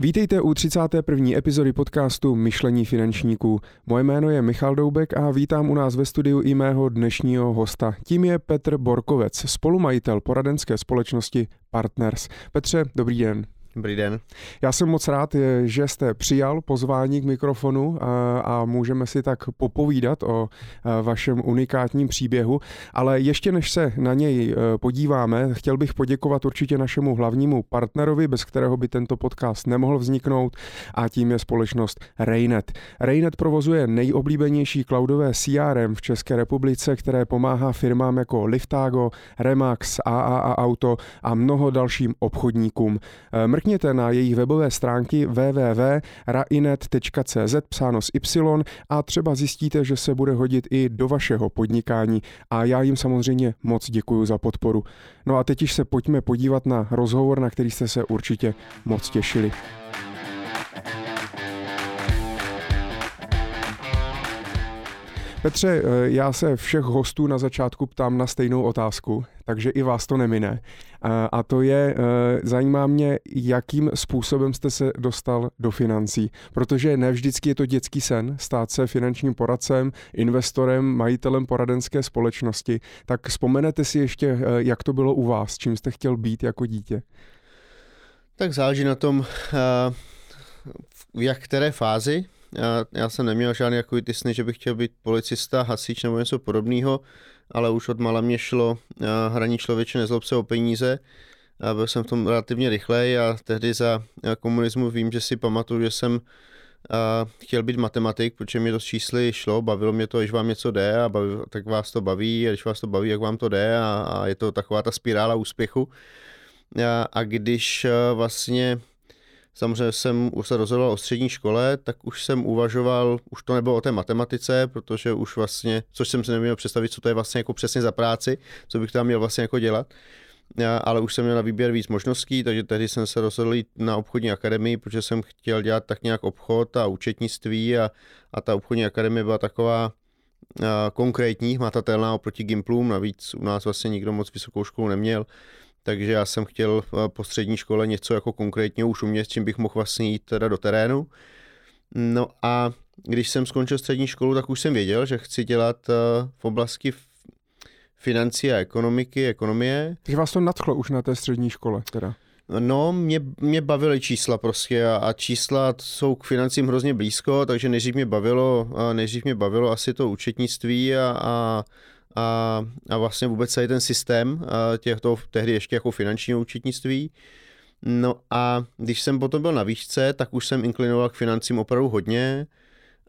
Vítejte u 31. epizody podcastu Myšlení finančníků. Moje jméno je Michal Doubek a vítám u nás ve studiu i mého dnešního hosta. Tím je Petr Borkovec, spolumajitel poradenské společnosti Partners. Petře, dobrý den. Dobrý den. Já jsem moc rád, že jste přijal pozvání k mikrofonu a, a můžeme si tak popovídat o vašem unikátním příběhu, ale ještě než se na něj e, podíváme, chtěl bych poděkovat určitě našemu hlavnímu partnerovi, bez kterého by tento podcast nemohl vzniknout a tím je společnost Raynet. Raynet provozuje nejoblíbenější cloudové CRM v České republice, které pomáhá firmám jako Liftago, Remax, AAA Auto a mnoho dalším obchodníkům. Mrk mrkněte na jejich webové stránky www.rainet.cz psáno s Y a třeba zjistíte, že se bude hodit i do vašeho podnikání a já jim samozřejmě moc děkuji za podporu. No a teď již se pojďme podívat na rozhovor, na který jste se určitě moc těšili. Petře, eh, já se všech hostů na začátku ptám na stejnou otázku, takže i vás to nemine. A to je, eh, zajímá mě, jakým způsobem jste se dostal do financí, protože ne vždycky je to dětský sen stát se finančním poradcem, investorem, majitelem poradenské společnosti. Tak vzpomenete si ještě, eh, jak to bylo u vás, čím jste chtěl být jako dítě? Tak záleží na tom, v jak které fázi já, já jsem neměl žádný jako ty sny, že bych chtěl být policista, hasič nebo něco podobného, ale už od mala mě šlo hraní člověče nezlob se o peníze. A byl jsem v tom relativně rychlej a tehdy za komunismu vím, že si pamatuju, že jsem a chtěl být matematik, protože mě to s čísly šlo, bavilo mě to, když vám něco jde, a baví, tak vás to baví, a když vás to baví, jak vám to jde a, a je to taková ta spirála úspěchu. A, a když vlastně Samozřejmě jsem už se rozhodoval o střední škole, tak už jsem uvažoval, už to nebylo o té matematice, protože už vlastně, což jsem si neměl představit, co to je vlastně jako přesně za práci, co bych tam měl vlastně jako dělat. Já, ale už jsem měl na výběr víc možností, takže tehdy jsem se rozhodl jít na obchodní akademii, protože jsem chtěl dělat tak nějak obchod a účetnictví a, a ta obchodní akademie byla taková a, konkrétní, hmatatelná oproti Gimplům, navíc u nás vlastně nikdo moc vysokou školu neměl, takže já jsem chtěl eh, po střední škole něco jako konkrétně už umět, s čím bych mohl vlastně jít teda do terénu. No a když jsem skončil střední školu, tak už jsem věděl, že chci dělat eh, v oblasti financí a ekonomiky, ekonomie. Takže vás to nadchlo už na té střední škole teda? No, mě, mě bavily čísla prostě a, a čísla jsou k financím hrozně blízko, takže nejdřív mě bavilo, nejdřív mě bavilo asi to účetnictví a, a a, a vlastně vůbec celý ten systém těchto tehdy ještě jako finančního účetnictví. No a když jsem potom byl na výšce, tak už jsem inklinoval k financím opravdu hodně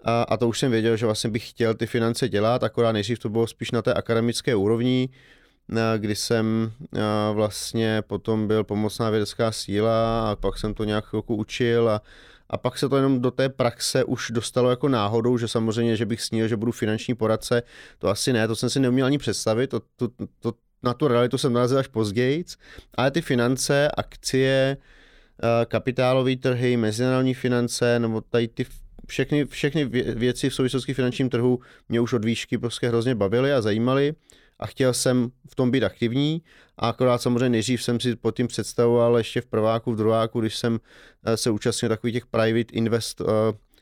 a, a to už jsem věděl, že vlastně bych chtěl ty finance dělat, akorát nejdřív to bylo spíš na té akademické úrovni, kdy jsem vlastně potom byl pomocná vědecká síla a pak jsem to nějak chvilku učil a, a pak se to jenom do té praxe už dostalo jako náhodou, že samozřejmě, že bych snil, že budu finanční poradce, to asi ne, to jsem si neuměl ani představit, to, to, to, na tu realitu jsem narazil až později, ale ty finance, akcie, eh, kapitálové trhy, mezinárodní finance, nebo tady ty všechny, všechny věci v souvislosti s finančním trhu mě už od výšky prostě hrozně bavily a zajímaly a chtěl jsem v tom být aktivní a akorát samozřejmě nejdřív jsem si pod tím představoval ještě v prváku, v druháku, když jsem eh, se účastnil takových těch private invest, uh,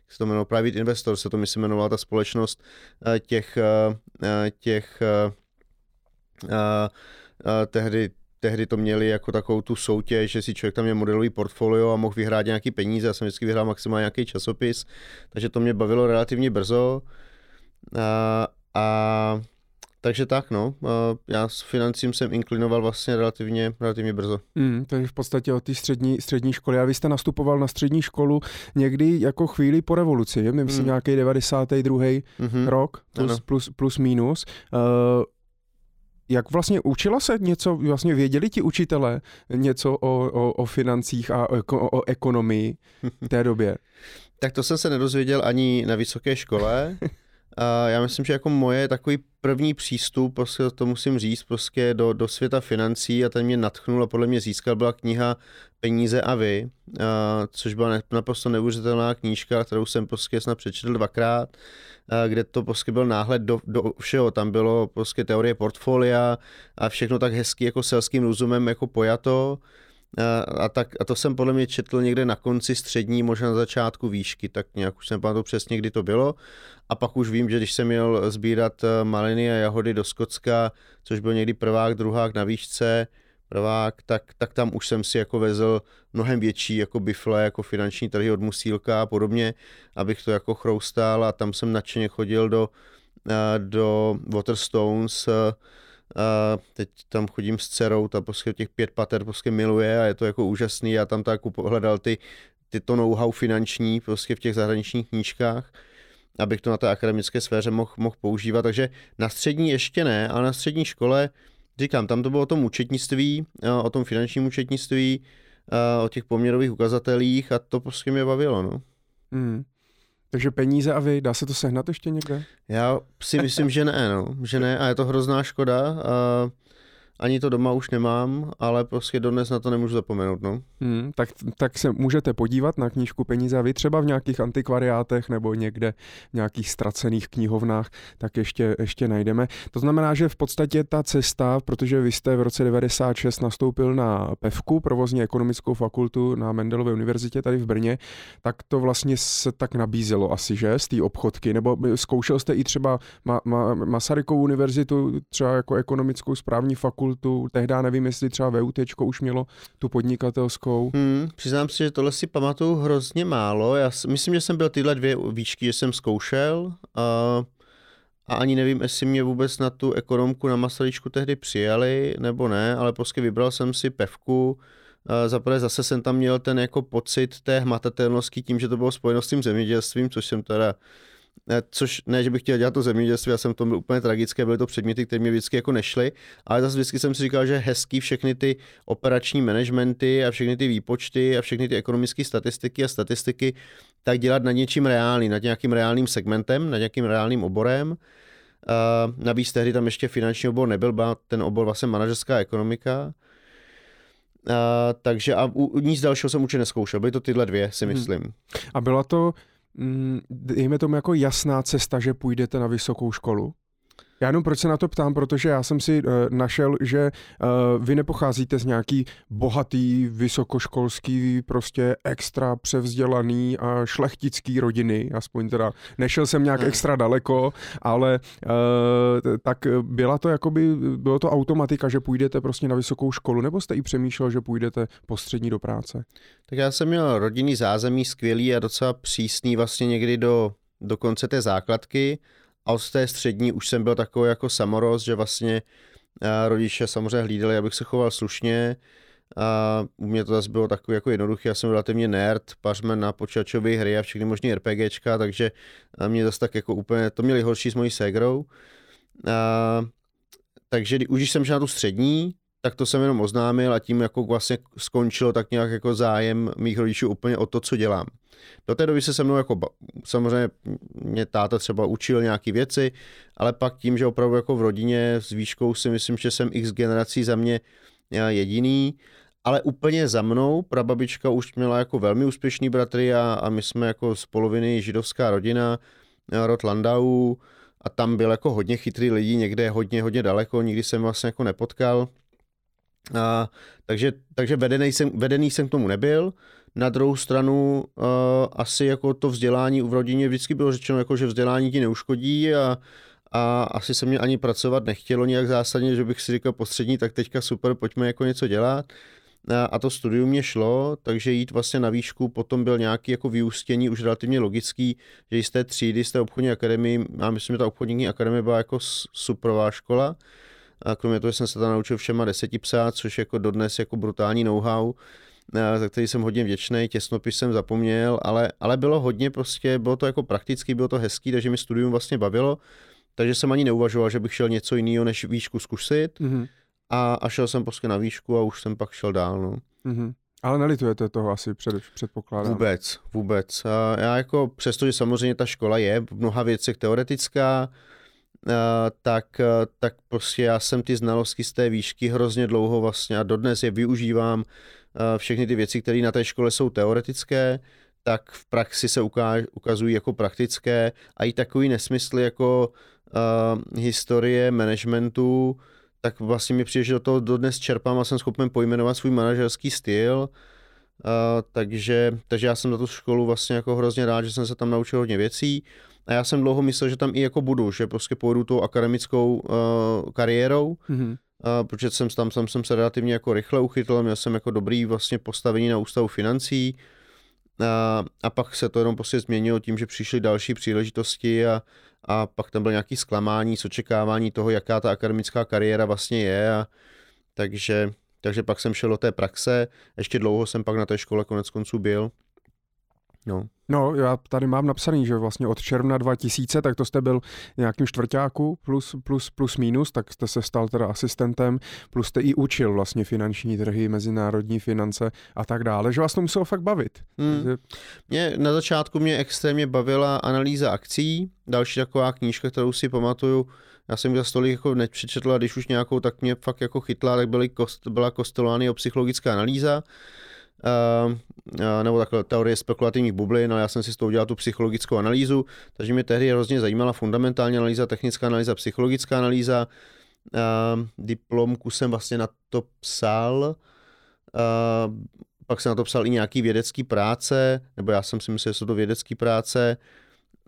se to jmenovalo Private Investor, se to myslím jmenovala ta společnost uh, těch, těch tehdy tehdy to měli jako takovou tu soutěž, že si člověk tam měl modelový portfolio a mohl vyhrát nějaký peníze. Já jsem vždycky vyhrál maximálně nějaký časopis, takže to mě bavilo relativně brzo. A, a takže tak, no. Já s financím jsem inklinoval vlastně relativně, relativně brzo. Mm, takže v podstatě od té střední, střední školy. A vy jste nastupoval na střední školu někdy jako chvíli po revoluci, je? myslím mm. nějaký 92. Mm-hmm. rok, plus, plus, plus minus. Uh, jak vlastně učila se něco, vlastně věděli ti učitelé něco o, o, o financích a o, o ekonomii v té době? tak to jsem se nedozvěděl ani na vysoké škole. A já myslím, že jako moje takový první přístup, prostě to musím říct, prostě do, do světa financí a ten mě natchnul a podle mě získal byla kniha Peníze a vy, a, což byla naprosto neuvěřitelná knížka, kterou jsem prostě snad přečetl dvakrát, a, kde to prostě byl náhled do, do všeho. Tam bylo prostě teorie portfolia a všechno tak hezky jako selským rozumem jako pojato a, tak, a to jsem podle mě četl někde na konci střední, možná na začátku výšky, tak nějak už jsem pamatuju přesně, kdy to bylo. A pak už vím, že když jsem měl sbírat eh, maliny a jahody do Skotska, což byl někdy prvák, druhák na výšce, prvák, tak, tak tam už jsem si jako vezl mnohem větší jako bifle, jako finanční trhy od Musílka a podobně, abych to jako chroustal a tam jsem nadšeně chodil do, eh, do Waterstones, eh, a teď tam chodím s dcerou, ta prostě těch pět pater prostě miluje a je to jako úžasný. Já tam tak hledal ty, ty to know-how finanční prostě v těch zahraničních knížkách, abych to na té akademické sféře mohl, mohl používat. Takže na střední ještě ne, ale na střední škole, říkám, tam to bylo o tom účetnictví, o tom finančním účetnictví, o těch poměrových ukazatelích a to prostě mě bavilo. No. Mm. Takže peníze a vy, dá se to sehnat ještě někde? Já si myslím, že ne, no. že ne a je to hrozná škoda. A ani to doma už nemám, ale prostě dodnes na to nemůžu zapomenout. No. Hmm, tak, tak se můžete podívat na knížku Peníze a vy třeba v nějakých antikvariátech nebo někde v nějakých ztracených knihovnách, tak ještě, ještě najdeme. To znamená, že v podstatě ta cesta, protože vy jste v roce 96 nastoupil na PEVku, provozně ekonomickou fakultu na Mendelově univerzitě tady v Brně, tak to vlastně se tak nabízelo asi, že, z té obchodky, nebo zkoušel jste i třeba Ma- Ma- Masarykovu univerzitu, třeba jako ekonomickou správní fakultu, fakultu, tehdy nevím, jestli třeba VUT už mělo tu podnikatelskou. Hmm, přiznám si, že tohle si pamatuju hrozně málo. Já myslím, že jsem byl tyhle dvě výšky, že jsem zkoušel a, a ani nevím, jestli mě vůbec na tu ekonomku na Masaryčku tehdy přijali nebo ne, ale prostě vybral jsem si pevku, Zaprvé zase jsem tam měl ten jako pocit té hmatatelnosti tím, že to bylo spojeno s tím zemědělstvím, což jsem teda což ne, že bych chtěl dělat to zemědělství, já jsem v tom byl úplně tragické, byly to předměty, které mě vždycky jako nešly, ale zase vždycky jsem si říkal, že hezký všechny ty operační managementy a všechny ty výpočty a všechny ty ekonomické statistiky a statistiky, tak dělat na něčím reálným, nad nějakým reálným segmentem, nad nějakým reálným oborem. Uh, navíc tehdy tam ještě finanční obor nebyl, byl ten obor vlastně manažerská ekonomika. Uh, takže a u, nic dalšího jsem určitě neskoušel, byly to tyhle dvě, si hmm. myslím. Hmm. A byla to dejme tomu jako jasná cesta, že půjdete na vysokou školu? Já jenom proč se na to ptám, protože já jsem si uh, našel, že uh, vy nepocházíte z nějaký bohatý, vysokoškolský, prostě extra převzdělaný a šlechtický rodiny, aspoň teda. Nešel jsem nějak extra daleko, ale uh, tak byla to jakoby, bylo to automatika, že půjdete prostě na vysokou školu, nebo jste i přemýšlel, že půjdete postřední do práce? Tak já jsem měl rodinný zázemí skvělý a docela přísný vlastně někdy do, do konce té základky, a od té střední už jsem byl takový jako samorost, že vlastně eh, rodiče samozřejmě hlídali, abych se choval slušně. A u mě to zase bylo takový jako jednoduchý, já jsem relativně nerd, pařme na počítačové hry a všechny možné RPGčka, takže mě zase tak jako úplně, to měli horší s mojí ségrou. A, takže už jsem šel na tu střední, tak to jsem jenom oznámil a tím jako vlastně skončilo tak nějak jako zájem mých rodičů úplně o to, co dělám. Do té doby se se mnou jako, samozřejmě mě táta třeba učil nějaké věci, ale pak tím, že opravdu jako v rodině s výškou si myslím, že jsem x generací za mě jediný, ale úplně za mnou prababička už měla jako velmi úspěšný bratry a, a my jsme jako z poloviny židovská rodina, rod Landau a tam byl jako hodně chytrý lidí, někde hodně, hodně daleko, nikdy jsem vlastně jako nepotkal. A, takže, takže vedený jsem, vedený jsem k tomu nebyl. Na druhou stranu uh, asi jako to vzdělání v rodině vždycky bylo řečeno, jako, že vzdělání ti neuškodí a, a asi se mě ani pracovat nechtělo nějak zásadně, že bych si říkal postřední, tak teďka super, pojďme jako něco dělat. A, a to studium mě šlo, takže jít vlastně na výšku potom byl nějaký jako vyústění už relativně logický, že jste třídy, jste obchodní akademii, a myslím, že ta obchodní akademie byla jako superová škola, a kromě toho jsem se tam naučil všema deseti psát, což jako dodnes jako brutální know-how, za který jsem hodně vděčný, těsnopis jsem zapomněl, ale, ale bylo hodně prostě, bylo to jako prakticky, bylo to hezký, takže mi studium vlastně bavilo, takže jsem ani neuvažoval, že bych šel něco jiného než výšku zkusit mm-hmm. a, a šel jsem prostě na výšku a už jsem pak šel dál. No. Mm-hmm. Ale nelitujete toho asi před, předpokládám. Vůbec, vůbec. A já jako, přestože samozřejmě ta škola je v mnoha věcech teoretická, tak, tak prostě já jsem ty znalosti z té výšky hrozně dlouho vlastně a dodnes je využívám. Všechny ty věci, které na té škole jsou teoretické, tak v praxi se ukazují jako praktické a i takový nesmysly jako uh, historie managementu, tak vlastně mi přijde, že do toho dodnes čerpám a jsem schopen pojmenovat svůj manažerský styl, Uh, takže, takže já jsem na tu školu vlastně jako hrozně rád, že jsem se tam naučil hodně věcí a já jsem dlouho myslel, že tam i jako budu, že prostě pojedu tou akademickou uh, kariérou, mm-hmm. uh, protože jsem tam, tam jsem se relativně jako rychle uchytl, měl jsem jako dobrý vlastně postavení na ústavu financí a, a pak se to jenom prostě změnilo tím, že přišly další příležitosti a, a pak tam byl nějaký zklamání z očekávání toho, jaká ta akademická kariéra vlastně je a takže takže pak jsem šel do té praxe, ještě dlouho jsem pak na té škole konec konců byl. No. No, já tady mám napsaný, že vlastně od června 2000, tak to jste byl nějakým čtvrtáku plus, plus, plus minus, tak jste se stal teda asistentem, plus jste i učil vlastně finanční trhy, mezinárodní finance a tak dále, že vás to muselo fakt bavit. Hmm. Mě, na začátku mě extrémně bavila analýza akcí, další taková knížka, kterou si pamatuju, já jsem za stolik jako nepřečetl a když už nějakou, tak mě fakt jako chytla, tak byly kost, byla o psychologická analýza, nebo takhle teorie spekulativních bublin, ale já jsem si s tou udělal tu psychologickou analýzu, takže mě tehdy hrozně zajímala fundamentální analýza, technická analýza, psychologická analýza. Uh, diplomku jsem vlastně na to psal, pak jsem na to psal i nějaký vědecký práce, nebo já jsem si myslel, že jsou to vědecké práce,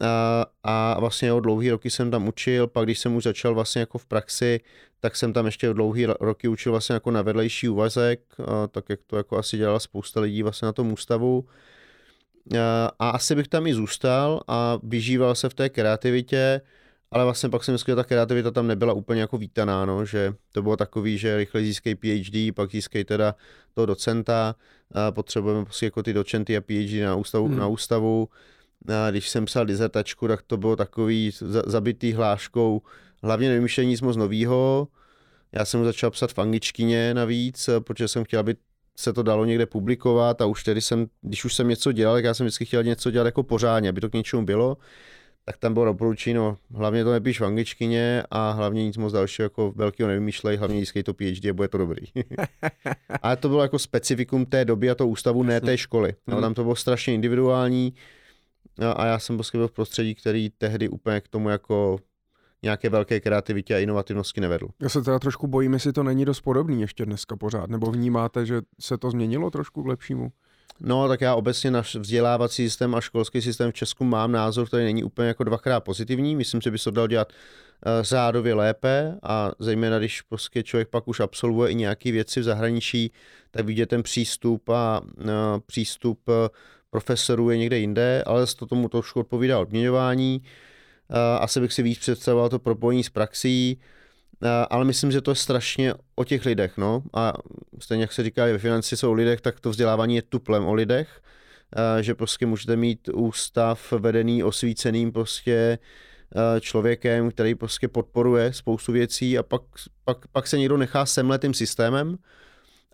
a, a vlastně o dlouhý roky jsem tam učil, pak když jsem už začal vlastně jako v praxi, tak jsem tam ještě dlouhý roky učil vlastně jako na vedlejší úvazek, a, tak jak to jako asi dělala spousta lidí vlastně na tom ústavu. A, a asi bych tam i zůstal a vyžíval se v té kreativitě, ale vlastně pak jsem myslel, že ta kreativita tam nebyla úplně jako vítaná, no, že to bylo takový, že rychle získej PhD, pak získej teda toho docenta, a potřebujeme prostě jako ty docenty a PhD na ústavu, hmm. na ústavu a když jsem psal dizertačku, tak to bylo takový zabitý hláškou, hlavně nevymýšlení nic moc novýho. Já jsem začal psat v angličtině navíc, protože jsem chtěl, aby se to dalo někde publikovat a už tedy jsem, když už jsem něco dělal, tak já jsem vždycky chtěl něco dělat jako pořádně, aby to k něčemu bylo. Tak tam bylo doporučení, no, hlavně to nepíš v angličtině a hlavně nic moc dalšího jako velkého nevymýšlej, hlavně získej to PhD a bude to dobrý. ale to bylo jako specifikum té doby a to ústavu, ne té školy. No, tam to bylo strašně individuální, a já jsem prostě byl v prostředí, který tehdy úplně k tomu jako nějaké velké kreativitě a inovativnosti nevedl. Já se teda trošku bojím, jestli to není dost podobný ještě dneska pořád, nebo vnímáte, že se to změnilo trošku k lepšímu? No, tak já obecně na vzdělávací systém a školský systém v Česku mám názor, který není úplně jako dvakrát pozitivní. Myslím, že by se to dal dělat eh, řádově lépe a zejména když prostě člověk pak už absolvuje i nějaké věci v zahraničí, tak vidí ten přístup a uh, přístup uh, profesorů je někde jinde, ale to tomu trošku odpovídá odměňování. Asi bych si víc představoval to propojení s praxí, ale myslím, že to je strašně o těch lidech. No? A stejně jak se říká, ve financi jsou o lidech, tak to vzdělávání je tuplem o lidech, že prostě můžete mít ústav vedený osvíceným prostě člověkem, který prostě podporuje spoustu věcí a pak, pak, pak se někdo nechá semlet tím systémem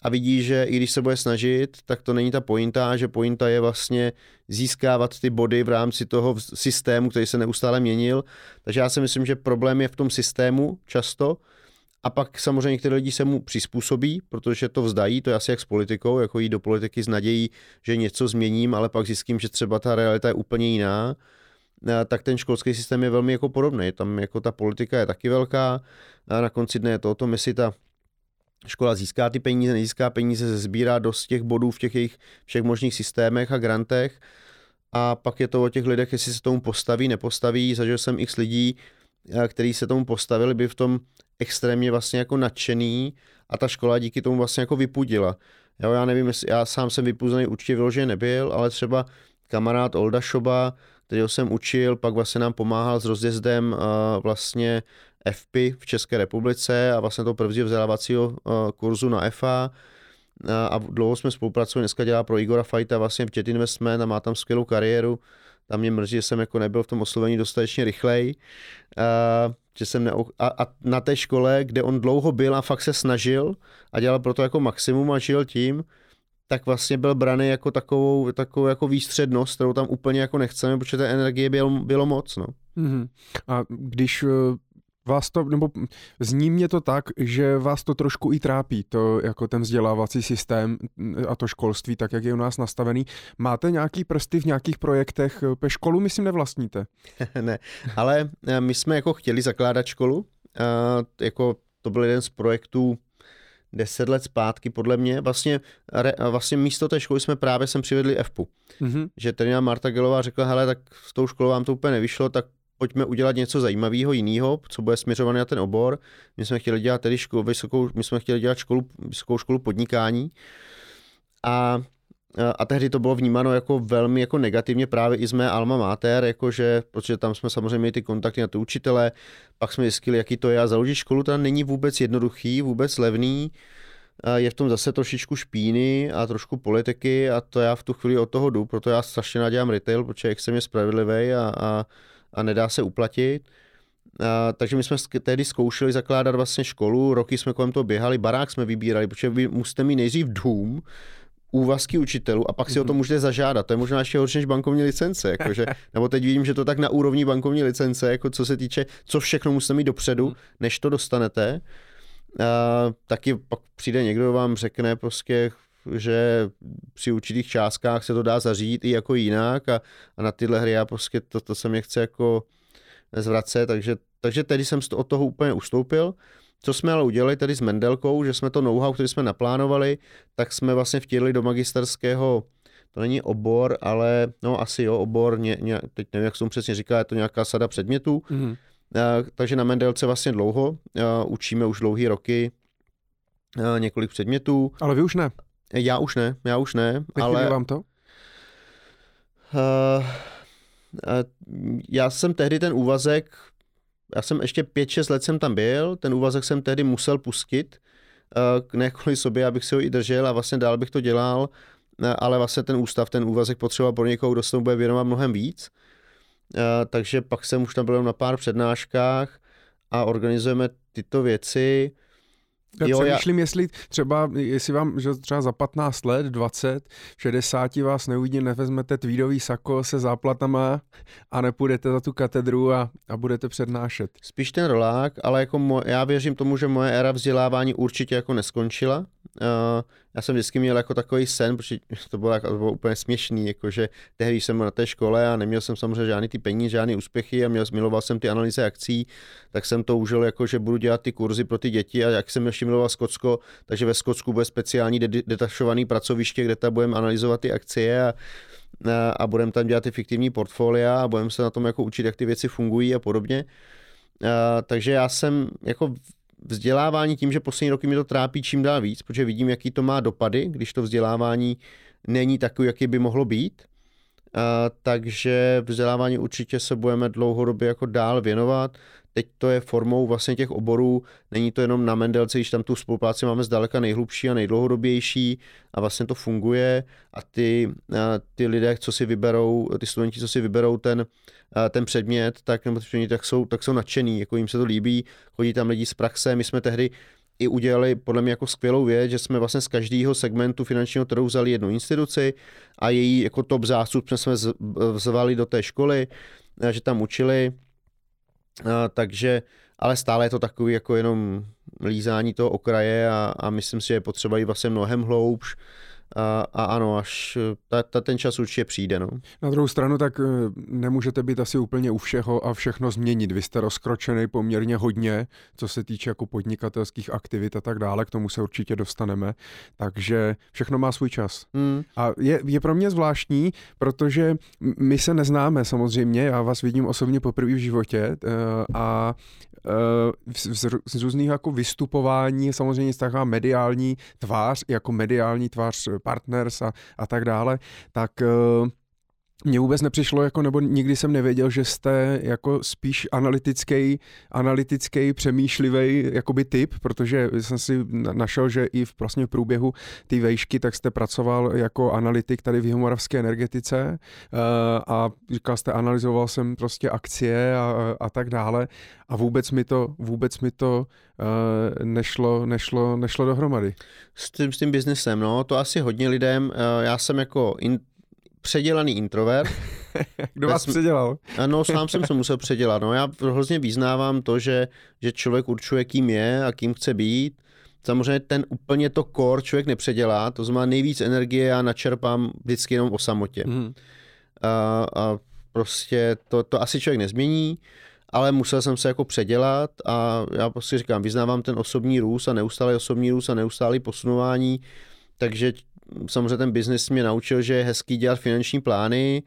a vidí, že i když se bude snažit, tak to není ta pointa, že pointa je vlastně získávat ty body v rámci toho systému, který se neustále měnil. Takže já si myslím, že problém je v tom systému často, a pak samozřejmě některé lidi se mu přizpůsobí, protože to vzdají, to je asi jak s politikou, jako jít do politiky s nadějí, že něco změním, ale pak zjistím, že třeba ta realita je úplně jiná, tak ten školský systém je velmi jako podobný. Tam jako ta politika je taky velká a na konci dne je to o tom, jestli ta škola získá ty peníze, nezíská peníze, sbírá dost těch bodů v těch jejich všech možných systémech a grantech a pak je to o těch lidech, jestli se tomu postaví, nepostaví. Zažil jsem x lidí, eh, kteří se tomu postavili, by v tom extrémně vlastně jako nadšený a ta škola díky tomu vlastně jako vypudila. Jo, já nevím, jestli, já sám jsem vypuzený určitě vyloženě nebyl, ale třeba kamarád Olda Šoba, kterého jsem učil, pak vlastně nám pomáhal s rozjezdem uh, vlastně FPI v České republice a vlastně toho prvního vzdělávacího eh, kurzu na FA a dlouho jsme spolupracovali, dneska dělá pro Igora Fajta vlastně Jet Investment a má tam skvělou kariéru. Tam mě mrzí, že jsem jako nebyl v tom oslovení dostatečně rychlej. A, že jsem ne... a, a, na té škole, kde on dlouho byl a fakt se snažil a dělal pro to jako maximum a žil tím, tak vlastně byl braný jako takovou, takovou jako výstřednost, kterou tam úplně jako nechceme, protože té energie bylo, bylo moc. No. Mm-hmm. A když eh, vás to, nebo zní mě to tak, že vás to trošku i trápí, to jako ten vzdělávací systém a to školství, tak jak je u nás nastavený. Máte nějaký prsty v nějakých projektech? Pe školu myslím nevlastníte. ne, ale eh, my jsme jako chtěli zakládat školu, a jako to byl jeden z projektů deset let zpátky, podle mě. Vlastně, re, vlastně místo té školy jsme právě sem přivedli EFPu. Mm-hmm. Že trenér Marta Gelová řekla, hele, tak s tou školou vám to úplně nevyšlo, tak pojďme udělat něco zajímavého, jiného, co bude směřované na ten obor. My jsme chtěli dělat tedy školu, vysokou, my jsme chtěli dělat školu, vysokou školu podnikání. A a tehdy to bylo vnímáno jako velmi jako negativně právě i z mé alma mater, jakože, protože tam jsme samozřejmě měli ty kontakty na ty učitele, pak jsme zjistili, jaký to je a založit školu tam není vůbec jednoduchý, vůbec levný, je v tom zase trošičku špíny a trošku politiky a to já v tu chvíli od toho jdu, proto já strašně nadělám retail, protože je extrémně spravedlivý a, a, a nedá se uplatit. A, takže my jsme tehdy zkoušeli zakládat vlastně školu, roky jsme kolem toho běhali, barák jsme vybírali, protože vy musíte mít nejdřív dům, úvazky učitelů a pak si mm-hmm. o to mhm. můžete zažádat. To je možná ještě horší než bankovní licence. Jakože, nebo teď vidím, že to tak na úrovni bankovní licence, jako co se týče, co všechno musíte mít dopředu, mm. než to dostanete. A, taky pak přijde někdo, vám řekne prostě, že při určitých částkách se to dá zařídit i jako jinak a, a na tyhle hry já prostě to, to se mě chce jako zvracet, takže, takže tedy jsem od toho úplně ustoupil. Co jsme ale udělali tady s Mendelkou, že jsme to know-how, který jsme naplánovali, tak jsme vlastně vtělili do magisterského to není obor, ale no asi jo, obor, ně, ně, teď nevím, jak se mu přesně říká, je to nějaká sada předmětů. Mm-hmm. Uh, takže na Mendelce vlastně dlouho, uh, učíme už dlouhý roky uh, několik předmětů. Ale vy už ne. Já už ne, já už ne. Nechybí ale vám to? Uh, uh, já jsem tehdy ten úvazek já jsem ještě 5-6 let jsem tam byl, ten úvazek jsem tehdy musel pustit, uh, ne kvůli sobě, abych si ho i držel a vlastně dál bych to dělal, uh, ale vlastně ten ústav, ten úvazek potřeboval pro někoho, kdo se tomu bude věnovat mnohem víc. Uh, takže pak jsem už tam byl na pár přednáškách a organizujeme tyto věci. Já jo, přemýšlím, já... jestli třeba, jestli vám, že třeba za 15 let, 20, 60 vás neuvidí, nevezmete tweedový sako se záplatama a nepůjdete za tu katedru a, a budete přednášet. Spíš ten rolák, ale jako mo- já věřím tomu, že moje éra vzdělávání určitě jako neskončila. Uh, já jsem vždycky měl jako takový sen, protože to bylo, jako, to bylo úplně směšný, jakože tehdy jsem byl na té škole a neměl jsem samozřejmě žádný ty peníze, žádný úspěchy a měl, miloval jsem ty analýzy akcí, tak jsem to užil jako, že budu dělat ty kurzy pro ty děti a jak jsem ještě miloval Skotsko, takže ve Skotsku bude speciální de- detašovaný pracoviště, kde tam budeme analyzovat ty akcie a, a, a budeme tam dělat ty fiktivní portfolia a budeme se na tom jako učit, jak ty věci fungují a podobně. A, takže já jsem jako vzdělávání tím, že poslední roky mi to trápí čím dál víc, protože vidím, jaký to má dopady, když to vzdělávání není takový, jaký by mohlo být. A, takže vzdělávání určitě se budeme dlouhodobě jako dál věnovat. Teď to je formou vlastně těch oborů, není to jenom na Mendelce, když tam tu spolupráci máme zdaleka nejhlubší a nejdlouhodobější a vlastně to funguje a ty, a ty lidé, co si vyberou, ty studenti, co si vyberou ten, ten předmět, tak, nebo ty tak jsou, tak jsou nadšený, jako jim se to líbí, chodí tam lidi z praxe, my jsme tehdy i udělali podle mě jako skvělou věc, že jsme vlastně z každého segmentu finančního trhu vzali jednu instituci a její jako top zástup jsme zvali do té školy, že tam učili takže, ale stále je to takový jako jenom lízání toho okraje a, a myslím si, že je potřeba jít vlastně mnohem hloubš a, a ano, až ta, ta, ten čas určitě přijde. No. Na druhou stranu, tak eh, nemůžete být asi úplně u všeho a všechno změnit. Vy jste rozkročený poměrně hodně, co se týče jako podnikatelských aktivit a tak dále, k tomu se určitě dostaneme. Takže všechno má svůj čas. Hmm. A je, je pro mě zvláštní, protože my se neznáme samozřejmě, já vás vidím osobně poprvé v životě eh, a z, z různých jako vystupování, samozřejmě taková mediální tvář, jako mediální tvář partners a, a tak dále, tak uh, mně vůbec nepřišlo, jako, nebo nikdy jsem nevěděl, že jste jako spíš analytický, analytický přemýšlivý jakoby typ, protože jsem si našel, že i v vlastně průběhu té vejšky, tak jste pracoval jako analytik tady v Jihomoravské energetice uh, a říkal jste, analyzoval jsem prostě akcie a, a tak dále a vůbec mi to, vůbec mi to uh, nešlo, nešlo, nešlo dohromady. S tím, s tím biznesem, no, to asi hodně lidem, uh, já jsem jako in, předělaný introvert. Kdo vás jsem, předělal? no, sám jsem se musel předělat. No, já hrozně význávám to, že, že člověk určuje, kým je a kým chce být. Samozřejmě ten úplně to core člověk nepředělá, to znamená nejvíc energie já načerpám vždycky jenom o samotě. Mm. A, a prostě to, to asi člověk nezmění ale musel jsem se jako předělat a já prostě říkám, vyznávám ten osobní růst a neustálý osobní růst a neustálý posunování, takže samozřejmě ten biznis mě naučil, že je hezký dělat finanční plány,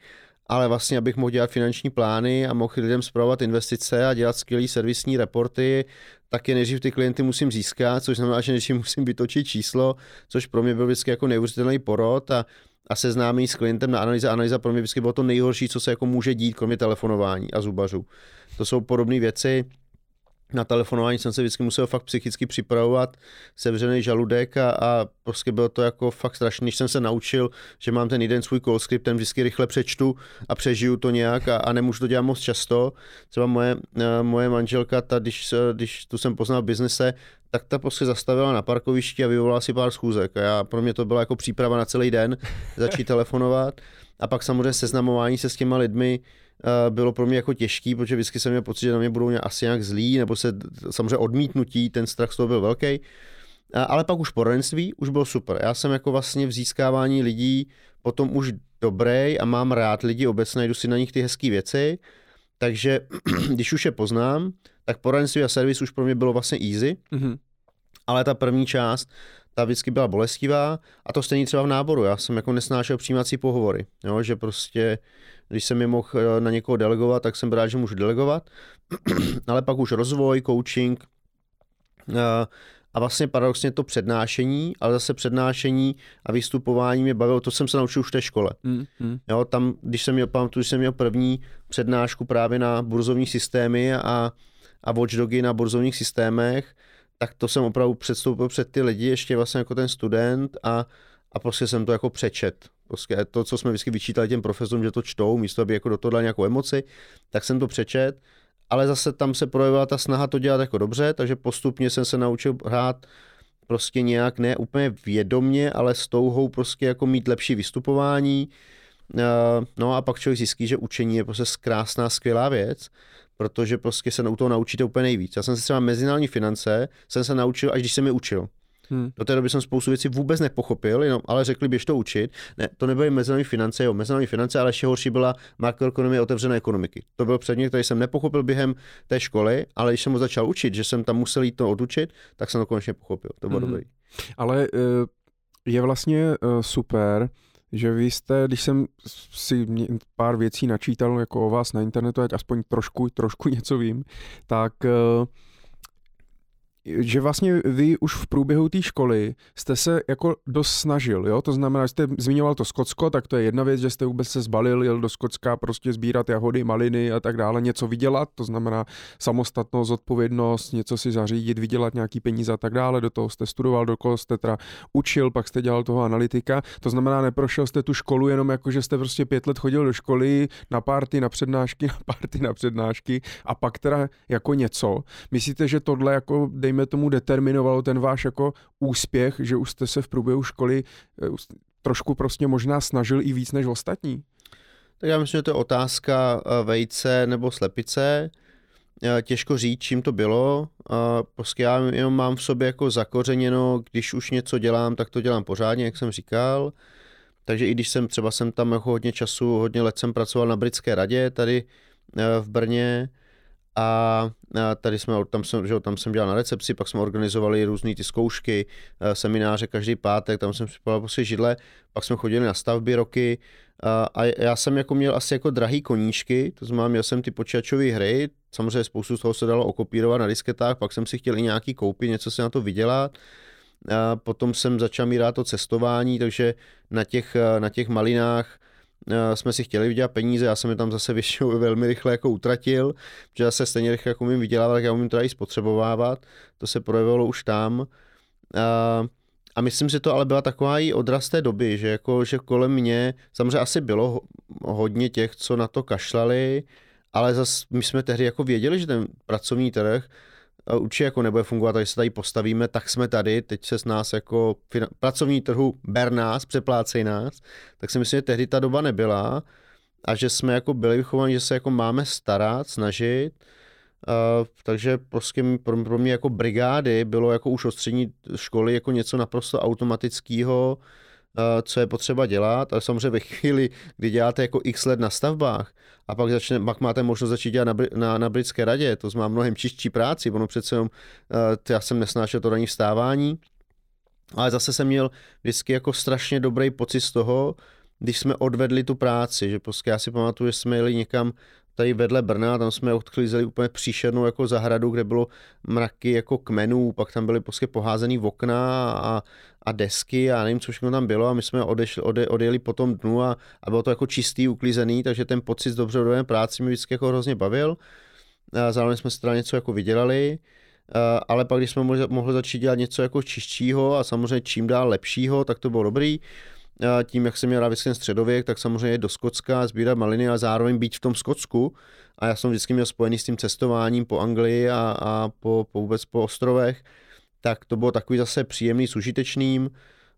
ale vlastně, abych mohl dělat finanční plány a mohl lidem zpravovat investice a dělat skvělé servisní reporty, tak je nejdřív ty klienty musím získat, což znamená, že nejdřív musím vytočit číslo, což pro mě byl vždycky jako neuvěřitelný porod a, a seznámení s klientem na analýza. Analýza pro mě vždycky bylo to nejhorší, co se jako může dít, kromě telefonování a zubařů. To jsou podobné věci, na telefonování jsem se vždycky musel fakt psychicky připravovat, sevřený žaludek a, a prostě bylo to jako fakt strašný, když jsem se naučil, že mám ten jeden svůj call script, ten vždycky rychle přečtu a přežiju to nějak a, a nemůžu to dělat moc často. Třeba moje, eh, moje manželka, ta, když, když tu jsem poznal v biznise, tak ta prostě zastavila na parkovišti a vyvolala si pár schůzek. A já, pro mě to byla jako příprava na celý den, začít telefonovat. A pak samozřejmě seznamování se s těma lidmi, Eh, bylo pro mě jako těžký, protože vždycky jsem měl pocit, že na mě budou asi nějak zlí, nebo se samozřejmě odmítnutí, ten strach z toho byl velký. Eh, ale pak už poradenství už bylo super. Já jsem jako vlastně v získávání lidí potom už dobrý a mám rád lidi obecně, najdu si na nich ty hezké věci. Takže když už je poznám, tak poradenství a servis už pro mě bylo vlastně easy. Mm-hmm. Ale ta první část, ta vždycky byla bolestivá a to stejně třeba v náboru. Já jsem jako nesnášel přijímací pohovory, jo, že prostě když jsem je mohl eh, na někoho delegovat, tak jsem rád, že můžu delegovat. Ale pak už rozvoj, coaching eh, a vlastně paradoxně to přednášení, ale zase přednášení a vystupování mě bavilo, to jsem se naučil už v té škole. Mm, mm. Jo, tam, když jsem měl, pamatuju, když jsem měl první přednášku právě na burzovní systémy a, a watchdogy na burzovních systémech, tak to jsem opravdu předstoupil před ty lidi ještě vlastně jako ten student a, a prostě jsem to jako přečet. Prostě to, co jsme vždycky vyčítali těm profesorům, že to čtou, místo aby jako do toho dali nějakou emoci, tak jsem to přečet, ale zase tam se projevila ta snaha to dělat jako dobře, takže postupně jsem se naučil hrát prostě nějak ne úplně vědomně, ale s touhou prostě jako mít lepší vystupování. No a pak člověk zjistí, že učení je prostě krásná, skvělá věc, protože prostě se u toho naučíte úplně nejvíc. Já jsem se třeba mezinárodní finance, jsem se naučil, až když jsem je učil. Hmm. Do té doby jsem spoustu věcí vůbec nepochopil, jenom, ale řekli, běž to učit. Ne, to nebyly mezinárodní finance, jo, mezinárodní finance, ale ještě horší byla makroekonomie otevřené ekonomiky. To byl předmět, který jsem nepochopil během té školy, ale když jsem ho začal učit, že jsem tam musel jít to odučit, tak jsem to konečně pochopil. To bylo hmm. dobrý. Ale eh, je vlastně eh, super, že vy jste, když jsem si pár věcí načítal jako o vás na internetu, ať aspoň trošku, trošku něco vím, tak uh, že vlastně vy už v průběhu té školy jste se jako dost snažil, jo? To znamená, že jste zmiňoval to Skotsko, tak to je jedna věc, že jste vůbec se zbalil, jel do Skotska prostě sbírat jahody, maliny a tak dále, něco vydělat, to znamená samostatnost, odpovědnost, něco si zařídit, vydělat nějaký peníze a tak dále, do toho jste studoval, do toho jste teda učil, pak jste dělal toho analytika, to znamená, neprošel jste tu školu jenom jako, že jste prostě pět let chodil do školy na párty, na přednášky, na párty, na přednášky a pak teda jako něco. Myslíte, že tohle jako, dej dejme tomu, determinovalo ten váš jako úspěch, že už jste se v průběhu školy eh, trošku prostě možná snažil i víc než ostatní? Tak já myslím, že to je otázka eh, vejce nebo slepice. Eh, těžko říct, čím to bylo. Prostě já jenom mám v sobě jako zakořeněno, když už něco dělám, tak to dělám pořádně, jak jsem říkal. Takže i když jsem třeba jsem tam jako hodně času, hodně let jsem pracoval na britské radě tady v Brně, a tady jsme, tam jsem, že, tam jsem dělal na recepci, pak jsme organizovali různé ty zkoušky, eh, semináře každý pátek, tam jsem připadal prostě židle, pak jsme chodili na stavby roky a já jsem jako měl asi jako drahý koníčky, to znamená, měl jsem ty počítačové hry, samozřejmě spoustu z toho se dalo okopírovat na disketách, pak jsem si chtěl i nějaký koupit, něco si na to vydělat. A potom jsem začal mít rád to cestování, takže na těch, na těch malinách jsme si chtěli vydělat peníze, já jsem je tam zase většinou velmi rychle jako utratil, protože zase stejně rychle jako umím vydělávat, tak já umím to i spotřebovávat, to se projevilo už tam. A, a myslím, že to ale byla taková i odraz té doby, že, jako, že kolem mě samozřejmě asi bylo hodně těch, co na to kašlali, ale zase my jsme tehdy jako věděli, že ten pracovní trh určitě jako nebude fungovat, takže se tady postavíme, tak jsme tady, teď se s nás jako pracovní trhu ber nás, přeplácej nás, tak si myslím, že tehdy ta doba nebyla a že jsme jako byli vychovaní, že se jako máme starat, snažit, Uh, takže prostě pro, pro mě jako brigády bylo jako už od střední školy jako něco naprosto automatického, co je potřeba dělat, ale samozřejmě ve chvíli, kdy děláte jako x let na stavbách a pak, začne, pak máte možnost začít dělat na, na, na britské radě, to znamená mnohem čistší práci, ono přece jenom, já jsem nesnášel to ranní vstávání, ale zase jsem měl vždycky jako strašně dobrý pocit z toho, když jsme odvedli tu práci, že prostě já si pamatuju, že jsme jeli někam tady vedle Brna, tam jsme odklízeli úplně příšernou jako zahradu, kde bylo mraky jako kmenů, pak tam byly prostě poházený v okna a, a desky a nevím, co všechno tam bylo a my jsme odešli, ode, odjeli po tom dnu a, a bylo to jako čistý, uklízený, takže ten pocit z dobře odvedené práci mi vždycky jako hrozně bavil. A zároveň jsme teda něco jako vydělali, ale pak, když jsme mohli, mohli začít dělat něco jako čistšího a samozřejmě čím dál lepšího, tak to bylo dobrý tím, jak jsem měl rád ten středověk, tak samozřejmě do Skotska, sbírat maliny a zároveň být v tom Skotsku. A já jsem vždycky měl spojený s tím cestováním po Anglii a, a po, po vůbec po ostrovech. Tak to bylo takový zase příjemný s užitečným.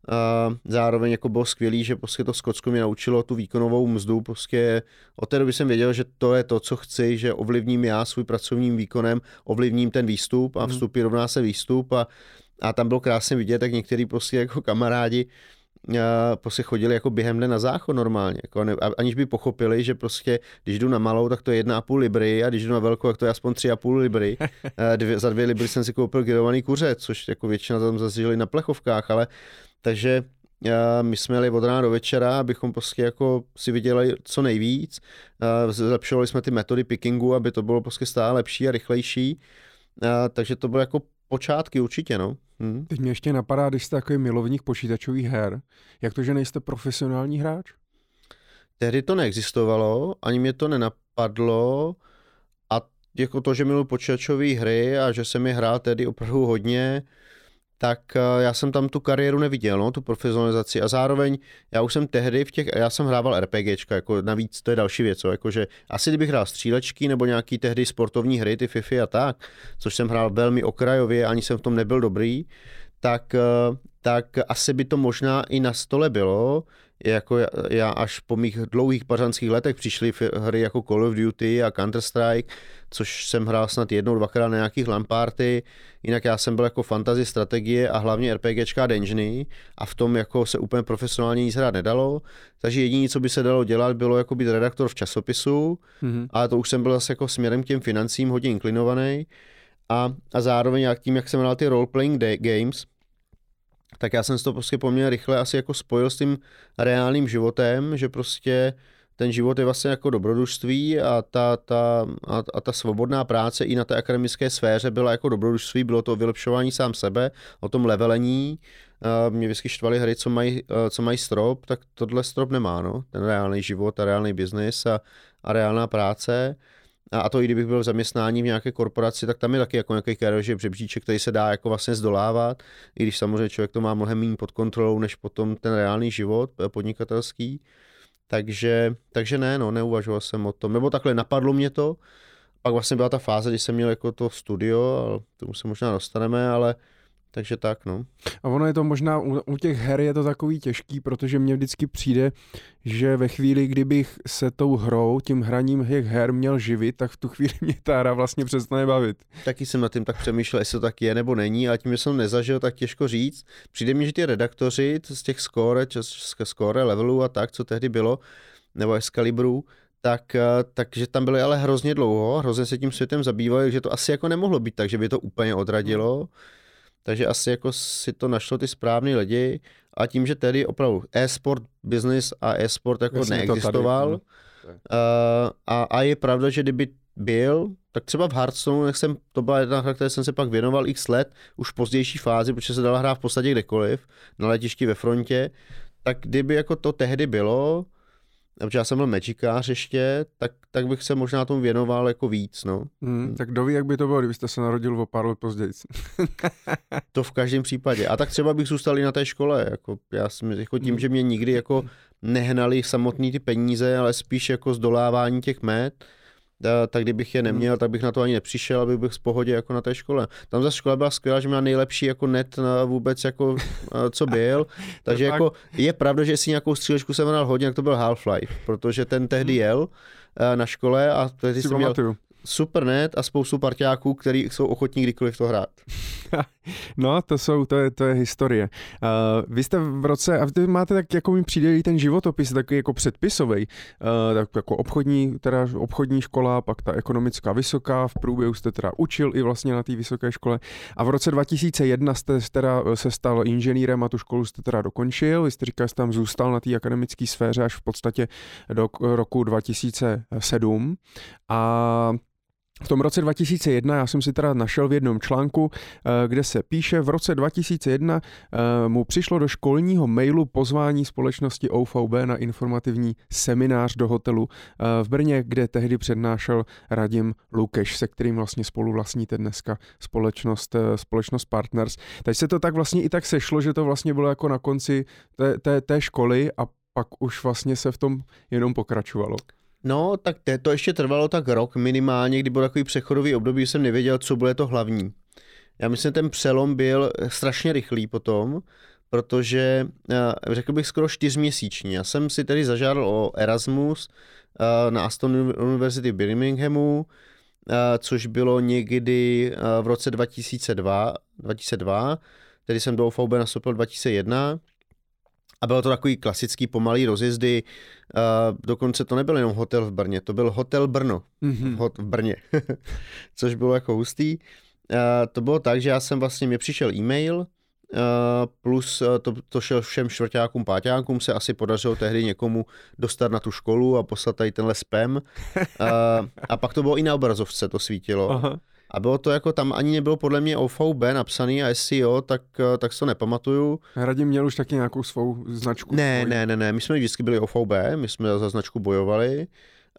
A zároveň jako bylo skvělý, že prostě to Skotsko mě naučilo tu výkonovou mzdu. Prostě od té doby jsem věděl, že to je to, co chci, že ovlivním já svůj pracovním výkonem, ovlivním ten výstup a mhm. vstupy rovná se výstup a, a tam bylo krásně vidět, tak některý prostě jako kamarádi prostě chodili jako během dne na záchod normálně, jako ne, aniž by pochopili, že prostě když jdu na malou, tak to je jedna a půl libry a když jdu na velkou, tak to je aspoň tři a půl libry. Dvě, za dvě libry jsem si koupil grillovaný kuře, což jako většina tam zase na plechovkách, ale takže my jsme jeli od rána do večera, abychom prostě jako si vydělali co nejvíc. Zlepšovali jsme ty metody pickingu, aby to bylo prostě stále lepší a rychlejší. Takže to bylo jako počátky určitě, no. Hmm. Teď mě ještě napadá, když jste takový milovník počítačových her, jak to, že nejste profesionální hráč? Tehdy to neexistovalo, ani mě to nenapadlo a jako to, že miluji počítačové hry a že jsem je hrál tedy opravdu hodně, tak eh, já jsem tam tu kariéru neviděl, no, tu profesionalizaci. A zároveň já už jsem tehdy v těch, já jsem hrával RPGčka, jako navíc to je další věc, jako že asi kdybych hrál střílečky nebo nějaký tehdy sportovní hry, ty FIFA a tak, což jsem hrál velmi okrajově, ani jsem v tom nebyl dobrý, tak, eh, tak asi by to možná i na stole bylo, jako já až po mých dlouhých pařanských letech přišly hry jako Call of Duty a Counter-Strike, což jsem hrál snad jednou, dvakrát na nějakých lamparty, jinak já jsem byl jako fantasy strategie a hlavně RPGčka a dungeony a v tom jako se úplně profesionálně nic hrát nedalo, takže jediné, co by se dalo dělat, bylo jako být redaktor v časopisu, mm-hmm. ale to už jsem byl zase jako směrem k těm financím hodně inklinovaný. A, a zároveň jak tím, jak jsem hrál ty role-playing games, tak já jsem to prostě poměrně rychle asi jako spojil s tím reálným životem, že prostě ten život je vlastně jako dobrodružství a ta, ta, a, a ta svobodná práce i na té akademické sféře byla jako dobrodružství, bylo to vylepšování sám sebe, o tom levelení. Mě vždycky štvaly hry, co mají, co mají strop, tak tohle strop nemá, no. ten reálný život a reálný biznis a, a reálná práce. A to i kdybych byl v zaměstnání v nějaké korporaci, tak tam je taky jako nějaký kariérový břebříček, který se dá jako vlastně zdolávat, i když samozřejmě člověk to má mnohem méně pod kontrolou, než potom ten reálný život eh, podnikatelský. Takže, takže ne, no, neuvažoval jsem o tom. Nebo takhle napadlo mě to, pak vlastně byla ta fáze, kdy jsem měl jako to studio, ale tomu se možná dostaneme, ale takže tak, no. A ono je to možná, u, u těch her je to takový těžký, protože mně vždycky přijde, že ve chvíli, kdybych se tou hrou, tím hraním těch her měl živit, tak v tu chvíli mě ta hra vlastně přestane bavit. Taky jsem nad tím tak přemýšlel, jestli to tak je nebo není, a tím, že jsem nezažil, tak těžko říct. Přijde mi, že ty redaktoři z těch score, score levelů a tak, co tehdy bylo, nebo Excalibru, tak, eh, takže tam byli ale hrozně dlouho, hrozně se tím světem zabývali, že to asi jako nemohlo být tak, že by to úplně odradilo. Hmm takže asi jako si to našlo ty správný lidi. A tím, že tedy opravdu e-sport business a e-sport jako Jasně neexistoval tady, uh, a, a je pravda, že kdyby byl, tak třeba v Hearthstone, jak jsem, to byla jedna hra, které jsem se pak věnoval x let, už v pozdější fázi, protože se dala hrát v podstatě kdekoliv, na letišti ve frontě, tak kdyby jako to tehdy bylo, protože já jsem byl Magikář ještě, tak, tak bych se možná tomu věnoval jako víc, no. Hmm, tak kdo ví, jak by to bylo, kdybyste se narodil o pár let později. to v každém případě. A tak třeba bych zůstal i na té škole, jako já si jako tím, hmm. že mě nikdy jako nehnali samotný ty peníze, ale spíš jako zdolávání těch met, tak kdybych je neměl, tak bych na to ani nepřišel, abych byl v pohodě jako na té škole. Tam za škola byla skvělá, že měla nejlepší jako net na vůbec jako co byl, takže jako je pravda, že si nějakou střílečku jsem hrál hodně, jak to byl Half-Life, protože ten tehdy hmm. jel na škole a tehdy jsem měl super net a spoustu parťáků, kteří jsou ochotní kdykoliv to hrát. no, to jsou, to je, to je historie. Uh, vy jste v roce, a vy máte tak, jako mi přijde ten životopis, takový jako předpisový, uh, tak jako obchodní, teda obchodní škola, pak ta ekonomická vysoká, v průběhu jste teda učil i vlastně na té vysoké škole. A v roce 2001 jste teda se stal inženýrem a tu školu jste teda dokončil, vy jste říkal, jste tam zůstal na té akademické sféře až v podstatě do roku 2007 a v tom roce 2001, já jsem si teda našel v jednom článku, eh, kde se píše, v roce 2001 eh, mu přišlo do školního mailu pozvání společnosti OVB na informativní seminář do hotelu eh, v Brně, kde tehdy přednášel Radim Lukeš, se kterým vlastně spolu vlastníte dneska společnost, společnost Partners. Takže se to tak vlastně i tak sešlo, že to vlastně bylo jako na konci té, té, té školy a pak už vlastně se v tom jenom pokračovalo. No, tak to ještě trvalo tak rok minimálně, kdy byl takový přechodový období, jsem nevěděl, co bude to hlavní. Já myslím, ten přelom byl strašně rychlý potom, protože eh, řekl bych skoro čtyřměsíční. Já jsem si tedy zažádal o Erasmus eh, na Aston University v Birminghamu, eh, což bylo někdy v roce 2002, 2002 tedy jsem do OVB nastoupil 2001 a bylo to takový klasický pomalý rozjezdy, uh, dokonce to nebyl jenom hotel v Brně, to byl hotel Brno mm-hmm. hot v Brně, což bylo jako hustý. Uh, to bylo tak, že já jsem vlastně, mě přišel e-mail, uh, plus to, to šel všem čtvrtákům, páťákům, se asi podařilo tehdy někomu dostat na tu školu a poslat tady tenhle spam. Uh, a pak to bylo i na obrazovce, to svítilo. Aha. A bylo to jako, tam ani nebylo podle mě OVB napsaný a SEO, tak, eh, tak to nepamatuju. Radim měl už taky nějakou svou značku? Ne, svou. ne, ne, ne, my jsme vždycky byli OVB, my jsme za značku bojovali.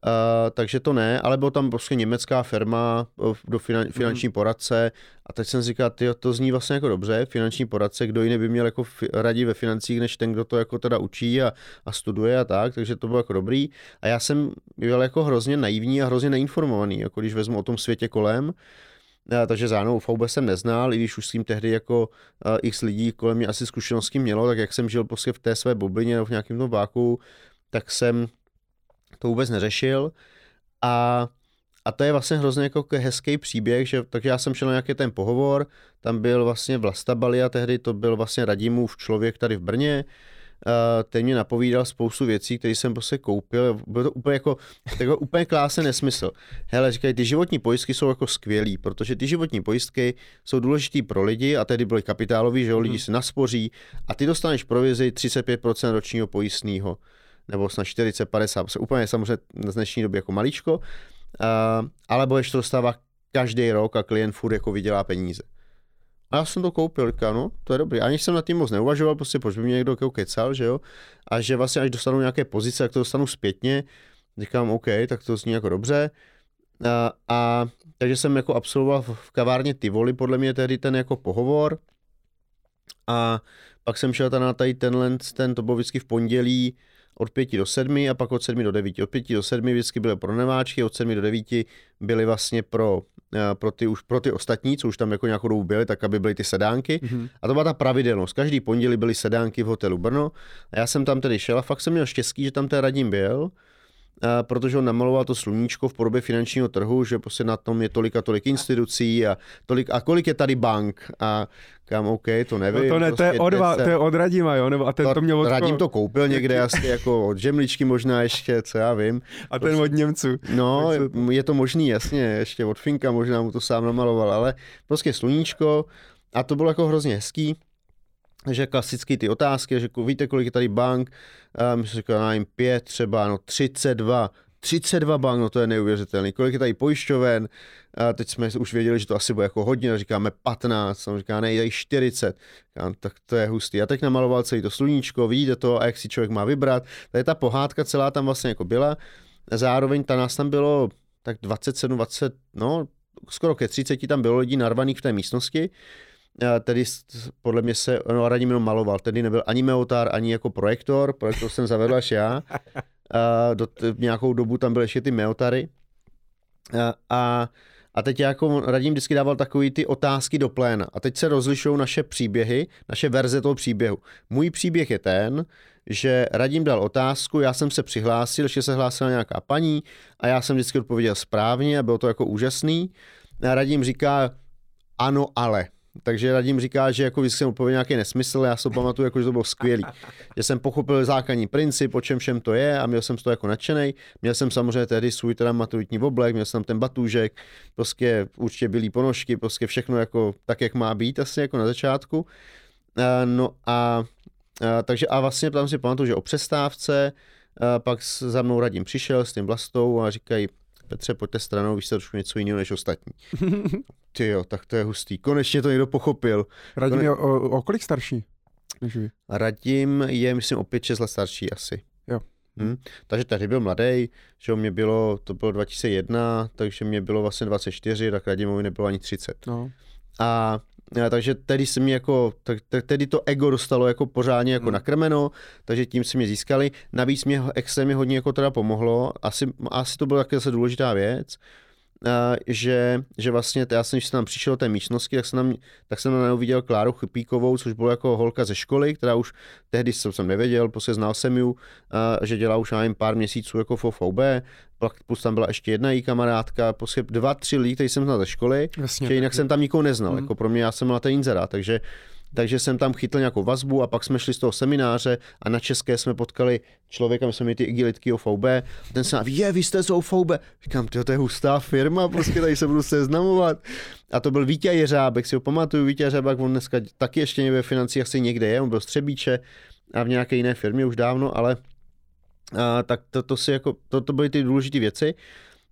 Uh, takže to ne, ale byla tam prostě německá firma do finan, mhm. finanční mm. poradce a teď jsem říkal, ty to zní vlastně jako dobře, finanční poradce, kdo jiný by měl jako radit ve financích, než ten, kdo to jako teda učí a, a studuje a tak, takže to bylo jako dobrý. A já jsem byl jako hrozně naivní a hrozně neinformovaný, jako když vezmu o tom světě kolem, a, takže zánou VB jsem neznal, i když už s tím tehdy jako a, x lidí kolem mě asi zkušenosti mělo, tak jak jsem žil prostě v té své bublině nebo v nějakém tom váku, tak jsem to vůbec neřešil. A, a to je vlastně hrozně jako hezký příběh, že, takže já jsem šel na nějaký ten pohovor, tam byl vlastně Vlasta Balia, tehdy to byl vlastně Radimův člověk tady v Brně, Uh, ten mě napovídal spoustu věcí, které jsem prostě koupil. Bylo to úplně jako, jako úplně klásný nesmysl. Hele, říkají, ty životní pojistky jsou jako skvělý, protože ty životní pojistky jsou důležitý pro lidi a tedy byly kapitálový, že jo, lidi mhm. si naspoří a ty dostaneš provizi 35% ročního pojistného nebo snad 40, 50, úplně samozřejmě z dnešní doby jako maličko, uh, ale budeš to dostává každý rok a klient furt jako vydělá peníze. A já jsem to koupil, říkám, no, to je dobrý. Ani jsem na tím moc neuvažoval, prostě proč by mě někdo jako kecal, že jo. A že vlastně až dostanu nějaké pozice, jak to dostanu zpětně, říkám, OK, tak to zní jako dobře. A, a takže jsem jako absolvoval v kavárně Tivoli, podle mě tehdy ten jako pohovor. A pak jsem šel na tady tenhle, ten, to bylo vždycky v pondělí, od 5 do 7 a pak od 7 do 9. Od 5 do 7 vždycky byly pro neváčky, od 7 do 9 byly vlastně pro, eh, pro, ty, už, pro ty ostatní, co už tam jako nějakou dobu byly, tak aby byly ty sedánky. Mm-hmm. A to byla ta pravidelnost. Každý pondělí byly sedánky v hotelu Brno. A já jsem tam tedy šel a fakt jsem měl štěstí, že tam ten radím byl protože on namaloval to sluníčko v podobě finančního trhu, že prostě na tom je tolik a tolik institucí a, tolik, a kolik je tady bank a kam OK, to nevím. No to ne, prostě to je, od, to je od Radima, jo? Nebo a ten to, to měl od Radim to koupil někde asi jako od žemličky možná ještě, co já vím. A ten od Němců. No, je to možný, jasně, ještě od Finka možná mu to sám namaloval, ale prostě sluníčko a to bylo jako hrozně hezký že klasicky ty otázky, že víte, kolik je tady bank, um, myslím, že nevím, pět třeba, no 32, 32 bank, no to je neuvěřitelný. Kolik je tady pojišťoven, a teď jsme už věděli, že to asi bude jako hodně, říkáme 15, on říká, ne, tady 40, říkám, tak to je hustý. A teď namaloval celý to sluníčko, vidíte to, a jak si člověk má vybrat. Tady ta pohádka celá tam vlastně jako byla. Zároveň ta nás tam bylo tak 27, 20, no skoro ke 30 tam bylo lidí narvaných v té místnosti tedy podle mě se, no Radim jenom maloval, tedy nebyl ani meotár, ani jako projektor, projektor jsem zavedl až já. A do, nějakou dobu tam byly ještě ty meotary. A, a, a teď jako Radim vždycky dával takový ty otázky do pléna. A teď se rozlišují naše příběhy, naše verze toho příběhu. Můj příběh je ten, že Radim dal otázku, já jsem se přihlásil, že se hlásila nějaká paní a já jsem vždycky odpověděl správně a bylo to jako úžasný. A Radim říká, ano, ale takže Radim říká, že jako jsem odpověděl nějaký nesmysl, já si pamatuju, jako, že to bylo skvělý. Že jsem pochopil základní princip, o čem všem to je a měl jsem z toho jako nadšený. Měl jsem samozřejmě tehdy svůj teda maturitní oblek, měl jsem ten batůžek, prostě určitě byly ponožky, prostě všechno jako tak, jak má být asi jako na začátku. No a takže a vlastně tam si pamatuju, že o přestávce pak za mnou Radim přišel s tím vlastou a říkají, Petře, pojďte stranou, víš trošku něco jiného než ostatní. Ty jo, tak to je hustý. Konečně to někdo pochopil. Radim Kone... je o, o kolik starší než vy? Radim je, myslím, o 5-6 let starší asi. Jo. Hmm. Takže tehdy byl mladý, že mě bylo, to bylo 2001, takže mě bylo vlastně 24, tak Radimovi nebylo ani 30. No. A takže tedy se mi jako, tak, tedy to ego dostalo jako pořádně jako hmm. nakrmeno, takže tím si mě získali. Navíc mě extrémně hodně jako teda pomohlo, asi, asi to byla taky zase důležitá věc, že, že vlastně, já jsem, když jsem tam přišel do té místnosti, tak jsem tam, tak jsem tam viděl Kláru Chypíkovou, což byla jako holka ze školy, která už tehdy jsem, jsem nevěděl, prostě znal jsem ji, že dělá už nevím, pár měsíců jako v OVB, plus tam byla ještě jedna její kamarádka, prostě dva, tři lidi, který jsem znal ze školy, Jasně, že jinak jsem tam nikoho neznal, mm. jako pro mě já jsem byl ten inzerát, takže takže jsem tam chytl nějakou vazbu a pak jsme šli z toho semináře a na české jsme potkali člověka, my jsme měli ty igilitky OVB ten se nám, je, vy jste z OVB. Říkám, to je hustá firma, prostě tady se budu seznamovat. A to byl Vítě Jeřábek, si ho pamatuju, Vítě Jeřábek, on dneska taky ještě ve financích asi někde je, on byl střebíče a v nějaké jiné firmě už dávno, ale a, tak to, to, si jako, to, to byly ty důležité věci.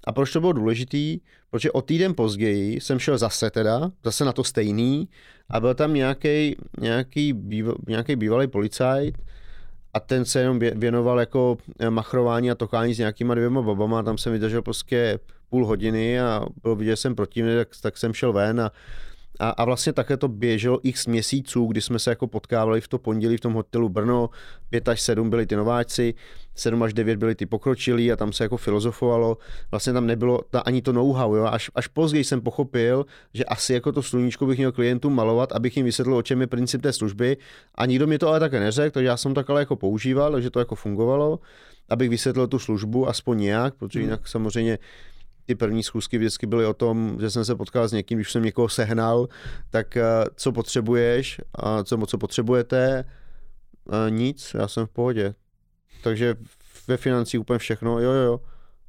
A proč to bylo důležitý? Protože o týden později jsem šel zase teda, zase na to stejný a byl tam nějaký, nějaký, býval, nějaký bývalý policajt a ten se jenom věnoval jako eh, machrování a tokání s nějakýma dvěma babama, tam jsem vydržel prostě půl hodiny a bylo vidět, že jsem protivný, tak, tak jsem šel ven a a, a vlastně také to běželo x měsíců, kdy jsme se jako potkávali v to pondělí v tom hotelu Brno, 5 až 7 byli ty nováčci, 7 až 9 byli ty pokročilí a tam se jako filozofovalo. Vlastně tam nebylo ta, ani to know-how. Jo? Až, až později jsem pochopil, že asi jako to sluníčko bych měl klientům malovat, abych jim vysvětlil, o čem je princip té služby. A nikdo mi to ale také neřekl, takže já jsem to ale jako používal, takže to jako fungovalo, abych vysvětlil tu službu aspoň nějak, protože hmm. jinak samozřejmě ty první schůzky vždycky byly o tom, že jsem se potkal s někým, když jsem někoho sehnal, tak eh, co potřebuješ a co, co potřebujete, a nic, já jsem v pohodě. Takže ve financích úplně všechno, jo, jo, jo.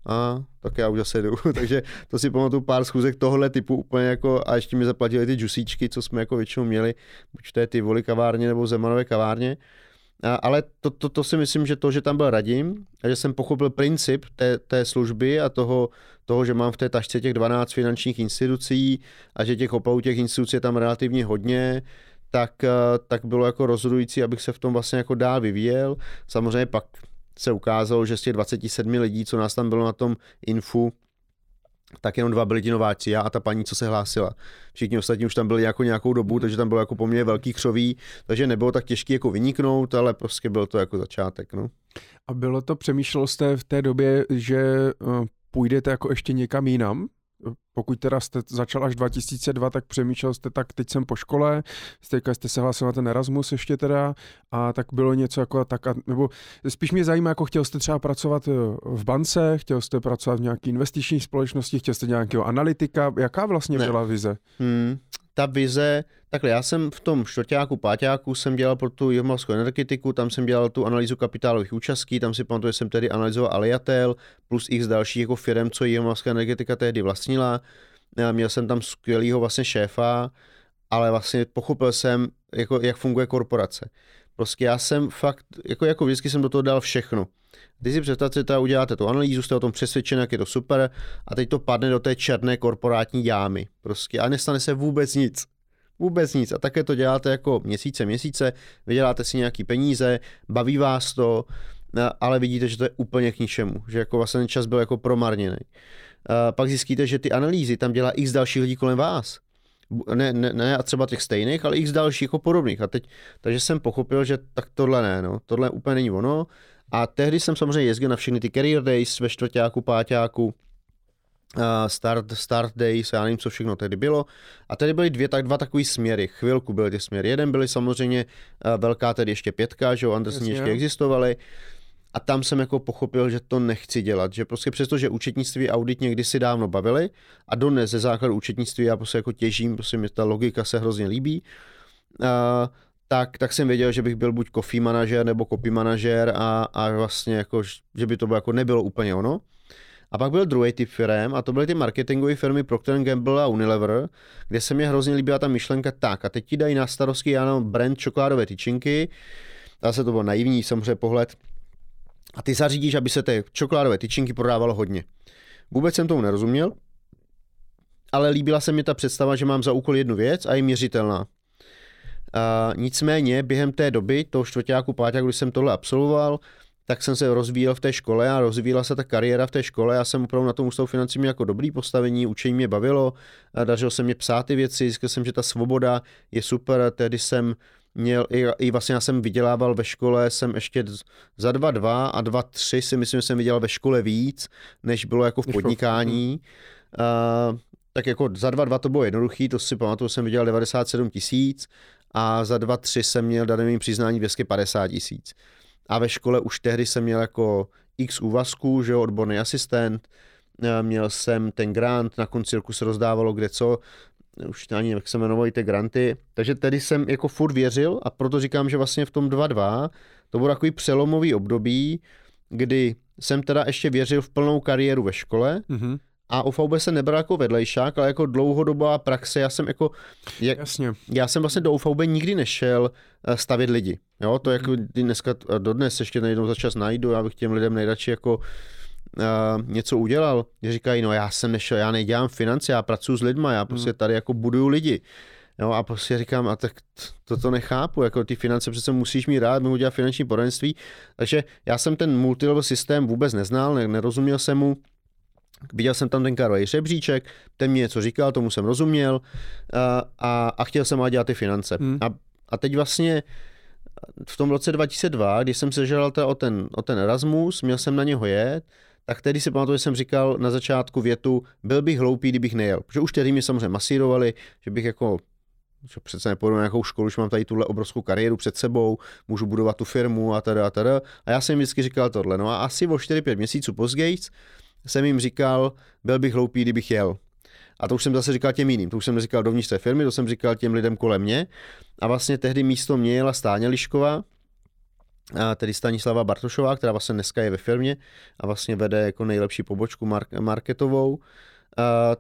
A tak já už zase jdu. Takže to si pamatuju pár schůzek tohle typu úplně jako, a ještě mi zaplatili ty džusíčky, co jsme jako většinou měli, buď to je ty voli kavárně nebo Zemanové kavárně. Ale to, to, to, si myslím, že to, že tam byl Radim a že jsem pochopil princip té, té služby a toho, toho, že mám v té tašce těch 12 finančních institucí a že těch opravdu těch institucí je tam relativně hodně, tak, eh, tak bylo jako rozhodující, abych se v tom vlastně jako dál vyvíjel. Samozřejmě pak se ukázalo, že z těch 27 lidí, co nás tam bylo na tom infu, tak jenom dva byli ti nováci, já a ta paní, co se hlásila. Všichni ostatní už tam byli jako nějakou dobu, takže tam bylo jako poměrně velký křoví, takže nebylo tak těžké jako vyniknout, ale prostě byl to jako začátek. No. A bylo to, přemýšlel jste v té době, že eh, půjdete jako ještě někam jinam? Pokud teda jste začal až 2002, tak přemýšlel jste, tak teď jsem po škole, jste, jste se hlásil na ten Erasmus ještě teda a tak bylo něco jako tak, nebo spíš mě zajímá, jako chtěl jste třeba pracovat eh, v bance, chtěl jste pracovat v nějaké investiční společnosti, chtěl jste nějakého analytika, jaká vlastně ne. byla vize? Hmm, ta vize, takhle já jsem v tom čtvrtáku, páťáku jsem dělal pro tu jihomoravskou energetiku, tam jsem dělal tu analýzu kapitálových účastí, tam si pamatuju, že jsem tedy analyzoval Aliatel plus x dalších jako firm, co jihomoravská energetika tehdy vlastnila. Měl jsem tam skvělého vlastně šéfa, ale vlastně pochopil jsem, jako, jak funguje korporace. Prostě já jsem fakt, jako, jako vždycky jsem do toho dal všechno. Ty si představte, že uděláte tu analýzu, jste o tom přesvědčen, jak je to super a teď to padne do té černé korporátní jámy. Prostě a nestane se vůbec nic. Vůbec nic. A také to děláte jako měsíce, měsíce, vyděláte si nějaký peníze, baví vás to, ale vidíte, že to je úplně k ničemu, že jako vlastně ten čas byl jako promarněný. Pak zjistíte, že ty analýzy tam dělá x dalších lidí kolem vás. Ne, ne, ne a třeba těch stejných, ale x dalších jako podobných. A teď, takže jsem pochopil, že tak tohle ne, no, tohle úplně není ono. A tehdy jsem samozřejmě jezdil na všechny ty career days ve čtvrtáku, páťáku, start, start days, já nevím, co všechno tehdy bylo. A tady byly dvě, tak dva takový směry. Chvilku byly ty směry. Jeden byly samozřejmě velká tedy ještě pětka, že jo, Andersen ještě existovaly. A tam jsem jako pochopil, že to nechci dělat, že prostě přesto, že účetnictví audit někdy si dávno bavili a dodnes ze základu účetnictví já prostě jako těžím, prostě mi ta logika se hrozně líbí, uh, tak, tak jsem věděl, že bych byl buď coffee manažer nebo copy manažer a, a vlastně jako, že by to bylo jako nebylo úplně ono. A pak byl druhý typ firm a to byly ty marketingové firmy Procter Gamble a Unilever, kde se mi hrozně líbila ta myšlenka tak a teď ti dají na starosti ano, brand čokoládové tyčinky, zase to bylo naivní samozřejmě pohled, a ty zařídíš, aby se ty čokoládové tyčinky prodávalo hodně. Vůbec jsem tomu nerozuměl, ale líbila se mi ta představa, že mám za úkol jednu věc a je měřitelná. A nicméně během té doby, toho čtvrtáku, páťáku, když jsem tohle absolvoval, tak jsem se rozvíjel v té škole a rozvíjela se ta kariéra v té škole. Já jsem opravdu na tom ústavu financí měl jako dobrý postavení, učení mě bavilo, dařilo se mě psát ty věci, zjistil jsem, že ta svoboda je super, tehdy jsem měl, i, i vlastně já jsem vydělával ve škole, jsem ještě za 2,2 a 2,3 si myslím, že jsem vydělal ve škole víc, než bylo jako v podnikání. Uh, tak jako za 2,2 to bylo jednoduchý, to si pamatuju, jsem vydělal 97 tisíc a za 2,3 jsem měl daným přiznání 250 tisíc. A ve škole už tehdy jsem měl jako x úvazků, že jo, odborný asistent, měl jsem ten grant, na konci roku se rozdávalo kde co, už ani jak se jmenovaly ty granty, takže tedy jsem jako furt věřil a proto říkám, že vlastně v tom 2-2 to bylo takový přelomový období, kdy jsem teda ještě věřil v plnou kariéru ve škole, mm-hmm. A OVB se nebral jako vedlejšák, ale jako dlouhodobá praxe. Já jsem jako, jak, Jasně. já jsem vlastně do OVB nikdy nešel eh, stavit lidi. Jo, to mm. jako dneska, dodnes ještě nejednou za čas najdu, já bych těm lidem nejradši jako uh, něco udělal, že říkají, no já jsem nešel, já nedělám finance, já pracuji s lidma, já prostě hmm. tady jako buduju lidi. Jo, a prostě říkám, a tak to, to nechápu, jako ty finance přece musíš mít rád, můžu dělat finanční poradenství. Takže já jsem ten multilevel systém vůbec neznal, ne, nerozuměl jsem mu, Viděl jsem tam ten Karlový řebříček, ten mě něco říkal, tomu jsem rozuměl a, a, a chtěl jsem dělat ty finance. Hmm. A, a teď vlastně v tom roce 2002, když jsem se žádal o ten, o ten Erasmus, měl jsem na něho jet, tak tedy si pamatuju, že jsem říkal na začátku větu, byl bych hloupý, kdybych nejel. Protože už tehdy mě samozřejmě masírovali, že bych jako že přece nepůjdu na nějakou školu, už mám tady tuhle obrovskou kariéru před sebou, můžu budovat tu firmu a teda a teda. A já jsem jim vždycky říkal tohle. No a asi o 4-5 měsíců později jsem jim říkal, byl bych hloupý, kdybych jel. A to už jsem zase říkal těm jiným, to už jsem neříkal dovnitř té firmy, to jsem říkal těm lidem kolem mě. A vlastně tehdy místo mě jela Stáně Lišková, tedy Stanislava Bartošová, která vlastně dneska je ve firmě a vlastně vede jako nejlepší pobočku marketovou,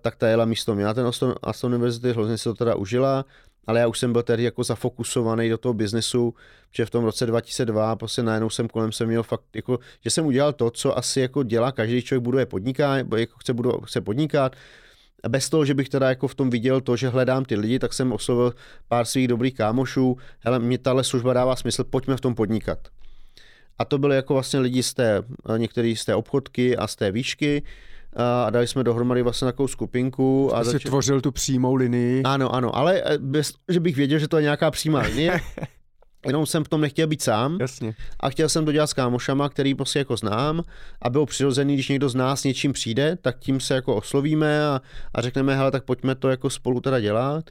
tak ta jela místo mě na ten Aston, Aston University, hrozně si to teda užila, ale já už jsem byl tehdy jako zafokusovaný do toho biznesu, že v tom roce 2002 prostě najednou jsem kolem se měl fakt, jako, že jsem udělal to, co asi jako dělá každý člověk, buduje podniká, jako chce, budu, chce podnikat, bez toho, že bych teda jako v tom viděl to, že hledám ty lidi, tak jsem oslovil pár svých dobrých kámošů, hele, mě tahle služba dává smysl, pojďme v tom podnikat. A to byly jako vlastně lidi z té, některý z té obchodky a z té výšky, a dali jsme dohromady vlastně takovou skupinku. A zač... tvořil tu přímou linii. Ano, ano, ale eh, bez, že bych věděl, že to je nějaká přímá linie, jenom jsem v tom nechtěl být sám Jasně. a chtěl jsem to dělat s kámošama, který prostě jako znám a bylo přirozený, když někdo z nás něčím přijde, tak tím se jako oslovíme a, a řekneme, hele, tak pojďme to jako spolu teda dělat.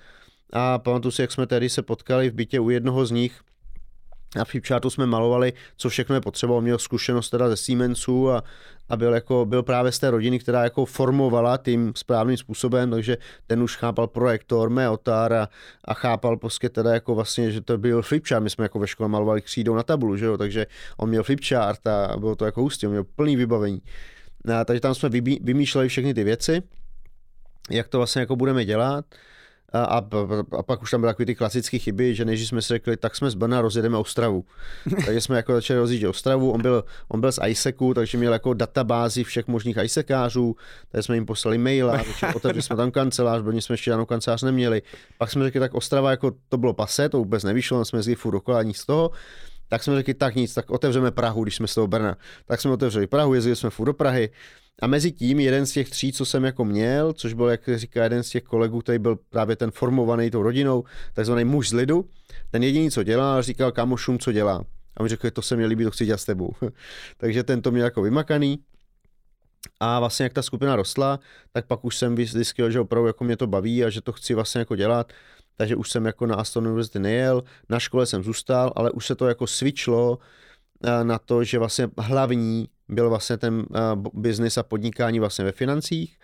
A pamatuju si, jak jsme tady se potkali v bytě u jednoho z nich, a v Flipchartu jsme malovali, co všechno je potřeba. On měl zkušenost teda ze Siemensu a, a byl, jako, byl právě z té rodiny, která jako formovala tím správným způsobem, takže ten už chápal projektor, meotar a, a chápal prostě teda jako vlastně, že to byl flipchart. My jsme jako ve škole malovali křídou na tabulu, že jo? takže on měl flipchart a bylo to jako hustý, on měl plný vybavení. A, takže tam jsme vymýšleli všechny ty věci, jak to vlastně jako budeme dělat. A, a, a pak už tam byly takové ty klasické chyby, že než jsme si řekli, tak jsme z Brna rozjedeme Ostravu. takže jsme jako začali rozjíždět Ostravu, on byl, on byl z ISECu, takže měl jako databázi všech možných ISECářů, takže jsme jim poslali maila, otevřeli jsme tam kancelář, protože jsme ještě žádnou kancelář neměli. Pak jsme řekli, tak Ostrava jako to bylo pase, to vůbec nevyšlo, jsme jezdili furt dokola, nic z toho. Tak jsme řekli, tak nic, tak otevřeme Prahu, když jsme z toho Brna. Tak jsme otevřeli Prahu, jezdili jsme furt do Prahy. A mezi tím jeden z těch tří, co jsem jako měl, což byl, jak říká jeden z těch kolegů, který byl právě ten formovaný tou rodinou, takzvaný muž z lidu, ten jediný, co dělá, říkal kamošům, co dělá. A mi řekl, to se mi líbí, to chci dělat s tebou. Takže ten to měl jako vymakaný. A vlastně jak ta skupina rostla, tak pak už jsem zjistil, že opravdu jako mě to baví a že to chci vlastně jako dělat. Takže už jsem jako na Aston University nejel, na škole jsem zůstal, ale už se to jako switchlo na to, že vlastně hlavní byl vlastně ten biznis a podnikání vlastně ve financích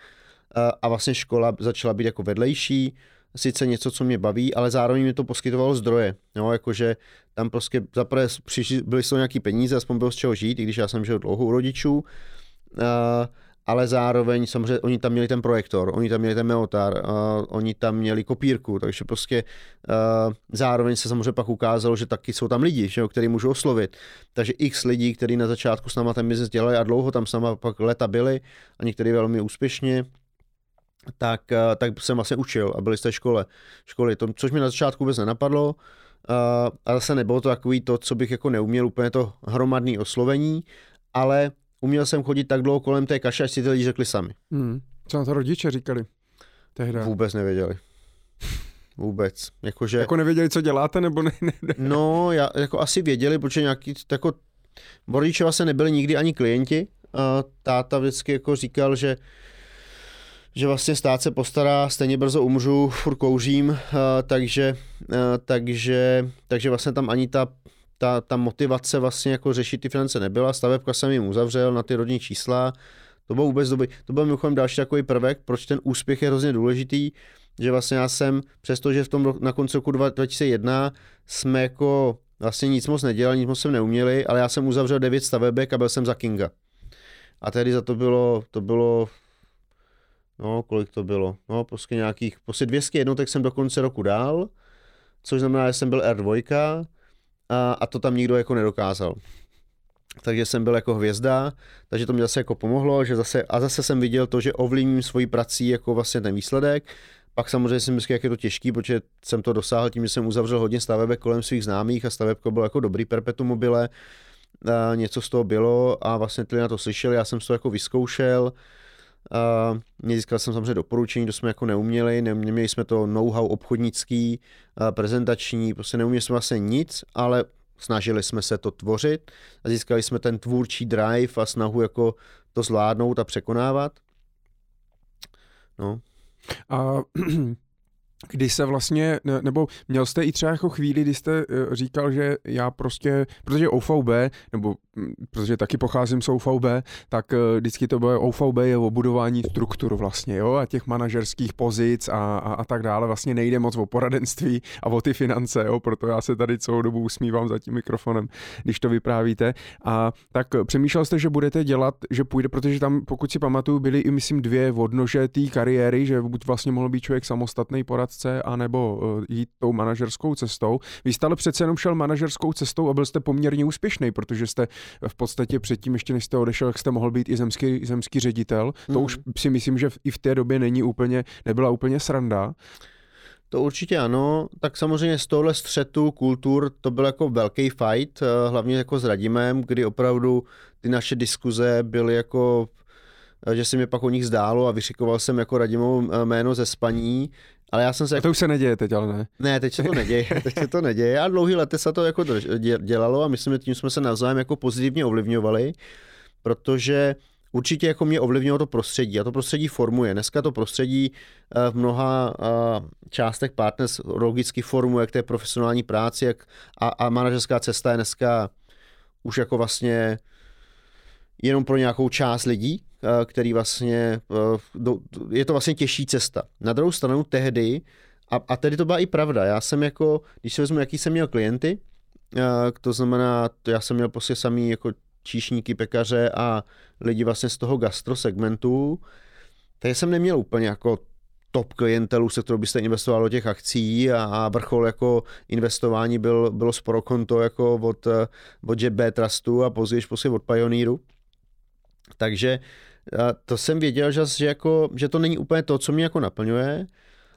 a vlastně škola začala být jako vedlejší, sice něco, co mě baví, ale zároveň mi to poskytovalo zdroje. Jo, jakože tam prostě zaprvé přišli, byly jsou nějaký peníze, aspoň bylo z čeho žít, i když já jsem žil dlouho u rodičů, uh, ale zároveň samozřejmě oni tam měli ten projektor, oni tam měli ten meotar, uh, oni tam měli kopírku, takže prostě uh, zároveň se samozřejmě pak ukázalo, že taky jsou tam lidi, že jo, který můžu oslovit. Takže x lidí, kteří na začátku s náma ten biznes dělali a dlouho tam s náma pak leta byli a někteří velmi úspěšně, tak, eh, tak jsem vlastně učil a byli z té škole, školy, to, což mi na začátku vůbec nenapadlo, a, a zase nebylo to takový to, co bych jako neuměl, úplně to hromadné oslovení, ale uměl jsem chodit tak dlouho kolem té kaše, až si ty lidi řekli sami. Hmm. Co na to rodiče říkali tehdy? Vůbec nevěděli. Vůbec. Jakože, jako nevěděli, co děláte, nebo ne? ne, ne. No, já, jako asi věděli, protože nějaký, jako, rodiče vlastně nebyli nikdy ani klienti. A táta vždycky jako říkal, že že vlastně stát se postará, stejně brzo umřu, furt kouřím, uh, takže, uh, takže, takže vlastně tam ani ta, ta, ta motivace vlastně jako řešit ty finance nebyla, stavebka jsem jim uzavřel na ty rodní čísla, to bylo vůbec dobrý. To byl mimochodem další takový prvek, proč ten úspěch je hrozně důležitý, že vlastně já jsem, přestože v tom na konci roku 2001 jsme jako vlastně nic moc nedělali, nic moc jsem neuměli, ale já jsem uzavřel devět stavebek a byl jsem za Kinga. A tehdy za to bylo, to bylo no kolik to bylo, no prostě nějakých, prostě 200 jednotek jsem do konce roku dál, což znamená, že jsem byl R2 a, a to tam nikdo jako nedokázal. Takže jsem byl jako hvězda, takže to mi zase jako pomohlo, že zase, a zase jsem viděl to, že ovlivním svojí prací jako vlastně ten výsledek. Pak samozřejmě jsem myslel, jak je to těžký, protože jsem to dosáhl tím, že jsem uzavřel hodně stavebek kolem svých známých a stavebko bylo jako dobrý perpetuum mobile. A něco z toho bylo a vlastně ty na to slyšeli, já jsem to jako vyzkoušel Uh, získal jsem samozřejmě doporučení, to jsme jako neuměli, neměli jsme to know-how obchodnický, uh, prezentační, prostě neuměli jsme vlastně nic, ale snažili jsme se to tvořit a získali jsme ten tvůrčí drive a snahu jako to zvládnout a překonávat. No. A kdy se vlastně, nebo měl jste i třeba jako chvíli, kdy jste eh, říkal, že já prostě, protože OVB, nebo hm, protože taky pocházím z OVB, tak eh, vždycky to bylo, OVB je o budování struktur vlastně, jo, a těch manažerských pozic a, a, a tak dále, vlastně nejde moc o poradenství a o ty finance, jo, proto já se tady celou dobu usmívám za tím mikrofonem, když to vyprávíte. A tak eh, přemýšlel jste, že budete dělat, že půjde, protože tam, pokud si pamatuju, byly i myslím dvě odnože té kariéry, že buď vlastně mohl být člověk samostatný poradce, 19, anebo eh, jít tou manažerskou cestou. Vy jste ale přece jenom šel manažerskou cestou a byl jste poměrně úspěšný, protože jste v podstatě předtím, ještě než jste odešel, jak jste mohl být i zemský, zemský ředitel. To mhm. už si myslím, že i v té době není úplně, nebyla úplně sranda. To určitě ano, tak samozřejmě z tohle střetu kultur to byl jako velký fight, eh, hlavně jako s Radimem, kdy opravdu ty naše diskuze byly jako eh, že se mi pak o nich zdálo a vyšikoval jsem jako Radimovo jméno ze spaní, ale já jsem se... A to už se neděje teď, ale ne. Ne, teď se to neděje, teď se to neděje. A dlouhý lety se to jako dělalo a myslím, že tím jsme se navzájem jako pozitivně ovlivňovali, protože určitě jako mě ovlivnilo to prostředí a to prostředí formuje. Dneska to prostředí eh, v mnoha eh, částech partners logicky formuje k té profesionální práci jak a, a manažerská cesta je dneska už jako vlastně jenom pro nějakou část lidí, který vlastně, eh, je to vlastně těžší cesta. Na druhou stranu tehdy, a, a tedy to byla i pravda, já jsem jako, když si vezmu, jaký jsem měl klienty, eh, to znamená, já jsem měl prostě samý jako číšníky, pekaře a lidi vlastně z toho gastro segmentu, tak jsem neměl úplně jako top klientelu, se kterou byste investoval do těch akcí a, a vrchol jako investování byl, bylo sporo konto jako od, od JB Trustu a později prostě od Pioneeru. Takže to jsem věděl, že, že, jako, že to není úplně to, co mě jako naplňuje,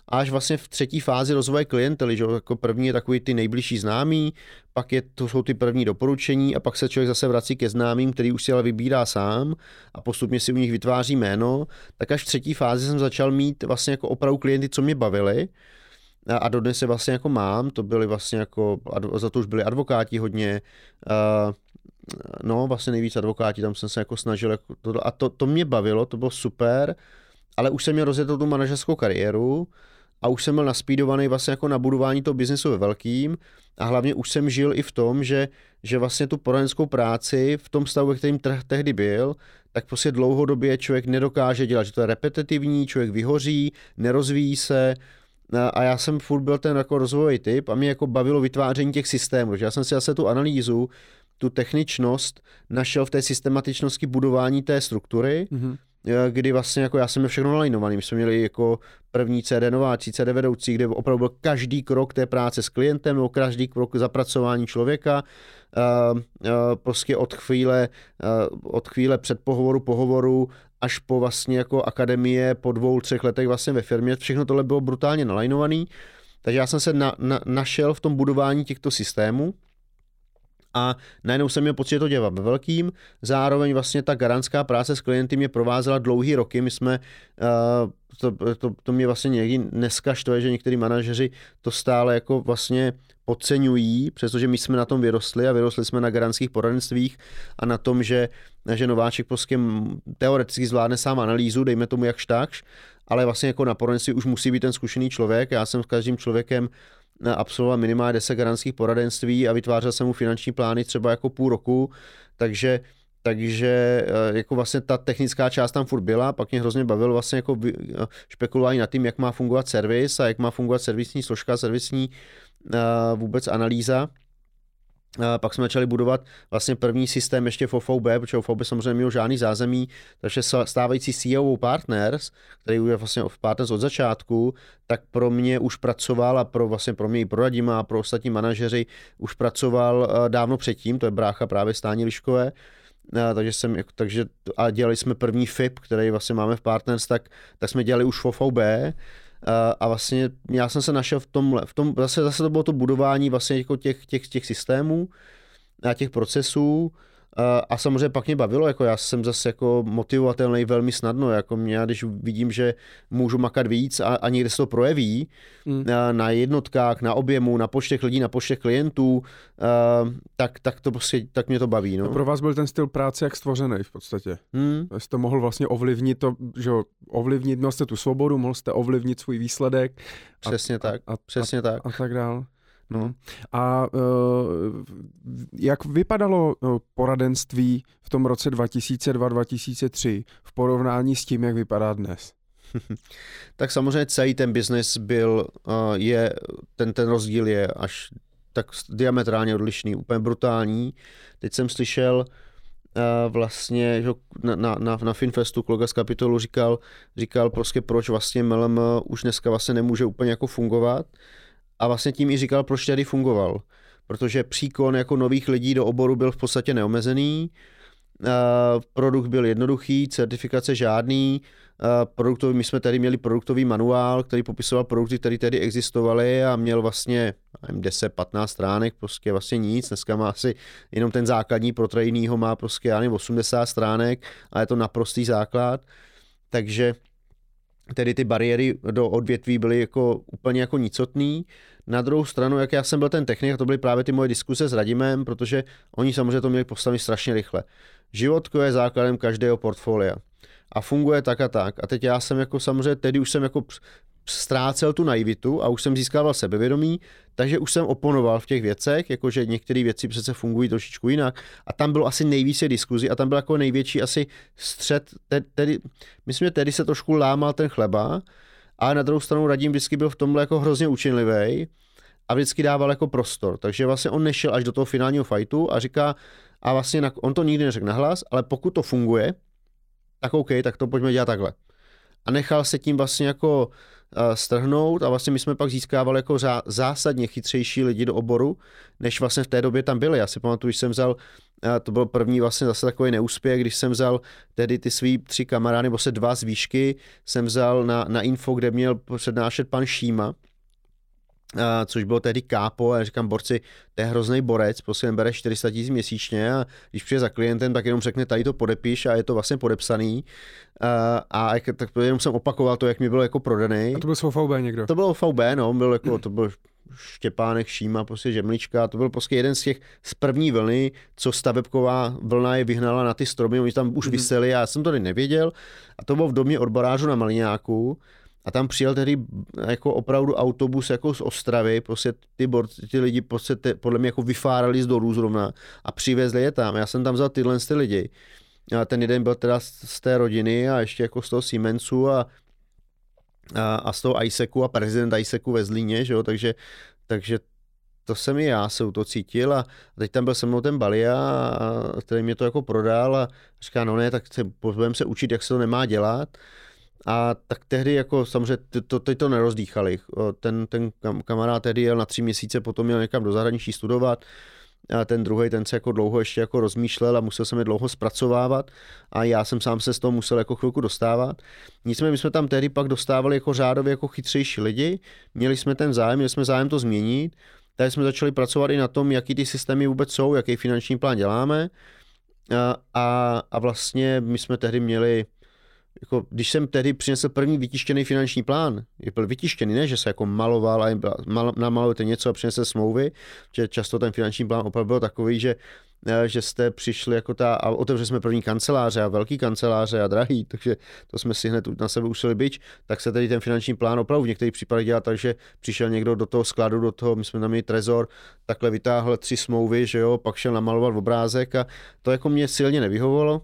až vlastně v třetí fázi rozvoje klientely, že jako první je takový ty nejbližší známí, pak je, to jsou ty první doporučení a pak se člověk zase vrací ke známým, který už si ale vybírá sám a postupně si u nich vytváří jméno, tak až v třetí fázi jsem začal mít vlastně jako opravdu klienty, co mě bavili. A dodnes se vlastně jako mám, to byly vlastně jako, za to už byli advokáti hodně, no vlastně nejvíc advokáti, tam jsem se jako snažil, jako to, a to, to mě bavilo, to bylo super, ale už jsem měl rozjetou tu manažerskou kariéru a už jsem byl naspídovaný vlastně jako na budování toho biznesu ve velkým a hlavně už jsem žil i v tom, že, že vlastně tu poradenskou práci v tom stavu, ve kterým trh tehdy byl, tak prostě dlouhodobě člověk nedokáže dělat, že to je repetitivní, člověk vyhoří, nerozvíjí se, a já jsem furt byl ten jako rozvojový typ a mě jako bavilo vytváření těch systémů, že já jsem si zase tu analýzu, tu techničnost našel v té systematičnosti budování té struktury, mm-hmm kdy vlastně jako já jsem měl všechno nalajnovaný. My jsme měli jako první CD nováčí, CD vedoucí, kde opravdu byl každý krok té práce s klientem nebo každý krok zapracování člověka. Uh, uh, prostě od chvíle, uh, od chvíle před pohovoru, pohovoru až po vlastně jako akademie po dvou, třech letech vlastně ve firmě. Všechno tohle bylo brutálně nalajnovaný. Takže já jsem se na, na, našel v tom budování těchto systémů a najednou jsem měl pocit, že to dělá ve velkým. Zároveň vlastně ta garantská práce s klienty mě provázela dlouhý roky. My jsme, uh, to, to, to mě vlastně někdy dneska štve, že některý manažeři to stále jako vlastně podceňují, přestože my jsme na tom vyrostli a vyrostli jsme na garantských poradenstvích a na tom, že, že nováček prostě teoreticky zvládne sám analýzu, dejme tomu jakž takž, ale vlastně jako na poradenství už musí být ten zkušený člověk. Já jsem s každým člověkem absolvoval minimálně 10 garantských poradenství a vytvářel jsem mu finanční plány třeba jako půl roku, takže takže eh, jako vlastně ta technická část tam furt byla, pak mě hrozně bavilo vlastně jako eh, špekulování nad tím, jak má fungovat servis a jak má fungovat servisní složka, servisní vůbec analýza. Pak jsme začali budovat vlastně první systém ještě v OVB, protože OVB samozřejmě měl žádný zázemí, takže stávající CEO Partners, který je vlastně v Partners od začátku, tak pro mě už pracoval a pro vlastně pro mě i pro Radima a pro ostatní manažeři už pracoval eh, dávno předtím, to je brácha právě Stání Liškové, eh, takže jsem, takže a dělali jsme první FIP, který vlastně máme v Partners, tak, tak jsme dělali už v OVB, a vlastně já jsem se našel v tomhle, v tom, zase, zase to bylo to budování vlastně jako těch, těch, těch systémů a těch procesů, a samozřejmě pak mě bavilo, jako já jsem zase jako motivovatelný velmi snadno, jako mě, když vidím, že můžu makat víc a, a někde se to projeví mm. na jednotkách, na objemu, na počtech lidí, na počtech klientů, tak, tak to prostě, tak mě to baví. No. A pro vás byl ten styl práce jak stvořený v podstatě. Mm. Jste mohl vlastně ovlivnit to, že ovlivnit, měl jste tu svobodu, mohl jste ovlivnit svůj výsledek. Přesně a, tak, a, přesně a, tak. A tak dál. No. A uh, jak vypadalo uh, poradenství v tom roce 2002-2003 v porovnání s tím, jak vypadá dnes? tak samozřejmě celý ten biznis byl, uh, je, ten, ten rozdíl je až tak diametrálně odlišný, úplně brutální. Teď jsem slyšel vlastně, že na, na, na, na Finfestu kolega z kapitolu říkal, říkal prostě proč vlastně MLM už dneska vlastně nemůže úplně jako fungovat a vlastně tím i říkal, proč tady fungoval. Protože příkon jako nových lidí do oboru byl v podstatě neomezený, produkt byl jednoduchý, certifikace žádný, produktový, my jsme tady měli produktový manuál, který popisoval produkty, které tady existovaly a měl vlastně 10-15 stránek, prostě vlastně nic, dneska má asi jenom ten základní pro ho má prostě já nevím, 80 stránek a je to naprostý základ, takže tedy ty bariéry do odvětví byly jako úplně jako nicotný. Na druhou stranu, jak já jsem byl ten technik, to byly právě ty moje diskuse s Radimem, protože oni samozřejmě to měli postavit strašně rychle. Životko je základem každého portfolia a funguje tak a tak. A teď já jsem jako samozřejmě, tedy už jsem jako ztrácel tu naivitu a už jsem získával sebevědomí, takže už jsem oponoval v těch věcech, jakože některé věci přece fungují trošičku jinak. A tam bylo asi nejvíce diskuzí a tam byl jako největší asi střed, tedy, myslím, že tedy se trošku lámal ten chleba, a na druhou stranu Radim vždycky byl v tomhle jako hrozně učinlivý a vždycky dával jako prostor. Takže vlastně on nešel až do toho finálního fightu a říká, a vlastně on to nikdy neřekl nahlas, ale pokud to funguje, tak OK, tak to pojďme dělat takhle. A nechal se tím vlastně jako strhnout a vlastně my jsme pak získávali jako zásadně chytřejší lidi do oboru, než vlastně v té době tam byli. Já si pamatuju, když jsem vzal, to byl první vlastně zase takový neúspěch, když jsem vzal tedy ty svý tři kamarády, nebo se dva z výšky, jsem vzal na, na info, kde měl přednášet pan Šíma, což bylo tehdy kápo a já říkám, borci, to je hrozný borec, prostě bere 400 tisíc měsíčně a když přijde za klientem, tak jenom řekne, tady to podepiš a je to vlastně podepsaný. A, a jak, tak jenom jsem opakoval to, jak mi bylo jako prodaný. A to byl z OVB někdo? To bylo VB, no, byl jako, to byl Štěpánek, Šíma, prostě Žemlička, to byl prostě jeden z těch z první vlny, co stavebková vlna je vyhnala na ty stromy, oni tam už mm-hmm. vyseli a já jsem to nevěděl a to bylo v domě odborářů na Maliňáku a tam přijel tedy jako opravdu autobus jako z Ostravy, prostě ty, bor, ty lidi prostě te, podle mě jako vyfárali z dolů zrovna a přivezli je tam. Já jsem tam vzal tyhle ty lidi. A ten jeden byl teda z té rodiny a ještě jako z toho Siemensu a, a, a z toho ISECu a prezident ISECu ve Zlíně, že jo? Takže, takže to jsem i já se u toho cítil a teď tam byl se mnou ten Balia, který mě to jako prodal a říká, no ne, tak se, budeme se učit, jak se to nemá dělat. A tak tehdy jako samozřejmě to, teď to nerozdýchali. Ten, ten kamarád tehdy jel na tři měsíce, potom měl někam do zahraničí studovat. A ten druhý, ten se jako dlouho ještě jako rozmýšlel a musel se mi dlouho zpracovávat a já jsem sám se z toho musel jako chvilku dostávat. Nicméně my jsme tam tehdy pak dostávali jako řádově jako chytřejší lidi, měli jsme ten zájem, měli jsme zájem to změnit, tady jsme začali pracovat i na tom, jaký ty systémy vůbec jsou, jaký finanční plán děláme a, a, a vlastně my jsme tehdy měli jako, když jsem tehdy přinesl první vytištěný finanční plán, je byl vytištěný, ne, že se jako maloval a mal, namalujete něco a přinesl smlouvy, že často ten finanční plán opravdu byl takový, že eh, že jste přišli jako ta, a otevřeli jsme první kanceláře a velký kanceláře a drahý, takže to jsme si hned na sebe usili byč, tak se tedy ten finanční plán opravdu v některých případech dělá tak, že přišel někdo do toho skladu, do toho, my jsme tam měli trezor, takhle vytáhl tři smlouvy, že jo, pak šel namalovat obrázek a to jako mě silně nevyhovovalo.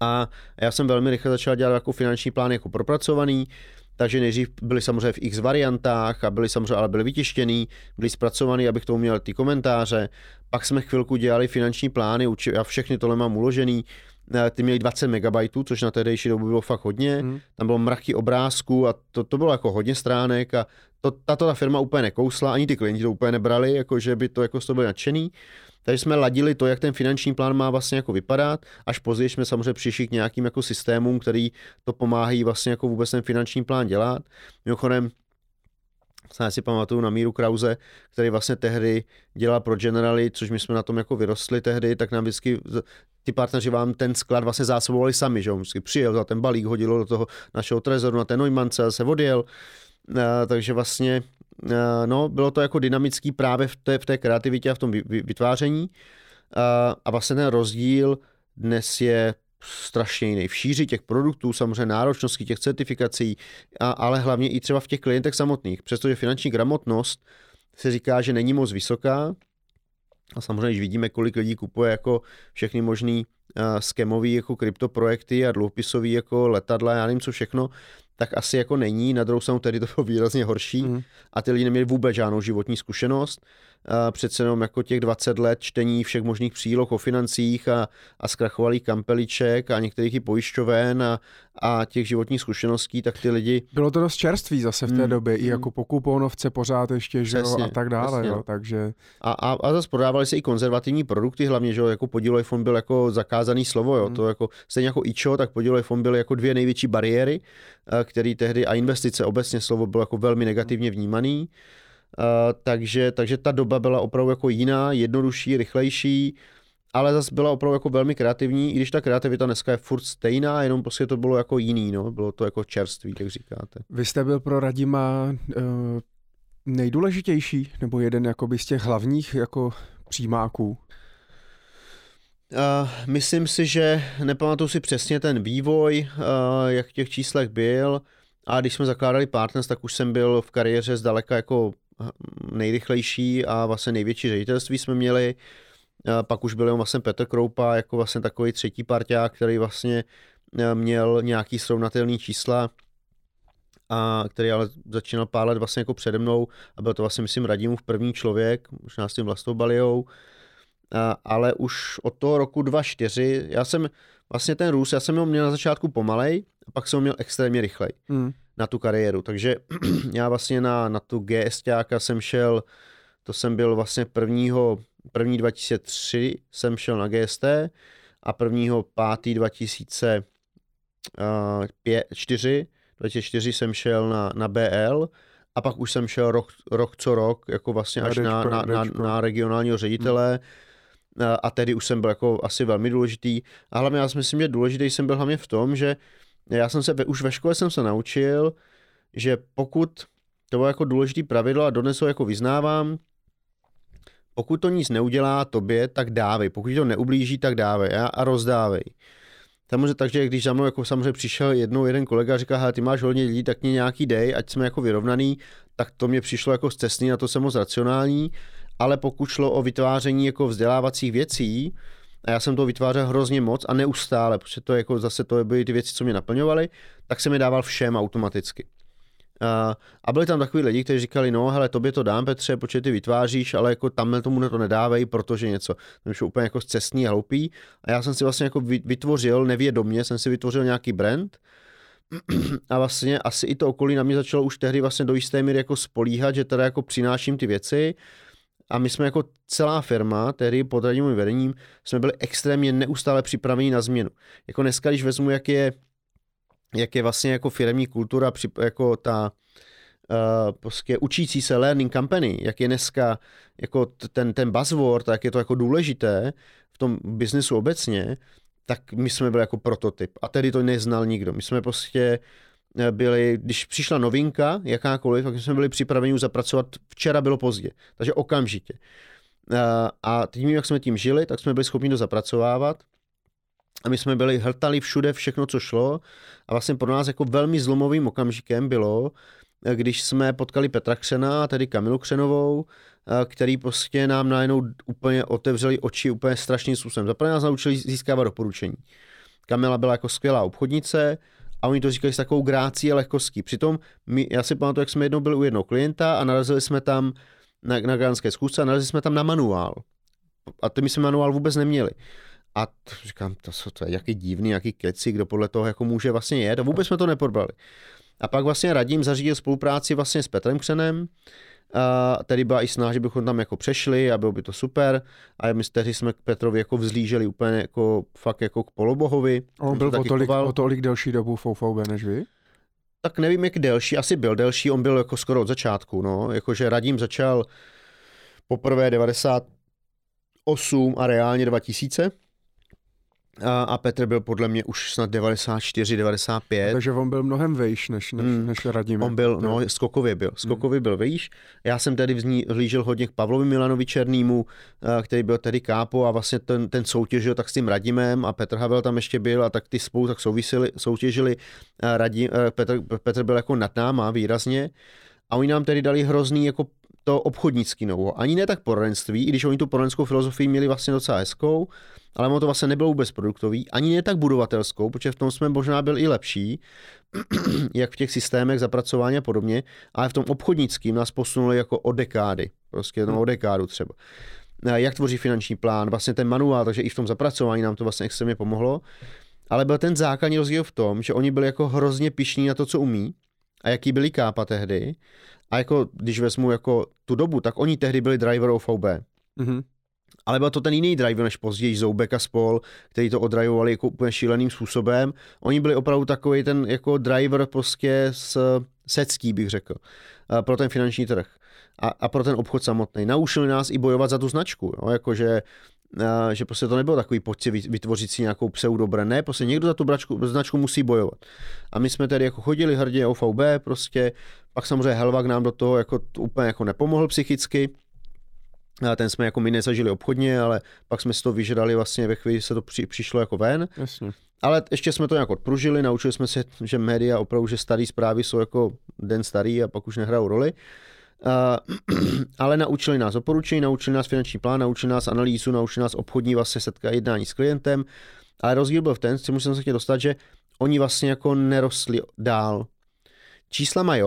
A já jsem velmi rychle začal dělat jako finanční plán jako propracovaný, takže nejdřív byly samozřejmě v x variantách a byly samozřejmě, ale byly vytištěný, byly zpracovaný, abych tomu měl ty komentáře. Pak jsme chvilku dělali finanční plány, já všechny tohle mám uložený, eh, ty měli 20 MB, což na tehdejší dobu bylo fakt hodně. Hmm. Tam bylo mraky obrázků a to, to bylo jako hodně stránek a to, tato ta firma úplně nekousla, ani ty klienti to úplně nebrali, jako že by to jako z toho byli nadšený. Takže jsme ladili to, jak ten finanční plán má vlastně jako vypadat, až později jsme samozřejmě přišli k nějakým jako systémům, který to pomáhají vlastně jako vůbec ten finanční plán dělat. Mimochodem, já si pamatuju na Míru Krause, který vlastně tehdy dělal pro Generali, což my jsme na tom jako vyrostli tehdy, tak nám vždycky ty partneři vám ten sklad vlastně zásobovali sami, že on vždycky přijel za ten balík, hodilo do toho našeho trezoru na ten Neumance a se odjel. takže vlastně Eh, no, bylo to jako dynamický právě v té, v té kreativitě a v tom vytváření. A, a vlastně ten rozdíl dnes je strašně jiný. V šíři těch produktů, samozřejmě náročnosti těch certifikací, a, ale hlavně i třeba v těch klientech samotných. Přestože finanční gramotnost se říká, že není moc vysoká, a samozřejmě, když vidíme, kolik lidí kupuje jako všechny možný uh, skemový jako kryptoprojekty a dluhopisový jako letadla, já nevím co všechno, tak asi jako není. Na druhou stranu tedy to bylo výrazně horší mm. a ty lidi neměli vůbec žádnou životní zkušenost přece jenom jako těch 20 let čtení všech možných příloh o financích a, a zkrachovalých kampeliček a některých i pojišťoven a, a těch životních zkušeností, tak ty lidi... Bylo to dost čerství zase v té hmm. době, i hmm. jako po kuponovce pořád ještě, že jo, a tak dále, jo, takže... A, a, a zase prodávali se i konzervativní produkty, hlavně, že jo, jako podílový fond byl jako zakázaný slovo, jo, hmm. to jako, stejně jako IČO, tak podílový fond byl jako dvě největší bariéry, který tehdy, a investice obecně slovo bylo jako velmi negativně vnímaný, takže, takže ta doba byla opravdu jako jiná, jednodušší, rychlejší, ale zase byla opravdu jako velmi kreativní, i když ta kreativita dneska je furt stejná, jenom prostě to bylo jako jiný, no, bylo to jako čerství, jak říkáte. Vy jste byl pro Radima uh, nejdůležitější, nebo jeden jakoby z těch hlavních jako přímáků? Uh, myslím si, že nepamatuju si přesně ten vývoj, uh, jak v těch číslech byl, a když jsme zakládali Partners, tak už jsem byl v kariéře zdaleka jako nejrychlejší a vlastně největší ředitelství jsme měli. Pak už byl vlastně Petr Kroupa jako vlastně takový třetí parťák, který vlastně e, měl nějaký srovnatelný čísla a který ale začínal pár let vlastně jako přede mnou a byl to vlastně, myslím, Radimův první člověk, možná s tím vlastou Baliou, a, ale už od toho roku 2004, já jsem vlastně ten růst, já jsem ho měl na začátku pomalej, a pak jsem ho měl extrémně rychlej. Mm na tu kariéru. Takže já vlastně na, na tu GSťáka jsem šel, to jsem byl vlastně prvního, první 2003 jsem šel na GST a prvního pátý 2004, 2004 jsem šel na, na BL a pak už jsem šel rok, rok co rok, jako vlastně až na, na, na, na regionálního ředitele. Hmm. A tedy už jsem byl jako asi velmi důležitý. A hlavně já si myslím, že důležitý jsem byl hlavně v tom, že já jsem se, už ve škole jsem se naučil, že pokud, to bylo jako důležitý pravidlo a dodnes ho jako vyznávám, pokud to nic neudělá tobě, tak dávej. Pokud to neublíží, tak dávej a, a rozdávej. Samozřejmě, takže když za mnou jako samozřejmě přišel jednou jeden kolega a říká, ty máš hodně lidí, tak mě nějaký dej, ať jsme jako vyrovnaný, tak to mě přišlo jako cestný, na to jsem moc racionální, ale pokud šlo o vytváření jako vzdělávacích věcí, a já jsem to vytvářel hrozně moc a neustále, protože to jako zase to byly ty věci, co mě naplňovaly, tak jsem je dával všem automaticky. A, byli tam takový lidi, kteří říkali, no hele, tobě to dám Petře, protože ty vytváříš, ale jako tam tomu to nedávej, protože něco. To je úplně jako cestný a hloupý. A já jsem si vlastně jako vytvořil, nevědomně jsem si vytvořil nějaký brand, a vlastně asi i to okolí na mě začalo už tehdy vlastně do jisté míry jako spolíhat, že teda jako přináším ty věci a my jsme jako celá firma, tedy pod radním vedením, jsme byli extrémně neustále připraveni na změnu. Jako dneska, když vezmu, jak je, jak je vlastně jako firmní kultura, jako ta uh, prostě učící se learning company, jak je dneska jako ten, ten buzzword, jak je to jako důležité v tom biznesu obecně, tak my jsme byli jako prototyp. A tedy to neznal nikdo. My jsme prostě byli, když přišla novinka, jakákoliv, tak jsme byli připraveni už zapracovat, včera bylo pozdě, takže okamžitě. Eh, a tím, jak jsme tím žili, tak jsme byli schopni to zapracovávat. A my jsme byli, hltali všude všechno, co šlo. A vlastně pro nás jako velmi zlomovým okamžikem bylo, eh, když jsme potkali Petra Křena, tedy Kamilu Křenovou, který prostě nám najednou úplně otevřeli oči úplně strašným způsobem. Zaprvé nás naučili získávat doporučení. Kamila byla jako skvělá obchodnice, a oni to říkali s takovou grácí a lehkostí. Přitom my, já si pamatuju, jak jsme jednou byli u jednoho klienta a narazili jsme tam na, na gánské zkusce a narazili jsme tam na manuál. A ty my jsme manuál vůbec neměli. A to, říkám, to, jsou, to je jaký divný, jaký keci, kdo podle toho jako může vlastně jet. A vůbec jsme to neprobrali. A pak vlastně radím zařídil spolupráci vlastně s Petrem Křenem, a tady byla i snaha, že bychom tam jako přešli a bylo by to super. A my tehdy jsme k Petrovi jako vzlíželi úplně jako fakt jako k polobohovi. On byl o tolik, o tolik delší dobu v OVB než vy? Tak nevím, jak delší, asi byl delší, on byl jako skoro od začátku, no, jakože Radím začal poprvé 98 a reálně 2000, a, a Petr byl podle mě už snad 94, 95. Takže on byl mnohem vejš než, než, mm. než Radim. On byl, no, skokově byl. Skokově mm. byl vejš. Já jsem tedy vzlížil hodně k Pavlovi Milanovi Černýmu, eh, který byl tedy kápo a vlastně ten, ten soutěžil tak s tím Radimem a Petr Havel tam ještě byl a tak ty spolu tak souvisili, soutěžili. Radim, eh, Petr, Petr byl jako nad náma výrazně. A oni nám tedy dali hrozný jako to obchodnický novo. Ani ne tak poradenství, i když oni tu poradenskou filozofii měli vlastně docela hezkou, ale ono to vlastně nebylo vůbec produktový, ani ne tak budovatelskou, protože v tom jsme možná byl i lepší, jak v těch systémech zapracování a podobně, ale v tom obchodnickým nás posunuli jako o dekády, prostě no, o dekádu třeba. Jak tvoří finanční plán, vlastně ten manuál, takže i v tom zapracování nám to vlastně extrémně pomohlo. Ale byl ten základní rozdíl v tom, že oni byli jako hrozně pišní na to, co umí a jaký byli kápa tehdy. A jako, když vezmu jako tu dobu, tak oni tehdy byli driver OVB. Mm-hmm. Ale byl to ten jiný driver než později Zoubek a spol, který to odrajovali jako úplně šíleným způsobem. Oni byli opravdu takový ten jako driver prostě s secký, bych řekl, pro ten finanční trh a, a pro ten obchod samotný. Naučili nás i bojovat za tu značku, jo? jakože že prostě to nebylo takový pojď si vytvořit si nějakou pseudobrand. Ne, prostě někdo za tu bračku, značku musí bojovat. A my jsme tedy jako chodili hrdě OVB, prostě pak samozřejmě Helvak nám do toho jako úplně jako nepomohl psychicky, ten jsme jako my nezažili obchodně, ale pak jsme si to vyžrali vlastně ve chvíli, se to při, přišlo jako ven. Jasně. Ale ještě jsme to nějak odpružili, naučili jsme se, že média opravdu, že staré zprávy jsou jako den starý a pak už nehrajou roli. Uh, ale naučili nás doporučení, naučili nás finanční plán, naučili nás analýzu, naučili nás obchodní vlastně setka jednání s klientem. Ale rozdíl byl v ten, co musím se chtěl dostat, že oni vlastně jako nerostli dál. Čísla mají,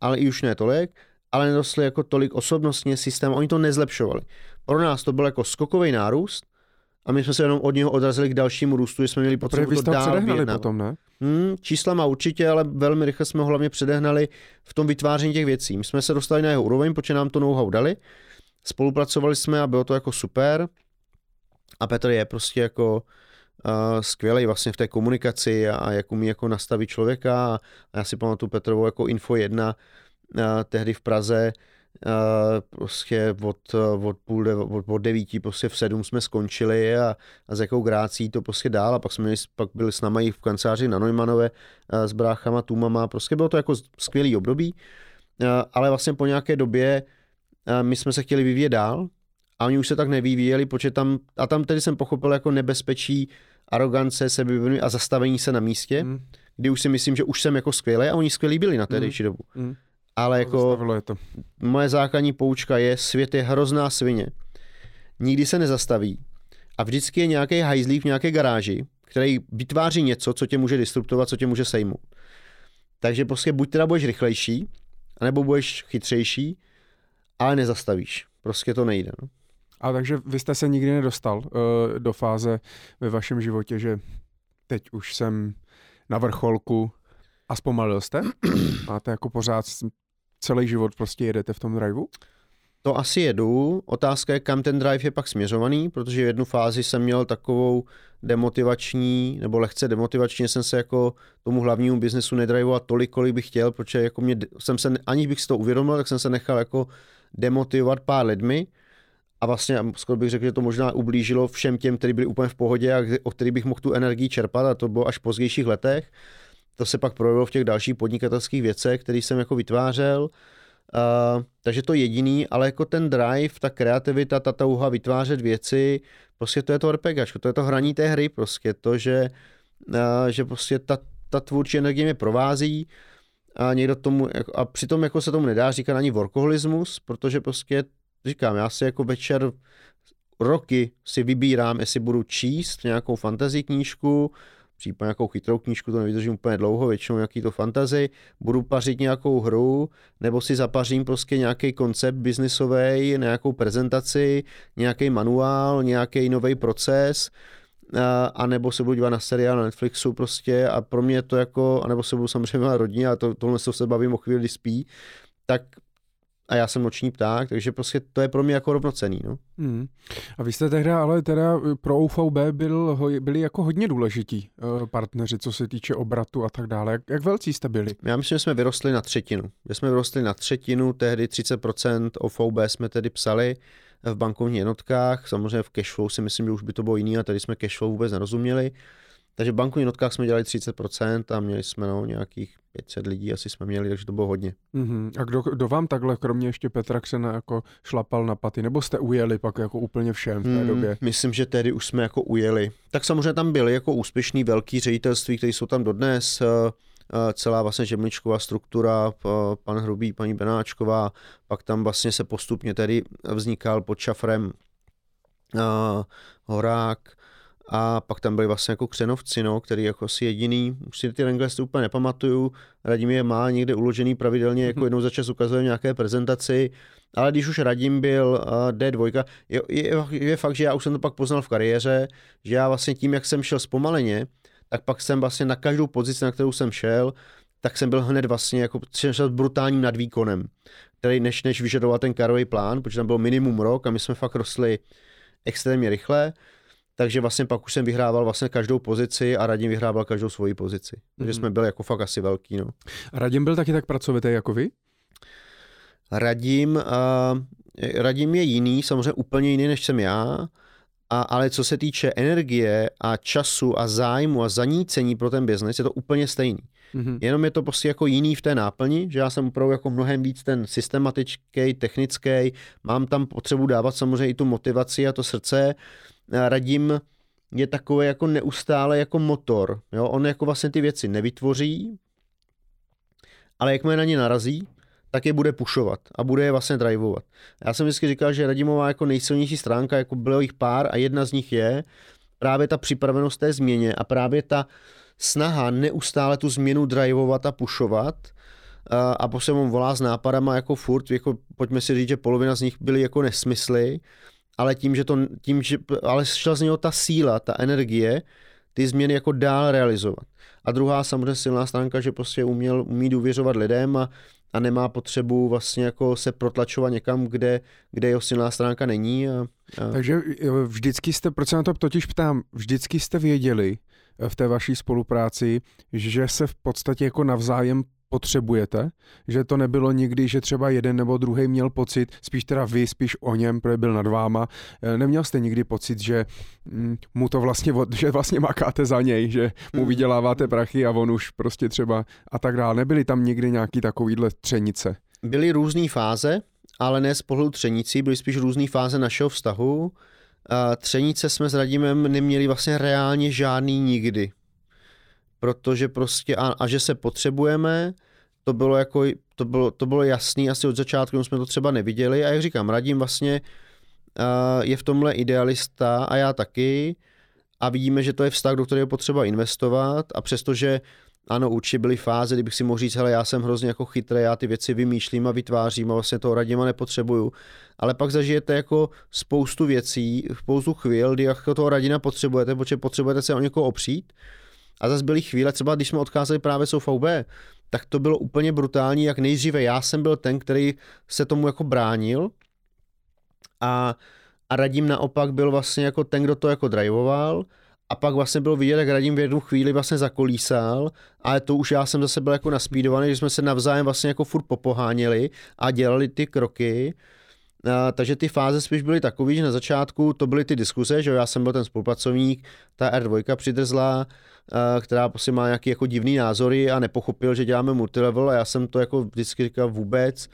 ale i už ne tolik, ale nerostly jako tolik osobnostně systém, oni to nezlepšovali. Pro nás to byl jako skokový nárůst a my jsme se jenom od něho odrazili k dalšímu růstu, že jsme měli potřebu to dál potom, ne? Hmm, čísla má určitě, ale velmi rychle jsme ho hlavně předehnali v tom vytváření těch věcí. My jsme se dostali na jeho úroveň, protože nám to know-how dali, spolupracovali jsme a bylo to jako super. A Petr je prostě jako uh, skvělý vlastně v té komunikaci a, a jak umí jako nastavit člověka. A já si pamatuju Petrovou jako Info 1, tehdy v Praze prostě od, od půl de, od, od devíti prostě v sedm jsme skončili a, a s jakou grácí to prostě dál a pak jsme měli, pak byli s náma i v kanceláři na Neumanové s bráchama, tůmama, prostě bylo to jako skvělý období, ale vlastně po nějaké době my jsme se chtěli vyvíjet dál a oni už se tak nevyvíjeli, protože tam, a tam tedy jsem pochopil jako nebezpečí arogance, sebevědomí a zastavení se na místě, mm. kdy už si myslím, že už jsem jako skvělý a oni skvělí byli na té mm. dobu. Mm. Ale jako je to. moje základní poučka je, svět je hrozná svině. Nikdy se nezastaví. A vždycky je nějaký hajzlík v nějaké garáži, který vytváří něco, co tě může disruptovat, co tě může sejmout. Takže prostě buď teda budeš rychlejší, anebo budeš chytřejší, ale nezastavíš. Prostě to nejde. No. A takže vy jste se nikdy nedostal uh, do fáze ve vašem životě, že teď už jsem na vrcholku a zpomalil jste? Máte jako pořád celý život prostě jedete v tom driveu? To asi jedu. Otázka je, kam ten drive je pak směřovaný, protože v jednu fázi jsem měl takovou demotivační, nebo lehce demotivačně jsem se jako tomu hlavnímu biznesu nedrivoval tolik, kolik bych chtěl, protože jako mě, jsem se, ani bych si to uvědomil, tak jsem se nechal jako demotivovat pár lidmi a vlastně skoro bych řekl, že to možná ublížilo všem těm, kteří byli úplně v pohodě a o kterých bych mohl tu energii čerpat a to bylo až v pozdějších letech. To se pak projevilo v těch dalších podnikatelských věcech, které jsem jako vytvářel. Uh, takže to jediný, ale jako ten drive, ta kreativita, ta touha vytvářet věci, prostě to je to RPGčko, to je to hraní té hry, prostě to, že, uh, že prostě ta, ta tvůrčí energie mě provází a někdo tomu, a přitom jako se tomu nedá říkat ani workoholismus, protože prostě říkám, já si jako večer roky si vybírám, jestli budu číst nějakou fantasy knížku, případně nějakou chytrou knížku, to nevydržím úplně dlouho, většinou nějaký to fantazy, budu pařit nějakou hru, nebo si zapařím prostě nějaký koncept biznisový, nějakou prezentaci, nějaký manuál, nějaký nový proces, a, a nebo se budu dívat na seriál na Netflixu prostě a pro mě to jako, a nebo se budu samozřejmě na rodině a to, tohle se bavím o chvíli, spí, tak a já jsem noční pták, takže prostě to je pro mě jako rovnocený. No. Hmm. A vy jste tehdy ale teda pro UVB byl, byli jako hodně důležití uh, partneři, co se týče obratu a tak dále. Jak, jak velcí jste byli? Já myslím, že jsme vyrostli na třetinu. My jsme vyrostli na třetinu, tehdy 30% OVB jsme tedy psali v bankovních jednotkách, samozřejmě v cashflow si myslím, že už by to bylo jiný a tady jsme cashflow vůbec nerozuměli. Takže v bankovních notkách jsme dělali 30% a měli jsme no, nějakých 500 lidí, asi jsme měli, takže to bylo hodně. Mm-hmm. A kdo, kdo vám takhle, kromě ještě Petra Ksena, jako šlapal na paty, nebo jste ujeli pak jako úplně všem v té mm, době? Myslím, že tehdy už jsme jako ujeli. Tak samozřejmě tam byli jako úspěšný velký ředitelství, kteří jsou tam dodnes, eh, eh, celá vlastně žemličková struktura, pan Hrubý, paní Benáčková, pak tam vlastně se postupně tedy vznikal pod šafrem uh, Horák, a pak tam byli vlastně jako křenovci, no, který jako si jediný, už si ty ranglesty úplně nepamatuju, Radim je má někde uložený pravidelně, jako mhm. jednou za čas ukazuje nějaké prezentaci, ale když už Radim byl uh, D2, je, je, je fakt, že já už jsem to pak poznal v kariéře, že já vlastně tím, jak jsem šel zpomaleně, tak pak jsem vlastně na každou pozici, na kterou jsem šel, tak jsem byl hned vlastně jako s brutálním nadvýkonem, který než, než vyžadoval ten karový plán, protože tam byl minimum rok a my jsme fakt rostli extrémně rychle takže vlastně pak už jsem vyhrával vlastně každou pozici a Radim vyhrával každou svoji pozici. Takže mm-hmm. jsme byli jako fakt asi velký. No. Radim byl taky tak pracovitý jako vy? Radim, uh, Radim je jiný, samozřejmě úplně jiný než jsem já, a, ale co se týče energie a času a zájmu a zanícení pro ten biznes, je to úplně stejný. Mm-hmm. Jenom je to prostě jako jiný v té náplni, že já jsem opravdu jako mnohem víc ten systematický, technický, mám tam potřebu dávat samozřejmě i tu motivaci a to srdce, Radim je takový jako neustále jako motor. Jo? On jako vlastně ty věci nevytvoří, ale jakmile na ně narazí, tak je bude pušovat a bude je vlastně drivovat. Já jsem vždycky říkal, že Radimová jako nejsilnější stránka, jako bylo jich pár a jedna z nich je právě ta připravenost té změně a právě ta snaha neustále tu změnu drivovat a pušovat a po sebou volá s nápadama jako furt, jako pojďme si říct, že polovina z nich byly jako nesmysly ale tím, že to, tím, že, ale šla z něho ta síla, ta energie, ty změny jako dál realizovat. A druhá samozřejmě silná stránka, že prostě uměl, umí důvěřovat lidem a, a nemá potřebu vlastně jako se protlačovat někam, kde, kde jeho silná stránka není. A, a... Takže vždycky jste, proč se na to totiž ptám, vždycky jste věděli eh, v té vaší spolupráci, že se v podstatě jako navzájem potřebujete, že to nebylo nikdy, že třeba jeden nebo druhý měl pocit, spíš teda vy, spíš o něm, protože byl nad váma, eh, neměl jste nikdy pocit, že mm, mu to vlastně, že vlastně makáte za něj, že mu hmm. vyděláváte prachy a on už prostě třeba a tak dále. Nebyly tam nikdy nějaký takovýhle třenice? Byly různé fáze, ale ne z pohledu třenicí, byly spíš různé fáze našeho vztahu, A třenice jsme s Radimem neměli vlastně reálně žádný nikdy. Protože prostě, a, a že se potřebujeme, to bylo jako, to bylo, to bylo jasný asi od začátku, jsme to třeba neviděli a jak říkám, Radim vlastně uh, je v tomhle idealista a já taky a vidíme, že to je vztah, do kterého potřeba investovat a přestože ano, určitě byly fáze, kdybych si mohl říct, hele, já jsem hrozně jako chytrý, já ty věci vymýšlím a vytvářím a vlastně toho Radima nepotřebuju. Ale pak zažijete jako spoustu věcí, spoustu chvíl, kdy jako toho Radina potřebujete, protože potřebujete se o někoho opřít. A zase byly chvíle, třeba když jsme odcházeli právě s OVB, tak to bylo úplně brutální, jak nejdříve já jsem byl ten, který se tomu jako bránil. A, a Radim naopak byl vlastně jako ten, kdo to jako driveoval a pak vlastně bylo vidět, jak Radim v jednu chvíli vlastně zakolísal, ale to už já jsem zase byl jako naspídovaný, že jsme se navzájem vlastně jako furt popoháněli a dělali ty kroky. A, takže ty fáze spíš byly takové, že na začátku to byly ty diskuse, že já jsem byl ten spolupracovník, ta R2 přidrzla, která prostě má nějaký jako divný názory a nepochopil, že děláme multilevel a já jsem to jako vždycky říkal vůbec.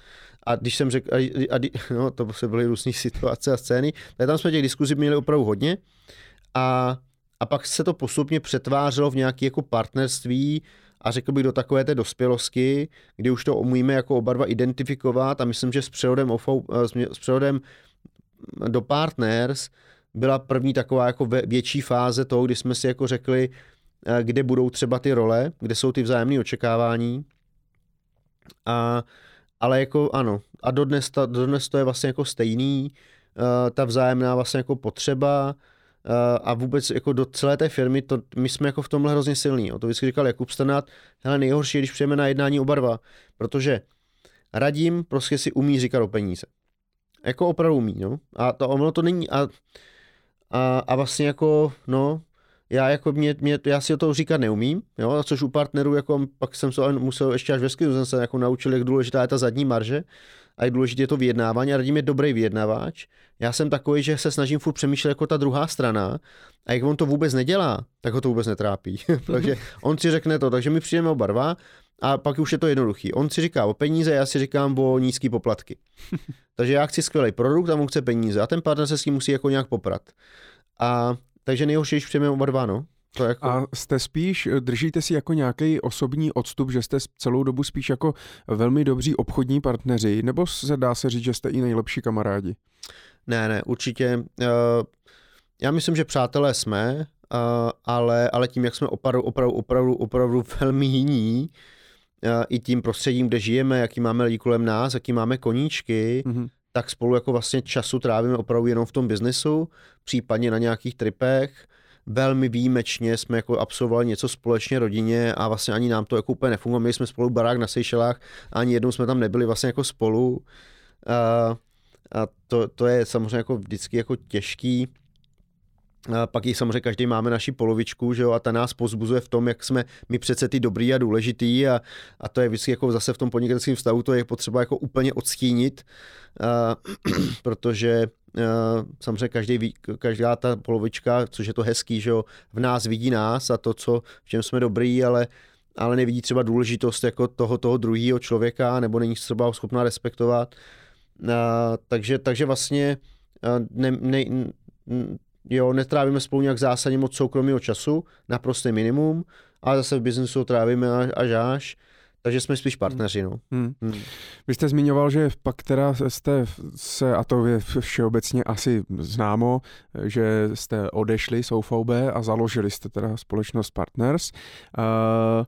A když jsem řekl, a, a, no, to se byly různé situace a scény, tak tam jsme těch diskuzí měli opravdu hodně. A a pak se to postupně přetvářelo v nějaké jako partnerství a řekl bych do takové té dospělosti, kdy už to umíme jako oba dva identifikovat a myslím, že s převodem, eh, s převodem do partners byla první taková jako větší fáze toho, kdy jsme si jako řekli, eh, kde budou třeba ty role, kde jsou ty vzájemné očekávání. A, ale jako ano, a dodnes, ta, dodnes to je vlastně jako stejný, ta vzájemná vlastně jako potřeba, a vůbec jako do celé té firmy, to, my jsme jako v tomhle hrozně silní. O to vždycky říkal Jakub Stanát, hele nejhorší, když přijeme na jednání oba dva, protože radím, prostě si umí říkat o peníze. Jako opravdu umí, no. A to ono to není, a, a, a vlastně jako, no, já jako mě, mě, já si o toho říkat neumím, jo, což u partnerů, jako pak jsem se musel ještě až ve skidu, jsem se jako naučil, jak důležitá je ta zadní marže, a je důležité to vyjednávání a radím je dobrý vyjednávač. Já jsem takový, že se snažím furt přemýšlet jako ta druhá strana a jak on to vůbec nedělá, tak ho to vůbec netrápí. takže on si řekne to, takže my přijdeme oba dva a pak už je to jednoduchý. On si říká o peníze, já si říkám o nízké poplatky. takže já chci skvělý produkt a on chce peníze a ten partner se s tím musí jako nějak poprat. A takže nejhorší, když přijeme oba dva, no. To jako... A jste spíš, držíte si jako nějaký osobní odstup, že jste celou dobu spíš jako velmi dobří obchodní partneři, nebo se dá se říct, že jste i nejlepší kamarádi? Ne, ne, určitě. Uh, já myslím, že přátelé jsme, uh, ale, ale tím, jak jsme opravdu, opravdu, opravdu, opravdu velmi jiní, i tím prostředím, kde žijeme, jaký máme lidi kolem nás, jaký máme koníčky, mm-hmm. Tak spolu jako vlastně času trávíme opravdu jenom v tom biznesu, případně na nějakých tripech, velmi výjimečně jsme jako absolvovali něco společně rodině a vlastně ani nám to jako úplně nefungovalo. Měli jsme spolu barák na Seychelách ani jednou jsme tam nebyli vlastně jako spolu. A, a to, to je samozřejmě jako vždycky jako těžký. Pak i samozřejmě každý máme naši polovičku, že jo, a ta nás pozbuzuje v tom, jak jsme my přece ty dobrý a důležitý a, a to je vždycky jako zase v tom podnikatelském vztahu, to je potřeba jako úplně odstínit, a, protože samozřejmě každý, každá ta polovička, což je to hezký, že jo, v nás vidí nás a to, co, v čem jsme dobrý, ale, ale nevidí třeba důležitost jako toho, toho druhého člověka, nebo není třeba schopná respektovat. A, takže, takže vlastně ne, ne, jo, netrávíme spolu nějak zásadně moc soukromého času, naprostý minimum, ale zase v biznesu trávíme až, až až takže jsme spíš partneři. No. Hmm. Hmm. Vy jste zmiňoval, že pak teda jste se, a to je všeobecně asi známo, že jste odešli z OVB a založili jste teda společnost Partners. Uh,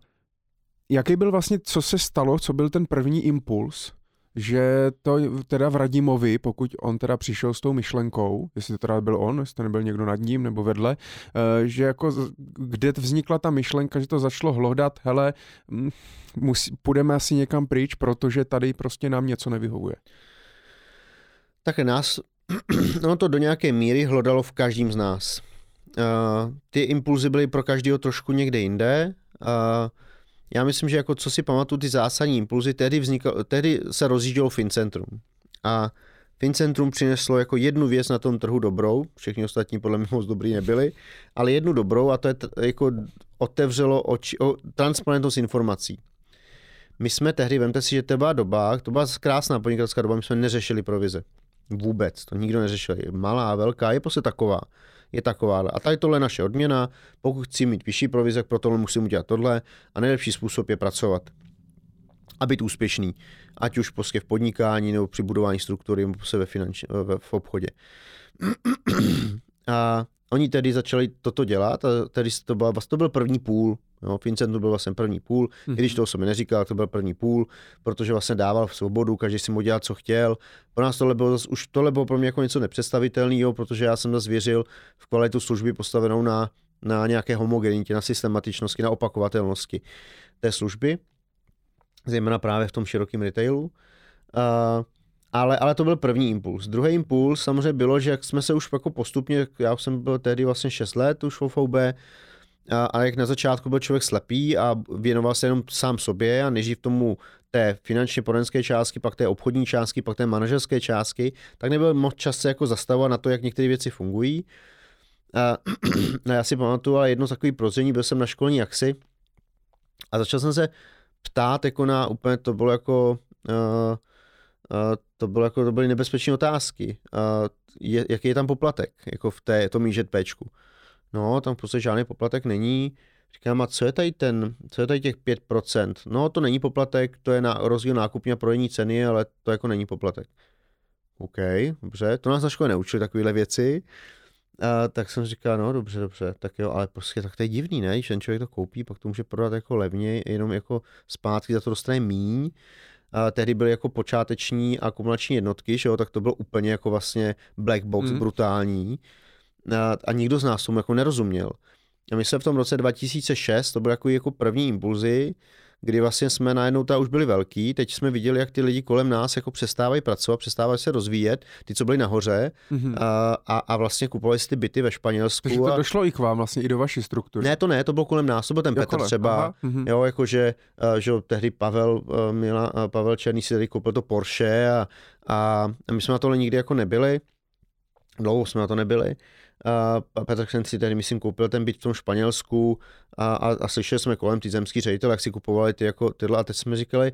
jaký byl vlastně, co se stalo, co byl ten první impuls, že to teda v Radimovi, pokud on teda přišel s tou myšlenkou, jestli to teda byl on, jestli to nebyl někdo nad ním nebo vedle, eh, že jako kde vznikla ta myšlenka, že to začalo hlodat, hele, mm, musí, půjdeme asi někam pryč, protože tady prostě nám něco nevyhovuje. Tak nás, no to do nějaké míry hlodalo v každém z nás. Uh, ty impulzy byly pro každého trošku někde jinde. Uh, já myslím, že jako co si pamatuju, ty zásadní impulzy, tehdy, vzniklo, tehdy se rozjíždělo FinCentrum. A FinCentrum přineslo jako jednu věc na tom trhu dobrou, všechny ostatní podle mě moc dobrý nebyly, ale jednu dobrou a to je t- jako otevřelo oči, o, transparentnost informací. My jsme tehdy, vemte si, že to byla doba, to byla krásná podnikatelská doba, my jsme neřešili provize. Vůbec, to nikdo neřešil. Je malá, velká, je prostě taková. Je taková. A tady tohle je naše odměna. Pokud chci mít vyšší provizek, pro tohle musím udělat tohle. A nejlepší způsob je pracovat a být úspěšný. Ať už prostě v podnikání, nebo při budování struktury, nebo se ve finanč, v obchodě. A oni tedy začali toto dělat a tedy to, byl, to byl první půl. Jo, Vincent byl vlastně první půl, mm-hmm. i když to mi neříkal, to byl první půl, protože vlastně dával v svobodu, každý si mohl dělat, co chtěl. Pro nás tohle bylo, už tohle bylo pro mě jako něco nepředstavitelného, protože já jsem zase věřil v kvalitu služby postavenou na, na nějaké homogenitě, na systematičnosti, na opakovatelnosti té služby, zejména právě v tom širokém retailu. Uh, ale, ale to byl první impuls. Druhý impuls samozřejmě bylo, že jak jsme se už jako postupně, já jsem byl tehdy vlastně 6 let už v OVB, a, a jak na začátku byl člověk slepý a věnoval se jenom sám sobě a nejdřív tomu té finančně poradenské částky, pak té obchodní částky, pak té manažerské částky, tak nebyl moc čas se jako zastavovat na to, jak některé věci fungují. A, a já si pamatuju, ale jedno takové prozření, byl jsem na školní jaksi a začal jsem se ptát jako na úplně, to bylo jako uh, to, bylo jako, to byly nebezpečné otázky. Uh, je, jaký je tam poplatek, jako v té, tom IŽPčku? No, tam podstatě žádný poplatek není. Říkám, a co je tady ten, co je tady těch 5%? No, to není poplatek, to je na rozdíl nákupní a prodejní ceny, ale to jako není poplatek. OK, dobře, to nás na škole neučili takovéhle věci. A, tak jsem říkal, no dobře, dobře, tak jo, ale prostě tak to je divný, ne? Když ten člověk to koupí, pak to může prodat jako levně, jenom jako zpátky za to dostane míň tehdy byly jako počáteční a kumulační jednotky, že jo, tak to bylo úplně jako vlastně black box, mm. brutální. A, a nikdo z nás tomu jako nerozuměl. A my jsme v tom roce 2006, to byly jako, jako první impulzy, kdy vlastně jsme najednou ta už byli velký, teď jsme viděli, jak ty lidi kolem nás jako přestávají pracovat, přestávají se rozvíjet, ty, co byli nahoře mm-hmm. a, a, a, vlastně kupovali si ty byty ve Španělsku. Takže to a... došlo i k vám vlastně, i do vaší struktury. Ne, to ne, to bylo kolem nás, to byl ten jo, Petr kolem. třeba, Aha, mm-hmm. jo, jakože, že tehdy Pavel, Mila, Pavel Černý si tady koupil to Porsche a, a my jsme na tohle nikdy jako nebyli, dlouho jsme na to nebyli a Petr Ksen si tady, myslím, koupil ten byt v tom Španělsku a, a, a slyšeli jsme kolem ty zemský ředitel, jak si kupovali ty jako tyhle a teď jsme říkali,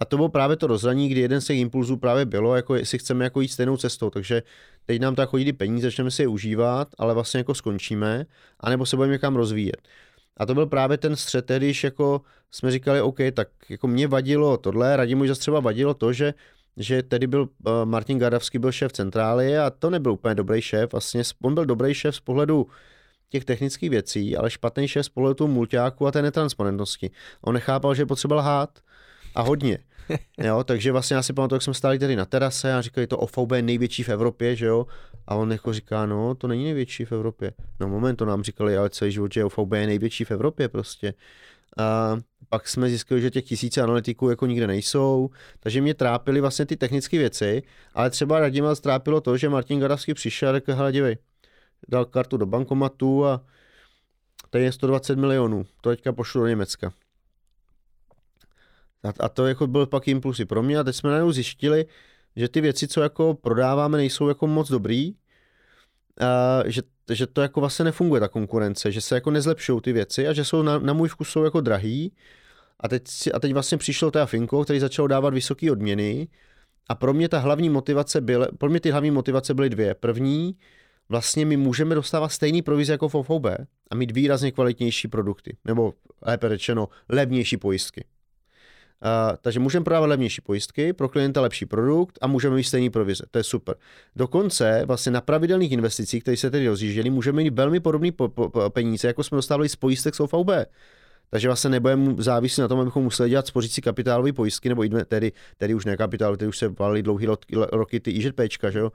a to bylo právě to rozhraní, kdy jeden z těch impulzů právě bylo, jako jestli chceme jako jít stejnou cestou, takže teď nám tak chodí ty peníze, začneme si je užívat, ale vlastně jako skončíme, anebo se budeme někam rozvíjet. A to byl právě ten střed, když jako jsme říkali, OK, tak jako mě vadilo tohle, Radimu zase třeba vadilo to, že že tedy byl uh, Martin Gardavský byl šéf centrály a to nebyl úplně dobrý šéf. Vlastně on byl dobrý šéf z pohledu těch technických věcí, ale špatný šéf z pohledu toho multiáku a té netransparentnosti. On nechápal, že je potřeba lhát a hodně. Jo, takže vlastně já si pamatuju, jak jsme stáli tady na terase a říkali, to OVB je největší v Evropě, že jo? A on jako říká, no, to není největší v Evropě. No moment, to nám říkali, ale celý život, že OVB je největší v Evropě prostě. A pak jsme zjistili, že těch tisíce analytiků jako nikde nejsou, takže mě trápily vlastně ty technické věci, ale třeba Radima trápilo to, že Martin Gadavský přišel a řekl, hele dívej, dal kartu do bankomatu a tady je 120 milionů, to teďka pošlu do Německa. A, a to jako byl pak impulsy pro mě a teď jsme najednou zjistili, že ty věci, co jako prodáváme, nejsou jako moc dobrý, a že že to jako vlastně nefunguje ta konkurence, že se jako nezlepšují ty věci a že jsou na, na můj vkus jsou jako drahý. A teď, a teď vlastně přišlo teda Finko, který začal dávat vysoké odměny a pro mě ta hlavní motivace byla, pro mě ty hlavní motivace byly dvě. První, vlastně my můžeme dostávat stejný provize jako v OVB a mít výrazně kvalitnější produkty, nebo lépe řečeno, levnější pojistky. Uh, takže můžeme prodávat levnější pojistky, pro klienta lepší produkt a můžeme mít stejný provize. To je super. Dokonce vlastně na pravidelných investicích, které se tedy rozjížděly, můžeme mít velmi podobné po, po, po, peníze, jako jsme dostávali z pojistek z OVB. Takže vlastně nebudeme závislí na tom, abychom museli dělat spořící kapitálové pojistky, nebo tedy, tedy už ne kapitál, tedy už se valily dlouhý roky ty IŽPčka, že jo.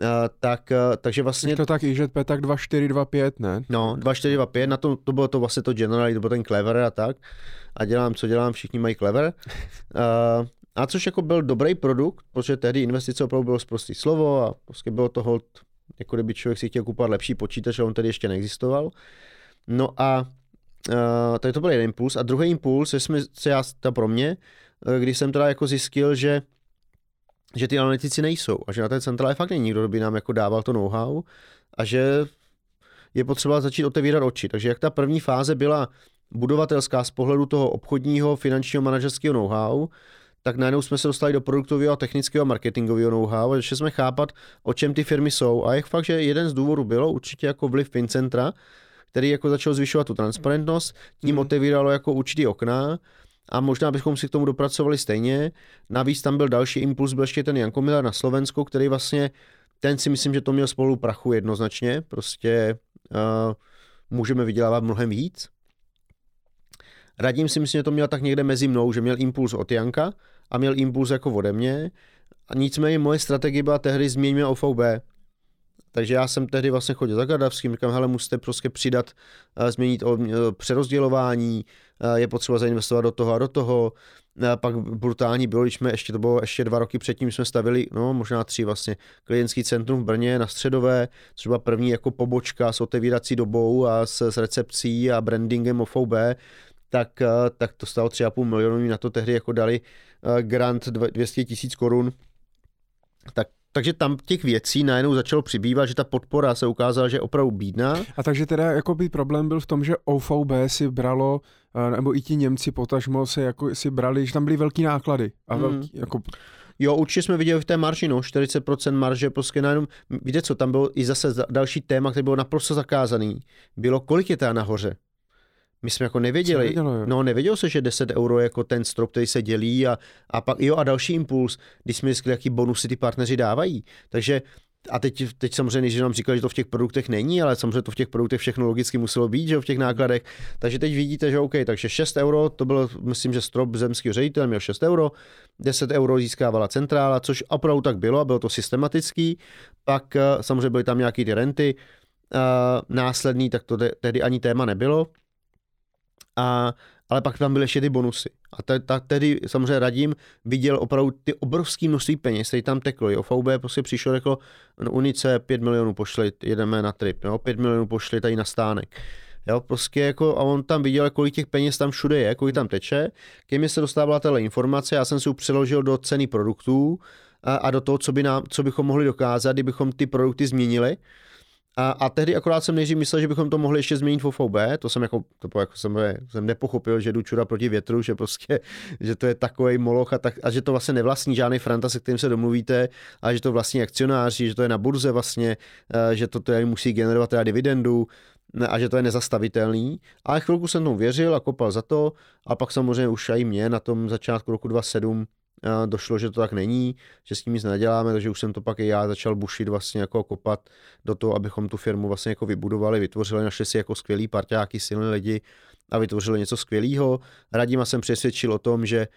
Uh, tak, uh, takže vlastně... Je to tak IŽP, tak 2425, ne? No, 2425, na to, to bylo to vlastně to general, to byl ten clever a tak. A dělám, co dělám, všichni mají clever. Uh, a což jako byl dobrý produkt, protože tehdy investice opravdu bylo zprostý slovo a prostě bylo to hold, jako kdyby člověk si chtěl kupovat lepší počítač, a on tedy ještě neexistoval. No a uh, tady to byl jeden impuls. A druhý impuls, jsme, co já, to pro mě, když jsem teda jako zjistil, že že ty analytici nejsou a že na té centrále fakt není nikdo, kdo by nám jako dával to know-how a že je potřeba začít otevírat oči. Takže jak ta první fáze byla budovatelská z pohledu toho obchodního, finančního, manažerského know-how, tak najednou jsme se dostali do produktového a technického a marketingového know-how a začali jsme chápat, o čem ty firmy jsou. A je fakt, že jeden z důvodů bylo určitě jako vliv Fincentra, který jako začal zvyšovat tu transparentnost, tím mm. otevíralo jako určitý okna a možná bychom si k tomu dopracovali stejně. Navíc tam byl další impuls, byl ještě ten Janko Miller na Slovensku, který vlastně, ten si myslím, že to měl spolu prachu jednoznačně, prostě uh, můžeme vydělávat mnohem víc. Radím si myslím, že to měl tak někde mezi mnou, že měl impuls od Janka a měl impuls jako ode mě. A nicméně moje strategie byla tehdy změníme OVB. Takže já jsem tehdy vlastně chodil za Gardavským, říkám, hele, musíte prostě přidat, eh, změnit o eh, přerozdělování, eh, je potřeba zainvestovat do toho a do toho. Pak brutální bylo, když jsme ještě, to bylo ještě dva roky předtím, jsme stavili, no možná tři vlastně, klientský centrum v Brně na Středové, třeba první jako pobočka s otevírací dobou a s, s recepcí a brandingem OVB, tak, tak to stalo 3,5 milionů, na to tehdy jako dali grant 200 tisíc korun, tak takže tam těch věcí najednou začalo přibývat, že ta podpora se ukázala, že je opravdu bídná. A takže teda jakoby problém byl v tom, že OVB si bralo, eh, nebo i ti Němci potažmo se jako si brali, že tam byly velký náklady. A velký, hmm. jako... Jo, určitě jsme viděli v té marži, no, 40% marže, prostě najednou, víte co, tam bylo i zase další téma, který byl naprosto zakázaný. Bylo, kolik je ta nahoře? My jsme jako nevěděli. Nevědělo, no, nevěděl se, že 10 euro je jako ten strop, který se dělí a, a pak, jo, a další impuls, když jsme zjistili, jaký bonusy ty partneři dávají. Takže a teď, teď samozřejmě, že nám říkali, že to v těch produktech není, ale samozřejmě to v těch produktech všechno logicky muselo být, že v těch nákladech. Takže teď vidíte, že OK, takže 6 euro, to byl, myslím, že strop zemského ředitele měl 6 euro, 10 euro získávala centrála, což opravdu tak bylo a bylo to systematický. Pak eh, samozřejmě byly tam nějaké ty renty, uh, následný, tak to tehdy ani téma nebylo. A, ale pak tam byly ještě ty bonusy. A te, ta, tedy samozřejmě radím, viděl opravdu ty obrovské množství peněz, které tam teklo. Jo, VB prostě přišlo, řekl, no, Unice 5 milionů pošli, jedeme na trip, jo, 5 milionů pošli tady na stánek. Jo, prostě jako, a on tam viděl, kolik těch peněz tam všude je, kolik tam teče. Ke mně se dostávala tato informace, já jsem si ji přeložil do ceny produktů a, a do toho, co, by nám, co bychom mohli dokázat, kdybychom ty produkty změnili. A, a tehdy akorát jsem nejdřív myslel, že bychom to mohli ještě změnit v OVB, to jsem jako, to jako jsem, jsem nepochopil, že jdu čura proti větru, že prostě, že to je takový moloch a, tak, a že to vlastně nevlastní žádný franta, se kterým se domluvíte, a že to vlastní akcionáři, že to je na burze vlastně, že to tady musí generovat teda dividendu, a že to je nezastavitelný. Ale chvilku jsem tomu věřil a kopal za to a pak samozřejmě už i mě na tom začátku roku 2007 došlo, že to tak není, že s tím nic neděláme, takže už jsem to pak i já začal bušit vlastně jako kopat do toho, abychom tu firmu vlastně jako vybudovali, vytvořili, našli si jako skvělý parťáky, silné lidi a vytvořili něco skvělého. Radima jsem přesvědčil o tom, že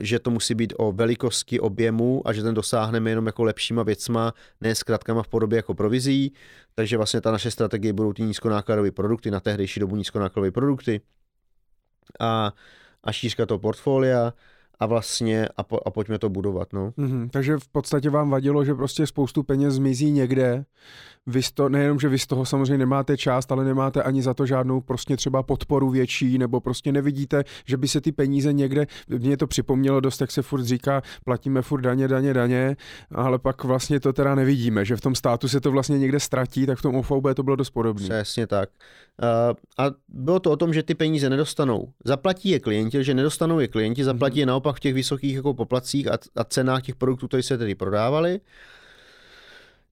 že to musí být o velikosti objemu a že ten dosáhneme jenom jako lepšíma věcma, ne zkratkama v podobě jako provizí. Takže vlastně ta naše strategie budou ty nízkonákladové produkty, na tehdejší dobu nízkonákladové produkty a, a šířka toho portfolia a vlastně a, po, a pojďme to budovat. No. Mm-hmm, takže v podstatě vám vadilo, že prostě spoustu peněz zmizí někde. Vy to, nejenom, že vy z toho samozřejmě nemáte část, ale nemáte ani za to žádnou prostě třeba podporu větší, nebo prostě nevidíte, že by se ty peníze někde, mě to připomnělo dost, jak se furt říká, platíme furt daně, daně, daně, ale pak vlastně to teda nevidíme, že v tom státu se to vlastně někde ztratí, tak v tom OVB to bylo dost podobné. Přesně tak. Uh, a bylo to o tom, že ty peníze nedostanou. Zaplatí je klienti, že nedostanou je klienti, zaplatí je naopak v těch vysokých jako poplacích a, a cenách těch produktů, které se tedy prodávali.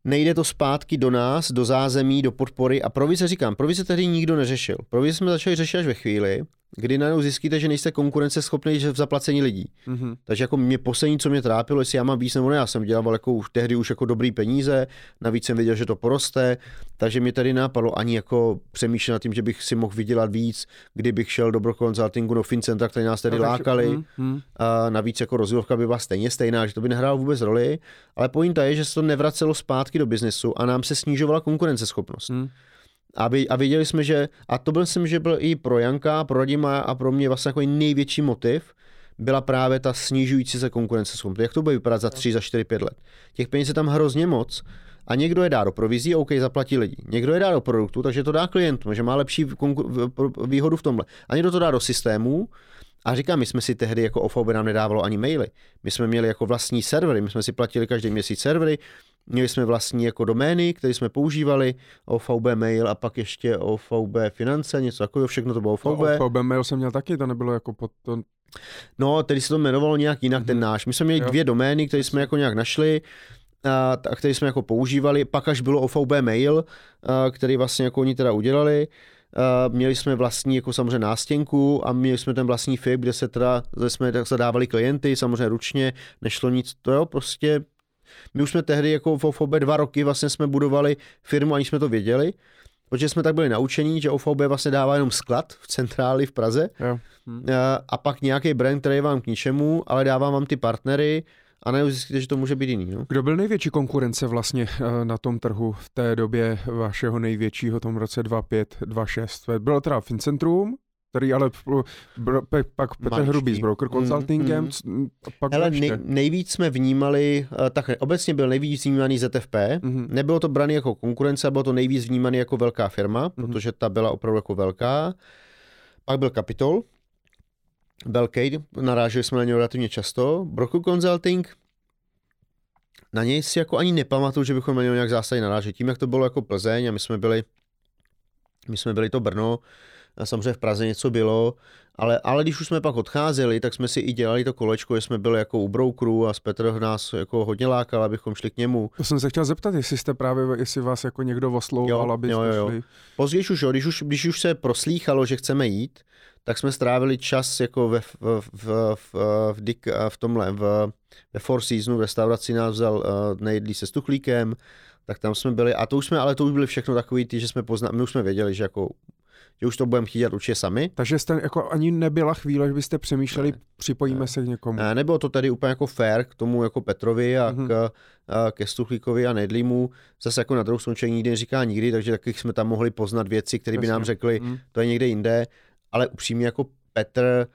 Nejde to zpátky do nás, do zázemí, do podpory a provize říkám, provize tehdy nikdo neřešil. Provize jsme začali řešit až ve chvíli, kdy najednou zjistíte, že nejste konkurenceschopný v zaplacení lidí. Mm-hmm. Takže jako mě poslední, co mě trápilo, jestli já mám víc nebo ne, já jsem dělal jako už tehdy už jako dobrý peníze, navíc jsem věděl, že to poroste, takže mě tady nápadlo ani jako přemýšlet nad tím, že bych si mohl vydělat víc, kdybych šel do consultingu do FinCentra, které nás tady no, lákali. Mm-hmm. A navíc jako rozdělovka by byla stejně stejná, že to by nehrálo vůbec roli, ale pointa je, že se to nevracelo zpátky do biznesu a nám se snižovala konkurenceschopnost. Mm. A, by, a viděli jsme, že, a to byl jsem, že byl i pro Janka, pro Radima a pro mě vlastně jako největší motiv, byla právě ta snižující se konkurenceschopnost. Jak to bude vypadat za 3, za 4, 5 let? Těch peněz je tam hrozně moc a někdo je dá do provizí, OK, zaplatí lidi. Někdo je dá do produktu, takže to dá klientům, že má lepší výhodu v tomhle. A někdo to dá do systému A říkám, my jsme si tehdy jako OVB nám nedávalo ani maily. My jsme měli jako vlastní servery, my jsme si platili každý měsíc servery, měli jsme vlastní jako domény, které jsme používali, OVB mail a pak ještě OVB finance, něco takového, všechno to bylo OVB. No, OVB mail jsem měl taky, to nebylo jako pod to... No, tedy se to jmenovalo nějak jinak, mm-hmm. ten náš. My jsme měli jo. dvě domény, které jsme jako nějak našli, a, a který jsme jako používali, pak až bylo OVB mail, a, který vlastně jako oni teda udělali, Uh, měli jsme vlastní jako samozřejmě nástěnku a měli jsme ten vlastní FIP, kde se teda kde jsme tak zadávali klienty, samozřejmě ručně, nešlo nic, to jo, prostě my už jsme tehdy jako v OFOB dva roky vlastně jsme budovali firmu, ani jsme to věděli, protože jsme tak byli naučení, že OFOB vlastně dává jenom sklad v centráli v Praze. Hmm. A, a pak nějaký brand, který je vám k ničemu, ale dává vám ty partnery, a najednou zjistíte, že to může být jiný. No? Kdo byl největší konkurence vlastně eh, na tom trhu v té době vašeho největšího, tom roce 25, 26? Bylo teda Fincentrum, který ale pak Petr Maličký. Hrubý s Broker mm, Consultingem. Mm, mm. Pak Hele, nej, nejvíc jsme vnímali, eh, tak obecně byl nejvíc vnímaný ZFP, mm-hmm. nebylo to braný jako konkurence, bylo to nejvíc vnímaný jako velká firma, mm-hmm. protože ta byla opravdu jako velká. Pak byl Capitol, Belcade, naráželi jsme na něj relativně často. Broku Consulting, na něj si jako ani nepamatuju, že bychom na něj nějak zásadně naráželi. Tím, jak to bylo jako Plzeň a my jsme byli, my jsme byli to Brno, a samozřejmě v Praze něco bylo, ale, ale když už jsme pak odcházeli, tak jsme si i dělali to kolečko, že jsme byli jako u brokeru a Petr nás jako hodně lákal, abychom šli k němu. To jsem se chtěl zeptat, jestli jste právě, jestli vás jako někdo oslouval, aby jo, jo, jo. šli. Později už, jo, když už, když už se proslýchalo, že chceme jít, tak jsme strávili čas jako ve, v, v, v, v, v, v tomhle, v, ve Four Seasonu, v restauraci nás vzal uh, nejedlí se stuchlíkem, tak tam jsme byli, a to už jsme, ale to už byly všechno takový ty, že jsme poznali, my už jsme věděli, že jako že už to budeme chtít dělat určitě sami. Takže jste jako ani nebyla chvíle, že byste přemýšleli, ne, připojíme ne, se k někomu. Ne, nebylo to tady úplně jako fair k tomu jako Petrovi a mm-hmm. k, a ke Stuchlíkovi a Nedlimu. Zase jako na druhou stranu nikdy neříká nikdy, takže taky jsme tam mohli poznat věci, které by nám řekli, mm. to je někde jinde ale upřímně jako Petr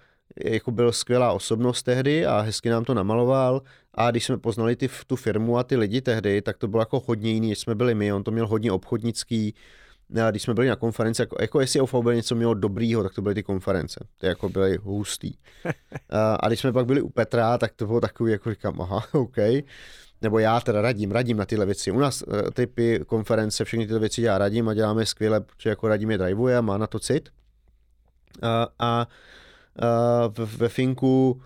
jako byl skvělá osobnost tehdy a hezky nám to namaloval a když jsme poznali ty, tu firmu a ty lidi tehdy, tak to bylo jako hodně jiný, než jsme byli my, on to měl hodně obchodnický, když jsme byli na konferenci, jako, jako jestli OVB něco mělo dobrýho, tak to byly ty konference. Ty jako byly hustý. A, a když jsme pak byli u Petra, tak to bylo takový, jako říkám, aha, OK. Nebo já teda radím, radím na tyhle věci. U nás uh, typy konference, všechny tyhle věci já radím a děláme skvěle, protože jako radím je drivuje a má na to cit a, a, a ve Finku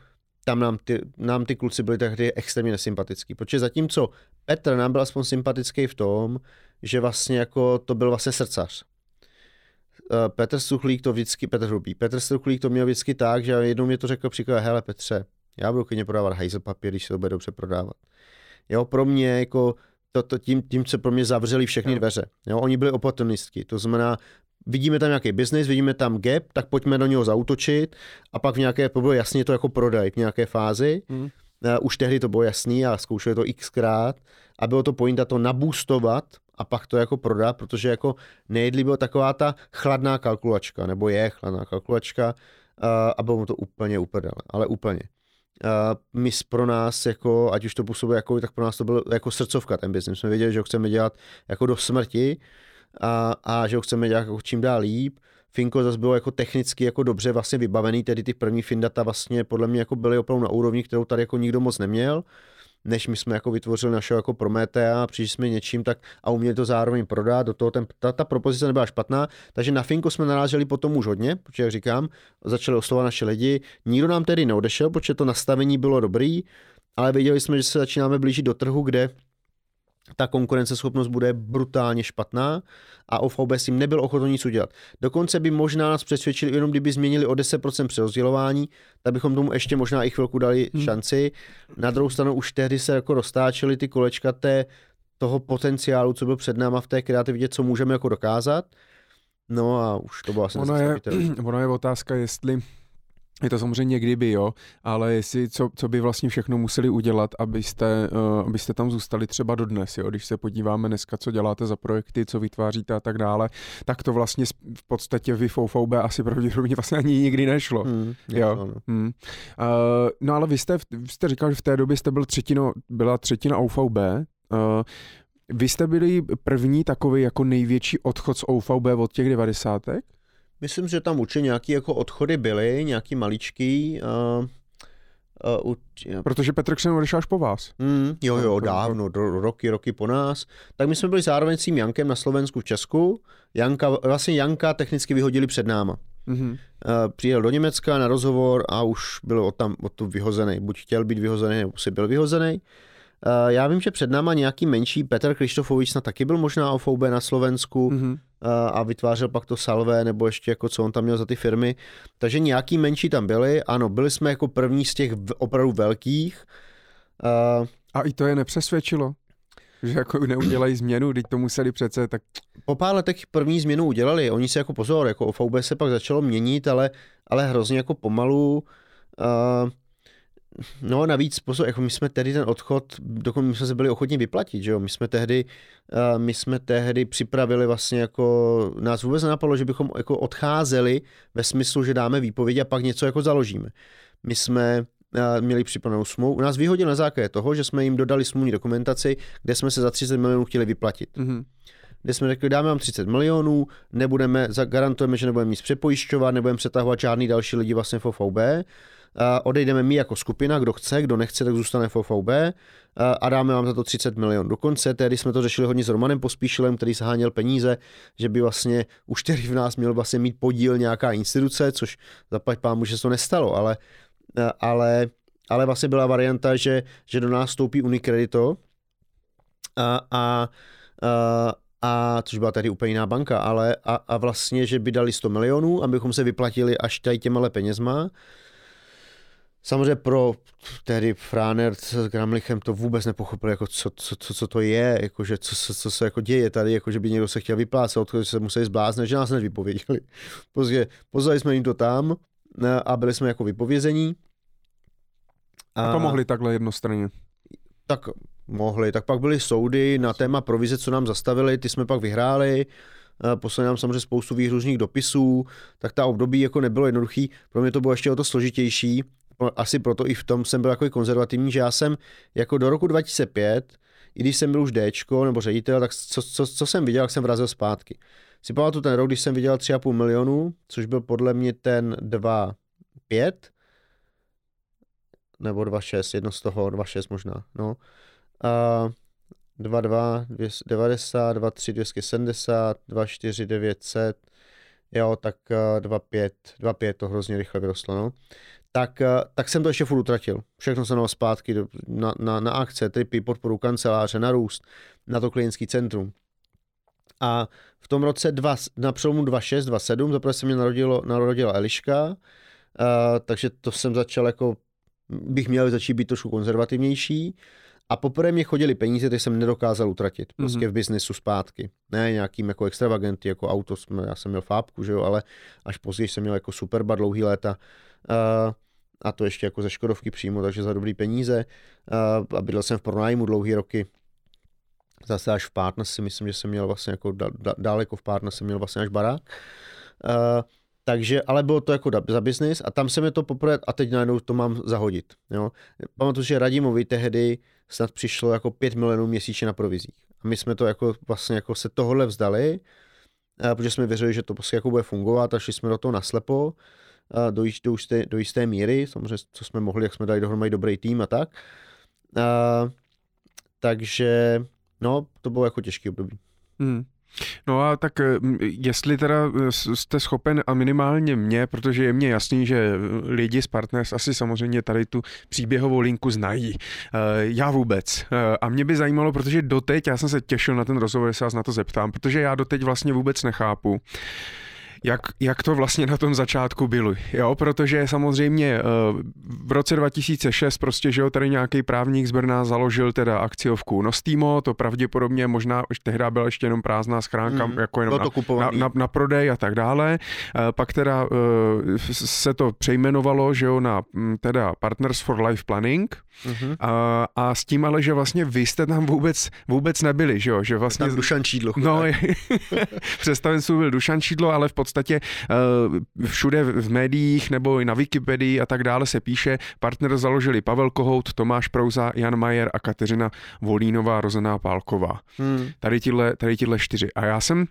tam nám ty, nám ty kluci byli tehdy extrémně nesympatický, protože zatímco Petr nám byl aspoň sympatický v tom, že vlastně jako to byl vlastně srdcař. Petr Suchlík to vždycky, Petr Hrubý, Petr Suchlík to měl vždycky tak, že jednou mě to řekl příklad, hele Petře, já budu klidně prodávat hajzel papír, když se to bude dobře prodávat. Jo, pro mě jako to, to tím, tím se pro mě zavřeli všechny dveře. Jo, oni byli oportunistky, to znamená, vidíme tam nějaký business, vidíme tam gap, tak pojďme do něho zautočit a pak v nějaké, bylo jasně to jako prodaj v nějaké fázi. Mm. Uh, už tehdy to bylo jasný a zkoušeli to xkrát a bylo to pointa to nabůstovat a pak to jako prodat, protože jako nejedli byla taková ta chladná kalkulačka, nebo je chladná kalkulačka uh, a bylo mu to úplně uprdele, ale úplně. Uh, my pro nás, jako, ať už to působilo jako, tak pro nás to bylo jako srdcovka ten biznis. Jsme věděli, že ho chceme dělat jako do smrti a, a že ho chceme dělat jako čím dál líp. Finko zase bylo jako technicky jako dobře vlastně vybavený, tedy ty první Findata vlastně podle mě jako byly opravdu na úrovni, kterou tady jako nikdo moc neměl než my jsme jako vytvořili našeho jako Prometea, přišli jsme něčím tak a uměli to zároveň prodat, do toho ten, ta, ta propozice nebyla špatná, takže na Finko jsme naráželi potom už hodně, protože jak říkám, začali oslovat naše lidi, nikdo nám tedy neodešel, protože to nastavení bylo dobrý, ale věděli jsme, že se začínáme blížit do trhu, kde ta konkurenceschopnost bude brutálně špatná a OVB s tím nebyl ochotný nic udělat. Dokonce by možná nás přesvědčili, jenom kdyby změnili o 10% přerozdělování, tak bychom tomu ještě možná i chvilku dali hmm. šanci. Na druhou stranu už tehdy se jako roztáčely ty kolečka té, toho potenciálu, co byl před náma v té kreativitě, co můžeme jako dokázat. No a už to bylo asi ono je, ono je otázka, jestli je to samozřejmě kdyby, jo, ale jestli, co, co by vlastně všechno museli udělat, abyste, uh, abyste tam zůstali třeba dodnes, jo, když se podíváme dneska, co děláte za projekty, co vytváříte a tak dále, tak to vlastně v podstatě vy FOVB asi pravděpodobně vlastně ani nikdy nešlo. Hmm, jo. No. Hmm. Uh, no ale vy jste, vy jste říkal, že v té době jste byl třetino, byla třetina OVB, uh, vy jste byli první takový jako největší odchod z OVB od těch devadesátek? Myslím, že tam určitě nějaké jako odchody byly, nějaký maličký. Uh, uh, Protože Petr Ksen odešel až po vás. Mm, jo, jo, dávno, do, roky, roky po nás. Tak my jsme byli zároveň s tím Jankem na Slovensku v Česku. Janka, vlastně Janka technicky vyhodili před náma. Mm-hmm. Uh, přijel do Německa na rozhovor a už byl od tam od tu vyhozený. Buď chtěl být vyhozený, nebo si byl vyhozený. Uh, já vím, že před náma nějaký menší Petr Krištofovič snad taky byl možná OVB na Slovensku mm-hmm. a vytvářel pak to Salvé, nebo ještě jako co on tam měl za ty firmy. Takže nějaký menší tam byli. Ano, byli jsme jako první z těch opravdu velkých. Uh, a i to je nepřesvědčilo? Že jako neudělají změnu, teď to museli přece, tak... Po pár letech první změnu udělali, oni se jako pozor, jako OVB se pak začalo měnit, ale, ale hrozně jako pomalu. Uh, No navíc, pozor, jako my jsme tehdy ten odchod, dokonce my jsme se byli ochotni vyplatit, že jo? My jsme tehdy, uh, my jsme tehdy připravili vlastně jako, nás vůbec nenapadlo, že bychom jako odcházeli ve smyslu, že dáme výpověď a pak něco jako založíme. My jsme uh, měli připravenou smlouvu. U nás vyhodil na základě toho, že jsme jim dodali smluvní dokumentaci, kde jsme se za 30 milionů chtěli vyplatit. Mm-hmm kde jsme řekli, dáme vám 30 milionů, nebudeme, garantujeme, že nebudeme nic přepojišťovat, nebudeme přetahovat žádný další lidi vlastně v OVB odejdeme my jako skupina, kdo chce, kdo nechce, tak zůstane v OVB a dáme vám za to 30 milionů. Dokonce tehdy jsme to řešili hodně s Romanem Pospíšilem, který sháněl peníze, že by vlastně už který v nás měl vlastně mít podíl nějaká instituce, což zaplať pámu, že se to nestalo, ale, ale, ale vlastně byla varianta, že, že do nás vstoupí Unicredito. A, a, a a což byla tady úplně jiná banka, ale a, a vlastně, že by dali 100 milionů, abychom se vyplatili až tady těma penězma Samozřejmě pro tehdy Fráner s Gramlichem to vůbec nepochopil, jako co, co, co, co to je, jako že co, co, co, se jako děje tady, jako že by někdo se chtěl vyplácet, že se museli zbláznit, že nás nevypověděli. Prostě poslali jsme jim to tam eh, a byli jsme jako vypovězení. A, a to mohli takhle jednostranně? Tak mohli. Tak pak byly soudy na téma provize, co nám zastavili, ty jsme pak vyhráli eh, poslali nám samozřejmě spoustu výhružných dopisů, tak ta období jako nebylo jednoduchý. Pro mě to bylo ještě o to složitější, asi proto i v tom jsem byl takový konzervativní, že já jsem jako do roku 2005, i když jsem byl už Dčko nebo ředitel, tak co, co, co jsem viděl, jak jsem vrazil zpátky. Si pamatuju ten rok, když jsem viděl 3,5 milionů, což byl podle mě ten 2,5 nebo 2,6, jedno z toho, 2,6 možná, no. A 2,2, 90, 2,3, 270, 2,4, 900, jo, tak 2,5, 2,5 to hrozně rychle vyrostlo, no tak, eh, tak jsem to ještě furt utratil. Všechno jsem dal zpátky na, na, na akce, typy, podporu kanceláře, na růst, na to klientský centrum. A v tom roce dva, na přelomu 26, 27, zaprvé se mě narodilo, narodila Eliška, uh, takže to jsem začal jako, bych měl začít být trošku konzervativnější. A poprvé mě chodili peníze, které jsem nedokázal utratit. Prostě mm-hmm. v biznesu zpátky. Ne nějakým jako extravagenty, jako auto, já jsem měl fábku, že jo, ale až později jsem měl jako superba dlouhý léta a to ještě jako ze Škodovky přímo, takže za dobrý peníze. A bydlel jsem v pronájmu dlouhý roky. Zase až v Pátna si myslím, že jsem měl vlastně jako daleko v Pátna jsem měl vlastně až barák. Takže, ale bylo to jako za biznis a tam se mi to poprvé, a teď najednou to mám zahodit. Jo. Pamatuju, že Radimovi tehdy snad přišlo jako 5 milionů měsíčně na provizích. A my jsme to jako vlastně jako se tohle vzdali, protože jsme věřili, že to prostě jako bude fungovat a šli jsme do toho naslepo do, do, jisté, do jisté míry, samozřejmě co jsme mohli, jak jsme dali dohromady dobrý tým a tak. A, takže no, to bylo jako těžký období. Hmm. No a tak jestli teda jste schopen a minimálně mě, protože je mně jasný, že lidi z Partners asi samozřejmě tady tu příběhovou linku znají. Já vůbec. A mě by zajímalo, protože doteď, já jsem se těšil na ten rozhovor, se vás na to zeptám, protože já doteď vlastně vůbec nechápu, jak, jak to vlastně na tom začátku bylo. Jo, protože samozřejmě eh, v roce 2006 prostě, že jo, tady nějaký právník z Brna založil teda akciovku Nostimo, to pravděpodobně možná už tehdy byla ještě jenom prázdná schránka, mm, jako jenom na, na, na, na, prodej a tak dále. Eh, pak teda eh, se to přejmenovalo, že jo, na hm, teda Partners for Life Planning mm-hmm. a, a s tím ale, že vlastně vy jste tam vůbec, vůbec nebyli, že jo, že vlastně... Tam Dušan Čídlo. No, představenství byl Dušan Čídlo, ale v podstatě eh, všude v médiích nebo i na Wikipedii a tak dále se píše, partner založili Pavel Kohout, Tomáš Prouza, Jan Majer a Kateřina Volínová, rozená Pálková. Hmm. Tady tyhle, tady tyhle čtyři. A já jsem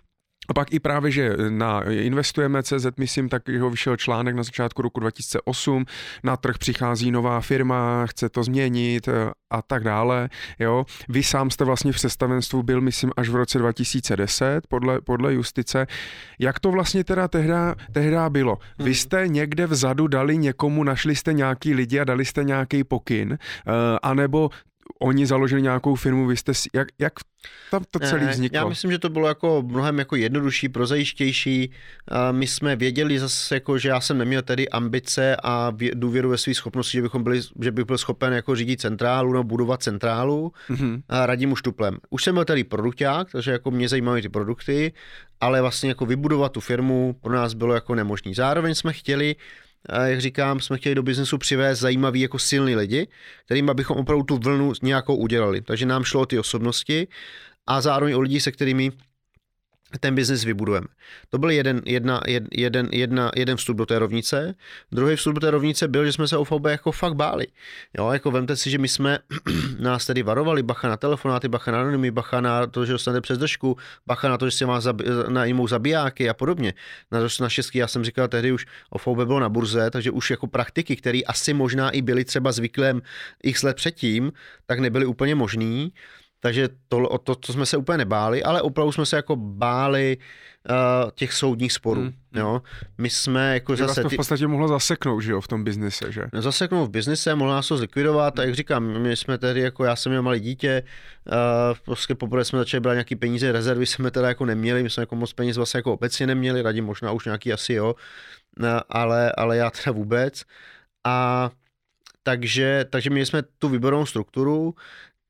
A pak i právě, že na investujeme CZ, myslím, tak jeho vyšel článek na začátku roku 2008, na trh přichází nová firma, chce to změnit eh, a tak dále. Jo. Vy sám jste vlastně v představenstvu byl, myslím, až v roce 2010 podle, podle justice. Jak to vlastně teda tehda, tehda bylo? Vy hmm. jste někde vzadu dali někomu, našli jste nějaký lidi a dali jste nějaký pokyn, uh, anebo oni založili nějakou firmu, vy jste jak, jak tam to celé vzniklo? Já myslím, že to bylo jako mnohem jako jednodušší, prozajištější. My jsme věděli zase, jako, že já jsem neměl tedy ambice a důvěru ve své schopnosti, že, bychom byli, že bych byl schopen jako řídit centrálu nebo budovat centrálu mm-hmm. a radím už tuplem. Už jsem byl tady produkták, takže jako mě zajímaly ty produkty, ale vlastně jako vybudovat tu firmu pro nás bylo jako nemožné. Zároveň jsme chtěli jak říkám, jsme chtěli do biznesu přivést zajímavý jako silný lidi, kterým bychom opravdu tu vlnu nějakou udělali. Takže nám šlo o ty osobnosti a zároveň o lidi, se kterými ten biznis vybudujeme. To byl jeden, jedna, jeden, jedna, jeden vstup do té rovnice. Druhý vstup do té rovnice byl, že jsme se o VB jako fakt báli. Jo, jako vemte si, že my jsme nás tedy varovali, bacha na telefonáty, bacha na anonymy, bacha na to, že dostanete přes držku, bacha na to, že si má zabi- najmou zabijáky a podobně. Na, na šestky, já jsem říkal, tehdy už o VB bylo na burze, takže už jako praktiky, které asi možná i byly třeba zvyklém x let předtím, tak nebyly úplně možný. Takže to, o to, to jsme se úplně nebáli, ale opravdu jsme se jako báli uh, těch soudních sporů. Hmm. Jo? My jsme jako že zase... Vás to v podstatě mohlo zaseknout, že jo, v tom biznise, že? No, zaseknout v biznise, mohlo nás to zlikvidovat a jak říkám, my jsme tedy jako, já jsem měl malé dítě, uh, prostě poprvé jsme začali brát nějaký peníze, rezervy jsme teda jako neměli, my jsme jako moc peněz vlastně jako obecně neměli, radím možná už nějaký asi jo, uh, ale, ale já teda vůbec. A takže, takže měli jsme tu výborovou strukturu,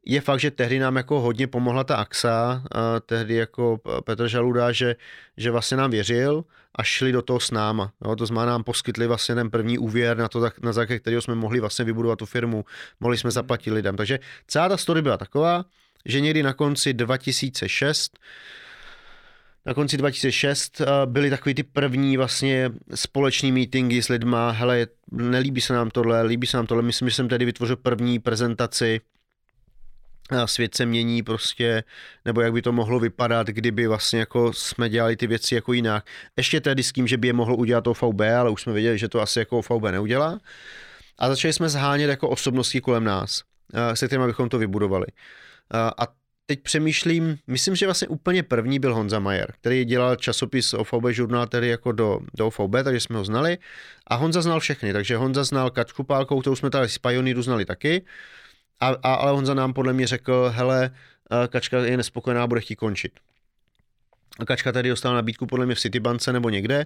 je fakt, že tehdy nám jako hodně pomohla ta AXA, a tehdy jako Petr Žaluda, že, že vlastně nám věřil a šli do toho s náma. Jo, to znamená, nám poskytli vlastně ten první úvěr na to, na základě kterého jsme mohli vlastně vybudovat tu firmu, mohli jsme zaplatit lidem. Takže celá ta story byla taková, že někdy na konci 2006 na konci 2006 byly takový ty první vlastně společný meetingy s lidma, hele, nelíbí se nám tohle, líbí se nám tohle, myslím, že jsem tedy vytvořil první prezentaci svět se mění prostě, nebo jak by to mohlo vypadat, kdyby vlastně jako jsme dělali ty věci jako jinak. Ještě tedy s tím, že by je mohlo udělat OVB, ale už jsme věděli, že to asi jako OVB neudělá. A začali jsme zhánět jako osobnosti kolem nás, se kterými bychom to vybudovali. A teď přemýšlím, myslím, že vlastně úplně první byl Honza Majer, který dělal časopis OVB žurnál tedy jako do, do OVB, takže jsme ho znali. A Honza znal všechny, takže Honza znal Kačku Pálkou, kterou jsme tady z Pioneeru znali taky. A, a, ale on za nám podle mě řekl, hele, eh, Kačka je nespokojená, bude chtít končit. A Kačka tady dostala nabídku podle mě v Citybance nebo někde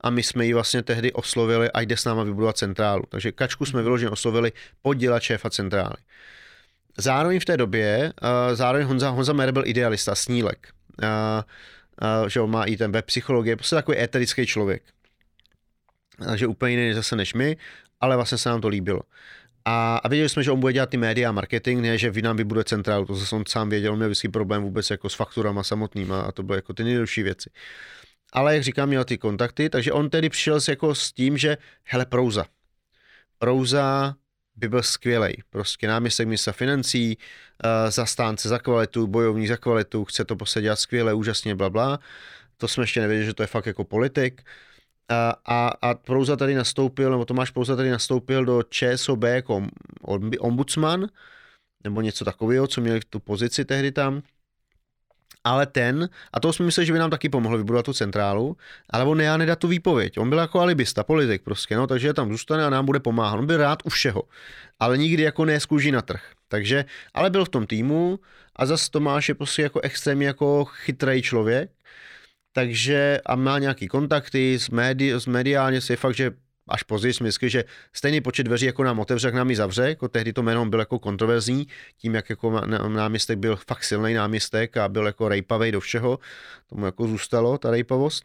a my jsme ji vlastně tehdy oslovili a jde s náma vybudovat centrálu. Takže Kačku jsme vyloženě oslovili podělat šéfa centrály. Zároveň v té době, uh, zároveň Honza, Honza Mer byl idealista, snílek. Uh, uh, že on má i ten web psychologie, prostě takový eterický člověk. Takže úplně jiný zase než my, ale vlastně se nám to líbilo. A, a věděli jsme, že on bude dělat ty média a marketing, ne, že vy nám vybuduje centrálu, to zase on sám věděl, on měl vždycky problém vůbec jako s fakturama samotnýma a to byly jako ty nejdelší věci. Ale jak říkám, měl ty kontakty, takže on tedy přišel s, jako s tím, že hele, prouza. Prouza by byl skvělý. Prostě náměstek ministra financí, uh, zastánce za kvalitu, bojovník za kvalitu, chce to posadit skvěle, úžasně, bla, bla. To jsme ještě nevěděli, že to je fakt jako politik. A, a, a Prouza tady nastoupil, nebo Tomáš Prouza tady nastoupil do ČSOB jako ombudsman, nebo něco takového, co měli tu pozici tehdy tam. Ale ten, a to jsme mysleli, že by nám taky pomohlo vybudovat tu centrálu, ale on já nedá tu výpověď. On byl jako alibista, politik prostě, no, takže tam zůstane a nám bude pomáhat. On byl rád u všeho, ale nikdy jako ne na trh. Takže, ale byl v tom týmu a zase Tomáš je prostě jako extrémně jako chytrý člověk, takže a má nějaký kontakty s, médi, s mediálně, si je fakt, že až později jsme že stejný počet dveří jako nám otevře, jak nám ji zavře, jako tehdy to jméno byl jako kontroverzní, tím jak jako náměstek byl fakt silný náměstek a byl jako rejpavej do všeho, tomu jako zůstalo ta rejpavost.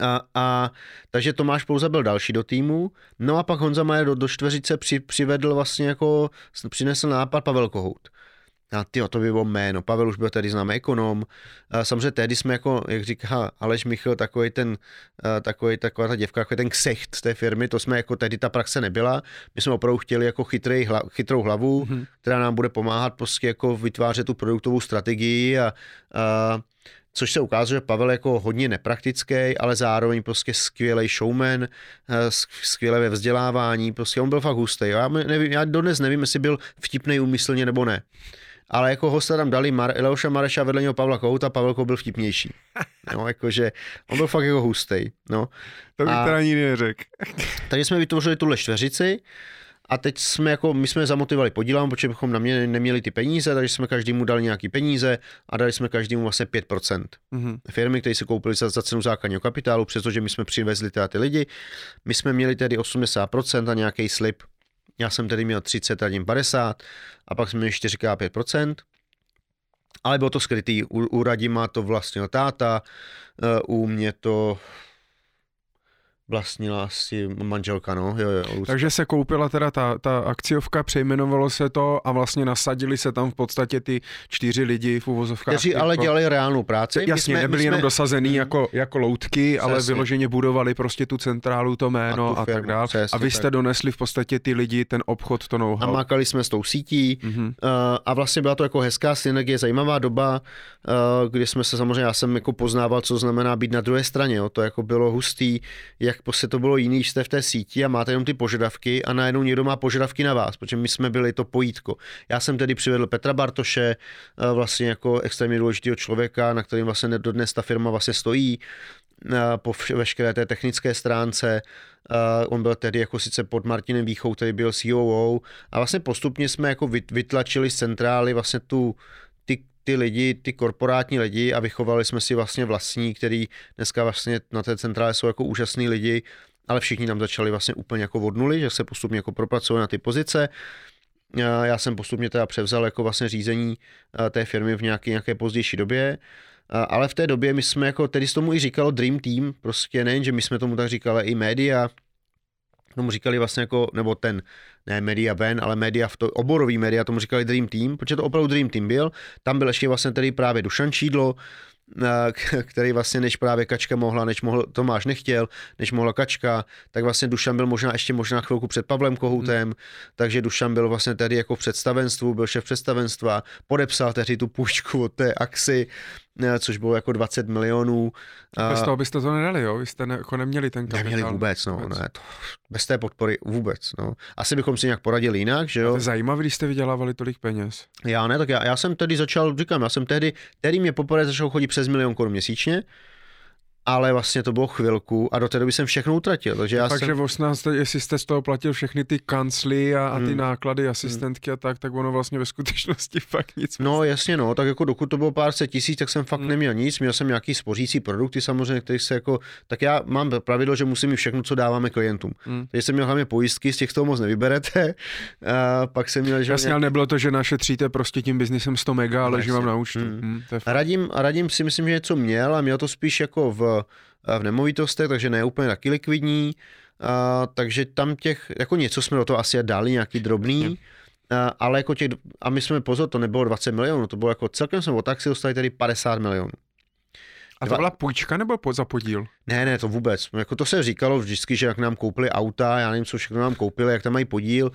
A, a, takže Tomáš Pouza byl další do týmu, no a pak Honza Majer do, do čtveřice při, přivedl vlastně jako, přinesl nápad Pavel Kohout. A ty to by bylo jméno. Pavel už byl tedy známý ekonom. A samozřejmě tehdy jsme jako, jak říká Aleš Michal, takový ten, takový, taková ta děvka, jako ten ksicht z té firmy, to jsme jako tehdy ta praxe nebyla. My jsme opravdu chtěli jako chytrý, hla, chytrou hlavu, mm-hmm. která nám bude pomáhat prostě jako vytvářet tu produktovou strategii a, a což se ukázalo, že Pavel jako hodně nepraktický, ale zároveň prostě skvělý showman, skvělé ve vzdělávání, prostě on byl fakt hustý. Já, nevím, já dodnes nevím, jestli byl vtipný úmyslně nebo ne. Ale jako hosta tam dali Mar- Leoša Mareša vedle něho Pavla Kohouta, Pavel byl vtipnější. No, jakože on byl fakt jako hustý. No. To bych teda nikdy neřekl. takže jsme vytvořili tuhle čtveřici, a teď jsme jako, my jsme zamotivovali podílám, protože bychom na mě neměli ty peníze, takže jsme každému dali nějaký peníze a dali jsme každému vlastně 5%. Mm-hmm. Firmy, které si koupili za, za cenu základního kapitálu, přestože my jsme přivezli teda ty lidi, my jsme měli tedy 80% a nějaký slip. Já jsem tedy měl 30 a 50 a pak jsme měli 4,5%. Ale bylo to skrytý. U, u Radima to vlastnil táta, eh, u mě to vlastnila asi manželka, no. Jo, jo, Takže se koupila teda ta, ta akciovka, přejmenovalo se to a vlastně nasadili se tam v podstatě ty čtyři lidi v uvozovkách. Kteří ale jako, dělali reálnou práci. Jasně, jsme, nebyli jsme, jenom dosazený mm, jako, jako loutky, přesně. ale vyloženě budovali prostě tu centrálu, to jméno a, a tak dále. A vy jste tak. donesli v podstatě ty lidi, ten obchod, to know-how. A mákali jsme s tou sítí mm-hmm. uh, a vlastně byla to jako hezká synergie, zajímavá doba, uh, kdy jsme se samozřejmě, já jsem jako poznával, co znamená být na druhé straně, jo. to jako bylo hustý, jak jak prostě to bylo jiný, jste v té síti a máte jenom ty požadavky a najednou někdo má požadavky na vás, protože my jsme byli to pojítko. Já jsem tedy přivedl Petra Bartoše, eh, vlastně jako extrémně důležitého člověka, na kterým vlastně dodnes ta firma vlastně stojí eh, po veškeré té technické stránce. Uh, on byl tedy jako sice pod Martinem Výchou, který byl COO a vlastně postupně jsme jako vytlačili z centrály vlastně tu, ty lidi, ty korporátní lidi a vychovali jsme si vlastně vlastní, který dneska vlastně na té centrále jsou jako úžasní lidi, ale všichni tam začali vlastně úplně jako od nuly, že se postupně jako propracovali na ty pozice. Já jsem postupně teda převzal jako vlastně řízení té firmy v nějaké, nějaké pozdější době, ale v té době my jsme jako, tedy s tomu i říkalo Dream Team, prostě nejen, že my jsme tomu tak říkali, i média, tomu říkali vlastně jako, nebo ten, ne Media Ben, ale media, v to, oborový media tomu říkali Dream Team, protože to opravdu Dream Team byl. Tam byl ještě vlastně tedy právě Dušan Čídlo, eh, který vlastně než právě Kačka mohla, než mohl, Tomáš nechtěl, než mohla Kačka, tak vlastně Dušan byl možná ještě možná chvilku před Pavlem Kohoutem, hmm. takže Dušan byl vlastně tady jako v představenstvu, byl šéf představenstva, podepsal tehdy tu půjčku od té Axy, což bylo jako 20 milionů. Bez toho byste to nedali, jo? Vy jste ne, jako neměli ten kapitál. Neměli vůbec, no, vůbec. ne, to, bez té podpory vůbec, no. Asi bychom si nějak poradili jinak, že jo? to je zajímavé, když jste vydělávali tolik peněz. Já ne, tak já, já jsem tedy začal, říkám, já jsem tehdy, tehdy mě poprvé začal chodit přes milion korun měsíčně, ale vlastně to bylo chvilku a do té doby jsem všechno utratil. Takže já Takže jsem... 18, jestli jste z toho platil všechny ty kancly a, a ty hmm. náklady, hmm. asistentky hmm. a tak, tak ono vlastně ve skutečnosti fakt nic. No jasně, no, tak jako dokud to bylo pár set tisíc, tak jsem fakt hmm. neměl nic, měl jsem nějaký spořící produkty samozřejmě, který se jako, tak já mám pravidlo, že musím mít všechno, co dáváme klientům. Hmm. Takže jsem měl hlavně pojistky, z těch toho moc nevyberete. A pak jsem měl, že... Jasně, ale nebylo to, že našetříte prostě tím biznisem 100 mega, ale že vám na účtu. Hmm. Hmm, radím, radím si myslím, že něco měl a měl to spíš jako v v nemovitostech, takže ne úplně taky likvidní, a, takže tam těch, jako něco jsme do toho asi dali, nějaký drobný, a, ale jako těch, a my jsme, pozor, to nebylo 20 milionů, to bylo jako celkem jsme od taxi dostali tady 50 milionů. A to byla půjčka nebo za podíl? Ne, ne, to vůbec. Jako to se říkalo vždycky, že jak nám koupili auta, já nevím, co všechno nám koupili, jak tam mají podíl. Uh,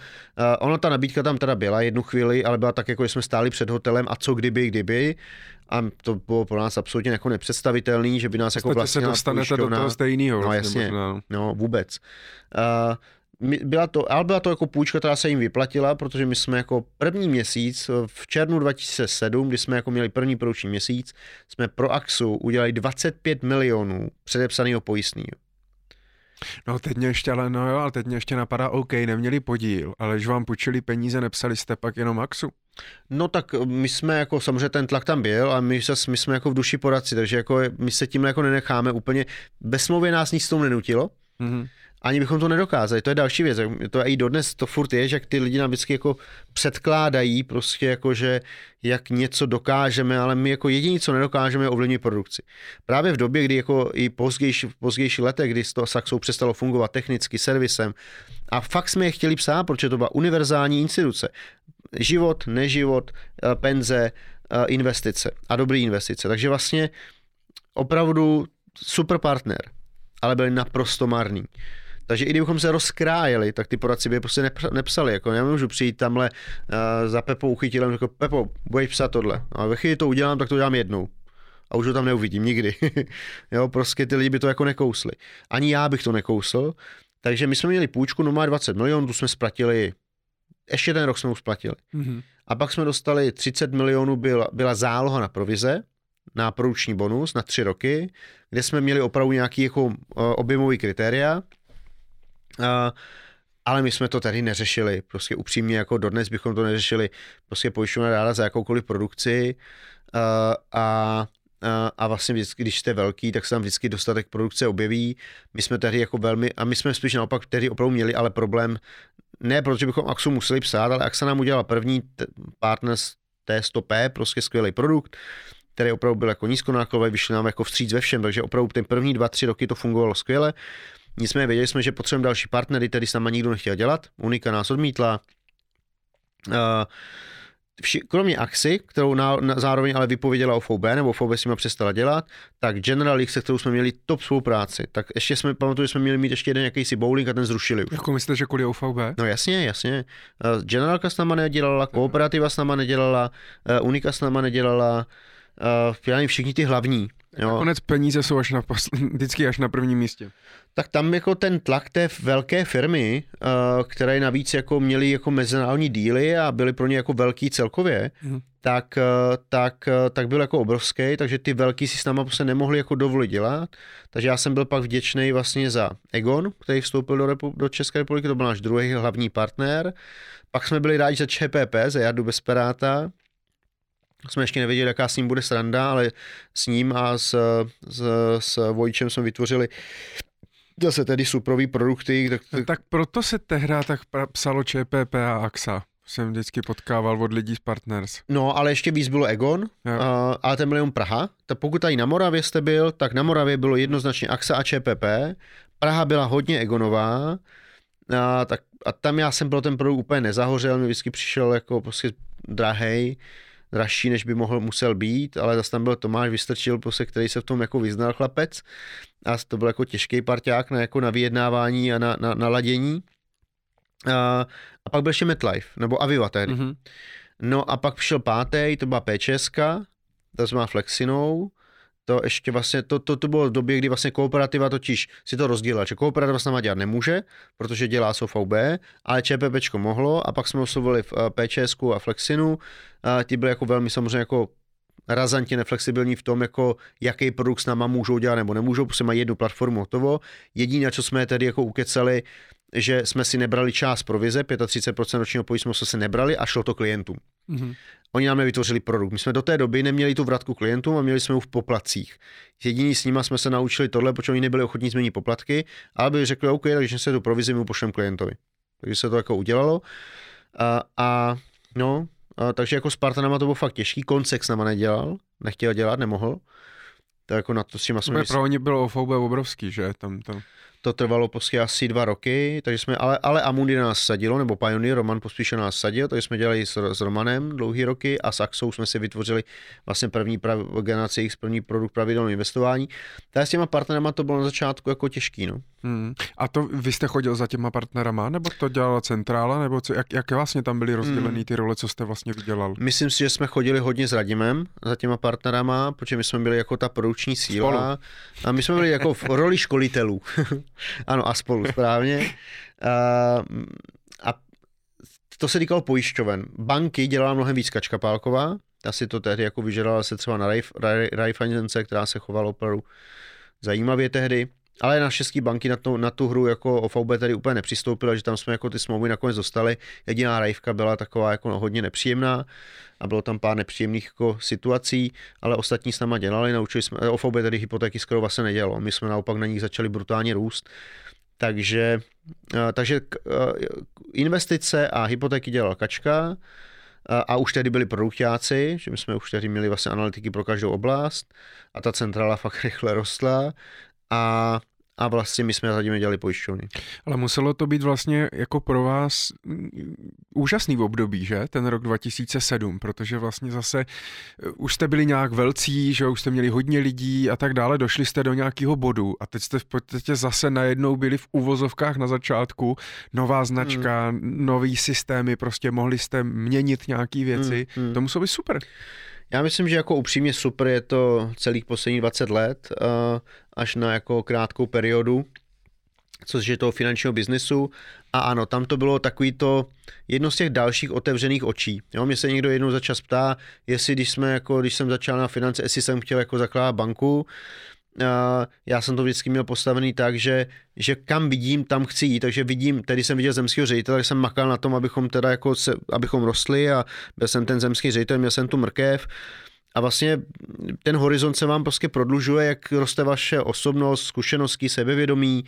ona ta nabídka tam teda byla jednu chvíli, ale byla tak, jako že jsme stáli před hotelem a co kdyby, kdyby. A to bylo pro nás absolutně jako nepředstavitelný, že by nás jako vlastně se dostanete do toho stejného. No jasně, no. no vůbec. Uh, byla to, ale byla to jako půjčka, která se jim vyplatila, protože my jsme jako první měsíc, v červnu 2007, kdy jsme jako měli první produkční měsíc, jsme pro Axu udělali 25 milionů předepsaného pojistného. No teď mě ještě, ale no jo, ale teď mě ještě napadá, OK, neměli podíl, ale když vám půjčili peníze, nepsali jste pak jenom Axu. No tak my jsme jako, samozřejmě ten tlak tam byl a my, my jsme jako v duši poradci, takže jako my se tím jako nenecháme úplně, bez smlouvy nás nic tomu nenutilo, mm-hmm ani bychom to nedokázali. To je další věc. To i dodnes to furt je, že ty lidi nám vždycky jako předkládají prostě jako, že jak něco dokážeme, ale my jako jediní, co nedokážeme, je ovlivnit produkci. Právě v době, kdy jako i pozdější, pozdější letech, kdy to Saxou přestalo fungovat technicky, servisem, a fakt jsme je chtěli psát, protože to byla univerzální instituce. Život, neživot, eh, penze, eh, investice a dobrý investice. Takže vlastně opravdu super partner, ale byli naprosto marný. Takže i kdybychom se rozkrájeli, tak ty poradci by prostě nepsali. Jako nemůžu přijít tamhle uh, za Pepou uchytilem, jako Pepo, budeš psát tohle. A ve chvíli to udělám, tak to udělám jednou. a už ho tam neuvidím nikdy. jo, prostě ty lidi by to jako nekousli. Ani já bych to nekousl. Takže my jsme měli půjčku, no má 20 milionů, tu jsme splatili, ještě ten rok jsme už splatili. Mm-hmm. A pak jsme dostali 30 milionů, byla, byla záloha na provize, na produkční bonus na tři roky, kde jsme měli opravdu nějaký jako uh, objemový kritéria. Uh, ale my jsme to tady neřešili, prostě upřímně jako dodnes bychom to neřešili, prostě pojišťovna ráda za jakoukoliv produkci uh, a a vlastně vždycky, když jste velký, tak se tam vždycky dostatek produkce objeví. My jsme tady jako velmi, a my jsme spíš naopak tehdy opravdu měli ale problém, ne protože bychom Axu museli psát, ale Axa nám udělala první t- partners T100P, prostě skvělý produkt, který opravdu byl jako nízkonákladový, vyšli nám jako vstříc ve všem, takže opravdu ten první dva, tři roky to fungovalo skvěle. Nicméně věděli jsme, že potřebujeme další partnery, tedy s náma nikdo nechtěl dělat. Unika nás odmítla. Uh, vši, kromě Axi, kterou na, na, zároveň ale vypověděla o FOB, nebo FOB si ma přestala dělat, tak General League, se kterou jsme měli top spolupráci, tak ještě jsme, pamatuju, že jsme měli mít ještě jeden jakýsi bowling a ten zrušili už. Jako myslíte, že kvůli OVB? No jasně, jasně. Uh, Generalka s náma nedělala, Kooperativa s náma nedělala, uh, Unika s náma nedělala, uh, všichni ty hlavní. Jo. Nakonec peníze jsou až na, vždycky až na prvním místě. Tak tam jako ten tlak té velké firmy, uh, které navíc jako měly jako mezinárodní díly a byly pro ně jako velký celkově, hmm. tak, uh, tak, tak byl jako obrovský, takže ty velký si s náma prostě nemohli jako dovolit dělat. Takže já jsem byl pak vděčný vlastně za Egon, který vstoupil do, Repu- do České republiky, to byl náš druhý hlavní partner. Pak jsme byli rádi za ČPP, za Jardu Bezperáta, jsme ještě nevěděli, jaká s ním bude sranda, ale s ním a s, s, s Vojčem jsme vytvořili zase tedy suprový produkty. Tak, tak... tak proto se tehdy tak psalo ČPP a AXA jsem vždycky potkával od lidí z Partners. No, ale ještě víc bylo Egon, a, ale ten byl jenom Praha. Tak pokud tady na Moravě jste byl, tak na Moravě bylo jednoznačně AXA a ČPP. Praha byla hodně Egonová, a, tak, a tam já jsem byl ten produkt úplně nezahořel, mi vždycky přišel jako prostě drahej dražší, než by mohl musel být, ale zase tam byl Tomáš Vystrčil, prostě, který se v tom jako vyznal chlapec a to byl jako těžký parťák na, jako na vyjednávání a na, na, na ladění. A, a pak byl ještě MetLife, nebo Aviva tehdy. Mm-hmm. No a pak přišel pátý, to byla PČSK, to má Flexinou, to ještě vlastně, to, to, to bylo v době, kdy vlastně kooperativa totiž si to rozdělila, že kooperativa s náma dělat nemůže, protože dělá SOVB, ale ČPPčko mohlo a pak jsme oslovili v eh, PČSku a Flexinu, a ti byli jako velmi samozřejmě jako razantně neflexibilní v tom, jako jaký produkt s náma můžou dělat nebo nemůžou, protože mají jednu platformu hotovo. Jediné, co jsme tedy jako ukecali, že jsme si nebrali část provize, 35% ročního pojistného jsme se nebrali a šlo to klientům. Mm-hmm. Oni nám nevytvořili produkt. My jsme do té doby neměli tu vratku klientům a měli jsme ji v poplatcích. Jediný s nimi jsme se naučili tohle, protože oni nebyli ochotní změnit poplatky, ale by řekli, OK, takže se tu provizi mu pošlem klientovi. Takže se to jako udělalo. A, a no, a, takže jako Spartanama to bylo fakt těžký. Koncex nama nedělal, nechtěl dělat, nemohl. To jako na to s tím jsme... Pro ně bylo OVB obrovský, že? Tam, tam to trvalo prostě asi dva roky, takže jsme, ale, ale Amundi nás sadilo, nebo Pioneer, Roman pospíše nás sadil, takže jsme dělali s, s Romanem dlouhý roky a s Axou jsme si vytvořili vlastně první prav, generaci jejich první produkt pravidelného investování. Takže s těma partnerama to bylo na začátku jako těžký, no. Hmm. A to vy jste chodil za těma partnerama, nebo to dělala centrála, nebo co, jak, jak vlastně tam byly rozdělené hmm. ty role, co jste vlastně vydělal? Myslím si, že jsme chodili hodně s Radimem za těma partnerama, protože my jsme byli jako ta produkční síla Spolu. a my jsme byli jako v roli školitelů. ano, a spolu, správně. A, a to se týkalo pojišťoven. Banky dělala mnohem víc Kačka Pálková, ta si to tehdy jako vyžadala se třeba na Raiffeisence, která se chovala opravdu zajímavě tehdy. Ale na české banky na, to, na tu hru jako OVB tady úplně nepřistoupila, že tam jsme jako ty smlouvy nakonec dostali. Jediná rajvka byla taková jako hodně nepříjemná a bylo tam pár nepříjemných jako situací, ale ostatní s náma dělali, naučili jsme, OVB tady hypotéky skoro vlastně nedělalo, my jsme naopak na nich začali brutálně růst. Takže, takže investice a hypotéky dělal Kačka, a už tehdy byli produktáci, že my jsme už tehdy měli vlastně analytiky pro každou oblast a ta centrála fakt rychle rostla a a vlastně my jsme zatím dělali pojišťovny. Ale muselo to být vlastně jako pro vás mm, úžasný období, že? Ten rok 2007, protože vlastně zase eh, už jste byli nějak velcí, že už jste měli hodně lidí a tak dále, došli jste do nějakého bodu a teď jste v podstatě zase najednou byli v uvozovkách na začátku, nová značka, hmm. nový systémy, prostě mohli jste měnit nějaké věci, hmm, hmm. to muselo být super. Já myslím, že jako upřímně super je to celých posledních 20 let, uh, až na jako krátkou periodu, což je toho finančního biznesu. A ano, tam to bylo takový to jedno z těch dalších otevřených očí. Jo, mě se někdo jednou za čas ptá, jestli když jsme jako, když jsem začal na finance, jestli jsem chtěl jako zakládat banku, já jsem to vždycky měl postavený tak, že, že kam vidím, tam chci jít, takže vidím, tedy jsem viděl zemského ředitele, tak jsem makal na tom, abychom teda jako se, abychom rostli a byl jsem ten zemský ředitel, měl jsem tu mrkev. A vlastně ten horizont se vám prostě prodlužuje, jak roste vaše osobnost, zkušenosti, sebevědomí,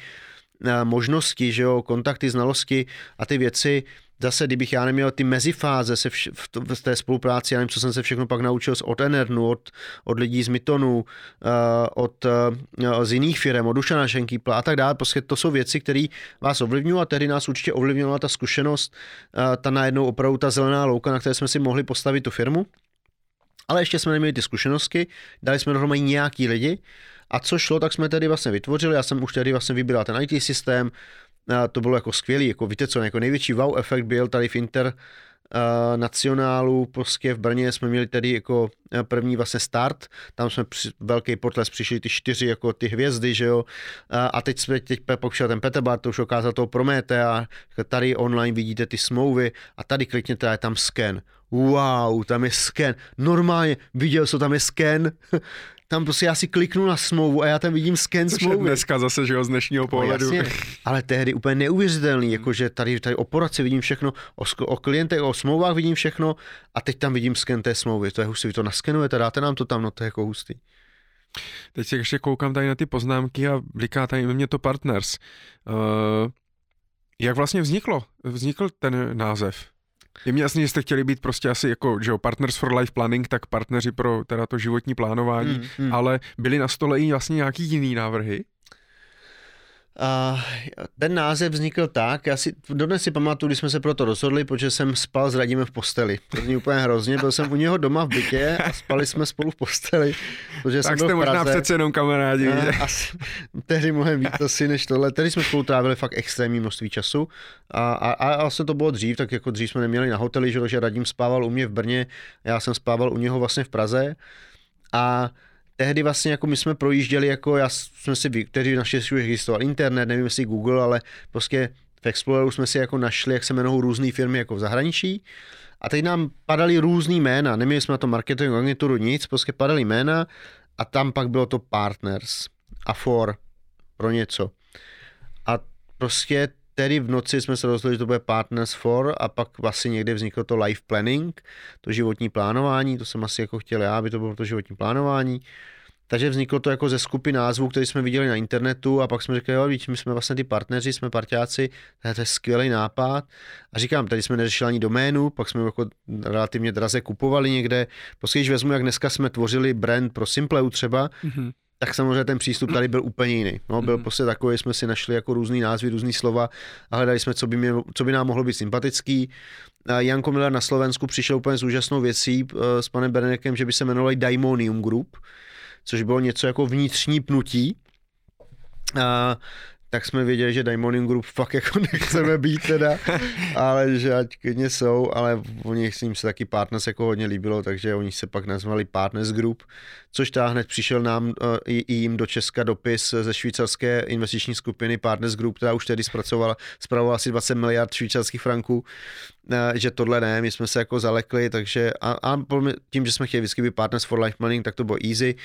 možnosti, že jo, kontakty, znalosti a ty věci, zase, kdybych já neměl ty mezifáze se vš- v, t- v té spolupráci, já nevím, co jsem se všechno pak naučil od Enernu, od, od lidí z Mytonu, uh, od, uh, z jiných firm, od Dušana Šenkýpla a tak dále, prostě to jsou věci, které vás ovlivňují a tehdy nás určitě ovlivňovala ta zkušenost, uh, ta najednou opravdu ta zelená louka, na které jsme si mohli postavit tu firmu. Ale ještě jsme neměli ty zkušenosti, dali jsme dohromady nějaký lidi a co šlo, tak jsme tedy vlastně vytvořili, já jsem už tedy vlastně vybíral ten IT systém, to bylo jako skvělý, jako víte co, jako největší wow efekt byl tady v Inter uh, nacionálu, prostě v Brně jsme měli tedy jako první vlastně start, tam jsme při, velký potles, přišli ty čtyři jako ty hvězdy, že jo, a, a teď jsme, teď pokud ten Petebart, to už ukázal toho a tady online vidíte ty smlouvy a tady klikněte a je tam scan. Wow, tam je scan. Normálně, viděl jsem, tam je scan. tam prostě já si kliknu na smlouvu a já tam vidím scan Což smlouvy. dneska zase, že jo, z dnešního no, pohledu. No, jasně, ale tehdy úplně neuvěřitelný, jakože tady, tady o poradci vidím všechno, o, o klientech, o smlouvách vidím všechno a teď tam vidím scan té smlouvy. To je hustý, vy to naskenujete, dáte nám to tam, no to je jako hustý. Teď si ještě koukám tady na ty poznámky a bliká tady mě to partners. Uh, jak vlastně vzniklo, vznikl ten název? Je mi jasný, že jste chtěli být prostě asi jako, že jo, Partners for Life Planning, tak partneři pro teda to životní plánování, hmm, hmm. ale byly na stole i vlastně nějaký jiný návrhy? Uh, ten název vznikl tak, já si dodnes si pamatuju, když jsme se pro to rozhodli, protože jsem spal s Radimem v posteli. To zní úplně hrozně, byl jsem u něho doma v bytě a spali jsme spolu v posteli. Protože tak jsem jste možná přece jenom kamarádi. Uh, asi, tehdy mnohem víc asi než tohle. Tehdy jsme spolu trávili fakt extrémní množství času a, a, a vlastně to bylo dřív, tak jako dřív jsme neměli na hoteli, že, že Radim spával u mě v Brně, já jsem spával u něho vlastně v Praze a tehdy vlastně jako my jsme projížděli, jako já jsme si, kteří naštěstí už existoval internet, nevím jestli Google, ale prostě v Exploreru jsme si jako našli, jak se jmenují různé firmy jako v zahraničí. A teď nám padaly různý jména, neměli jsme na to marketing agenturu nic, prostě padaly jména a tam pak bylo to partners a for pro něco. A prostě tedy v noci jsme se rozhodli, že to bude Partners for a pak vlastně někde vzniklo to life planning, to životní plánování, to jsem asi jako chtěl já, aby to bylo to životní plánování. Takže vzniklo to jako ze skupy názvů, které jsme viděli na internetu a pak jsme řekli, jo, víš, my jsme vlastně ty partneři, jsme partiáci, to je skvělý nápad. A říkám, tady jsme neřešili ani doménu, pak jsme jako relativně draze kupovali někde. Prostě když vezmu, jak dneska jsme tvořili brand pro Simpleu třeba, mm-hmm tak samozřejmě ten přístup tady byl úplně jiný. No, byl mm. prostě takový, jsme si našli jako různý názvy, různý slova a hledali jsme, co by, mě, co by nám mohlo být sympatický. Janko Miller na Slovensku přišel úplně s úžasnou věcí eh, s panem Benedekem, že by se jmenovali Daimonium Group, což bylo něco jako vnitřní pnutí. Tak jsme věděli, že Diamond Group fakt jako nechceme být teda, ale že ať klidně jsou, ale oni s ním se taky Partners jako hodně líbilo, takže oni se pak nazvali Partners Group, což ta hned přišel nám uh, i, jim do Česka dopis ze švýcarské investiční skupiny Partners Group, která už tedy zpracovala, zpravovala asi 20 miliard švýcarských franků, uh, že tohle ne, my jsme se jako zalekli, takže a, a tím, že jsme chtěli vždycky být Partners for Life Money, tak to bylo easy,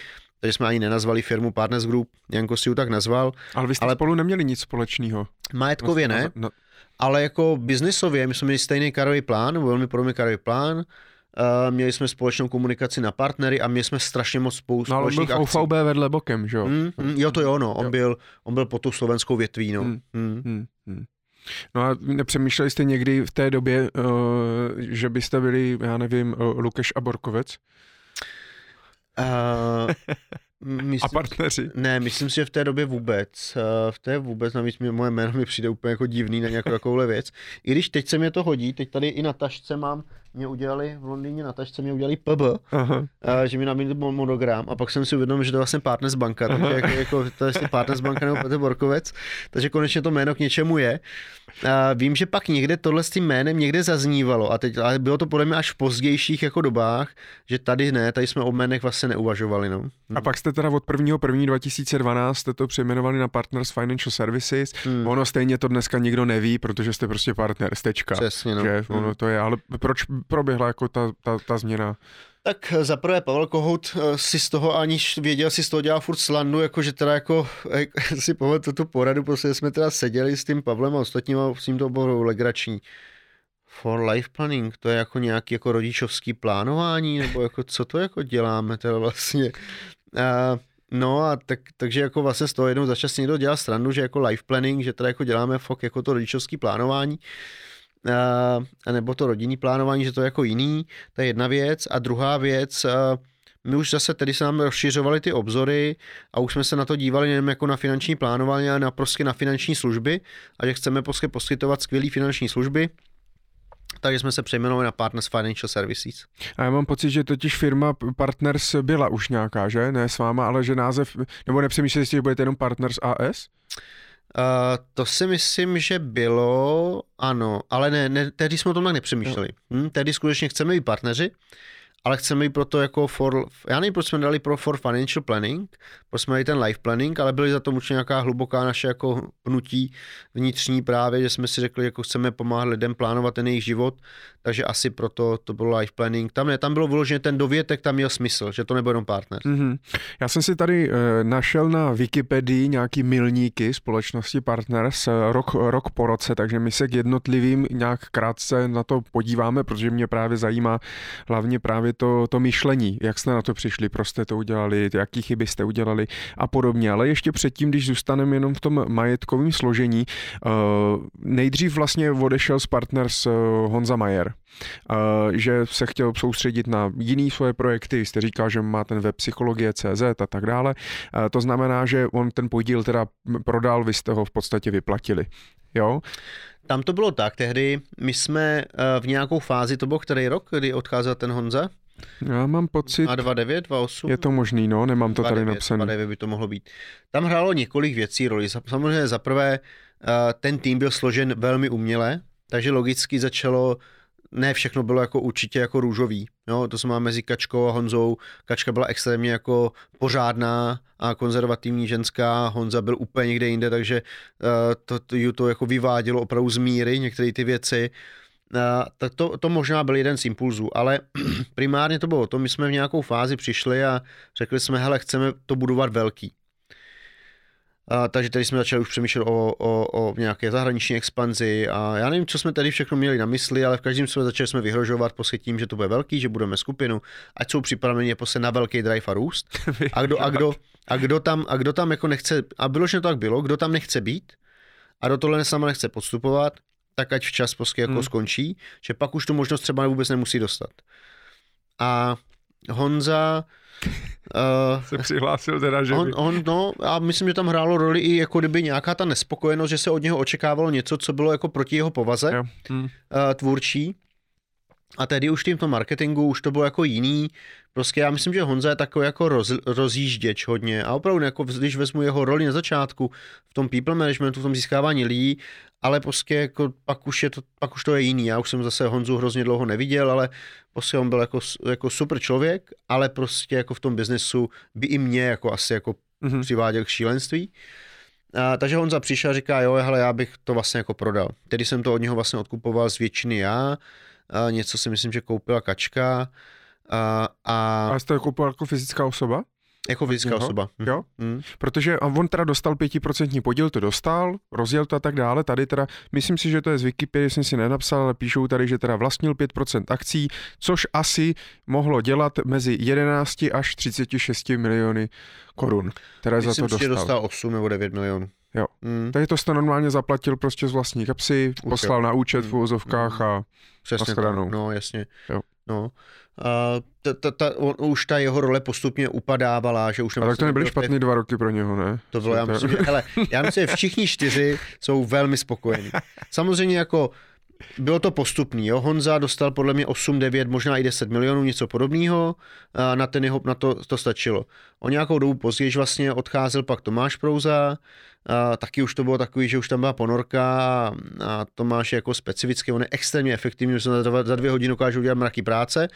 takže jsme ani nenazvali firmu Partners Group, Janko si ju tak nazval. Ale vy jste ale spolu neměli nic společného. Majetkově ne, no. ale jako biznisově, my jsme měli stejný karový plán, velmi podobný karový plán, Uh, měli jsme společnou komunikaci na partnery a měli jsme strašně moc spolu no, společných on byl v OVB vedle bokem, že jo? Mm, mm, jo, to jo, no. On, jo. Byl, on byl pod tou slovenskou větví, no. Mm, mm. Mm, mm. No a nepřemýšleli jste někdy v té době, uh, že byste byli, já nevím, uh, Lukeš a Borkovec? Uh, myslím, a partneři? Ne, myslím si, že v té době vůbec. Eh, v té vůbec, navíc mi, moje jméno mi přijde úplně jako divný na nějakou takovouhle věc. I když teď se mě to hodí, teď tady i na tašce mám, mě udělali v Londýně na tašce mě udělali PB, Aha. A, že mi nabídli monogram a pak jsem si uvědomil, že to je vlastně Partners banka, takže jako, jako, to je vlastně Partners banka nebo Petr Borkovec, takže konečně to jméno k něčemu je. A vím, že pak někde tohle s tím jménem někde zaznívalo a teď, ale bylo to podle mě až v pozdějších jako dobách, že tady ne, tady jsme o jménech vlastně neuvažovali. No. A pak jste teda od 1. 1. 2012 jste to přejmenovali na Partners Financial Services. Hmm. Ono stejně to dneska nikdo neví, protože jste prostě partner, stečka. Přesně, no. Že ono hmm. to je, ale proč proběhla jako ta, ta, ta změna? Tak za prvé Pavel Kohout eh, si z toho, aniž věděl, si z toho dělal furt slandu, jako že teda jako si povedl tu poradu, prostě jsme teda seděli s tím Pavlem a ostatním a s ním to bylo legrační. For life planning, to je jako nějaký jako rodičovský plánování, nebo jako co to jako děláme teda vlastně. A, no a tak, takže jako vlastně z toho jednou začas někdo dělá strandu, že jako life planning, že teda jako děláme fakt jako to rodičovský plánování nebo to rodinný plánování, že to je jako jiný, to je jedna věc. A druhá věc, my už zase tedy se nám rozšiřovaly ty obzory a už jsme se na to dívali nejen jako na finanční plánování, ale na prostě na finanční služby a že chceme prostě poskytovat skvělé finanční služby, takže jsme se přejmenovali na Partners Financial Services. A já mám pocit, že totiž firma Partners byla už nějaká, že? Ne s váma, ale že název, nebo nepřemýšleli jste, že budete jenom Partners AS? Uh, to si myslím, že bylo, ano, ale ne, ne tehdy jsme o tom tak nepřemýšleli. No. Hm, tehdy skutečně chceme být partneři, ale chceme jít proto jako for, já nevím, proč jsme dali pro for financial planning, proč jsme dali ten life planning, ale byly za to určitě nějaká hluboká naše jako pnutí vnitřní právě, že jsme si řekli, jako chceme pomáhat lidem plánovat ten jejich život, takže asi proto to bylo life planning. Tam ne, tam bylo vyloženě ten dovětek, tam měl smysl, že to nebyl jenom partner. Mm-hmm. Já jsem si tady e, našel na Wikipedii nějaký milníky společnosti Partners e, rok, rok po roce, takže my se k jednotlivým nějak krátce na to podíváme, protože mě právě zajímá hlavně právě to, to myšlení, jak jste na to přišli, proč jste to udělali, jaký chyby jste udělali a podobně. Ale ještě předtím, když zůstaneme jenom v tom majetkovém složení, uh, nejdřív vlastně odešel z Partners Honza Majer. Že se chtěl soustředit na jiný svoje projekty, jste říkal, že má ten web psychologie CZ a tak dále. To znamená, že on ten podíl teda prodal, vy jste ho v podstatě vyplatili. Jo? Tam to bylo tak, tehdy my jsme v nějakou fázi, to byl který rok, kdy odcházel ten Honza? Já mám pocit... A 29, 28? Je to možný, no, nemám to 29, tady napsané. 29 by to mohlo být. Tam hrálo několik věcí roli. Samozřejmě za prvé eh, ten tým byl složen velmi uměle, takže logicky začalo ne všechno bylo jako určitě jako růžový. Jo, to se má mezi Kačkou a Honzou. Kačka byla extrémně jako pořádná a konzervativní ženská, Honza byl úplně někde jinde, takže uh, to, to, to jako vyvádělo opravdu z míry některé ty věci. Uh, tak to, to možná byl jeden z impulzů, ale primárně to bylo to, my jsme v nějakou fázi přišli a řekli jsme, hele, chceme to budovat velký. A, takže tady jsme začali už přemýšlet o, o, o nějaké zahraniční expanzi a já nevím, co jsme tady všechno měli na mysli, ale v každém jsme začali jsme vyhrožovat prostě tím, že to bude velký, že budeme skupinu, ať jsou připraveni prostě na velký drive a růst. A kdo, a kdo, a kdo, tam, a kdo tam jako nechce, a bylo, že to tak bylo, kdo tam nechce být a do tohle sama nechce podstupovat, tak ať včas prostě jako hmm. skončí, že pak už tu možnost třeba vůbec nemusí dostat. A Honza Uh, se přihlásil teda, že on, on, no, a myslím, že tam hrálo roli i jako kdyby nějaká ta nespokojenost, že se od něho očekávalo něco, co bylo jako proti jeho povaze jo. Hmm. Uh, tvůrčí. A tedy už tím to marketingu už to bylo jako jiný. Prostě já myslím, že Honza je takový jako roz, rozjížděč hodně. A opravdu, jako když vezmu jeho roli na začátku v tom people managementu, v tom získávání lidí, ale prostě jako pak už, je to, pak už to je jiný. Já už jsem zase Honzu hrozně dlouho neviděl, ale prostě on byl jako, jako super člověk, ale prostě jako v tom biznesu by i mě jako asi jako mm-hmm. přiváděl k šílenství. A, takže Honza přišel a říká, jo, hele, já bych to vlastně jako prodal. Tedy jsem to od něho vlastně odkupoval z většiny já, a něco si myslím, že koupila kačka. A, a... a jste to koupil jako fyzická osoba? Jako fyzická no, osoba. Hm. Jo, hmm. protože on teda dostal pětiprocentní podíl, to dostal, rozjel to a tak dále. Tady teda, myslím si, že to je z Wikipedia, jsem si nenapsal, ale píšou tady, že teda vlastnil 5% akcí, což asi mohlo dělat mezi 11 až 36 miliony korun, které myslím, za to dostal. Myslím, že dostal 8 nebo 9 milionů. Jo. Mm. Takže to jste normálně zaplatil prostě z vlastní kapsy, poslal na účet v uvozovkách a Přesně tak, no jasně. Jo. No. A ta, ta, ta, on, už ta jeho role postupně upadávala, že už... Ale tak to nebyly špatný dva roky pro něho, ne? To bylo, já myslím, že, hele, já myslím, že všichni čtyři jsou velmi spokojení. Samozřejmě jako bylo to postupný. Jo? Honza dostal podle mě 8, 9, možná i 10 milionů, něco podobného. Na, ten jeho, na to, to stačilo. O nějakou dobu později vlastně odcházel pak Tomáš Prouza, a taky už to bylo takový, že už tam byla ponorka a, Tomáš je jako specificky, on je extrémně efektivní, že se za dvě hodiny dokáže udělat mraky práce,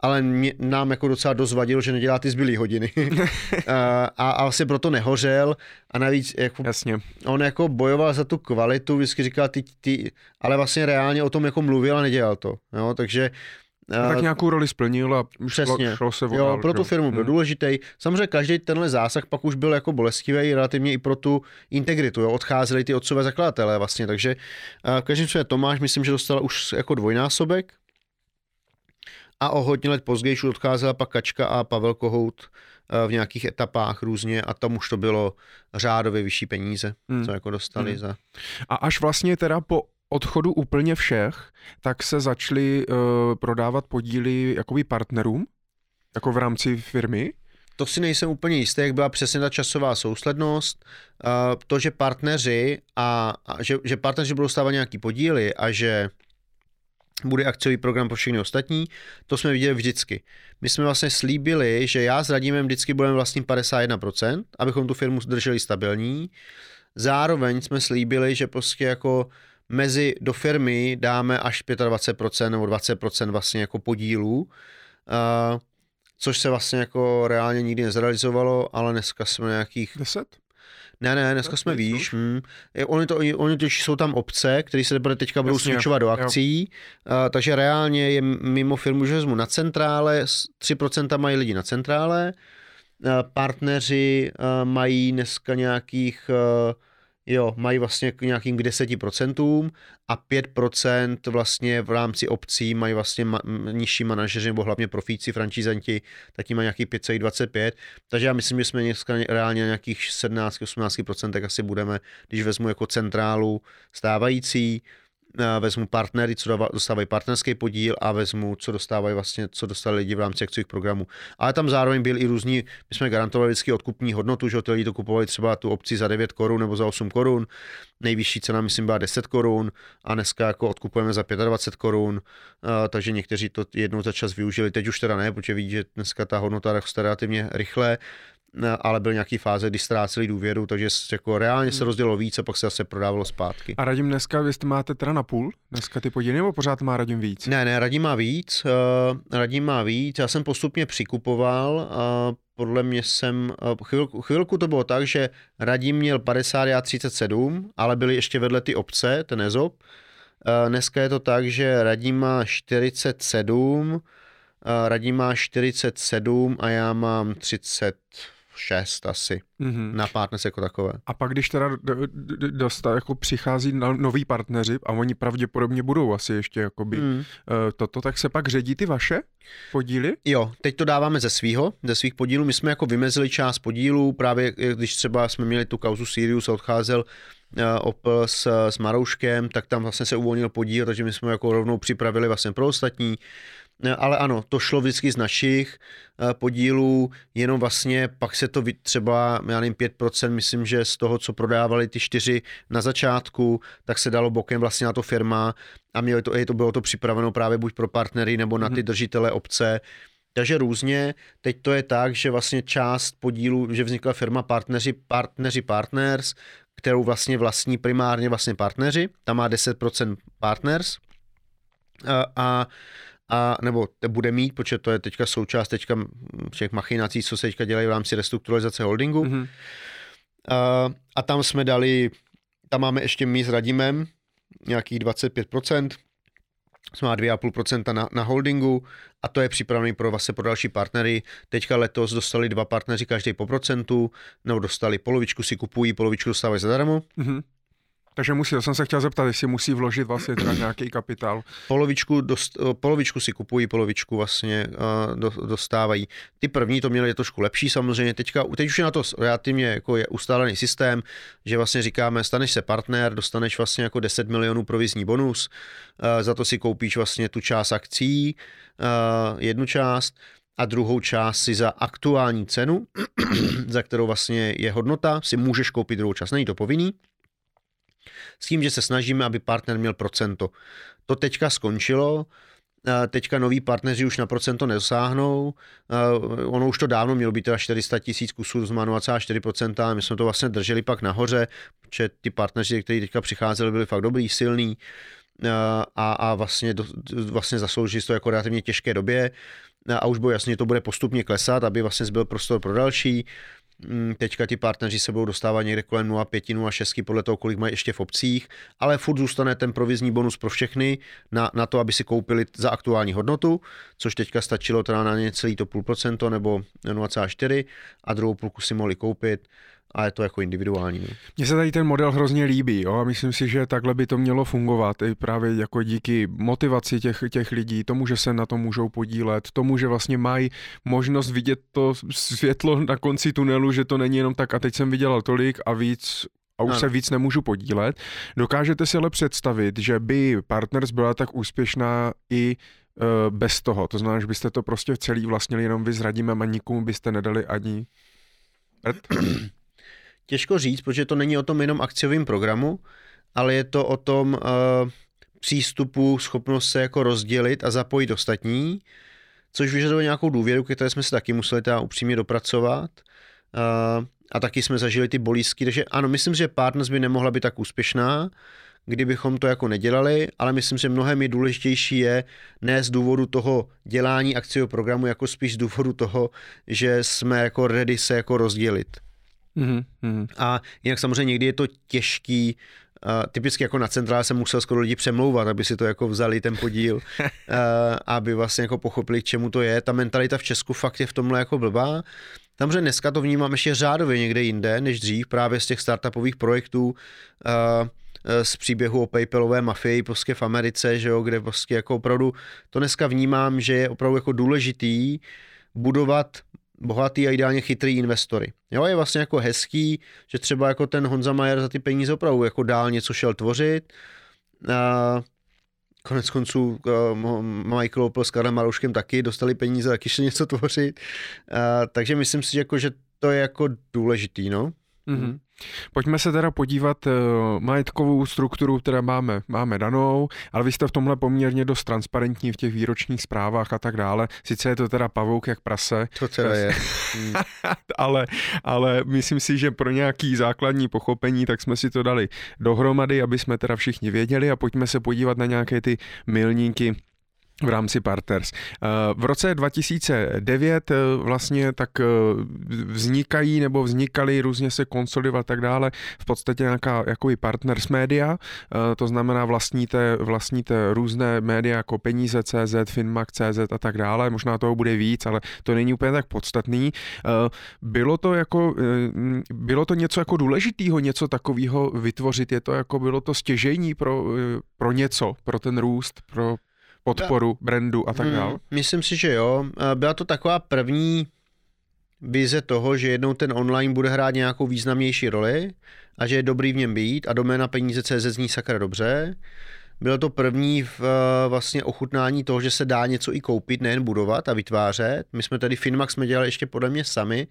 ale mě, nám jako docela dost vadilo, že nedělá ty zbylý hodiny. a, a vlastně proto nehořel a navíc jako, Jasně. on jako bojoval za tu kvalitu, vždycky říkal ty, ty, ale vlastně reálně o tom jako mluvil a nedělal to. Jo? Takže a tak nějakou roli splnil a Přesně. šlo, šlo se vodal, Jo, pro tu firmu byl hmm. důležitý. Samozřejmě každý tenhle zásah pak už byl jako bolestivý relativně i pro tu integritu. Jo. Odcházeli ty otcové zakladatelé vlastně, takže v každém případě Tomáš myslím, že dostal už jako dvojnásobek a o hodně let později už odcházela pak Kačka a Pavel Kohout v nějakých etapách různě a tam už to bylo řádově vyšší peníze, hmm. co jako dostali hmm. za... A až vlastně teda po odchodu úplně všech, tak se začaly uh, prodávat podíly jakoby partnerům, jako v rámci firmy. To si nejsem úplně jistý, jak byla přesně ta časová souslednost. Uh, to, že partneři a, a že, že partneři budou stávat nějaký podíly a že bude akciový program pro všechny ostatní, to jsme viděli vždycky. My jsme vlastně slíbili, že já s Radimem vždycky budeme vlastním 51%, abychom tu firmu drželi stabilní. Zároveň jsme slíbili, že prostě jako mezi do firmy dáme až 25% nebo 20% vlastně jako podílů, uh, což se vlastně jako reálně nikdy nezrealizovalo, ale dneska jsme nějakých... 10? Ne, ne, dneska jsme výš. Hm. Oni, to, oni to, jsou tam obce, které se teďka budou switchovat do akcí, uh, takže reálně je mimo firmu, že vezmu na centrále, 3% mají lidi na centrále, uh, partneři uh, mají dneska nějakých uh, jo, mají vlastně k nějakým k 10% a 5% vlastně v rámci obcí mají vlastně ma- nižší manažeři nebo hlavně profíci, frančízanti, tak mají nějaký 5,25, takže já myslím, že jsme dneska reálně na nějakých 17-18% asi budeme, když vezmu jako centrálu stávající, vezmu partnery, co dostávají partnerský podíl a vezmu, co dostávají vlastně, co dostali lidi v rámci akciových programů. Ale tam zároveň byl i různý, my jsme garantovali vždycky odkupní hodnotu, že ty lidi to kupovali třeba tu obci za 9 korun nebo za 8 korun, nejvyšší cena myslím byla 10 korun a dneska jako odkupujeme za 25 korun, takže někteří to jednou za čas využili, teď už teda ne, protože vidí, že dneska ta hodnota roste relativně rychle, ale byl nějaký fáze, kdy ztráceli důvěru, takže jako reálně se hmm. rozdělilo víc a pak se zase prodávalo zpátky. A Radim dneska, vy jste máte teda na půl, dneska ty podíly, nebo pořád má Radim víc? Ne, ne, Radim má víc, uh, Radim má víc, já jsem postupně přikupoval, uh, podle mě jsem, uh, chvilku, chvilku to bylo tak, že Radim měl 50, já 37, ale byly ještě vedle ty obce, ten EZOP. Uh, dneska je to tak, že Radim má 47, Radim má 47 a já mám 30, šest asi mm-hmm. na partners jako takové. A pak, když teda dostat, jako přichází noví partneři a oni pravděpodobně budou asi ještě jakoby mm. toto, tak se pak ředí ty vaše podíly? Jo, teď to dáváme ze svýho, ze svých podílů. My jsme jako vymezili část podílů, právě když třeba jsme měli tu kauzu Sirius a odcházel uh, Opel s, s Marouškem, tak tam vlastně se uvolnil podíl, takže my jsme jako rovnou připravili vlastně pro ostatní. Ale ano, to šlo vždycky z našich eh, podílů, jenom vlastně pak se to třeba, já nevím, 5%, myslím, že z toho, co prodávali ty čtyři na začátku, tak se dalo bokem vlastně na to firma a mělo to, to bylo to připraveno právě buď pro partnery nebo na ty mhm. držitele obce, takže různě, teď to je tak, že vlastně část podílu, že vznikla firma partneři, partneři partners, kterou vlastně vlastní primárně vlastně partneři, tam má 10% partners a, a a nebo bude mít, protože to je teďka součást teďka všech machinací, co se teďka dělají v rámci restrukturalizace holdingu. Mm-hmm. A, a tam jsme dali, tam máme ještě my s Radimem nějakých 25%, jsme má 2,5% na, na holdingu a to je připravený pro vlastně pro další partnery. Teďka letos dostali dva partneři každý po procentu, nebo dostali polovičku si kupují, polovičku dostávají zadarmo. Mm-hmm. Takže musí, to jsem se chtěl zeptat, jestli musí vložit vlastně teda nějaký kapitál. Polovičku, dost, polovičku si kupují, polovičku vlastně uh, dostávají. Ty první to měly trošku lepší samozřejmě, teďka, teď už je na to relativně jako je ustálený systém, že vlastně říkáme, staneš se partner, dostaneš vlastně jako 10 milionů provizní bonus, uh, za to si koupíš vlastně tu část akcí, jednu část, a druhou část si za aktuální cenu, za kterou vlastně je hodnota, si můžeš koupit druhou část. Není to povinný, s tím, že se snažíme, aby partner měl procento. To teďka skončilo, teďka noví partneři už na procento nedosáhnou, ono už to dávno mělo být teda 400 tisíc kusů, z 0,4%, a my jsme to vlastně drželi pak nahoře, protože ty partneři, kteří teďka přicházeli, byli fakt dobrý, silný, a, a vlastně, vlastně zaslouží to jako relativně těžké době a už bylo jasně, že to bude postupně klesat, aby vlastně zbyl prostor pro další. Mm, teďka ti partneři se budou dostávat někde kolem 0,5, 0,6 podle toho, kolik mají ještě v obcích, ale furt zůstane ten provizní bonus pro všechny na, na to, aby si koupili za aktuální hodnotu, což teďka stačilo teda na ně celý to půl procento nebo 0,4 a druhou půlku si mohli koupit a je to jako individuální. Ne? Mně se tady ten model hrozně líbí jo? a myslím si, že takhle by to mělo fungovat i právě jako díky motivaci těch, těch lidí, tomu, že se na to můžou podílet, tomu, že vlastně mají možnost vidět to světlo na konci tunelu, že to není jenom tak a teď jsem vydělal tolik a víc a už ano. se víc nemůžu podílet. Dokážete si ale představit, že by Partners byla tak úspěšná i uh, bez toho. To znamená, že byste to prostě celý vlastnili jenom vy s Radimem a nikomu byste nedali ani Těžko říct, protože to není o tom jenom akciovém programu, ale je to o tom uh, přístupu, schopnost se jako rozdělit a zapojit ostatní, což vyžaduje nějakou důvěru, které jsme se taky museli teda upřímně dopracovat. Uh, a taky jsme zažili ty bolízky, takže ano, myslím, že Partners by nemohla být tak úspěšná, kdybychom to jako nedělali, ale myslím, že mnohem je důležitější je ne z důvodu toho dělání akciového programu, jako spíš z důvodu toho, že jsme jako ready se jako rozdělit. Mm-hmm. A jinak samozřejmě někdy je to těžký, Uh, typicky jako na centrále jsem musel skoro lidi přemlouvat, aby si to jako vzali ten podíl, uh, aby vlastně jako pochopili, k čemu to je. Ta mentalita v Česku fakt je v tomhle jako blbá. Samozřejmě dneska to vnímám ještě řádově někde jinde než dřív, právě z těch startupových projektů, uh, z příběhu o PayPalové mafii prostě v Americe, že jo, kde prostě jako opravdu to dneska vnímám, že je opravdu jako důležitý budovat bohatý a ideálně chytrý investory. Jo, je vlastně jako hezký, že třeba jako ten Honza Majer za ty peníze opravdu jako dál něco šel tvořit. A konec konců uh, Michael Opel s Karlem Marouškem taky dostali peníze, taky šli něco tvořit. Uh, takže myslím si, jako, že to je jako důležitý, no. Mm-hmm. Pojďme se teda podívat uh, majetkovou strukturu, která máme, máme danou, ale vy jste v tomhle poměrně dost transparentní v těch výročních zprávách a tak dále. Sice je to teda pavouk jak prase. To teda je. ale, ale myslím si, že pro nějaký základní pochopení, tak jsme si to dali dohromady, aby jsme teda všichni věděli a pojďme se podívat na nějaké ty milníky v rámci Partners. Eh, v roce 2009 eh, vlastně tak eh, vznikají nebo vznikaly, různě se konsolidovat a tak dále, v podstatě nějaká jako i Partners média, to znamená vlastníte, vlastníte různé média jako Peníze CZ, Finmax CZ a tak dále, možná toho bude víc, ale to není úplně tak podstatný. Bylo to jako, bylo to něco jako důležitého, něco takového vytvořit, je to jako, bylo to stěžení pro, pro něco, pro ten růst, pro podporu brandu a tak dále? Hmm, myslím si, že jo. Byla to taková první vize toho, že jednou ten online bude hrát nějakou významnější roli a že je dobrý v něm být a doména peníze CZ zní sakra dobře. Bylo to první v vlastně ochutnání toho, že se dá něco i koupit, nejen budovat a vytvářet. My jsme tady Finmax jsme dělali ještě podle mě sami.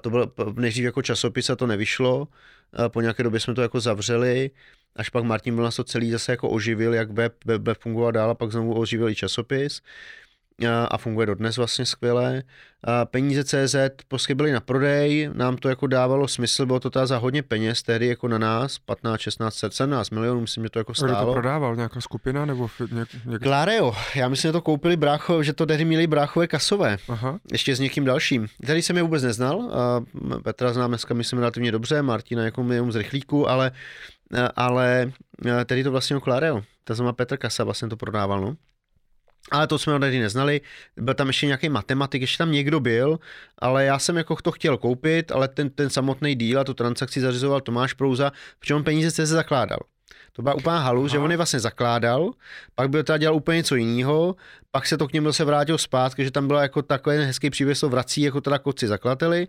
to bylo nejdřív jako časopis a to nevyšlo. po nějaké době jsme to jako zavřeli až pak Martin Milnas to celý zase jako oživil, jak web, web, web fungoval dál a pak znovu oživil i časopis a funguje dodnes vlastně skvěle. A peníze CZ prostě byly na prodej, nám to jako dávalo smysl, bylo to teda za hodně peněz, tehdy jako na nás, 15, 16, 17 milionů, myslím, že to jako stálo. Kdo to prodával, nějaká skupina nebo něk, něk... Clareo, já myslím, že to koupili brácho, že to tehdy měli bráchové kasové, Aha. ještě s někým dalším. Tady jsem je vůbec neznal, a Petra znám dneska, myslím, relativně dobře, Martina jako jenom z rychlíku, ale ale tedy to vlastně Clareo, ta znamená Petr Kasa vlastně to prodával, no. Ale to jsme tady neznali, byl tam ještě nějaký matematik, ještě tam někdo byl, ale já jsem jako to chtěl koupit, ale ten, ten samotný díl a tu transakci zařizoval Tomáš Prouza, v čem peníze se zakládal. To byla úplná halu, Aha. že on je vlastně zakládal, pak byl teda dělal úplně něco jiného, pak se to k němu se vrátil zpátky, že tam byla jako takový hezký příběh, se vrací jako teda koci zaklateli.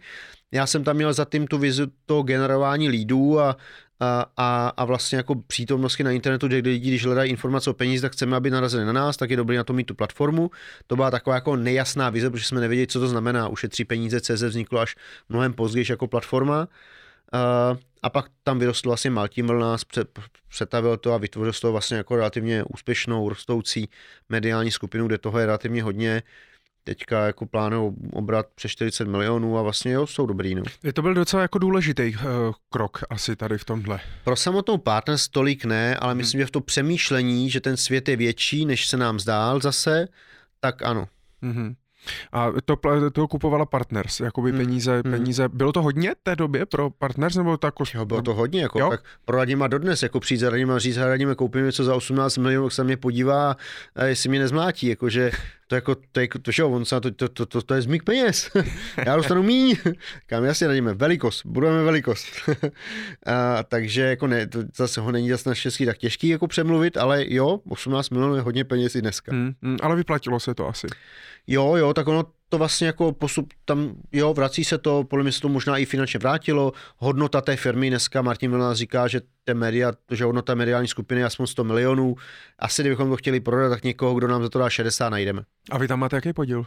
Já jsem tam měl za tím tu vizu to generování lídů a, a, a, vlastně jako přítomnosti na internetu, kde lidi, když hledají informace o peníze, tak chceme, aby narazili na nás, tak je dobré na to mít tu platformu. To byla taková jako nejasná vize, protože jsme nevěděli, co to znamená. Ušetří peníze, CZ vzniklo až mnohem později jako platforma. Uh, a pak tam vyrostl vlastně Maltiml nás, přetavil to a vytvořil z toho vlastně jako relativně úspěšnou, rostoucí mediální skupinu, kde toho je relativně hodně teďka jako plánují obrat přes 40 milionů a vlastně jo, jsou dobrý. No. Je to byl docela jako důležitý uh, krok asi tady v tomhle. Pro samotnou partners tolik ne, ale myslím, hmm. že v to přemýšlení, že ten svět je větší, než se nám zdál zase, tak ano. Hmm. A to, to kupovala Partners, jakoby hmm. peníze, hmm. peníze. Bylo to hodně té době pro Partners, nebo tak? Jo, bylo to hodně, jako, jo? tak pro Radima dodnes, jako přijít za Radima a říct, Radima, koupím něco za 18 milionů, tak se mě podívá, a jestli mě nezmlátí, jakože to jako, to, je, to, to, on se to, to, to, to, to je zmík peněz. Já dostanu míň. Kam jasně radíme, velikost, budeme velikost. a, takže jako ne, to zase ho není zase na český tak těžký jako přemluvit, ale jo, 18 milionů je hodně peněz i dneska. Hmm, hmm, ale vyplatilo se to asi. Jo, jo, tak ono to vlastně jako postup tam, jo, vrací se to, podle mě se to možná i finančně vrátilo. Hodnota té firmy dneska, Martin Milna říká, že té media, že hodnota mediální skupiny je aspoň 100 milionů. Asi kdybychom to chtěli prodat, tak někoho, kdo nám za to dá 60, najdeme. A vy tam máte jaký podíl?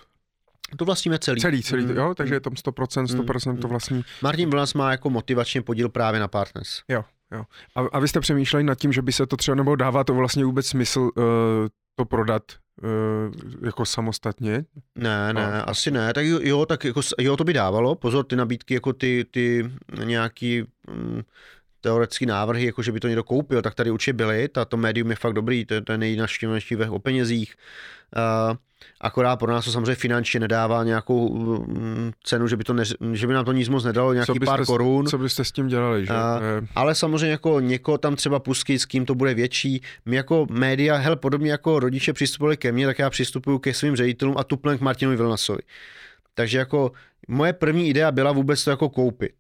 To vlastníme celý. Celý, celý, mm. jo, takže je tam 100%, 100% mm. to vlastní. Martin Vilnas má jako motivačně podíl právě na Partners. Jo, jo. A, a vy jste přemýšleli nad tím, že by se to třeba, nebo dává to vlastně vůbec smysl uh, to prodat jako samostatně? Ne, ne, a... asi ne. Tak jo, tak jako, jo, to by dávalo. Pozor, ty nabídky, jako ty, ty nějaký mm, teoretické návrhy, jako že by to někdo koupil, tak tady určitě byly. Tato médium je fakt dobrý, to, to je nejnaštěvnější o penězích. Uh, akorát pro nás to samozřejmě finančně nedává nějakou mm, cenu, že by, to ne, že by nám to nic moc nedalo, nějaký pár byste, korun. Co byste s tím dělali, že? Uh, ale samozřejmě jako někoho tam třeba pustit, s kým to bude větší. My jako média, hel, podobně jako rodiče přistupovali ke mně, tak já přistupuju ke svým ředitelům a tuplem k Martinovi Vilnasovi. Takže jako moje první idea byla vůbec to jako koupit.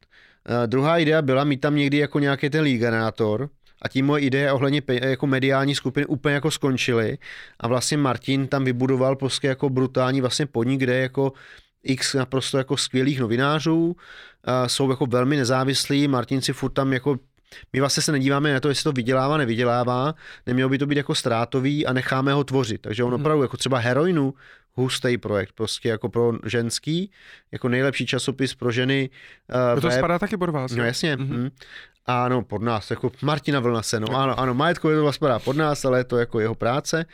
Uh, druhá idea byla mít tam někdy jako nějaký ten lead generátor, a tím moje ideje ohledně jako mediální skupiny úplně jako skončily a vlastně Martin tam vybudoval prostě jako brutální vlastně podnik, kde jako x naprosto jako skvělých novinářů, jsou jako velmi nezávislí, Martin si furt tam jako my vlastně se nedíváme na to, jestli to vydělává, nevydělává, nemělo by to být jako ztrátový a necháme ho tvořit. Takže on mhm. opravdu jako třeba heroinu, hustý projekt, prostě jako pro ženský, jako nejlepší časopis pro ženy. Uh, to web. spadá taky pod vás. No jasně. Mm-hmm. Ano, pod nás, jako Martina Vlnase, no ano, ano, majetkově to spadá pod nás, ale je to jako jeho práce.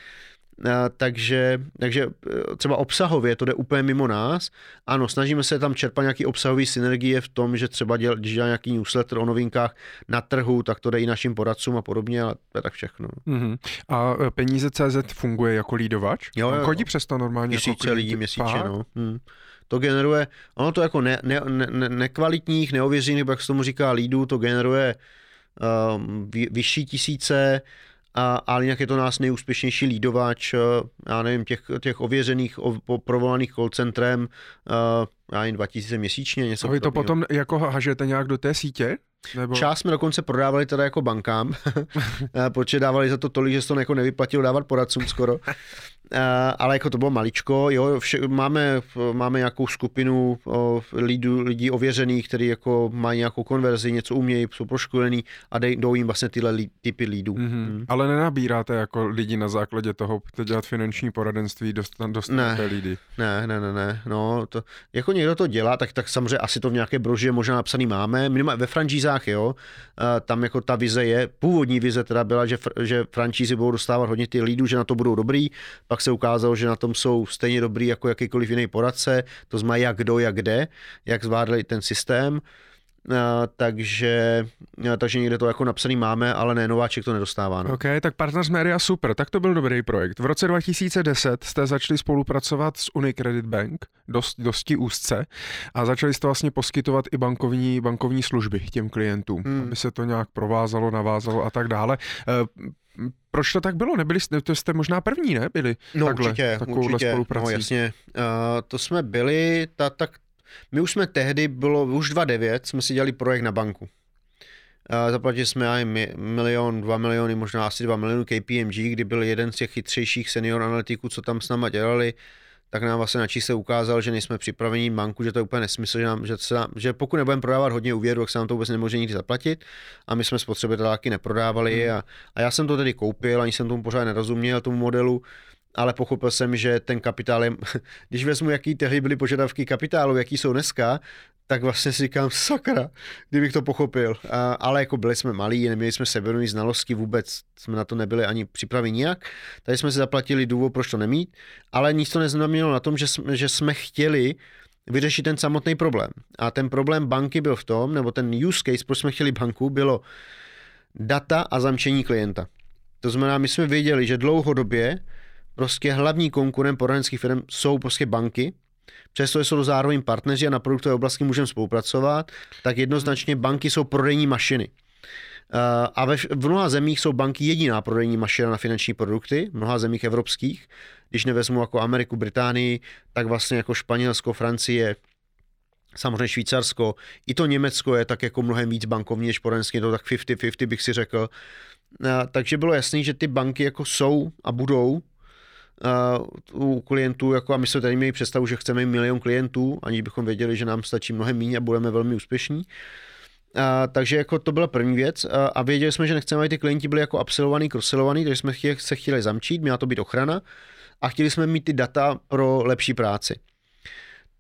Takže, takže e, třeba obsahově to jde úplně mimo nás. Ano, snažíme se tam čerpat nějaký obsahový synergie v tom, že třeba děl, když dělá nějaký newsletter o novinkách na trhu, tak to jde i našim poradcům a podobně, ale to je tak všechno. Mm-hmm. A e, peníze CZ funguje jako lídovač? Jo, jo. Chodí přes to normálně? Měsíce jako lidí měsíčně, no. Hmm to generuje, ono to jako ne, ne, ne, nekvalitních, neověřených, jak se tomu říká, lídů, to generuje um, vyšší tisíce, a, ale jinak je to nás nejúspěšnější lídovač, uh, já nevím, těch, těch ověřených, o, provolaných call centrem, uh, já jen 2000 měsíčně. Něco a vy to potom jako hažete nějak do té sítě? Nebo... Část jsme dokonce prodávali teda jako bankám, protože dávali za to tolik, že se to jako nevyplatilo dávat poradcům skoro. Uh, ale jako to bylo maličko, jo, vše, máme, máme nějakou skupinu o, lidů, lidí ověřených, kteří jako mají nějakou konverzi, něco umějí, jsou proškolení a dej, jdou jim vlastně tyhle lí, typy lídů. Mm-hmm. Mm. Ale nenabíráte jako lidi na základě toho, kteří dělat finanční poradenství, dostat, dostat ne, lidi. Ne, ne, ne, ne, no, to, jako někdo to dělá, tak, tak samozřejmě asi to v nějaké broži možná napsaný máme, minimálně ve franšízách, jo, uh, tam jako ta vize je, původní vize teda byla, že, že franšízy budou dostávat hodně ty lídů, že na to budou dobrý, pak pak se ukázalo, že na tom jsou stejně dobrý jako jakýkoliv jiný poradce, to znamená jak kdo, jak kde, jak zvládli ten systém. Uh, takže, uh, takže někde to jako napsaný máme, ale ne, nováček to nedostává. No. OK, tak Partners Media super, tak to byl dobrý projekt. V roce 2010 jste začali spolupracovat s Unicredit Bank, dost, dosti úzce, a začali jste vlastně poskytovat i bankovní, bankovní služby těm klientům, hmm. aby se to nějak provázalo, navázalo a tak dále. Proč to tak bylo? Nebyli jste, to jste možná první, ne? Byli no, takhle, určitě, určitě, spoluprací. No jasně, uh, to jsme byli, ta, tak my už jsme tehdy, bylo už 2009, jsme si dělali projekt na banku. Uh, zaplatili jsme aj milion, dva miliony, možná asi dva miliony KPMG, kdy byl jeden z těch chytřejších senior analytiků, co tam s náma dělali, tak nám vlastně na čísle ukázal, že nejsme připraveni banku, že to je úplně nesmysl, že, nám, že, se že pokud nebudeme prodávat hodně úvěru, tak se nám to vůbec nemůže nikdy zaplatit a my jsme spotřebiteláky neprodávali hmm. a, a já jsem to tedy koupil, ani jsem tomu pořád nerozuměl, tomu modelu, ale pochopil jsem, že ten kapitál je, když vezmu, jaký tehdy byly požadavky kapitálu, jaký jsou dneska, tak vlastně si říkám, sakra, kdybych to pochopil. A, ale jako byli jsme malí, neměli jsme sebevědomí znalosti vůbec, jsme na to nebyli ani připraveni nijak. Tady jsme si zaplatili důvod, proč to nemít, ale nic to neznamenalo na tom, že jsme, že jsme chtěli vyřešit ten samotný problém. A ten problém banky byl v tom, nebo ten use case, proč jsme chtěli banku, bylo data a zamčení klienta. To znamená, my jsme věděli, že dlouhodobě prostě hlavní konkurent poradenských firm jsou prostě banky, přestože jsou zároveň partneři a na produktové oblasti můžeme spolupracovat, tak jednoznačně banky jsou prodejní mašiny. Eh, a ve, v mnoha zemích jsou banky jediná prodejní mašina na finanční produkty, v mnoha zemích evropských. Když nevezmu jako Ameriku, Británii, tak vlastně jako Španělsko, Francie, samozřejmě Švýcarsko, i to Německo je tak jako mnohem víc bankovní než poradenské, to tak 50-50 bych si řekl. Eh, takže bylo jasné, že ty banky jako jsou a budou u klientů, jako a my jsme tady měli představu, že chceme milion klientů, ani bychom věděli, že nám stačí mnohem méně a budeme velmi úspěšní. A, takže jako to byla první věc a, a věděli jsme, že nechceme, aby ty klienti byli jako absolvovaný, crossellovaný, takže jsme chtěli, se chtěli zamčít, měla to být ochrana a chtěli jsme mít ty data pro lepší práci.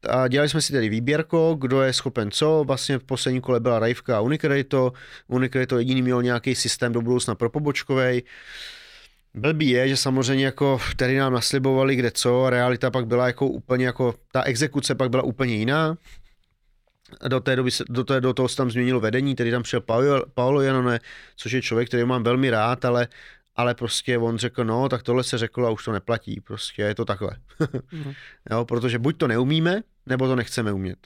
A dělali jsme si tedy výběrko, kdo je schopen co. Vlastně v posledním kole byla Rajvka a Unicredito. Unicredito jediný měl nějaký systém do budoucna pro pobočkovej. Blbý je, že samozřejmě jako tady nám naslibovali kde co, realita pak byla jako úplně jako, ta exekuce pak byla úplně jiná. Do té doby se, do, té, do toho se tam změnilo vedení, tedy tam přišel Paolo, Paolo Janone, což je člověk, který mám velmi rád, ale, ale prostě on řekl, no, tak tohle se řeklo a už to neplatí, prostě je to takhle. mm. jo, protože buď to neumíme, nebo to nechceme umět.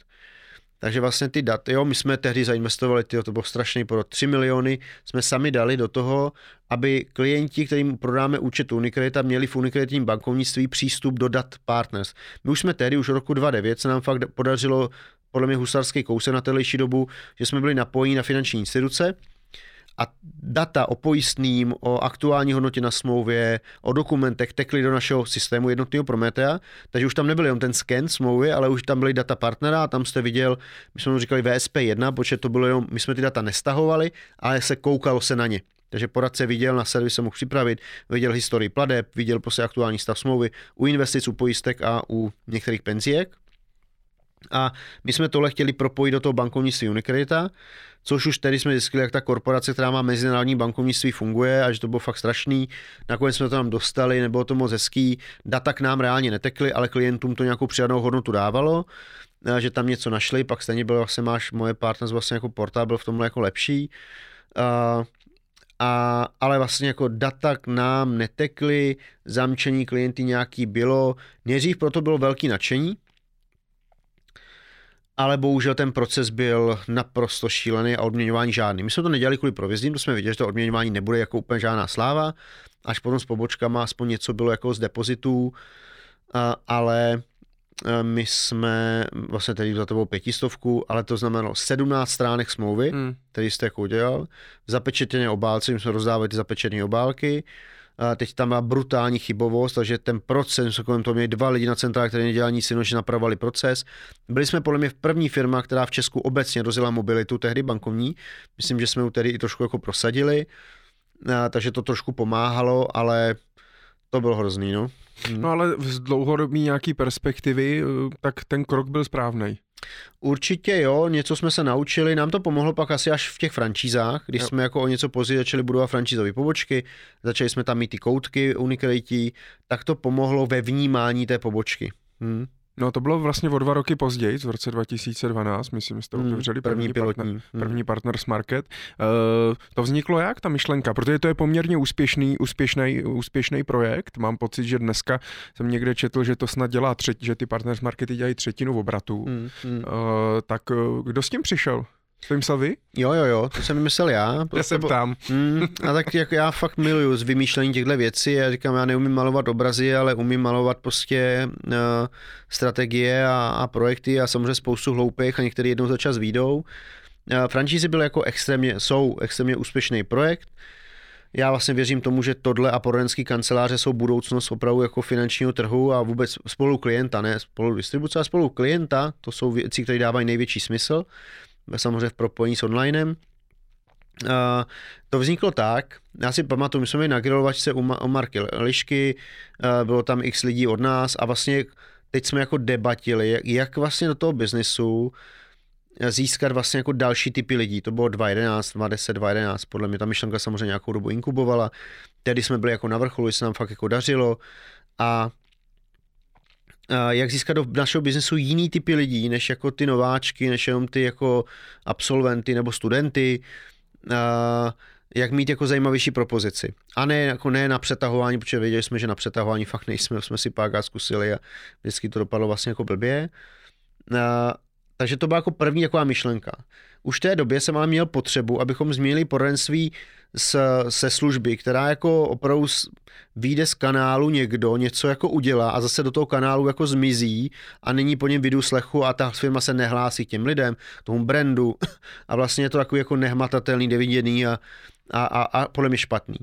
Takže vlastně ty daty, jo, my jsme tehdy zainvestovali, tyjo, to bylo strašný pro 3 miliony, jsme sami dali do toho, aby klienti, kterým prodáme účet Unicredita, měli v Unicreditním bankovnictví přístup do dat partners. My už jsme tehdy, už roku 2009 se nám fakt podařilo podle mě husarský kouse na telejší dobu, že jsme byli napojeni na finanční instituce, a data o pojistným, o aktuální hodnotě na smlouvě, o dokumentech tekly do našeho systému jednotného Prometea, takže už tam nebyl jenom ten scan smlouvy, ale už tam byly data partnera a tam jste viděl, my jsme mu říkali VSP1, protože to bylo jenom, my jsme ty data nestahovali, ale se koukalo se na ně. Takže poradce viděl, na servis se mohl připravit, viděl historii pladeb, viděl prostě aktuální stav smlouvy u investic, u pojistek a u některých penziek. A my jsme tohle chtěli propojit do toho bankovnictví Unicredita, což už tedy jsme zjistili, jak ta korporace, která má mezinárodní bankovnictví, funguje a že to bylo fakt strašný. Nakonec jsme to tam dostali, nebylo to moc hezký, data k nám reálně netekly, ale klientům to nějakou přidanou hodnotu dávalo že tam něco našli, pak stejně bylo, vlastně máš moje partners vlastně jako portál byl v tomhle jako lepší. A, a, ale vlastně jako data k nám netekly, zamčení klienty nějaký bylo. Nejdřív proto bylo velký nadšení, ale bohužel ten proces byl naprosto šílený a odměňování žádný. My jsme to nedělali kvůli provizím, to jsme viděli, že to odměňování nebude jako úplně žádná sláva, až potom s pobočkama aspoň něco bylo jako z depozitů, ale my jsme vlastně tady za to bylo pětistovku, ale to znamenalo 17 stránek smlouvy, hmm. který jste jako udělal, zapečetěné obálce, my jsme rozdávali ty zapečetěné obálky, teď tam má brutální chybovost, takže ten proces, kolem toho měli dva lidi na centrále, kteří nedělali nic jiného, že napravovali proces. Byli jsme podle mě v první firma, která v Česku obecně rozjela mobilitu, tehdy bankovní. Myslím, že jsme ju tedy i trošku jako prosadili, takže to trošku pomáhalo, ale to bylo hrozný, no. No ale z dlouhodobí nějaký perspektivy, tak ten krok byl správný. Určitě jo, něco jsme se naučili, nám to pomohlo pak asi až v těch francízách, když jo. jsme jako o něco později začali budovat francízové pobočky, začali jsme tam mít ty koutky unikalití, tak to pomohlo ve vnímání té pobočky. Hmm. No to bylo vlastně o dva roky později, v roce 2012, myslím, jste hmm, otevřeli první, první, partner, hmm. první Partners Market. Uh, to vzniklo jak, ta myšlenka? Protože to je poměrně úspěšný, úspěšný, úspěšný projekt. Mám pocit, že dneska jsem někde četl, že to snad dělá třetí, že ty Partners Markety dělají třetinu obratu. Hmm, hmm. Uh, tak uh, kdo s tím přišel? To myslel vy? Jo, jo, jo, to jsem vymyslel já. Já se ptám. Mm, a tak jako já fakt miluju z vymýšlení těchto věcí. Já říkám, já neumím malovat obrazy, ale umím malovat prostě uh, strategie a, a projekty a samozřejmě spoustu hloupých a některý jednou za čas výjdou. Uh, franšízy byly jako extrémně, jsou extrémně úspěšný projekt. Já vlastně věřím tomu, že tohle a poradenský kanceláře jsou budoucnost opravdu jako finančního trhu a vůbec spolu klienta, ne spolu distribuce, ale spolu klienta, to jsou věci, které dávají největší smysl samozřejmě v propojení s onlinem. To vzniklo tak, já si pamatuju, my jsme byli na grilovačce u, Ma- u Marky Lišky, bylo tam x lidí od nás a vlastně teď jsme jako debatili, jak, jak vlastně do toho biznesu získat vlastně jako další typy lidí. To bylo 2011, 2010, 2011, podle mě ta myšlenka samozřejmě nějakou dobu inkubovala. Tehdy jsme byli jako na vrcholu, se nám fakt jako dařilo a jak získat do našeho biznesu jiný typy lidí, než jako ty nováčky, než jenom ty jako absolventy nebo studenty, jak mít jako zajímavější propozici. A ne, jako ne na přetahování, protože věděli jsme, že na přetahování fakt nejsme, jsme si pár zkusili a vždycky to dopadlo vlastně jako blbě. Takže to byla jako první taková myšlenka. Už v té době jsem ale měl potřebu, abychom změnili poradenství z, se služby, která jako opravdu vyjde z kanálu někdo, něco jako udělá a zase do toho kanálu jako zmizí a není po něm slechu a ta firma se nehlásí těm lidem, tomu brandu a vlastně je to takový jako nehmatatelný, neviděný a, a, a, a podle mě špatný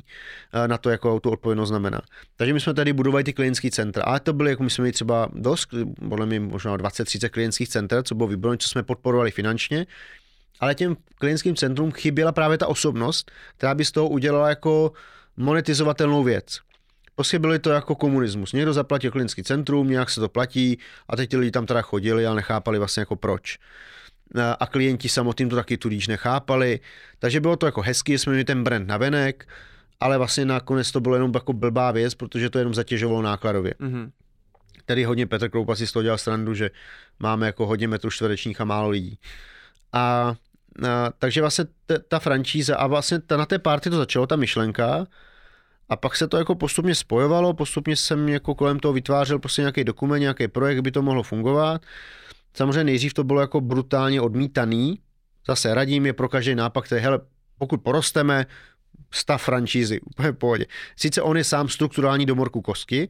na to, jako tu odpovědnost znamená. Takže my jsme tady budovali ty klientské centra, ale to byly, jako my jsme měli třeba dost, podle mě možná 20-30 klientských center, co bylo vybráno, co jsme podporovali finančně, ale těm klientským centrum chyběla právě ta osobnost, která by z toho udělala jako monetizovatelnou věc. Prostě byly to jako komunismus. Někdo zaplatil klinický centrum, nějak se to platí a teď ti lidi tam teda chodili a nechápali vlastně jako proč. A klienti samotným to taky tudíž nechápali. Takže bylo to jako hezky, jsme měli ten brand na venek, ale vlastně nakonec to bylo jenom jako blbá věc, protože to jenom zatěžovalo nákladově. Mm-hmm. Tady hodně Petr Kroupa si z toho dělal strandu, že máme jako hodně metrů čtverečních a málo lidí. A a, takže vlastně t, ta franšíza a vlastně ta, na té party to začalo, ta myšlenka, a pak se to jako postupně spojovalo, postupně jsem jako kolem toho vytvářel prostě nějaký dokument, nějaký projekt, by to mohlo fungovat. Samozřejmě nejdřív to bylo jako brutálně odmítaný. Zase radím je pro každý nápad, který, hele, pokud porosteme, stav franšízy, úplně v pohodě. Sice on je sám strukturální domorku kostky,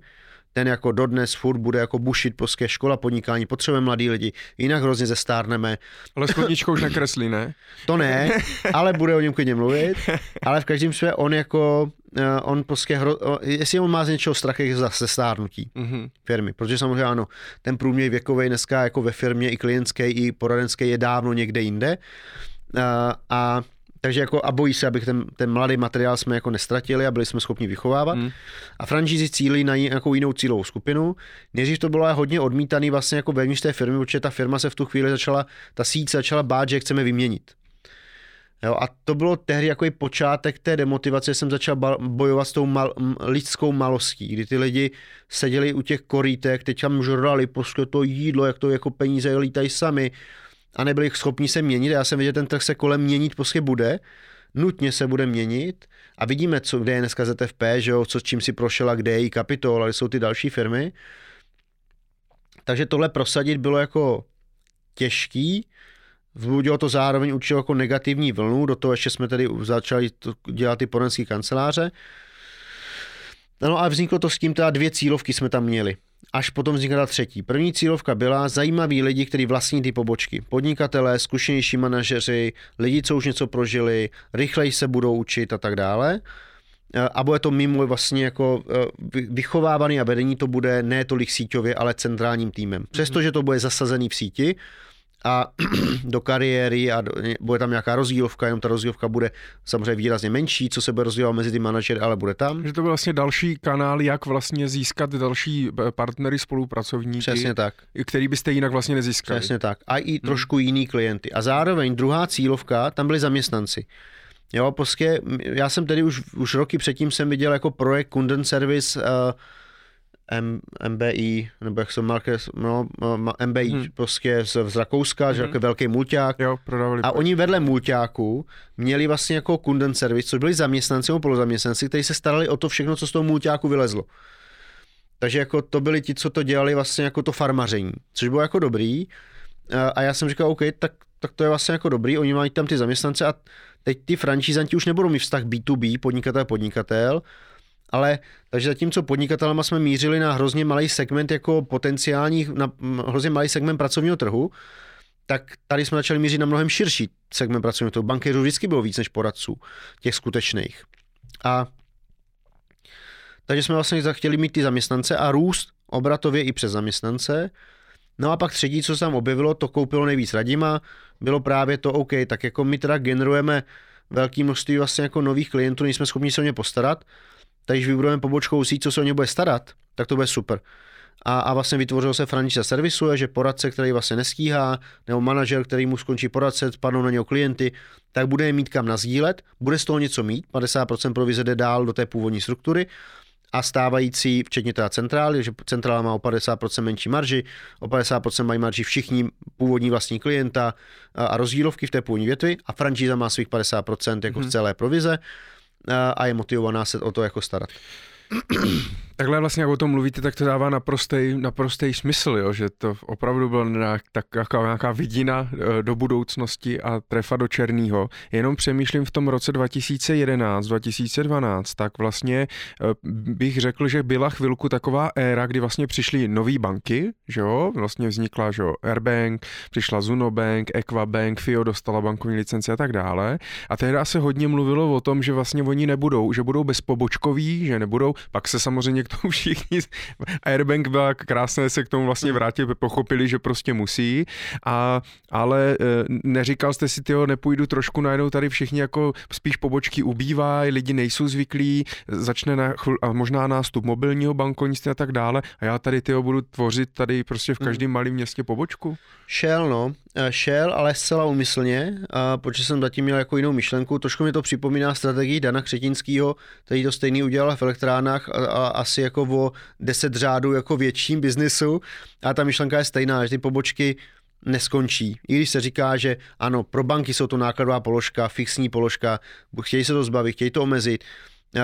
ten jako dodnes furt bude jako bušit prostě škola podnikání, potřebujeme mladí lidi, jinak hrozně zestárneme. Ale s už nekreslí, ne? To ne, ale bude o něm klidně mluvit, ale v každém své on jako, eh, on prostě, hro, jestli on má z něčeho strach, je zase stárnutí mm-hmm. firmy, protože samozřejmě ano, ten průměr věkový dneska jako ve firmě i klientské, i poradenské je dávno někde jinde a, a takže jako a bojí se, abych ten, ten mladý materiál jsme jako nestratili a byli jsme schopni vychovávat. Hmm. A franšízy cílí na nějakou jinou cílovou skupinu. Nejdřív to bylo hodně odmítaný vlastně jako vevnitř té firmy, protože ta firma se v tu chvíli začala, ta síť se začala bát, že chceme vyměnit. Jo, a to bylo tehdy jako i počátek té demotivace, jsem začal bojovat s tou mal, lidskou malostí, kdy ty lidi seděli u těch korítek, teď tam žrali prostě to jídlo, jak to jako peníze lítají sami a nebyli schopni se měnit. Já jsem viděl, že ten trh se kolem měnit prostě bude, nutně se bude měnit a vidíme, co, kde je dneska ZFP, že jo, co s čím si prošel a kde je i kapitol, ale jsou ty další firmy. Takže tohle prosadit bylo jako těžký, Vzbudilo to zároveň určitě jako negativní vlnu, do toho ještě jsme tady začali dělat ty poradenské kanceláře. No a vzniklo to s tím, teda dvě cílovky jsme tam měli až potom vznikla třetí. První cílovka byla zajímaví lidi, kteří vlastní ty pobočky. Podnikatelé, zkušenější manažeři, lidi, co už něco prožili, rychleji se budou učit a tak dále. A bude to mimo vlastně jako e, vychovávaný a vedení to bude ne tolik síťově, ale centrálním týmem. Přestože to bude zasazený v síti, a do kariéry a do, bude tam nějaká rozdílovka, jenom ta rozdílovka bude samozřejmě výrazně menší, co se bude rozdílovat mezi ty manažery, ale bude tam. Že to byl vlastně další kanál, jak vlastně získat další eh, partnery, spolupracovníky. Přesně tak. Který byste jinak vlastně nezískali. Přesně tak. A i trošku hmm. jiný klienty. A zároveň druhá cílovka, tam byli zaměstnanci. Jo, prostě já jsem tedy už, už roky předtím jsem viděl jako projekt Kunden Service uh, M, MBI, nebo jak jsou Marques, no, MBI hmm. prostě z, z Rakouska, hmm. že jako velký mulťák. Jo, prodávali. A oni vedle mulťáku měli vlastně jako kunden service, což byli zaměstnanci nebo polozaměstnanci, kteří se starali o to všechno, co z toho mulťáku vylezlo. Takže jako to byli ti, co to dělali vlastně jako to farmaření, což bylo jako dobrý. A já jsem říkal, OK, tak tak to je vlastně jako dobrý, oni mají tam ty zaměstnance a teď ty francízanti už nebudou mít vztah B2B, podnikatel podnikatel, ale takže zatímco podnikatelama jsme mířili na hrozně malý segment jako potenciálních, na hrozně malý segment pracovního trhu, tak tady jsme začali mířit na mnohem širší segment pracovního trhu. Bankéřů vždycky bylo víc než poradců, těch skutečných. A takže jsme vlastně chtěli mít ty zaměstnance a růst obratově i přes zaměstnance. No a pak třetí, co se tam objevilo, to koupilo nejvíc Radima, bylo právě to OK, tak jako my teda generujeme velké množství vlastně jako nových klientů, nejsme schopni se o ně postarat, tak když vybudujeme pobočkou síť, co se o ně bude starat, tak to bude super. A, a vlastně vytvořil se franchise servisuje, že poradce, který vlastně nestíhá, nebo manažer, který mu skončí poradce, spadnou na něho klienty, tak bude mít kam nazdílet, bude z toho něco mít, 50% provize jde dál do té původní struktury a stávající, včetně teda centrály, že centrála má o 50% menší marži, o 50% mají marži všichni původní vlastní klienta a rozdílovky v té původní větvi a franšíza má svých 50% jako hmm. v celé provize a je motivovaná se o to jako starat. Takhle vlastně, jak o tom mluvíte, tak to dává naprostý, naprostý smysl, jo? že to opravdu byla nějaká, nějaká vidina eh, do budoucnosti a trefa do černého. Jenom přemýšlím v tom roce 2011, 2012, tak vlastně eh, bych řekl, že byla chvilku taková éra, kdy vlastně přišly nové banky, že jo, vlastně vznikla, že jo, Airbank, přišla Zunobank, Equabank, FIO dostala bankovní licenci a tak dále. A tehdy se hodně mluvilo o tom, že vlastně oni nebudou, že budou bezpobočkoví, že nebudou, pak se samozřejmě tomu všichni, Airbank byla krásné se k tomu vlastně vrátit, pochopili, že prostě musí, a, ale e, neříkal jste si, tyho, nepůjdu trošku najednou tady všichni jako spíš pobočky ubývají, lidi nejsou zvyklí, začne na, a možná nástup mobilního bankovnictví a tak dále a já tady tyho budu tvořit tady prostě v hmm. každém malém městě pobočku? Šel, no. Eh, šel, ale zcela umyslně, protože jsem zatím měl jako jinou myšlenku. Trošku mi to připomíná strategii Dana Křetinského, který to stejný udělal v elektrárnách a, a asi jako o 10 řádů jako větším biznisu. A ta myšlenka je stejná, že ty pobočky neskončí. I když se říká, že ano, pro banky jsou to nákladová položka, fixní položka, chtějí se to zbavit, chtějí to omezit,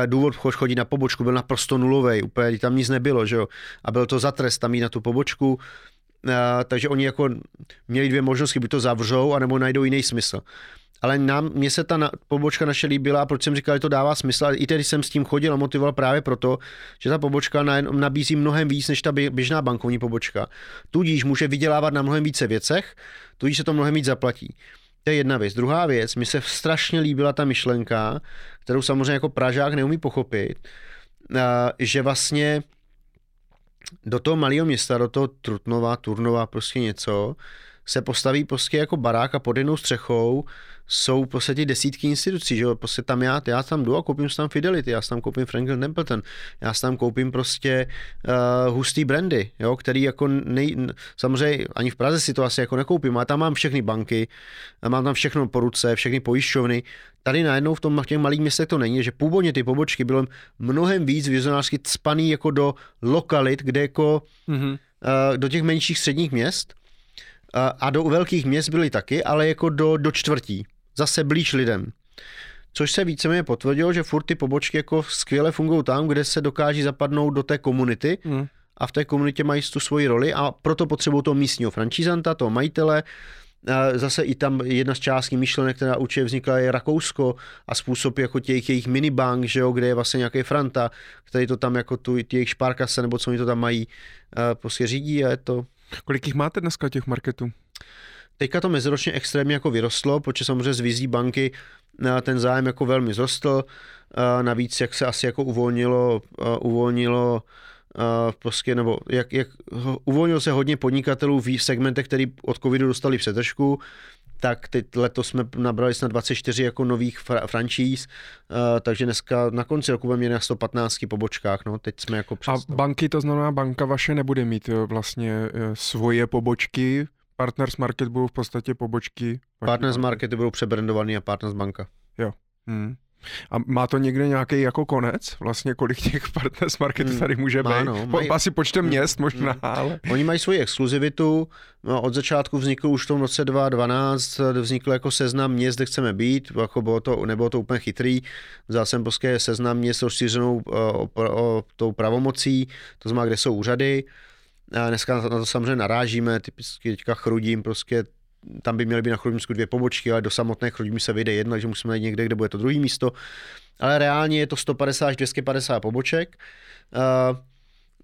důvod chodit na pobočku byl naprosto nulový, úplně tam nic nebylo, že jo? A byl to za trest tam jít na tu pobočku, takže oni jako měli dvě možnosti, buď to zavřou, anebo najdou jiný smysl. Ale nám, mně se ta na, pobočka naše líbila, proč jsem říkal, že to dává smysl, ale i tedy jsem s tím chodil a motivoval právě proto, že ta pobočka na, nabízí mnohem víc než ta běžná bankovní pobočka. Tudíž může vydělávat na mnohem více věcech, tudíž se to mnohem víc zaplatí. To je jedna věc. Druhá věc, mi se strašně líbila ta myšlenka, kterou samozřejmě jako Pražák neumí pochopit, že vlastně do toho malého města, do toho Trutnova, Turnova, prostě něco, se postaví prostě jako barák a pod jednou střechou jsou v podstatě desítky institucí, že jo, prostě tam já, já tam jdu a koupím tam Fidelity, já tam koupím Franklin Templeton, já tam koupím prostě uh, hustý brandy, jo, který jako nej, samozřejmě ani v Praze si to asi jako nekoupím, ale tam mám všechny banky, mám tam všechno po ruce, všechny pojišťovny, tady najednou v tom v těch malých městech to není, že původně ty pobočky byly mnohem víc vizionářsky spaný jako do lokalit, kde jako mm-hmm. uh, do těch menších středních měst, a do velkých měst byly taky, ale jako do, do čtvrtí zase blíž lidem. Což se víceméně potvrdilo, že furt ty pobočky jako skvěle fungují tam, kde se dokáží zapadnout do té komunity mm. a v té komunitě mají tu svoji roli a proto potřebují toho místního franšízanta, toho majitele, Zase i tam jedna z částí myšlenek, která určitě vznikla, je Rakousko a způsob jako těch jejich minibank, že jo, kde je vlastně nějaký franta, který to tam jako tu, jejich špárkase, nebo co oni to tam mají, prostě řídí a je to... Kolik jich máte dneska těch marketů? Teďka to meziročně extrémně jako vyrostlo, protože samozřejmě z vizí banky eh, ten zájem jako velmi zrostl. Eh, navíc, jak se asi jako uvolnilo, eh, uvolnilo prostě, nebo jak, jak uvolnil se hodně podnikatelů v segmentech, který od covidu dostali přetržku, tak teď letos jsme nabrali snad 24 jako nových fra- franšíz, uh, takže dneska na konci roku budeme na 115 pobočkách, no, teď jsme jako přes... A banky, to znamená banka vaše nebude mít vlastně svoje pobočky Partners Market budou v podstatě pobočky. Partners Markety budou přebrandovaný a Partners Banka. Jo. Hmm. A má to někde nějaký jako konec? Vlastně kolik těch partners marketů hmm. tady může být? No, mají... Asi počtem hmm. měst možná, hmm. ale... Oni mají svoji exkluzivitu. No, od začátku vznikl už v tom roce 2012, vznikl jako seznam měst, kde chceme být. Jako bylo to, nebylo to úplně chytrý. Vzal jsem prostě seznam měst rozšířenou o, o, o, tou pravomocí, to znamená, kde jsou úřady. Dneska na to samozřejmě narážíme, typicky teďka chrudím prostě tam by měly být na Chrudimsku dvě pobočky, ale do samotné Chrudimi se vyjde jedna, takže musíme najít někde, kde bude to druhý místo. Ale reálně je to 150 až 250 poboček.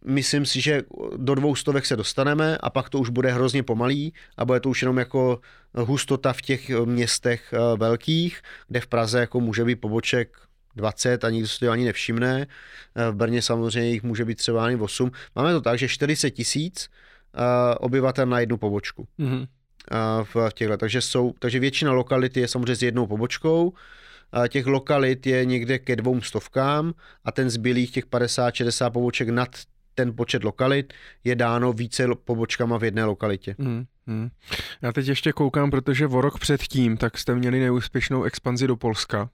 Myslím si, že do dvou stovek se dostaneme a pak to už bude hrozně pomalý a bude to už jenom jako hustota v těch městech uh, velkých, kde v Praze jako může být poboček 20 a nikdo si to ani nevšimne. Uh, v Brně samozřejmě jich může být třeba ani 8. Máme to tak, že 40 tisíc obyvatel na jednu pobočku. Mm-hmm. V těchto. Takže, jsou, takže většina lokalit je samozřejmě s jednou pobočkou. Těch lokalit je někde ke dvou stovkám a ten zbylých těch 50-60 poboček nad ten počet lokalit je dáno více pobočkama v jedné lokalitě. Hmm, hmm. Já teď ještě koukám, protože o rok předtím tak jste měli neúspěšnou expanzi do Polska.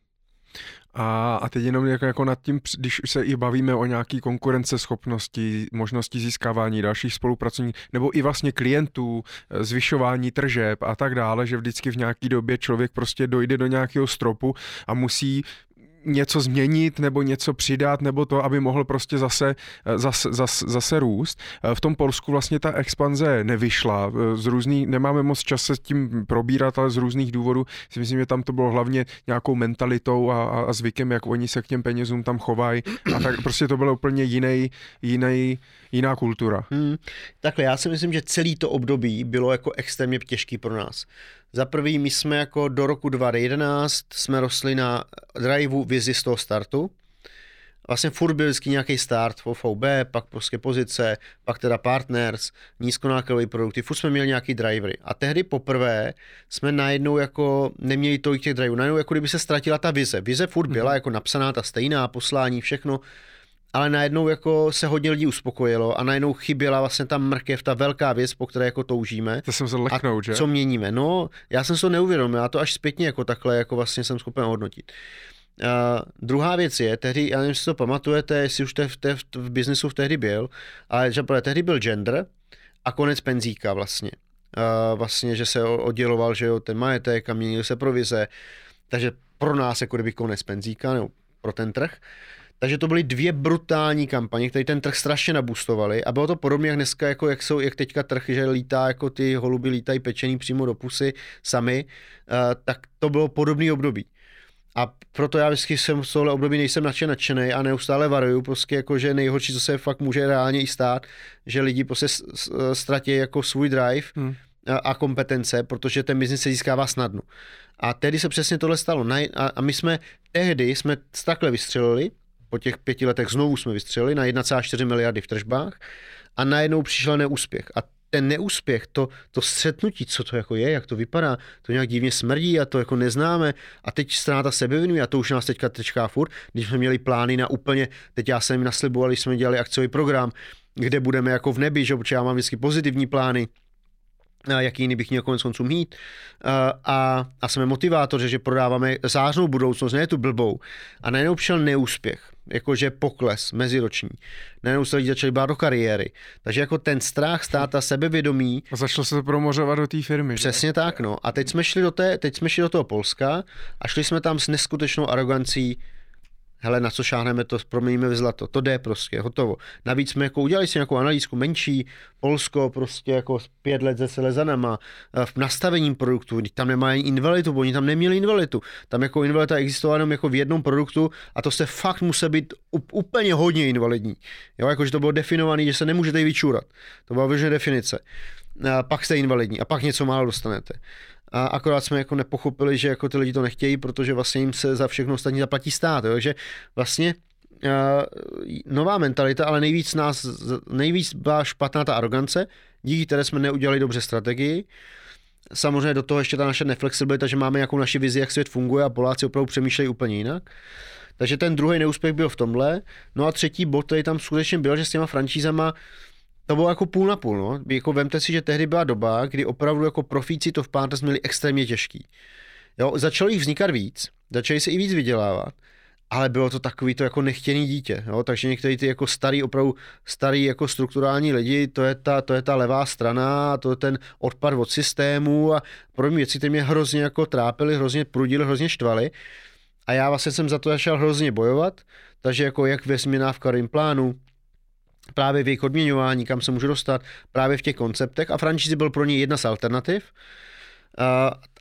A, a teď jenom jako, jako nad tím, když se i bavíme o nějaký konkurenceschopnosti, možnosti získávání dalších spolupracovníků, nebo i vlastně klientů, eh, zvyšování tržeb a tak dále, že vždycky v nějaký době člověk prostě dojde do nějakého stropu a musí něco změnit nebo něco přidat nebo to, aby mohl prostě zase, zase, zase, zase růst. V tom Polsku vlastně ta expanze nevyšla. Z různých, nemáme moc čas se s tím probírat, ale z různých důvodů si myslím, že tam to bylo hlavně nějakou mentalitou a, a, a zvykem, jak oni se k těm penězům tam chovají. A tak prostě to bylo úplně jiný, jiný, jiná kultura. Hmm. Takhle, já si myslím, že celý to období bylo jako extrémně těžký pro nás. Za prvý, my jsme jako do roku 2011 jsme rostli na driveu vizi z toho startu. Vlastně furt byl vždycky nějaký start v OVB, pak prostě pozice, pak teda partners, nízkonákladové produkty, furt jsme měli nějaký drivery. A tehdy poprvé jsme najednou jako neměli tolik těch driverů, najednou jako kdyby se ztratila ta vize. Vize furt byla mm-hmm. jako napsaná, ta stejná, poslání, všechno, ale najednou jako se hodně lidí uspokojilo a najednou chyběla vlastně ta mrkev, ta velká věc, po které jako toužíme. To jsem se leknout, že? co měníme? No, já jsem se to neuvědomil, já to až zpětně jako takhle jako vlastně jsem schopen hodnotit. Uh, druhá věc je, tehdy, já nevím, jestli to pamatujete, jestli už te, te, v, v biznesu v tehdy byl, ale že tehdy byl gender a konec penzíka vlastně. Uh, vlastně, že se odděloval, že jo, ten majetek a měnil se provize, takže pro nás jako kdyby konec penzíka, nebo pro ten trh. Takže to byly dvě brutální kampaně, které ten trh strašně nabustovaly a bylo to podobně jak dneska, jako jak, jsou, jak teďka trh, že lítá, jako ty holuby lítají pečený přímo do pusy sami, uh, tak to bylo podobný období. A proto já vždycky jsem z tohle období nejsem nadšen nadšený a neustále varuju, prostě jako, že nejhorší, co se fakt může reálně i stát, že lidi prostě ztratí jako svůj drive hmm. a, kompetence, protože ten biznis se získává snadno. A tehdy se přesně tohle stalo. A, a my jsme tehdy jsme takhle vystřelili, po těch pěti letech znovu jsme vystřelili na 1,4 miliardy v tržbách a najednou přišel neúspěch. A ten neúspěch, to, to střetnutí, co to jako je, jak to vypadá, to nějak divně smrdí a to jako neznáme a teď ztráta sebevědomí a to už nás teďka tečká furt, když jsme měli plány na úplně, teď já jsem jim nasliboval, když jsme dělali akciový program, kde budeme jako v nebi, že protože já mám vždycky pozitivní plány, jaký jiný bych měl konec konců mít. A, a jsme motivátoři, že prodáváme zářnou budoucnost, ne tu blbou. A najednou přišel neúspěch, jakože pokles meziroční. Najednou se lidi začali bát do kariéry. Takže jako ten strach, státa, sebevědomí. A začalo se to promořovat do té firmy. Přesně že? tak, no. A teď jsme šli do, té, teď jsme šli do toho Polska a šli jsme tam s neskutečnou arogancí hele, na co šáhneme, to proměníme v zlato. To jde prostě, hotovo. Navíc jsme jako udělali si nějakou analýzku menší, Polsko prostě jako pět let celé za nama, v nastavením produktu, tam nemají invalitu, oni tam neměli invalitu. Tam jako invalita existovala jenom jako v jednom produktu a to se fakt musí být úplně hodně invalidní. Jo, jakože to bylo definované, že se nemůžete vyčurat. To byla vyžně definice. A pak jste invalidní a pak něco málo dostanete. A akorát jsme jako nepochopili, že jako ty lidi to nechtějí, protože vlastně jim se za všechno ostatní zaplatí stát. Jo? Takže vlastně uh, nová mentalita, ale nejvíc nás, nejvíc byla špatná ta arogance, díky které jsme neudělali dobře strategii. Samozřejmě do toho ještě ta naše neflexibilita, že máme nějakou naši vizi, jak svět funguje a Poláci opravdu přemýšlejí úplně jinak. Takže ten druhý neúspěch byl v tomhle. No a třetí bod, který tam skutečně byl, že s těma francízama to bylo jako půl na půl, no. Jako vemte si, že tehdy byla doba, kdy opravdu jako profíci to v Panthers měli extrémně těžký. Jo, začalo jich vznikat víc, začali se i víc vydělávat, ale bylo to takový to jako nechtěný dítě, jo? takže některý ty jako starý, opravdu starý jako strukturální lidi, to je ta, to je ta levá strana, to je ten odpad od systému a pro mě věci, které mě hrozně jako trápily, hrozně prudily, hrozně štvali a já vlastně jsem za to začal hrozně bojovat, takže jako jak ve v karim plánu, právě v jejich odměňování, kam se můžu dostat, právě v těch konceptech a franchise byl pro ně jedna z alternativ.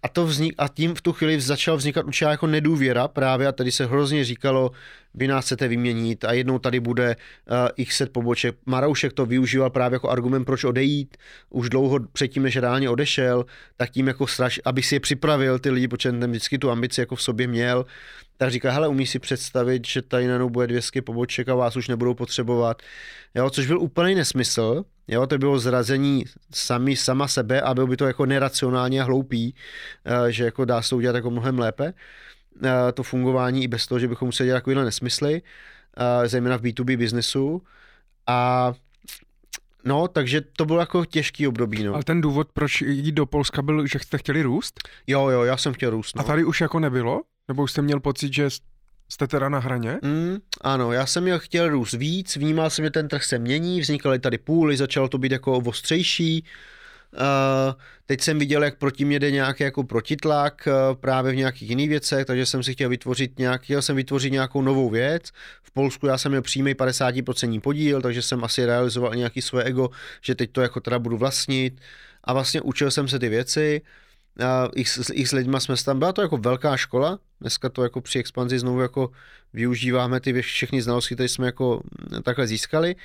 A, to vznik, a tím v tu chvíli začal vznikat určitá jako nedůvěra právě a tady se hrozně říkalo, vy nás chcete vyměnit a jednou tady bude uh, x set poboček. Maroušek to využíval právě jako argument, proč odejít, už dlouho předtím, než reálně odešel, tak tím jako straš, aby si je připravil ty lidi, protože ten vždycky tu ambici jako v sobě měl, tak říká, hele, umí si představit, že tady najednou bude 200 poboček a vás už nebudou potřebovat, jo, což byl úplný nesmysl, jo, to bylo zrazení sami, sama sebe a bylo by to jako neracionálně a hloupý, eh, že jako dá se to udělat jako mnohem lépe, eh, to fungování i bez toho, že bychom museli dělat takovýhle nesmysly, eh, zejména v B2B biznesu a No, takže to bylo jako těžký období. No. Ale ten důvod, proč jít do Polska, byl, že jste chtěli růst? Jo, jo, já jsem chtěl růst. No. A tady už jako nebylo? Nebo už jste měl pocit, že jste teda na hraně? Mm, ano, já jsem měl chtěl růst víc, vnímal jsem, že ten trh se mění, vznikaly tady půly, začalo to být jako ostřejší. Uh, teď jsem viděl, jak proti mě jde nějaký jako protitlak uh, právě v nějakých jiných věcech, takže jsem si chtěl vytvořit nějak, chtěl jsem vytvořit nějakou novou věc. V Polsku já jsem měl přímý 50% podíl, takže jsem asi realizoval nějaký svoje ego, že teď to jako teda budu vlastnit a vlastně učil jsem se ty věci i s, i s lidma jsme tam, byla to jako velká škola, dneska to jako při expanzi znovu jako využíváme ty všechny znalosti, které jsme jako takhle získali.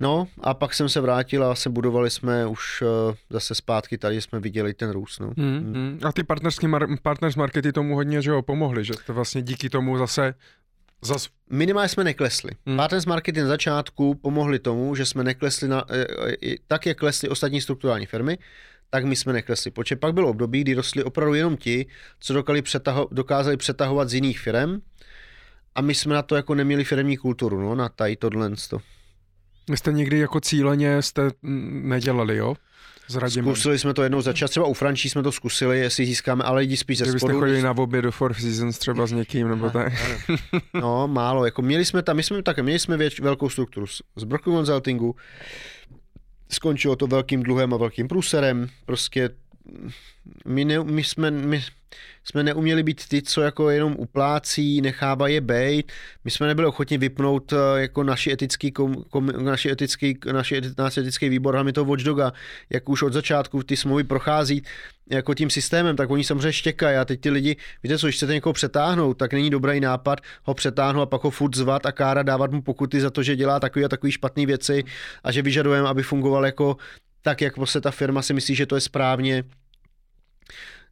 No a pak jsem se vrátil a se budovali jsme už uh, zase zpátky, tady jsme viděli ten růst. No. Mm, mm. A ty partnerský mar- partners markety tomu hodně že jo, pomohli, že jste vlastně díky tomu zase Zas... Minimálně jsme neklesli. Hmm. Partners Markety na začátku pomohli tomu, že jsme neklesli na, e, e, tak, jak klesly ostatní strukturální firmy, tak my jsme neklesli. Protože pak bylo období, kdy rostli opravdu jenom ti, co dokázali, přetaho- dokázali přetahovat z jiných firm a my jsme na to jako neměli firmní kulturu, no, na tady tohle. Vy jste někdy jako cíleně jste nedělali, jo? Zkusili jsme to jednou začát, třeba u Frančí jsme to zkusili, jestli získáme, ale lidi spíš ze Kdybyste spodu. chodili na oběd do Four Seasons třeba s někým, nebo tak. No, málo, jako měli jsme tam, my jsme také, měli jsme věč, velkou strukturu z, z Brockle Consultingu, skončilo to velkým dluhem a velkým průserem, prostě my, ne, my, jsme, my jsme neuměli být ty, co jako jenom uplácí, nechává je bejt. My jsme nebyli ochotni vypnout eh, jako naši etický, kom, kom, naši etický, naši naši etický výbor, hlavně toho watchdoga, jak už od začátku ty smlouvy prochází jako tím systémem, tak oni samozřejmě štěkají a teď ty lidi, víte co, když chcete někoho přetáhnout, tak není dobrý nápad ho přetáhnout a pak ho furt zvat a kára dávat mu pokuty za to, že dělá takový a takový špatné věci a že vyžadujeme, aby fungoval jako tak, jak prostě ta firma si myslí, že to je správně.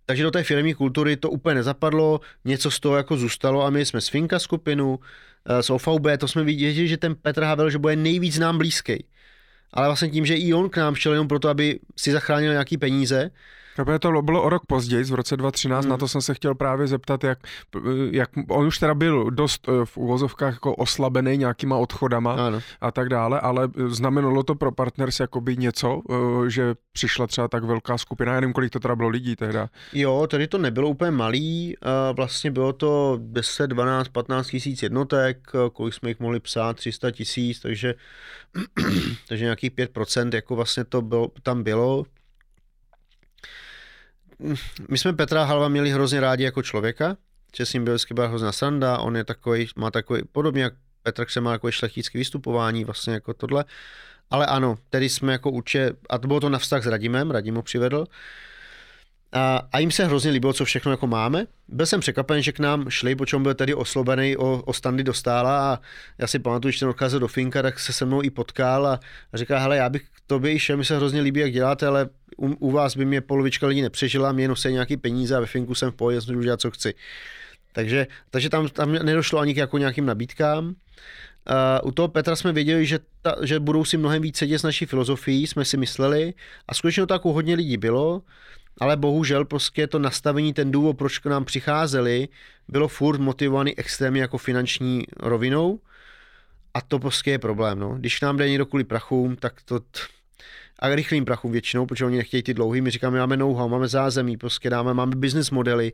Takže do té firmní kultury to úplně nezapadlo, něco z toho jako zůstalo a my jsme s Finka skupinu, eh, s OVB, to jsme viděli, že ten Petr Havel, že bude nejvíc nám blízký. Ale vlastně tím, že i on k nám šel jenom proto, aby si zachránil nějaký peníze, Právě to bylo o rok později, v roce 2013, hmm. na to jsem se chtěl právě zeptat, jak, jak on už teda byl dost eh, v uvozovkách jako oslabený nějakýma odchodama ano. a tak dále, ale znamenalo to pro partners jakoby něco, eh, že přišla třeba tak velká skupina, já nevím, kolik to teda bylo lidí tehda. Jo, tady to nebylo úplně malý, vlastně bylo to 10, 12, 15 tisíc jednotek, kolik jsme jich mohli psát, 300 tisíc, takže, takže nějakých 5% jako vlastně to bylo, tam bylo, my jsme Petra Halva měli hrozně rádi jako člověka, že s ním byl hrozná sranda, on je takový, má takový, podobně jak Petr se má takové šlechtické vystupování, vlastně jako tohle. Ale ano, tedy jsme jako určitě, a to bylo to na vztah s Radimem, Radim ho přivedl, a, a jim se hrozně líbilo, co všechno jako máme. Byl jsem překvapen, že k nám šli, po čem byl tedy oslobený o, o standy dostála a já si pamatuju, že ten odcházel do Finka, tak se se mnou i potkal a, říká, hele, já bych to by šel, mi se hrozně líbí, jak děláte, ale u, u vás by mě polovička lidí nepřežila, mě jenom se nějaký peníze a ve Finku jsem v pohodě, jsem dělat, co chci. Takže, takže tam, tam nedošlo ani k jako nějakým nabídkám. Uh, u toho Petra jsme věděli, že, ta, že budou si mnohem víc sedět s naší filozofií, jsme si mysleli a skutečně to tak u hodně lidí bylo ale bohužel prostě to nastavení, ten důvod, proč k nám přicházeli, bylo furt motivovaný extrémně jako finanční rovinou a to prostě je problém. No. Když nám jde někdo kvůli prachům, tak to a rychlým prachům většinou, protože oni nechtějí ty dlouhý. My říkáme, máme know-how, máme zázemí, prostě dáme, máme business modely,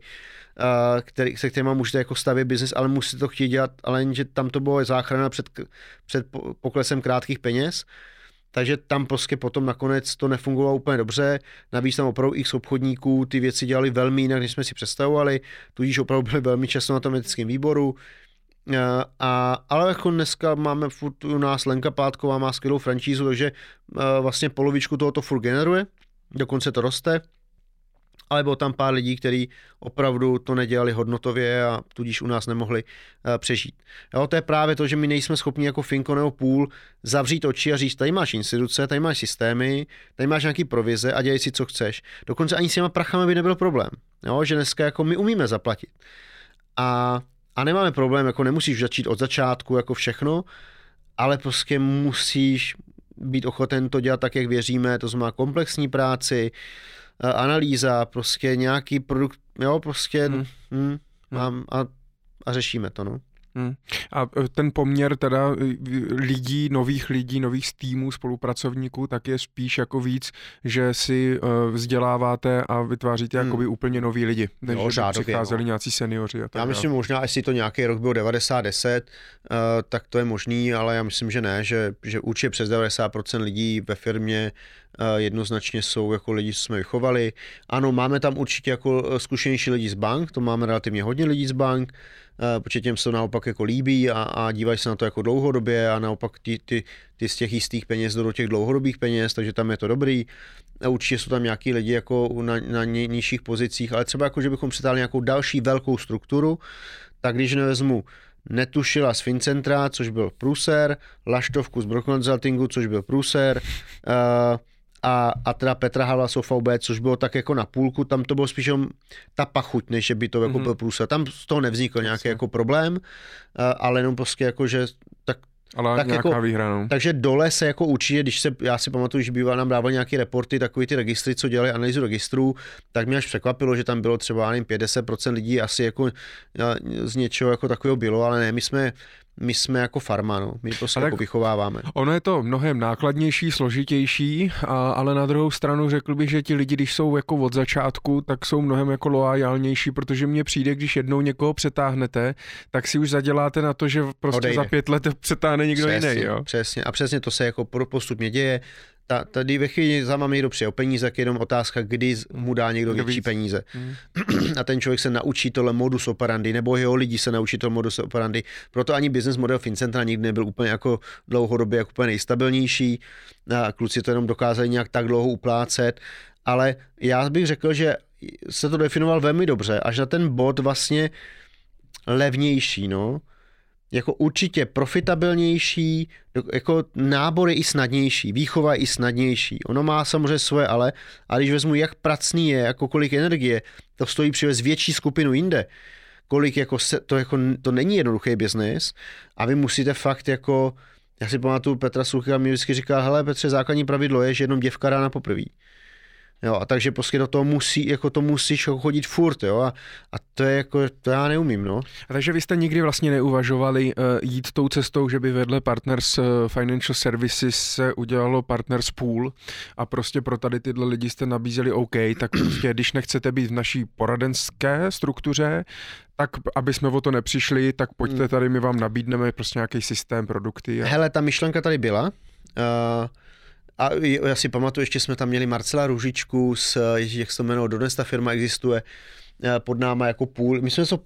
který, se kterými můžete jako stavět business, ale musíte to chtít dělat, ale jenže tam to bylo záchrana před, před poklesem krátkých peněz. Takže tam prostě potom nakonec to nefungovalo úplně dobře. Navíc tam opravdu x obchodníků ty věci dělali velmi jinak, než jsme si představovali, tudíž opravdu byli velmi často na tom etickém výboru. A, ale jako dneska máme furt u nás Lenka Pátková má skvělou francízu, takže vlastně polovičku tohoto furt generuje, dokonce to roste. Ale bylo tam pár lidí, kteří opravdu to nedělali hodnotově a tudíž u nás nemohli uh, přežít. Jo, to je právě to, že my nejsme schopni jako Finko nebo Půl zavřít oči a říct, tady máš instituce, tady máš systémy, tady máš nějaký provize a dělej si, co chceš. Dokonce ani s těma prachama by nebyl problém. Jo, že dneska jako my umíme zaplatit. A, a nemáme problém, jako nemusíš začít od začátku, jako všechno, ale prostě musíš být ochoten to dělat tak, jak věříme, to znamená komplexní práci, analýza, prostě nějaký produkt, jo, prostě hmm. Hmm, mám a, a řešíme to, no. Hmm. A e, ten poměr teda e, lidí, nových lidí, nových týmů, spolupracovníků, tak je spíš jako víc, že si uh, vzděláváte a vytváříte hmm. jakoby úplně noví lidi, než no, že řádově, přicházeli no. nějací seniori. A tak já myslím, možná, jestli to nějaký rok byl 90-10, uh, tak to je možný, ale já myslím, že ne, že, že určitě přes 90% lidí ve firmě jednoznačně jsou jako lidi, co jsme vychovali. Ano, máme tam určitě jako zkušenější lidi z bank, to máme relativně hodně lidí z bank, protože těm se to naopak jako líbí a, a dívají se na to jako dlouhodobě a naopak ty, ty, ty z těch jistých peněz do těch dlouhodobých peněz, takže tam je to dobrý. A určitě jsou tam nějaký lidi jako na, na nižších pozicích, ale třeba jako, že bychom přitáhli nějakou další velkou strukturu, tak když nevezmu Netušila z Fincentra, což byl průser, Laštovku z Brock Consultingu, což byl průser, uh, a, a teda Petra Havla z OVB, což bylo tak jako na půlku, tam to bylo spíš ta pachuť, než že by to jako mm-hmm. byl. Tam z toho nevznikl nějaký jako problém, ale jenom prostě jako, že tak ale tak nějaká jako, výhra, no. Takže dole se jako určitě, když se, já si pamatuju, že býval nám dával nějaké reporty, takový ty registry, co dělali analýzu registrů, tak mě až překvapilo, že tam bylo třeba, nevím, 50% lidí asi jako z něčeho jako takového bylo, ale ne, my jsme, my jsme jako farma, no. my prostě jako vychováváme. Ono je to mnohem nákladnější, složitější, a, ale na druhou stranu řekl bych, že ti lidi, když jsou jako od začátku, tak jsou mnohem jako loajálnější, protože mně přijde, když jednou někoho přetáhnete, tak si už zaděláte na to, že prostě Odejde. za pět let přetáhne někdo přesně, jiný. Jo? Přesně a přesně to se jako postupně děje ta, tady ve chvíli za mám někdo přijel peníze, tak je jenom otázka, kdy mu dá někdo větší peníze. Hmm. A ten člověk se naučí tohle modus operandi, nebo jeho lidi se naučí tohle modus operandi. Proto ani business model FinCentra nikdy nebyl úplně jako dlouhodobě jako úplně nejstabilnější. A kluci to jenom dokázali nějak tak dlouho uplácet. Ale já bych řekl, že se to definoval velmi dobře, až na ten bod vlastně levnější, no jako určitě profitabilnější, jako nábor je i snadnější, výchova i snadnější. Ono má samozřejmě svoje ale, a když vezmu, jak pracný je, jako kolik energie, to stojí přivez větší skupinu jinde, kolik jako se, to, jako, to není jednoduchý biznis a vy musíte fakt jako, já si pamatuju Petra Suchyho mi vždycky říká, hele Petře, základní pravidlo je, že jenom děvka rána poprvé. Jo, a takže prostě do toho musí, jako to musíš chodit furt, jo, a, a to je jako, to já neumím, no. A takže vy jste nikdy vlastně neuvažovali uh, jít tou cestou, že by vedle Partners uh, Financial Services se udělalo Partners Pool a prostě pro tady tyhle lidi jste nabízeli OK, tak prostě když nechcete být v naší poradenské struktuře, tak aby jsme o to nepřišli, tak pojďte hmm. tady, my vám nabídneme prostě nějaký systém, produkty. A... Hele, ta myšlenka tady byla. Uh, a já si pamatuju, ještě jsme tam měli Marcela Růžičku, s, jak se to jmenovalo, dodnes ta firma existuje, eh, pod náma jako půl. My jsme to,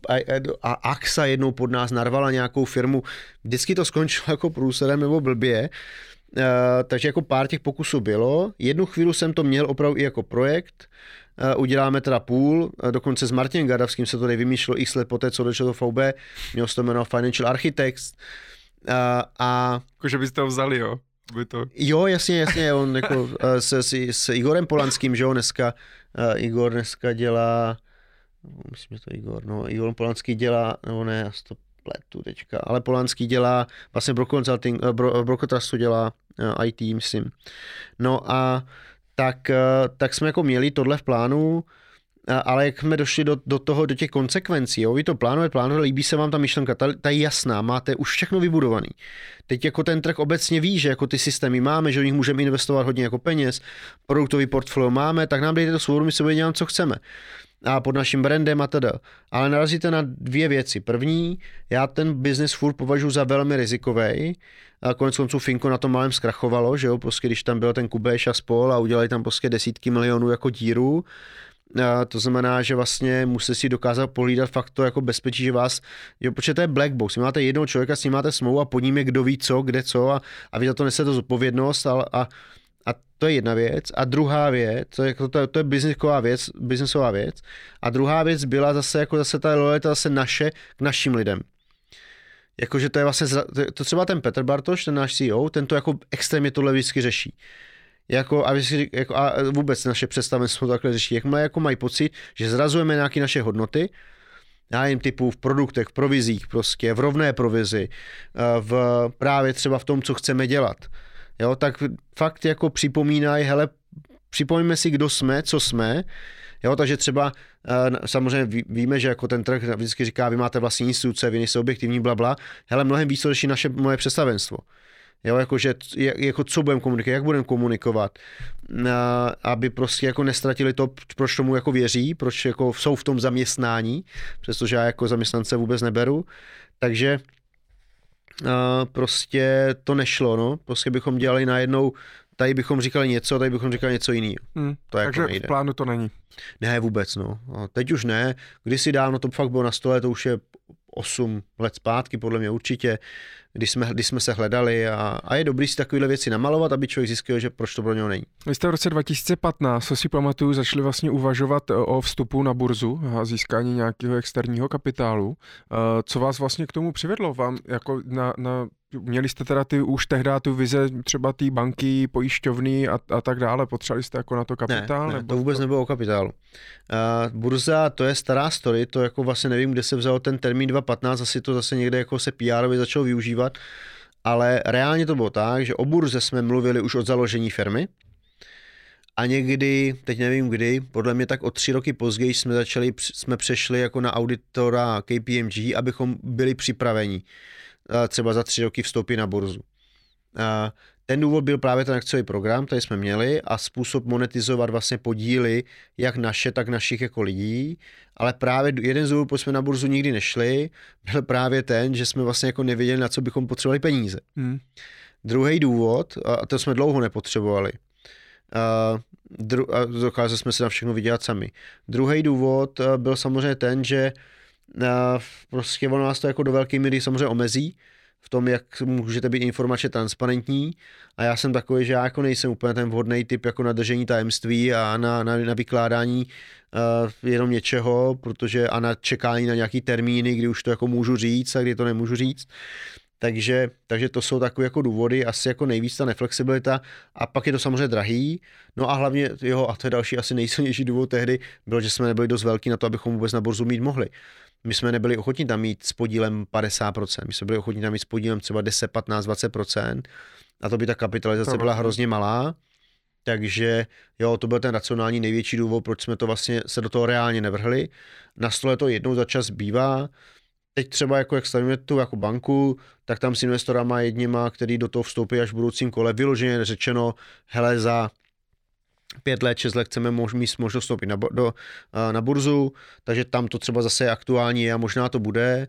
a AXA jednou pod nás narvala nějakou firmu, vždycky to skončilo jako průsledem nebo blbě, uh, takže jako pár těch pokusů bylo. Jednu chvíli jsem to měl opravdu i jako projekt, uh, uděláme teda půl, uh, dokonce s Martinem Gadavským se to tady vymýšlelo x let poté, co došlo do VB, měl se to jmenovat Financial Architects, a... Jakože byste ho vzali, jo? By to... Jo, jasně, jasně, on jako se, s, s Igorem Polanským, že jo, dneska, uh, Igor dneska dělá, myslím, že to Igor, no, Igor Polanský dělá, nebo ne, já to pletu teďka, ale Polanský dělá, vlastně Broco Consulting, uh, Bro, Trustu dělá uh, IT, myslím. No a tak, uh, tak jsme jako měli tohle v plánu, ale jak jsme došli do, do toho, do těch konsekvencí, jo, vy to plánujete, plánujete, líbí se vám ta myšlenka, ta, ta je jasná, máte už všechno vybudovaný. Teď jako ten trh obecně ví, že jako ty systémy máme, že o nich můžeme investovat hodně jako peněz, produktový portfolio máme, tak nám dejte to svobodu, my se dělat, co chceme a pod naším brandem a teda. Ale narazíte na dvě věci. První, já ten business furt považuji za velmi rizikový. A konec konců Finko na tom malém zkrachovalo, že jo, prostě když tam byl ten Kubeš a spol a udělali tam prostě desítky milionů jako díru, to znamená, že vlastně musíte si dokázat pohlídat fakt to jako bezpečí, že vás, jo, protože to je black box, vy máte jednoho člověka, s ním máte smlouvu a pod ním je kdo ví co, kde co a, a vy za to nesete zodpovědnost a, a A to je jedna věc. A druhá věc, to je, to, to je biznisová věc, biznisová věc. A druhá věc byla zase jako zase ta lojalita zase naše k našim lidem. Jakože to je vlastně, to třeba ten Petr Bartoš, ten náš CEO, ten to jako extrémně tohle vždycky řeší. Jako, a, jako, a vůbec naše představenstvo takhle řeší. Jakmile jako mají pocit, že zrazujeme nějaké naše hodnoty, já jim typu v produktech, v provizích prostě, v rovné provizi, eh, v, právě třeba v tom, co chceme dělat. Jo, tak fakt jako připomínají, hele, připomeňme si, kdo jsme, co jsme, Jo, takže třeba eh, samozřejmě víme, že jako ten trh vždycky říká, vy máte vlastní instituce, vy nejste objektivní, bla, bla. Hele, mnohem víc to řeší naše moje představenstvo. Jo, jakože, jako co budeme komunikovat, jak budeme komunikovat, aby prostě jako nestratili to, proč tomu jako věří, proč jako jsou v tom zaměstnání, přestože já jako zaměstnance vůbec neberu. Takže prostě to nešlo, no. Prostě bychom dělali najednou, tady bychom říkali něco, tady bychom říkali něco jiného. Hmm, to jako takže nejde. v plánu to není. Ne, vůbec, no. teď už ne. Kdysi dávno to fakt bylo na stole, to už je 8 let zpátky, podle mě určitě když jsme, když jsme se hledali a, a je dobrý si takovéhle věci namalovat, aby člověk zjistil, že proč to pro něho není. Vy jste v roce 2015, co si pamatuju, začali vlastně uvažovat o vstupu na burzu a získání nějakého externího kapitálu. Eh, co vás vlastně k tomu přivedlo? Vám jako na, na Měli jste teda ty už tehdy tu vize třeba té banky, pojišťovny a, a tak dále, potřebovali jste jako na to kapitál? Ne, ne nebo to vůbec to... nebylo o kapitálu. Uh, burza, to je stará story, to jako vlastně nevím, kde se vzal ten termín 2015, asi to zase někde jako se pr začal využívat, ale reálně to bylo tak, že o burze jsme mluvili už od založení firmy, a někdy, teď nevím kdy, podle mě tak o tři roky později jsme začali, jsme přešli jako na auditora KPMG, abychom byli připraveni třeba za tři roky vstoupit na burzu. Ten důvod byl právě ten akciový program, který jsme měli a způsob monetizovat vlastně podíly jak naše, tak našich jako lidí, ale právě jeden z důvodů, proč jsme na burzu nikdy nešli, byl právě ten, že jsme vlastně jako nevěděli, na co bychom potřebovali peníze. Hmm. Druhý důvod, a to jsme dlouho nepotřebovali, a, dru, a dokázali jsme se na všechno vydělat sami. Druhý důvod byl samozřejmě ten, že prostě ono nás to jako do velké míry samozřejmě omezí v tom, jak můžete být informačně transparentní a já jsem takový, že já jako nejsem úplně ten vhodný typ jako na držení tajemství a na, na, na vykládání uh, jenom něčeho, protože a na čekání na nějaký termíny, kdy už to jako můžu říct a kdy to nemůžu říct. Takže, takže to jsou takové jako důvody, asi jako nejvíc ta neflexibilita a pak je to samozřejmě drahý. No a hlavně, jeho, a to je další asi nejsilnější důvod tehdy, byl, že jsme nebyli dost velký na to, abychom vůbec na borzu mít mohli my jsme nebyli ochotní tam mít s podílem 50%, my jsme byli ochotní tam mít s podílem třeba 10, 15, 20% a to by ta kapitalizace byla hrozně malá, takže jo, to byl ten racionální největší důvod, proč jsme to vlastně se do toho reálně nevrhli. Na stole to jednou za čas bývá, teď třeba jako jak stavíme tu jako banku, tak tam s investorama jedněma, který do toho vstoupí až v budoucím kole, vyloženě řečeno, hele za pět let, šest let chceme mož, mít možnost vstoupit na, do, na burzu, takže tam to třeba zase aktuální je a možná to bude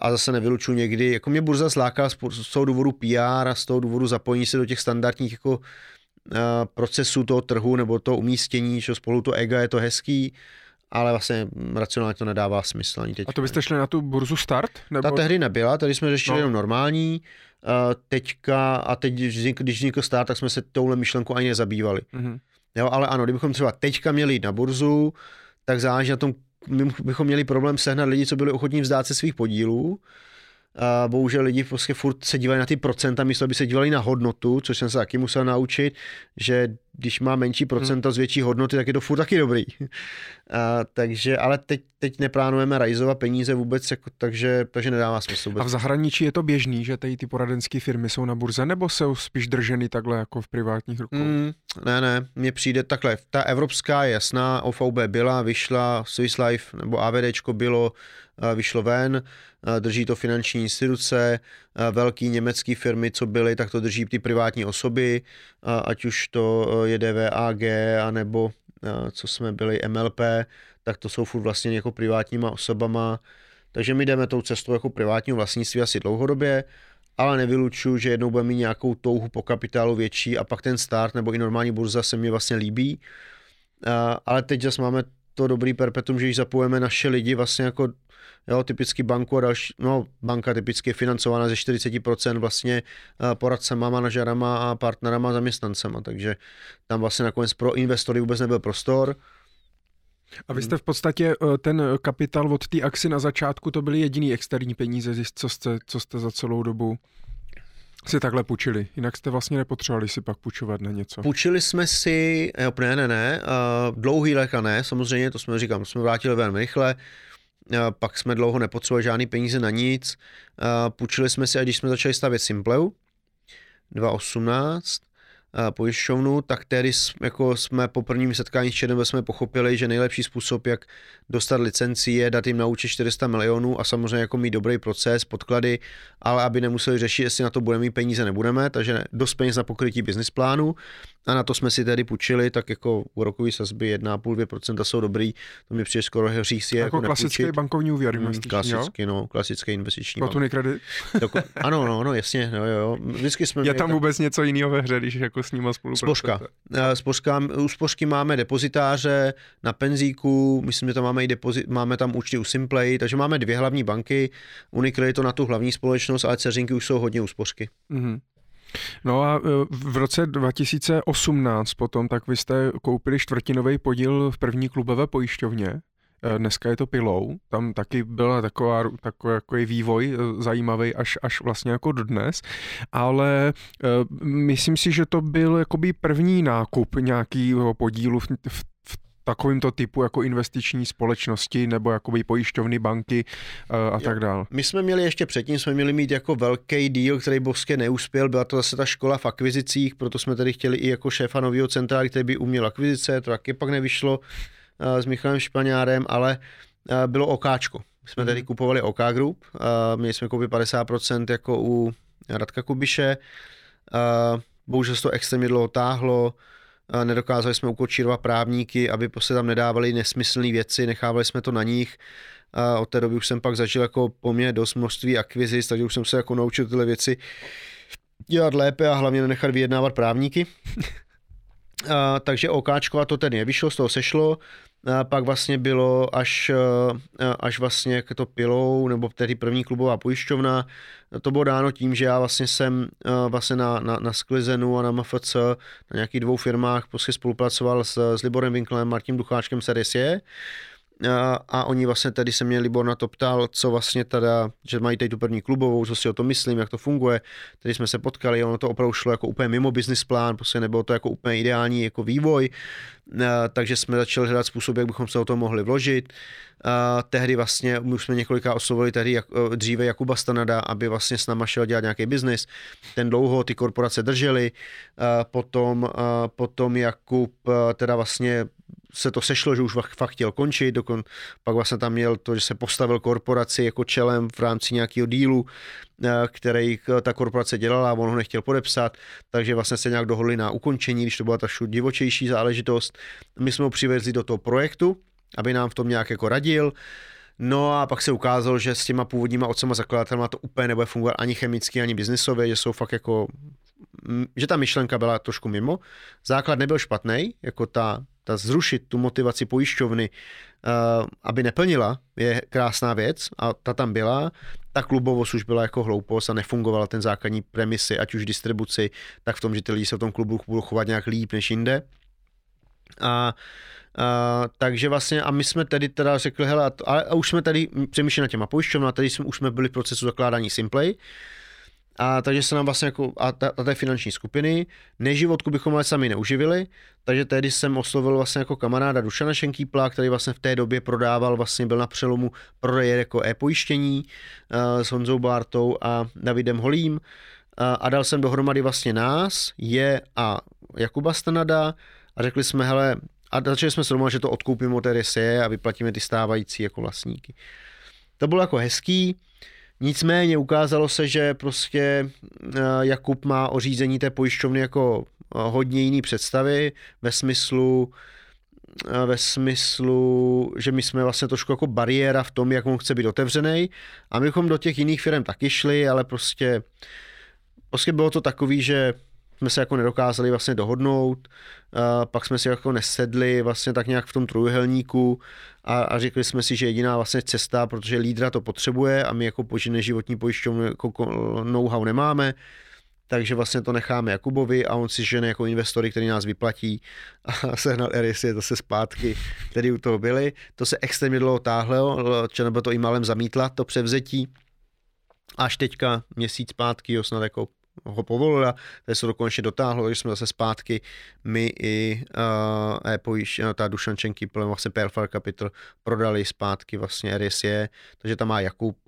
a zase nevylučuji někdy, jako mě burza zláká z toho důvodu PR a z toho důvodu zapojení se do těch standardních jako procesů toho trhu nebo toho umístění, že spolu to ega je to hezký, ale vlastně racionálně to nedává smysl ani teď. A to byste šli na tu burzu start? Nebo... Ta tehdy nebyla, tady jsme řešili no. jenom normální, teďka a teď, když vznikl start, tak jsme se touhle myšlenkou ani nezabývali. Mm-hmm. Jo, ale ano, kdybychom třeba teďka měli jít na burzu, tak záleží na tom, my bychom měli problém sehnat lidi, co byli ochotní vzdát se svých podílů, a bohužel lidi prostě furt se dívají na ty procenta, místo aby se dívali na hodnotu, což jsem se taky musel naučit, že když má menší procenta hmm. z větší hodnoty, tak je to furt taky dobrý. A, takže, ale teď, teď neplánujeme rajzovat peníze vůbec, jako, takže, takže nedává smysl. Vůbec. A v zahraničí je to běžný, že tady ty poradenské firmy jsou na burze, nebo jsou spíš drženy takhle jako v privátních rukou? Hmm, ne, ne, mně přijde takhle. Ta evropská je jasná, OVB byla, vyšla, Swiss Life nebo AVDčko bylo, vyšlo ven, drží to finanční instituce, velký německé firmy, co byly, tak to drží ty privátní osoby, ať už to je DVAG, anebo co jsme byli MLP, tak to jsou furt vlastně jako privátníma osobama, takže my jdeme tou cestou jako privátního vlastnictví asi dlouhodobě, ale nevylučuju, že jednou budeme mít nějakou touhu po kapitálu větší a pak ten start nebo i normální burza se mi vlastně líbí. Ale teď zase máme to dobrý perpetuum, že již zapojeme naše lidi vlastně jako jo, typicky banku a další, no banka typicky je financovaná ze 40% vlastně eh, poradcema, manažerama a partnerama, zaměstnancema, takže tam vlastně nakonec pro investory vůbec nebyl prostor. A vy jste v podstatě eh, ten kapitál od té axi na začátku, to byly jediný externí peníze, co jste, co jste za celou dobu si takhle půjčili. Jinak jste vlastně nepotřebovali si pak půjčovat na něco. Půjčili jsme si, jo, ne, ne, ne, uh, dlouhý léka ne, samozřejmě, to jsme říkám, jsme vrátili velmi rychle, pak jsme dlouho nepotřebovali žádný peníze na nic, půjčili jsme si, a když jsme začali stavět Simpleu, 2018, pojišťovnu, tak tedy jako jsme po prvním setkání s ČNB jsme pochopili, že nejlepší způsob, jak dostat licenci, je dát jim na účet 400 milionů a samozřejmě jako mít dobrý proces, podklady, ale aby nemuseli řešit, jestli na to budeme mít peníze, nebudeme, takže dost peněz na pokrytí business plánu a na to jsme si tedy půjčili, tak jako úrokový sazby 1,5-2% jsou dobrý, to mi přijde skoro hřích je jako, jako klasický nepůjčit. bankovní úvěr hmm, klasický, no, klasický investiční bank. kredit? Doko, ano, no, no, jasně, no, jo, Vždycky jsme je tam tak... vůbec něco jiného ve hře, když jako s nima spolupracujete? Spořka. Spořka. U spořky máme depozitáře na penzíku, myslím, že tam máme i depozit, máme tam účty u Simplay, takže máme dvě hlavní banky, Unicredit to na tu hlavní společnost, ale ceřinky už jsou hodně u spořky. Mm-hmm. No a e, v roce 2018 potom, tak vy jste koupili čtvrtinový podíl v první klubové pojišťovně. E, dneska je to pilou, tam taky byla taková, takový jako vývoj e, zajímavý až, až vlastně jako dodnes, ale myslím si, že to byl jakoby první nákup nějakého podílu v, v takovýmto typu jako investiční společnosti nebo jakoby pojišťovny, banky uh, a tak dále. My jsme měli ještě předtím, jsme měli mít jako velký díl, který bosky neuspěl, byla to zase ta škola v akvizicích, proto jsme tady chtěli i jako šéfa nového centra, který by uměl akvizice, to taky pak nevyšlo uh, s Michalem Špaňárem, ale uh, bylo okáčko. My jsme tady mhm. kupovali OK Group, měli jsme koupit 50% jako u Radka Kubiše, bohužel se to extrémně dlouho táhlo, nedokázali jsme ukočírovat právníky, aby se tam nedávali nesmyslné věci, nechávali jsme to na nich. A od té doby už jsem pak zažil jako po mně dost množství akvizic, takže už jsem se jako naučil tyhle věci dělat lépe a hlavně nenechat vyjednávat právníky. a, takže OKčko a to ten nevyšlo, z toho sešlo. A pak vlastně bylo až, až vlastně to pilou, nebo tedy první klubová pojišťovna, to bylo dáno tím, že já vlastně jsem vlastně na, na, na Sklizenu a na MFC na nějakých dvou firmách prostě spolupracoval s, s Liborem Winklem, Martím Ducháčkem Serisie a, a oni vlastně tady se mě Libor na to ptal, co vlastně teda, že mají tady tu první klubovou, co si o to myslím, jak to funguje. Tady jsme se potkali, ono to opravdu šlo jako úplně mimo business plán, prostě nebylo to jako úplně ideální jako vývoj, a, takže jsme začali hledat způsob, jak bychom se o to mohli vložit. A, tehdy vlastně, my už jsme několika oslovili tehdy jak, dříve Jakuba Stanada, aby vlastně s náma šel dělat nějaký biznis. Ten dlouho ty korporace držely, potom, potom Jakub teda vlastně se to sešlo, že už fakt chtěl končit, dokon, pak vlastně tam měl to, že se postavil korporaci jako čelem v rámci nějakého dílu, eh, který ta korporace dělala a on ho nechtěl podepsat, takže vlastně se nějak dohodli na ukončení, když to byla ta divočejší záležitost. My jsme ho přivezli do toho projektu, aby nám v tom nějak jako radil, No a pak se ukázalo, že s těma původníma otcema zakladatelma to úplně nebude fungovat ani chemicky, ani biznisově, že jsou fakt jako, že ta myšlenka byla trošku mimo. Základ nebyl špatný, jako ta ta zrušit tu motivaci pojišťovny, uh, aby neplnila, je krásná věc a ta tam byla. Ta klubovost už byla jako hloupost a nefungovala ten základní premisy, ať už distribuci, tak v tom, že ty lidi se v tom klubu budou chovat nějak líp než jinde. A Uh, takže vlastně, a my jsme tedy teda řekli, hele, a, a už jsme tady přemýšleli na těma pojišťovna, tady jsme, už jsme byli v procesu zakládání Simplay, a takže se nám vlastně jako, a, ta, a té finanční skupiny, neživotku bychom ale sami neuživili, takže tehdy jsem oslovil vlastně jako kamaráda Dušana Šenkýpla, který vlastně v té době prodával, vlastně byl na přelomu prodeje jako e-pojištění uh, s Honzou Bartou a Davidem Holím uh, a dal jsem dohromady vlastně nás, je a Jakuba Stanada a řekli jsme, hele, a začali jsme se domluvat, že to odkoupíme od RSE a vyplatíme ty stávající jako vlastníky. To bylo jako hezký, Nicméně ukázalo se, že prostě eh, Jakub má o řízení té pojišťovny jako eh, hodně jiný představy ve smyslu, eh, ve smyslu, že my jsme vlastně trošku jako bariéra v tom, jak on chce být otevřený. A my bychom do těch jiných firm taky šli, ale prostě, prostě bylo to takový, že jsme se jako nedokázali vlastně dohodnout, pak jsme si jako nesedli vlastně tak nějak v tom trojuhelníku a, a řekli jsme si, že jediná vlastně cesta, protože lídra to potřebuje a my jako požine životní pojišťovnu jako know-how nemáme, takže vlastně to necháme Jakubovi a on si žene jako investory, který nás vyplatí a sehnal Erisy zase zpátky, který u toho byli. To se extrémně dlouho táhlo, nebo to i malem zamítla, to převzetí. Až teďka měsíc zpátky ho snad jako ho povolila, takže se to konečně dotáhlo, takže jsme zase zpátky, my i uh, e-pojiš, uh, ta Dušan Čenky, vlastně Perfar Capital, prodali zpátky vlastně RSE, takže tam má Jakub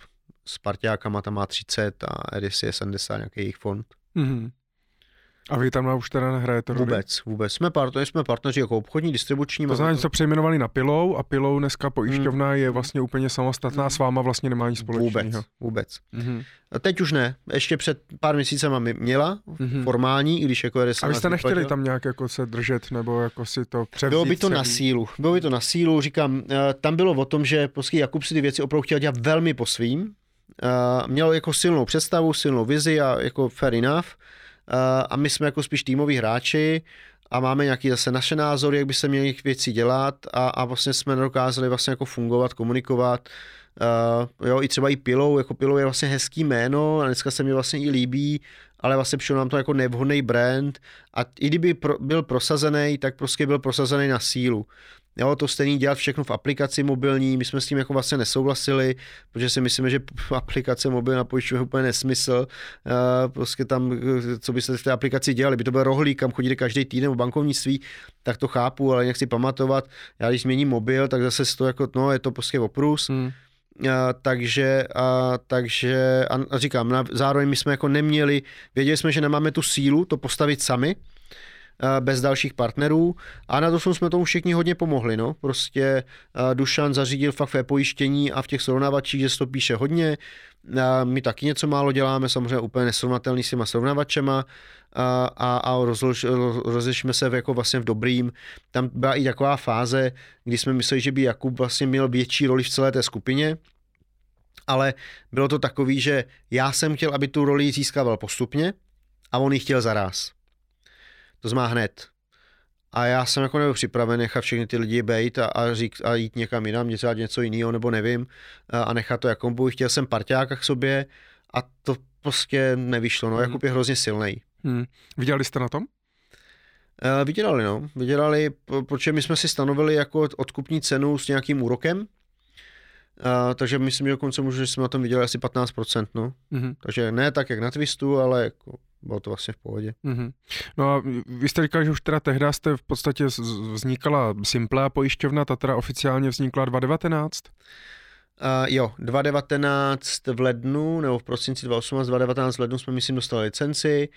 s partiákama, tam má 30 a RSE 70 nějaký jejich fond. Mm-hmm. A vy tam už teda nehrajete roli? Vůbec, vůbec. Jsme, partneři, jsme partneři jako obchodní, distribuční. To znamená, že se přejmenovali na Pilou a Pilou dneska pojišťovna hmm. je vlastně úplně samostatná, hmm. s váma vlastně nemá nic společného. Vůbec, vůbec. Hmm. A teď už ne. Ještě před pár měsícema mi měla hmm. formální, i když jako je A vy jste nechtěli vyplatil. tam nějak jako se držet nebo jako si to převzít? Bylo by to celý. na sílu. Bylo by to na sílu, říkám, eh, tam bylo o tom, že prostě Jakub si ty věci opravdu chtěl dělat velmi po svým. Eh, měl jako silnou představu, silnou vizi a jako fair enough a my jsme jako spíš týmoví hráči a máme nějaký zase naše názory, jak by se měly věci dělat a, a vlastně jsme nedokázali vlastně jako fungovat, komunikovat. Uh, jo, i třeba i Pilou, jako Pilou je vlastně hezký jméno a dneska se mi vlastně i líbí, ale vlastně přišel nám to jako nevhodný brand a i kdyby pro, byl prosazený, tak prostě byl prosazený na sílu. Jo, to stejný dělat všechno v aplikaci mobilní, my jsme s tím jako vlastně nesouhlasili, protože si myslíme, že aplikace mobil na pojišťovně je úplně nesmysl. Uh, prostě tam, co byste v té aplikaci dělali, by to byl rohlík, kam chodíte každý týden v bankovnictví, tak to chápu, ale si pamatovat. Já když změním mobil, tak zase to jako, no, je to prostě oprus. Hmm. Uh, takže, uh, takže a říkám, na, zároveň my jsme jako neměli, věděli jsme, že nemáme tu sílu to postavit sami, Eh, bez dalších partnerů a na to jsme tomu všichni hodně pomohli. No. Prostě Dušan zařídil fakt ve pojištění a v těch srovnávačích, že se to píše hodně. My taky něco málo děláme, samozřejmě úplně nesrovnatelný s těma srovnávačema a, a, a rozlož, rozlišíme se v, jako vlastně v dobrým. Tam byla i taková fáze, kdy jsme mysleli, že by Jakub vlastně měl větší roli v celé té skupině, ale bylo to takový, že já jsem chtěl, aby tu roli získával postupně a on ji chtěl zaraz to zmá hned. A já jsem jako nebyl připraven nechat všechny ty lidi bejt a, a, řík, a jít někam jinam, dělat něco jiného nebo nevím a, a nechat to jako budu. Chtěl jsem parťáka k sobě a to prostě nevyšlo. No, hmm. Jakub je hrozně silný. Hmm. Viděli jste na tom? Uh, vydělali, no. Vydělali, protože my jsme si stanovili jako odkupní cenu s nějakým úrokem, uh, takže myslím, že dokonce můžu, že jsme na tom viděli asi 15%, no. Mm-hmm. Takže ne tak, jak na Twistu, ale jako bylo to vlastně v pohodě. Mm-hmm. No a vy jste říkal, že už teda tehdy jste v podstatě vznikala Simplá pojišťovna, ta teda oficiálně vznikla 2019? Uh, jo, 2019 v lednu, nebo v prosinci 2018, 2019 v lednu jsme, myslím, dostali licenci,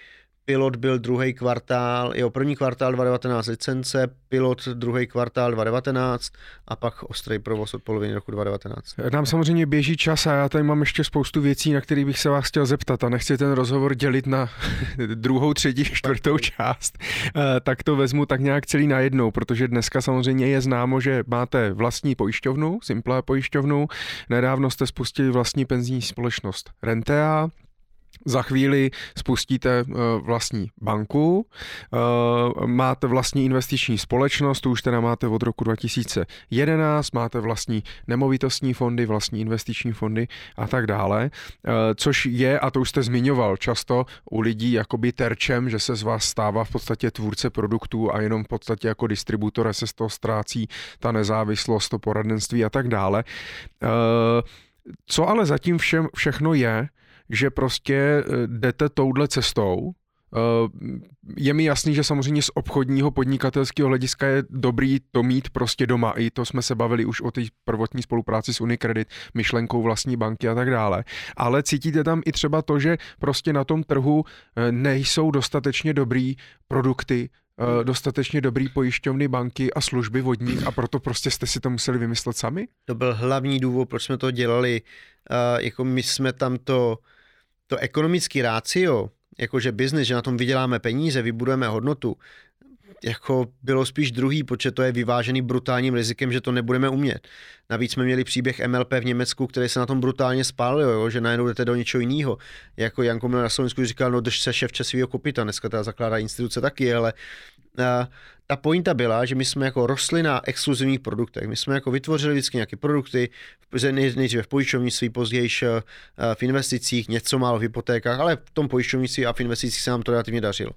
pilot byl druhý kvartál, jo, první kvartál 2019 licence, pilot druhý kvartál 2019 a pak ostrý provoz od poloviny roku 2019. Nám samozřejmě běží čas a já tady mám ještě spoustu věcí, na které bych se vás chtěl zeptat a nechci ten rozhovor dělit na druhou, třetí, čtvrtou část, eh, tak to vezmu tak nějak celý najednou, protože dneska samozřejmě je známo, že máte vlastní pojišťovnu, Simplé pojišťovnu, nedávno jste spustili vlastní penzijní společnost Rentea, za chvíli spustíte eh, vlastní banku, eh, máte vlastní investiční společnost, tu už teda máte od roku 2011, máte vlastní nemovitostní fondy, vlastní investiční fondy a tak dále, eh, což je, a to už jste zmiňoval, často u lidí jakoby terčem, že se z vás stává v podstatě tvůrce produktů a jenom v podstatě jako distributor se z toho ztrácí ta nezávislost, to poradenství a tak dále. Co ale zatím všem, všechno je, že prostě eh, jdete touhle cestou, eh, je mi jasný, že samozřejmě z obchodního podnikatelského hlediska je dobrý to mít prostě doma. I to jsme se bavili už o té prvotní spolupráci s Unicredit, myšlenkou vlastní banky a tak dále. Ale cítíte tam i třeba to, že prostě na tom trhu eh, nejsou dostatečně dobrý produkty, dostatečně dobrý pojišťovny, banky a služby vodní a proto prostě jste si to museli vymyslet sami? To byl hlavní důvod, proč jsme to dělali. Jako my jsme tam to to ekonomický rácio, jakože biznis, že na tom vyděláme peníze, vybudujeme hodnotu, jako bylo spíš druhý, protože to je vyvážený brutálním rizikem, že to nebudeme umět. Navíc jsme měli příběh MLP v Německu, který se na tom brutálně spálil, jo, že najednou jdete do něčeho jiného. Jako Janko Miller na Slovensku říkal, no drž se šéf svého kopita, dneska ta zakládá instituce taky, ale ta pointa byla, že my jsme jako rostli na exkluzivních produktech. My jsme jako vytvořili vždycky nějaké produkty, nejdříve v pojišťovnictví, později eh, v investicích, něco málo v hypotékách, ale v tom pojišťovnictví a v investicích se nám to relativně dařilo.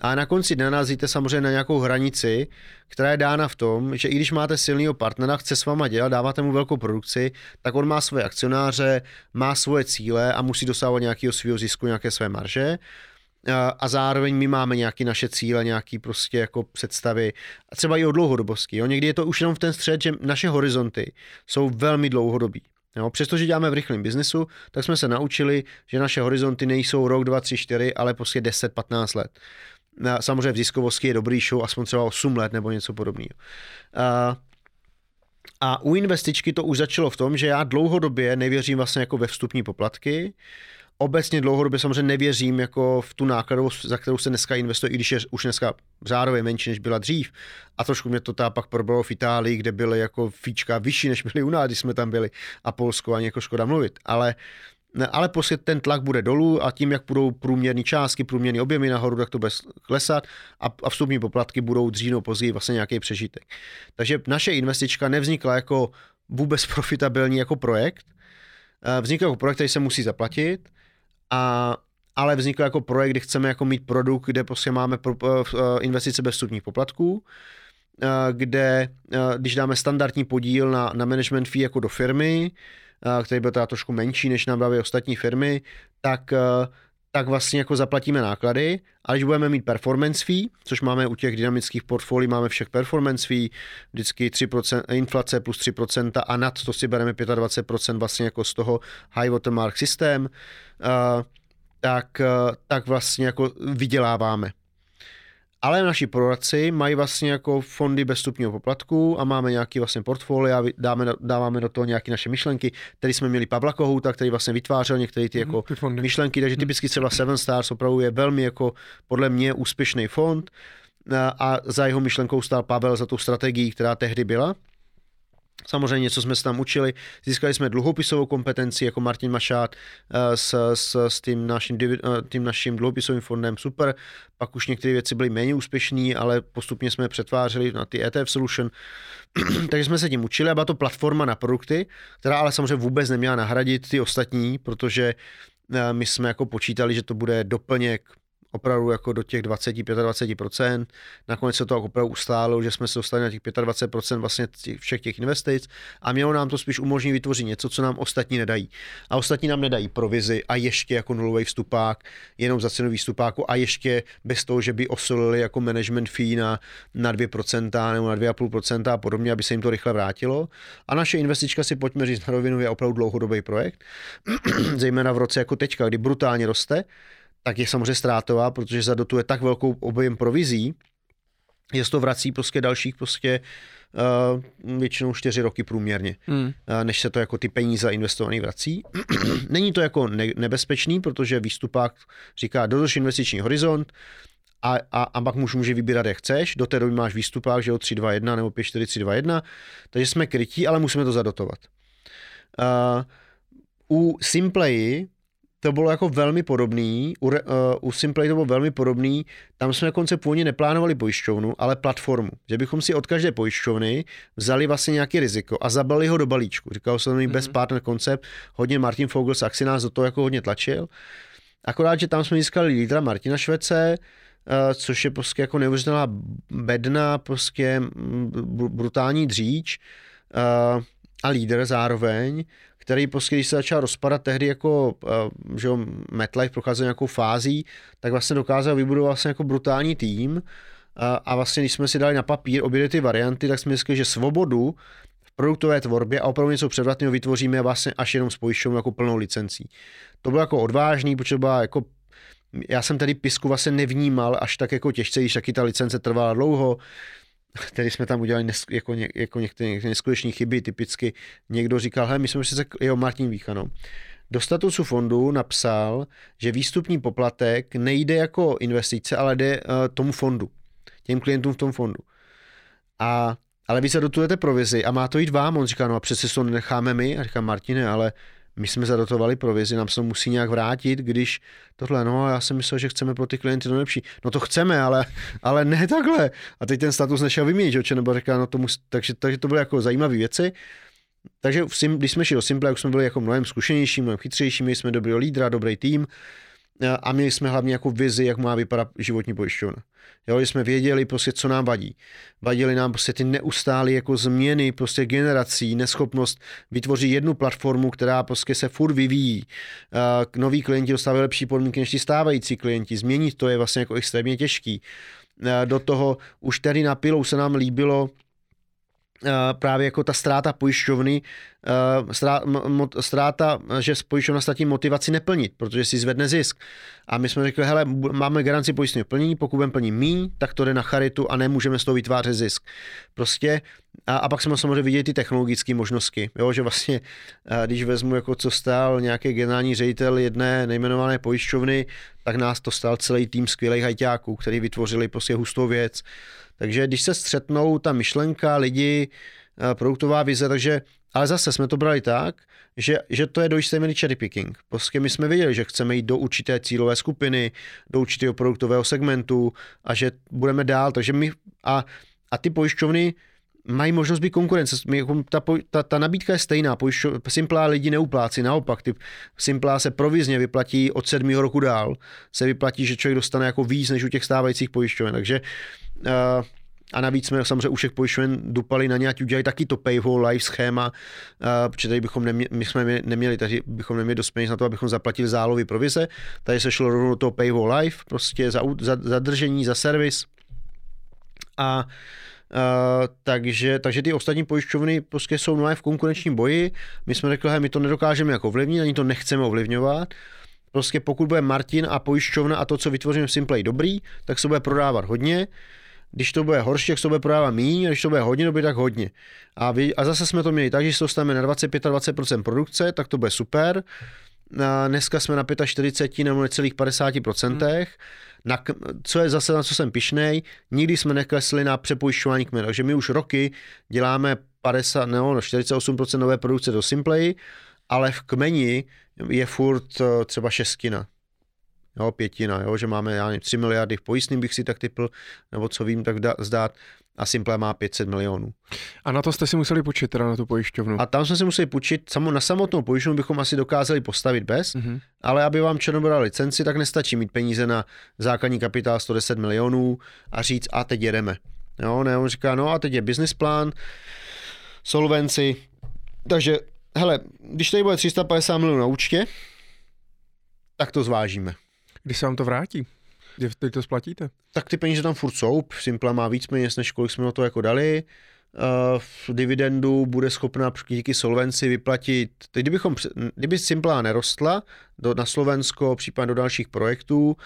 A na konci dne narazíte samozřejmě na nějakou hranici, která je dána v tom, že i když máte silného partnera, chce s váma dělat, dáváte mu velkou produkci, tak on má svoje akcionáře, má svoje cíle a musí dosávat nějakého svého zisku, nějaké své marže a zároveň my máme nějaké naše cíle, nějaké prostě jako představy, a třeba i o dlouhodobosti. Jo? Někdy je to už jenom v ten střed, že naše horizonty jsou velmi dlouhodobí. Jo? Přestože děláme v rychlém biznesu, tak jsme se naučili, že naše horizonty nejsou rok, dva, tři, čtyři, ale prostě 10, 15 let. Samozřejmě v ziskovosti je dobrý show, aspoň třeba 8 let nebo něco podobného. A, a u investičky to už začalo v tom, že já dlouhodobě nevěřím vlastně jako ve vstupní poplatky, obecně dlouhodobě samozřejmě nevěřím jako v tu nákladovost, za kterou se dneska investuje, i když je už dneska řádově menší, než byla dřív. A trošku mě to ta pak probalo v Itálii, kde byly jako fíčka vyšší, než byly u nás, když jsme tam byli, a Polsko, ani jako škoda mluvit. Ale ale prostě ten tlak bude dolů a tím, jak budou průměrné částky, průměrné objemy nahoru, tak to bude klesat a, a vstupní poplatky budou dřív nebo později vlastně nějaký přežitek. Takže naše investička nevznikla jako vůbec profitabilní jako projekt, eh, vznikl jako projekt, který se musí zaplatit, a, ale vznikl jako projekt, kdy chceme jako mít produkt, kde prostě máme pro, uh, investice bez vstupních poplatků, uh, kde když dáme standardní podíl na, na management fee jako do firmy, který byl teda trošku menší než nám dávají ostatní firmy, tak tak vlastně jako zaplatíme náklady, ale když budeme mít performance fee, což máme u těch dynamických portfolií, máme všech performance fee, vždycky 3%, inflace plus 3% a nad to si bereme 25% vlastně jako z toho high watermark systém, uh, tak, uh, tak vlastně jako vyděláváme. Ale naši poradci mají vlastně jako fondy bez stupního poplatku a máme nějaký vlastně portfolio a dáme, dáváme do toho nějaké naše myšlenky. Tady jsme měli Pavla Kohouta, který vlastně vytvářel některé ty, mhm, jako ty myšlenky, takže mhm. typicky třeba Seven Stars opravdu je velmi jako podle mě úspěšný fond a za jeho myšlenkou stál Pavel za tu strategii, která tehdy byla. Samozřejmě něco jsme se tam učili, získali jsme dluhopisovou kompetenci jako Martin Mašát eh, s, s, s tím, naším, eh, tím naším dluhopisovým fondem, super. Pak už některé věci byly méně úspěšné, ale postupně jsme přetvářeli na ty ETF Solution. Takže jsme se tím učili a byla to platforma na produkty, která ale samozřejmě vůbec neměla nahradit ty ostatní, protože eh, my jsme jako počítali, že to bude doplněk opravdu jako do těch 20-25%. Nakonec se to opravdu ustálo, že jsme se dostali na těch 25% vlastně těch, všech těch investic a mělo nám to spíš umožnit vytvořit něco, co nám ostatní nedají. A ostatní nám nedají provizi a ještě jako nulový vstupák, jenom za cenu výstupáku a ještě bez toho, že by osolili jako management fee na, na 2% nebo na 2,5% a podobně, aby se jim to rychle vrátilo. A naše investička si pojďme říct na rovinu je opravdu dlouhodobý projekt, zejména v roce jako teďka, kdy brutálně roste, tak je samozřejmě ztrátová, protože zadotuje tak velkou objem provizí, že to vrací prostě dalších prostě uh, většinou čtyři roky průměrně, hmm. uh, než se to jako ty peníze investované vrací. Není to jako ne- nebezpečný, protože výstupák říká dodrž investiční horizont a, a, a pak může, může vybírat, jak chceš. Do té doby máš výstupák, že o 3, 2, 1 nebo 5, 4, 3, 2, 1. Takže jsme krytí, ale musíme to zadotovat. Uh, u Simplay to bylo jako velmi podobný, u, uh, u Simplay to bylo velmi podobný, tam jsme dokonce původně neplánovali pojišťovnu, ale platformu, že bychom si od každé pojišťovny vzali vlastně nějaký riziko a zabali ho do balíčku. Říkal jsem mm-hmm. bez partner koncept, hodně Martin Fogel z Axi nás do toho jako hodně tlačil. Akorát, že tam jsme získali lídra Martina Švece, uh, což je prostě jako neuvěřitelná bedna, prostě brutální dříč uh, a lídr zároveň, který prostě, když se začal rozpadat tehdy jako, eh, že MetLife procházel nějakou fází, tak vlastně dokázal vybudovat vlastně jako brutální tým a, a vlastně, když jsme si dali na papír obě ty varianty, tak jsme mysleli, že svobodu v produktové tvorbě a opravdu něco předvatného vytvoříme vlastně až jenom s pojišťovnou jako plnou licencí. To bylo jako odvážný, protože byla jako já jsem tady pisku vlastně nevnímal až tak jako těžce, když taky ta licence trvala dlouho, který jsme tam udělali nes, jako, ně, jako některé, některé neskutečné chyby, typicky někdo říkal, hele, my jsme si jeho Martin Vícha, no. Do statusu fondu napsal, že výstupní poplatek nejde jako investice, ale jde uh, tomu fondu těm klientům v tom fondu. A, ale vy zadotujete provizi a má to jít vám. On říká, no a přece to necháme my. A říká, Martine, ale my jsme zadotovali provizi, nám se to musí nějak vrátit, když tohle, no já jsem myslel, že chceme pro ty klienty to nejlepší. No to chceme, ale, ale ne takhle. A teď ten status nešel vyměnit, že nebo říká, no to musí, takže, takže to byly jako zajímavé věci. Takže když jsme šli do Simple, už jsme byli jako mnohem zkušenější, mnohem chytřejší, měli jsme dobrý lídra, dobrý tým a měli jsme hlavně jako vizi, jak má vypadat životní pojišťovna. Jo, jsme věděli prostě, co nám vadí. Vadili nám prostě ty neustálé jako změny prostě generací, neschopnost vytvořit jednu platformu, která prostě se furt vyvíjí. Noví klienti dostávají lepší podmínky než ti stávající klienti. Změnit to je vlastně jako extrémně těžký. Do toho už tady na pilou se nám líbilo, právě jako ta ztráta pojišťovny, ztráta, že pojišťovna ztratí motivaci neplnit, protože si zvedne zisk. A my jsme řekli, hele, máme garanci pojistného plnění, pokud budeme plnit míň, tak to jde na charitu a nemůžeme z toho vytvářet zisk. Prostě a, a pak jsme samozřejmě viděli ty technologické možnosti, jo, že vlastně, když vezmu, jako co stál nějaký generální ředitel jedné nejmenované pojišťovny, tak nás to stál celý tým skvělých hajťáků, který vytvořili prostě hustou věc. Takže když se střetnou ta myšlenka, lidi, eh, produktová vize, takže, ale zase jsme to brali tak, že, že to je do jisté míry cherry picking. Prostě my jsme věděli, že chceme jít do určité cílové skupiny, do určitého produktového segmentu a že budeme dál, takže my a, a ty pojišťovny mají možnost být konkurence. Jako ta, ta, ta nabídka je stejná. Pojišťo, Simplá lidi neuplácí, naopak. Ty Simplá se provizně vyplatí od sedmého roku dál. Se vyplatí, že člověk dostane jako víc než u těch stávajících pojišťoven. Takže uh, a navíc jsme samozřejmě u všech pojišťoven dupali na nějaký, udělali taky to pay whole life schéma, uh, protože tady bychom neměli, my jsme neměli, tady bychom neměli dost peněz na to, abychom zaplatili zálovy provize. Tady se šlo rovnou do toho pay whole life, prostě za, za, za držení, za servis. A Uh, takže, takže ty ostatní pojišťovny prostě jsou nové v konkurenčním boji. My jsme řekli, že my to nedokážeme jako ovlivnit, ani to nechceme ovlivňovat. Prostě pokud bude Martin a pojišťovna a to, co vytvoříme v Simplay dobrý, tak se bude prodávat hodně. Když to bude horší, tak se to bude prodávat méně, a když to bude hodně dobrý, tak hodně. A, vy, a zase jsme to měli tak, že se dostaneme na 25-20% produkce, tak to bude super. A dneska jsme na 45 nebo necelých 50%. Hmm na, co je zase na co jsem pišnej, nikdy jsme neklesli na přepojišťování kmen, takže my už roky děláme 50, nebo 48% nové produkce do Simplay, ale v kmeni je furt eh, třeba šestina, jo, pětina, jo, že máme, já nevím, 3 miliardy v pojistným bych si tak typl, nebo co vím, tak zdát a Simple má 500 milionů. A na to jste si museli půjčit, teda na tu pojišťovnu? A tam jsme si museli půjčit, samo, na samotnou pojišťovnu bychom asi dokázali postavit bez, mm-hmm. ale aby vám Černobyl licenci, tak nestačí mít peníze na základní kapitál 110 milionů a říct, a teď jedeme. Jo, ne, on říká, no a teď je business plán, solvenci, takže, hele, když tady bude 350 milionů na účtě, tak to zvážíme. Když se vám to vrátí? Kdy teď to splatíte? Tak ty peníze tam furt jsou. Simpla má víc peněz, než kolik jsme na to jako dali. Uh, v dividendu bude schopna díky solvenci vyplatit, teď kdybychom, kdyby Simpla nerostla do, na Slovensko, případně do dalších projektů,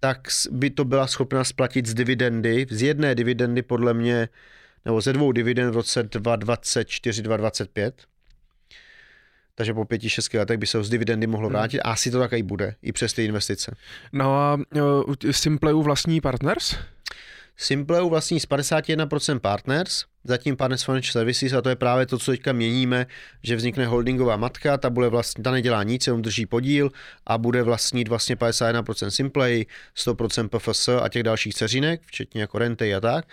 tak by to byla schopna splatit z dividendy, z jedné dividendy podle mě, nebo ze dvou dividend v roce 2024, 2025 takže po pěti, šesti letech by se z dividendy mohlo hmm. vrátit a asi to také bude, i přes ty investice. No a uh, Simpleu vlastní partners? Simpleu vlastní z 51% partners, zatím Partners Financial Services a to je právě to, co teďka měníme, že vznikne holdingová matka, ta bude vlastně, ta nedělá nic, jenom drží podíl a bude vlastnit vlastně 51% Simplay, 100% PFS a těch dalších ceřinek, včetně jako renty a tak.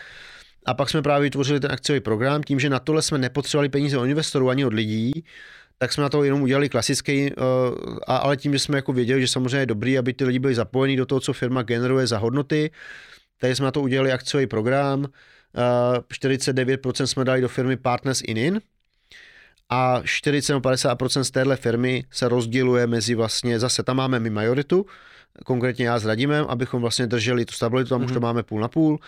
A pak jsme právě vytvořili ten akciový program, tím, že na tohle jsme nepotřebovali peníze od investorů ani od lidí, tak jsme na to jenom udělali klasický, uh, ale tím, že jsme jako věděli, že samozřejmě je dobrý, aby ty lidi byli zapojení do toho, co firma generuje za hodnoty, takže jsme na to udělali akciový program, uh, eh, 49% jsme dali do firmy Partners in In, a 40-50% z téhle firmy se rozděluje mezi vlastně, zase tam máme my majoritu, konkrétně já s Radimem, abychom vlastně drželi tu stabilitu, tam mm-hmm. už to mhm. máme půl na půl.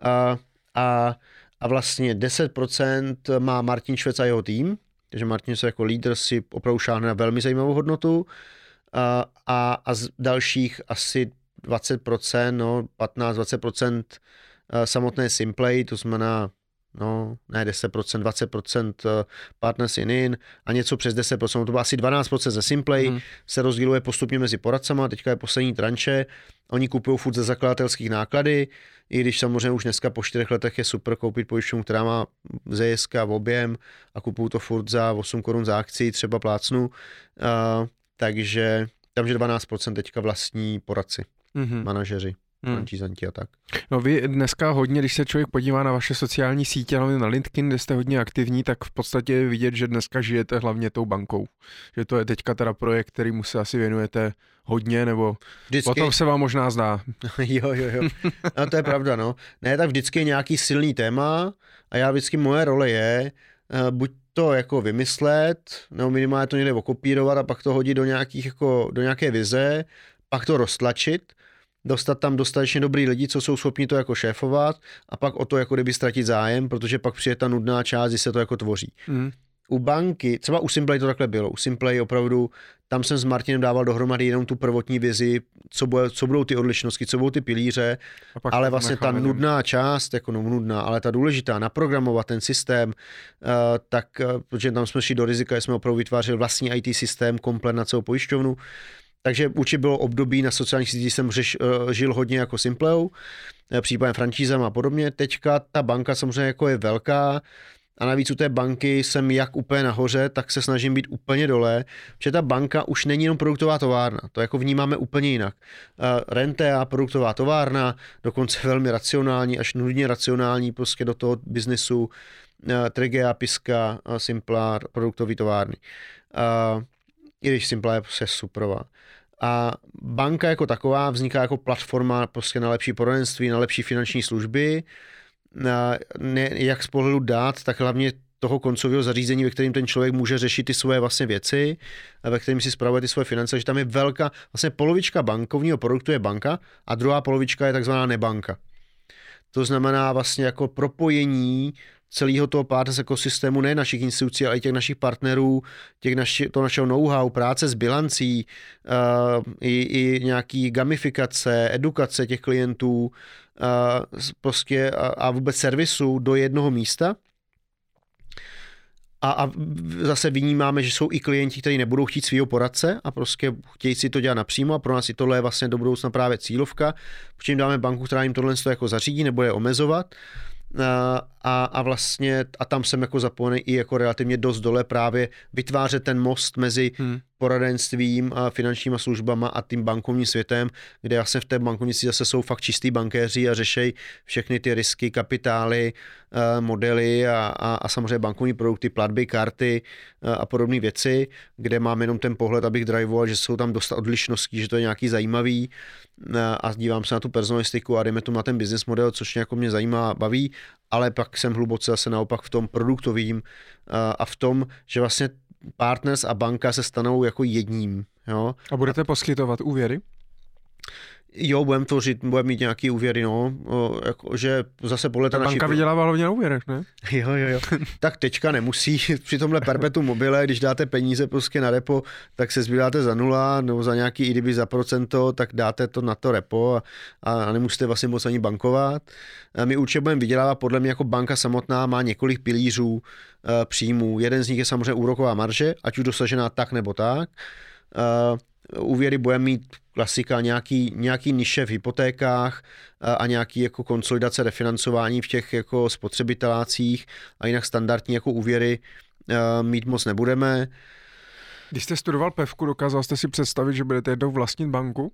A, a, a vlastně 10% má Martin Švec a jeho tým, takže Martin se jako lídr si opravdu šáhne na velmi zajímavou hodnotu a, a, a z dalších asi 20%, no 15-20% samotné Simplay, to znamená no ne 10%, 20% eh, partners in in a něco přes 10%, to bylo asi 12% ze Simplay, hmm. se rozděluje postupně mezi poradcama, teďka je poslední tranče, oni kupují furt ze zakladatelských náklady, i když samozřejmě už dneska po čtyřech letech je super koupit pojišťovnu, která má ZSK v objem a kupují to furt za 8 korun za akci, třeba plácnu, uh, takže takže 12% teďka vlastní poradci, mm-hmm. manažeři hmm. a tak. No vy dneska hodně, když se člověk podívá na vaše sociální sítě, hlavně na LinkedIn, kde jste hodně aktivní, tak v podstatě je vidět, že dneska žijete hlavně tou bankou. Že to je teďka teda projekt, který mu se asi věnujete hodně, nebo vždycky... potom se vám možná zdá. jo, jo, jo. No to je pravda, no. Ne, tak vždycky je nějaký silný téma a já vždycky moje role je uh, buď to jako vymyslet, nebo minimálně to někde okopírovat a pak to hodit do, nějakých, jako, do nějaké vize, pak to roztlačit dostat tam dostatečně dobrý lidi, co jsou schopni to jako šéfovat a pak o to jako kdyby ztratit zájem, protože pak přijde ta nudná část, kdy se to jako tvoří. Mm. U banky, třeba u Simplay to takhle bylo, u Simplay opravdu, tam jsem s Martinem dával dohromady jenom tu prvotní vizi, co, bude, co budou ty odlišnosti, co budou ty pilíře, ale vlastně ta nudná část, jako no nudná, ale ta důležitá, naprogramovat ten systém, uh, tak, uh, protože tam jsme šli do rizika, jsme opravdu vytvářeli vlastní IT systém komplet na celou pojišťovnu, takže určitě bylo období na sociálních sítích, jsem řeš, uh, žil hodně jako Simpleu, eh, případně francízem a podobně. Teďka ta banka samozřejmě jako je velká, a navíc u té banky jsem jak úplně nahoře, tak se snažím být úplně dole, protože ta banka už není jenom produktová továrna, to jako vnímáme úplně jinak. Uh, Rentea, produktová továrna, dokonce velmi racionální, až nudně racionální prostě do toho biznesu, Trigea, Piska, uh, Simpla, produktový továrny. I když Simpla je prostě suprová. A banka jako taková vzniká jako platforma prostě na lepší poradenství, na lepší finanční služby, na, ne, jak z pohledu dát, tak hlavně toho koncového zařízení, ve kterém ten člověk může řešit ty svoje vlastně věci, ve kterém si spravuje ty svoje finance, že tam je velká, vlastně polovička bankovního produktu je banka a druhá polovička je takzvaná nebanka. To znamená vlastně jako propojení celého toho partners ekosystému, ne našich institucí, ale i těch našich partnerů, těch naši, to našeho know-how, práce s bilancí, uh, i, i nějaký gamifikace, edukace těch klientů, uh, prostě a, a vůbec servisu do jednoho místa. A, a zase vnímáme, že jsou i klienti, kteří nebudou chtít svého poradce a prostě chtějí si to dělat napřímo a pro nás i tohle je vlastně do budoucna právě cílovka, protože jim dáme banku, která jim tohle jako zařídí, nebo je omezovat a, a vlastně a tam jsem jako zapojený i jako relativně dost dole právě vytvářet ten most mezi hmm. poradenstvím a finančníma službama a tím bankovním světem, kde vlastně v té bankovnictví zase jsou fakt čistý bankéři a řešejí všechny ty risky, kapitály, eh, modely a, a, a samozřejmě bankovní produkty, platby, karty eh, a podobné věci, kde mám jenom ten pohled, abych drivoval, že jsou tam dost odlišností, že to je nějaký zajímavý eh, a dívám se na tu personalistiku a jdeme tomu na ten business model, což jako mě zajímá, baví, ale pak jsem hluboce zase naopak v tom produktovým a v tom, že vlastně partners a banka se stanou jako jedním. Jo? A budete poskytovat úvěry? Jo, budeme tvořit, budeme mít nějaký úvěry, no, o, jako, že zase podle ta naší... banka vydělává hlavně na úvěrech, ne? Jo, jo, jo. tak teďka nemusí, při tomhle perpetu mobile, když dáte peníze prostě na repo, tak se zbíráte za nula, nebo za nějaký, i kdyby za procento, tak dáte to na to repo a, a nemusíte vlastně moc ani bankovat. A my určitě budeme vydělávat, podle mě jako banka samotná má několik pilířů uh, příjmů. Jeden z nich je samozřejmě úroková marže, ať už dosažená tak nebo tak. Uh, úvěry budeme mít klasika, nějaký, nějaký niše v hypotékách a nějaký jako konsolidace refinancování v těch jako spotřebitelácích a jinak standardní jako úvěry mít moc nebudeme. Když jste studoval pevku, dokázal jste si představit, že budete jednou vlastnit banku?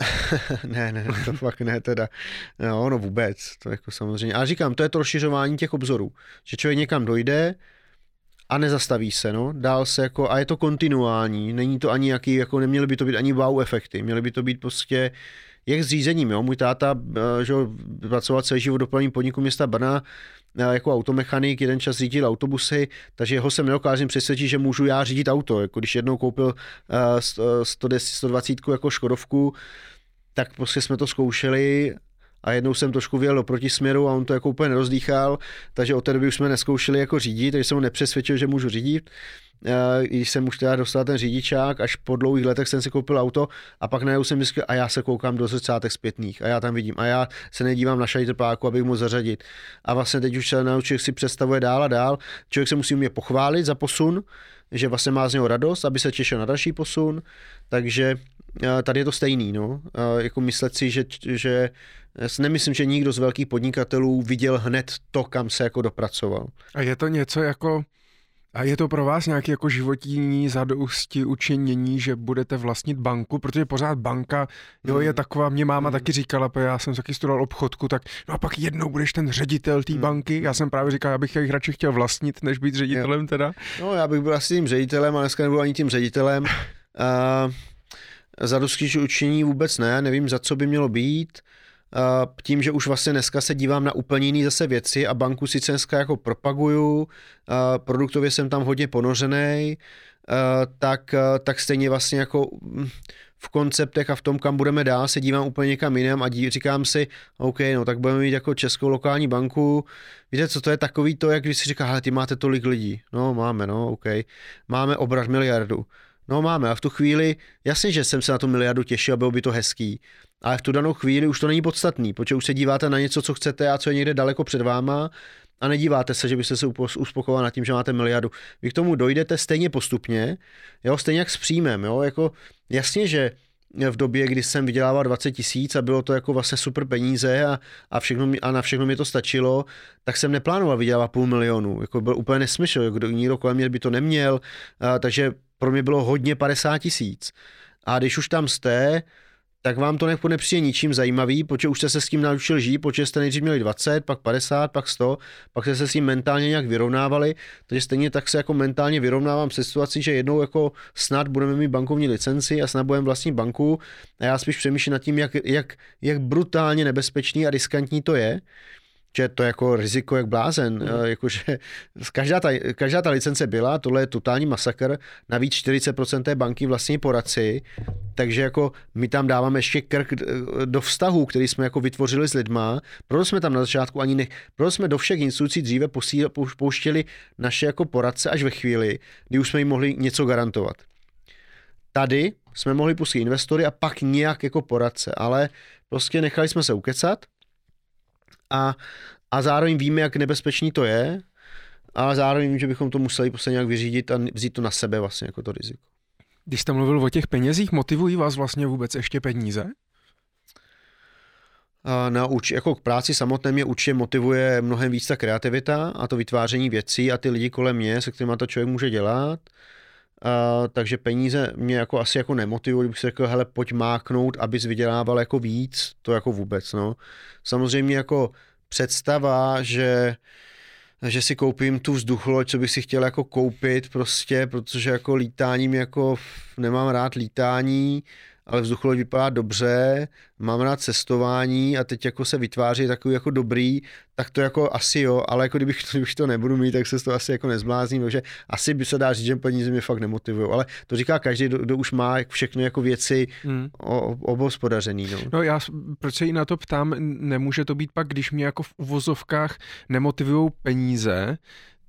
ne, ne, to fakt ne teda. No, no vůbec, to jako samozřejmě. Ale říkám, to je to rozšiřování těch obzorů, že člověk někam dojde, a nezastaví se, no, dál se jako, a je to kontinuální, není to ani jaký, jako neměly by to být ani wow efekty, měly by to být prostě, jak s řízením, jo, můj táta, eh, že pracoval celý život dopravním podniku města Brna, eh, jako automechanik, jeden čas řídil autobusy, takže jeho jsem nedokážem přesvědčit, že můžu já řídit auto, jako když jednou koupil 110, 120 jako Škodovku, tak prostě jsme to zkoušeli a jednou jsem trošku vyjel do protisměru a on to jako úplně nerozdýchal, takže od té doby už jsme neskoušeli jako řídit, takže jsem ho nepřesvědčil, že můžu řídit. Eh, když jsem už teda dostal ten řidičák, až po dlouhých letech jsem si koupil auto a pak najednou jsem myslel, a já se koukám do zrcátek zpětných a já tam vidím a já se nedívám na šajtrpáku, abych mu zařadit. A vlastně teď už se naučil si představuje dál a dál. Člověk se musí mě pochválit za posun, že vlastně má z něho radost, aby se těšil na další posun, takže eh, tady je to stejný, no. Eh, jako myslet si, že, že já si nemyslím, že nikdo z velkých podnikatelů viděl hned to, kam se jako dopracoval. A je to něco jako, a je to pro vás nějaký jako životní zadousti učinění, že budete vlastnit banku, protože pořád banka, jo, je hmm. taková, mě máma hmm. taky říkala, já jsem taky studoval obchodku, tak no a pak jednou budeš ten ředitel té hmm. banky. Já jsem právě říkal, abych jich radši chtěl vlastnit, než být ředitelem teda. No, já bych byl asi tím ředitelem, ale dneska nebudu ani tím ředitelem. Uh, zadousti učinění vůbec ne, nevím, za co by mělo být tím, že už vlastně dneska se dívám na úplně jiný zase věci a banku sice dneska jako propaguju, produktově jsem tam hodně ponořený, tak, tak stejně vlastně jako v konceptech a v tom, kam budeme dál, se dívám úplně někam jinam a dí, říkám si, OK, no tak budeme mít jako českou lokální banku. Víte, co to je takový to, jak když si říká, ty máte tolik lidí. No, máme, no, OK. Máme obrat miliardu. No máme a v tu chvíli, jasně, že jsem se na tu miliardu těšil, bylo by to hezký, ale v tu danou chvíli už to není podstatný, protože už se díváte na něco, co chcete a co je někde daleko před váma a nedíváte se, že byste se uspokojoval nad tím, že máte miliardu. Vy k tomu dojdete stejně postupně, jo, stejně jak s příjmem, jo, jako jasně, že v době, kdy jsem vydělával 20 tisíc a bylo to jako vlastně super peníze a, a, všechno, a na všechno mi to stačilo, tak jsem neplánoval vydělávat půl milionu. Jako byl úplně nesmysl, kdo nikdo kolem mě by to neměl, a, takže pro mě bylo hodně 50 tisíc. A když už tam jste, tak vám to nepo nepřijde ničím zajímavý, protože už jste se s tím naučil žít, protože jste nejdřív měli 20, pak 50, pak 100, pak jste se s tím mentálně nějak vyrovnávali, takže stejně tak se jako mentálně vyrovnávám se situací, že jednou jako snad budeme mít bankovní licenci a snad budeme vlastní banku. A já spíš přemýšlím nad tím, jak, jak, jak brutálně nebezpečný a riskantní to je, že to je jako riziko jak blázen, mm. jakože každá ta, každá ta licence byla, tohle je totální masakr, navíc 40% té banky vlastní poradci, takže jako my tam dáváme ještě krk do vztahu, který jsme jako vytvořili s lidma, proto jsme tam na začátku ani ne, proto jsme do všech institucí dříve posíl, pouštěli naše jako poradce až ve chvíli, kdy už jsme jim mohli něco garantovat. Tady jsme mohli pustit investory a pak nějak jako poradce, ale prostě nechali jsme se ukecat, a, a zároveň víme, jak nebezpečný to je, ale zároveň vím, že bychom to museli prostě nějak vyřídit a vzít to na sebe vlastně jako to riziko. Když jste mluvil o těch penězích, motivují vás vlastně vůbec ještě peníze? Na uč, jako k práci samotné mě určitě motivuje mnohem víc ta kreativita a to vytváření věcí a ty lidi kolem mě, se kterými to člověk může dělat. Uh, takže peníze mě jako asi jako nemotivují, kdybych si řekl, hele, pojď máknout, abys vydělával jako víc, to jako vůbec, no. Samozřejmě jako představa, že že si koupím tu vzducholoď, co bych si chtěl jako koupit prostě, protože jako lítáním jako nemám rád lítání, ale vzducholoď vypadá dobře, mám rád cestování a teď jako se vytváří takový jako dobrý, tak to jako asi jo, ale jako kdybych, kdybych to nebudu mít, tak se to asi jako nezblázním, takže asi by se dá říct, že peníze mě fakt nemotivují, ale to říká každý, kdo, kdo už má všechny jako věci hmm. obhospodařený. No. no já, proč se i na to ptám, nemůže to být pak, když mě jako v uvozovkách nemotivují peníze,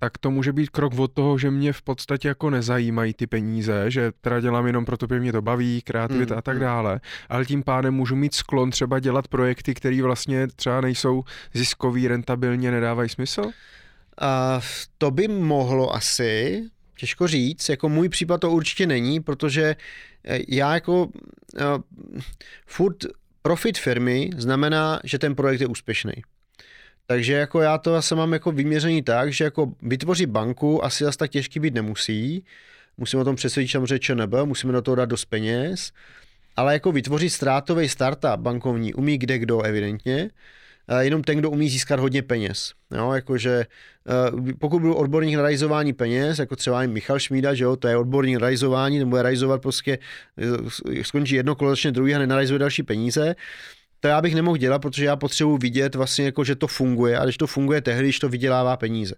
tak to může být krok od toho, že mě v podstatě jako nezajímají ty peníze, že teda dělám jenom proto, že mě to baví, kreativita mm, a tak mm. dále, ale tím pádem můžu mít sklon třeba dělat projekty, které vlastně třeba nejsou ziskový, rentabilně, nedávají smysl? Uh, to by mohlo asi, těžko říct, jako můj případ to určitě není, protože eh, já jako uh, furt profit firmy znamená, že ten projekt je úspěšný. Takže jako já to zase mám jako vyměření tak, že jako vytvořit banku asi zase tak těžký být nemusí. Musíme o tom přesvědčit samozřejmě ČNB, musíme do toho dát dost peněz. Ale jako vytvořit ztrátový startup bankovní umí kde kdo evidentně, jenom ten, kdo umí získat hodně peněz. Jo, jakože eh, pokud byl odborník na realizování peněz, jako třeba Michal Šmída, že jo, to je odborník na realizování, nebo je realizovat prostě, eh, skončí jedno kolo, začne druhý a nenarizuje další peníze, to já bych nemohl dělat, protože já potřebuji vidět vlastně jako, že to funguje a když to funguje tehdy, když to vydělává peníze.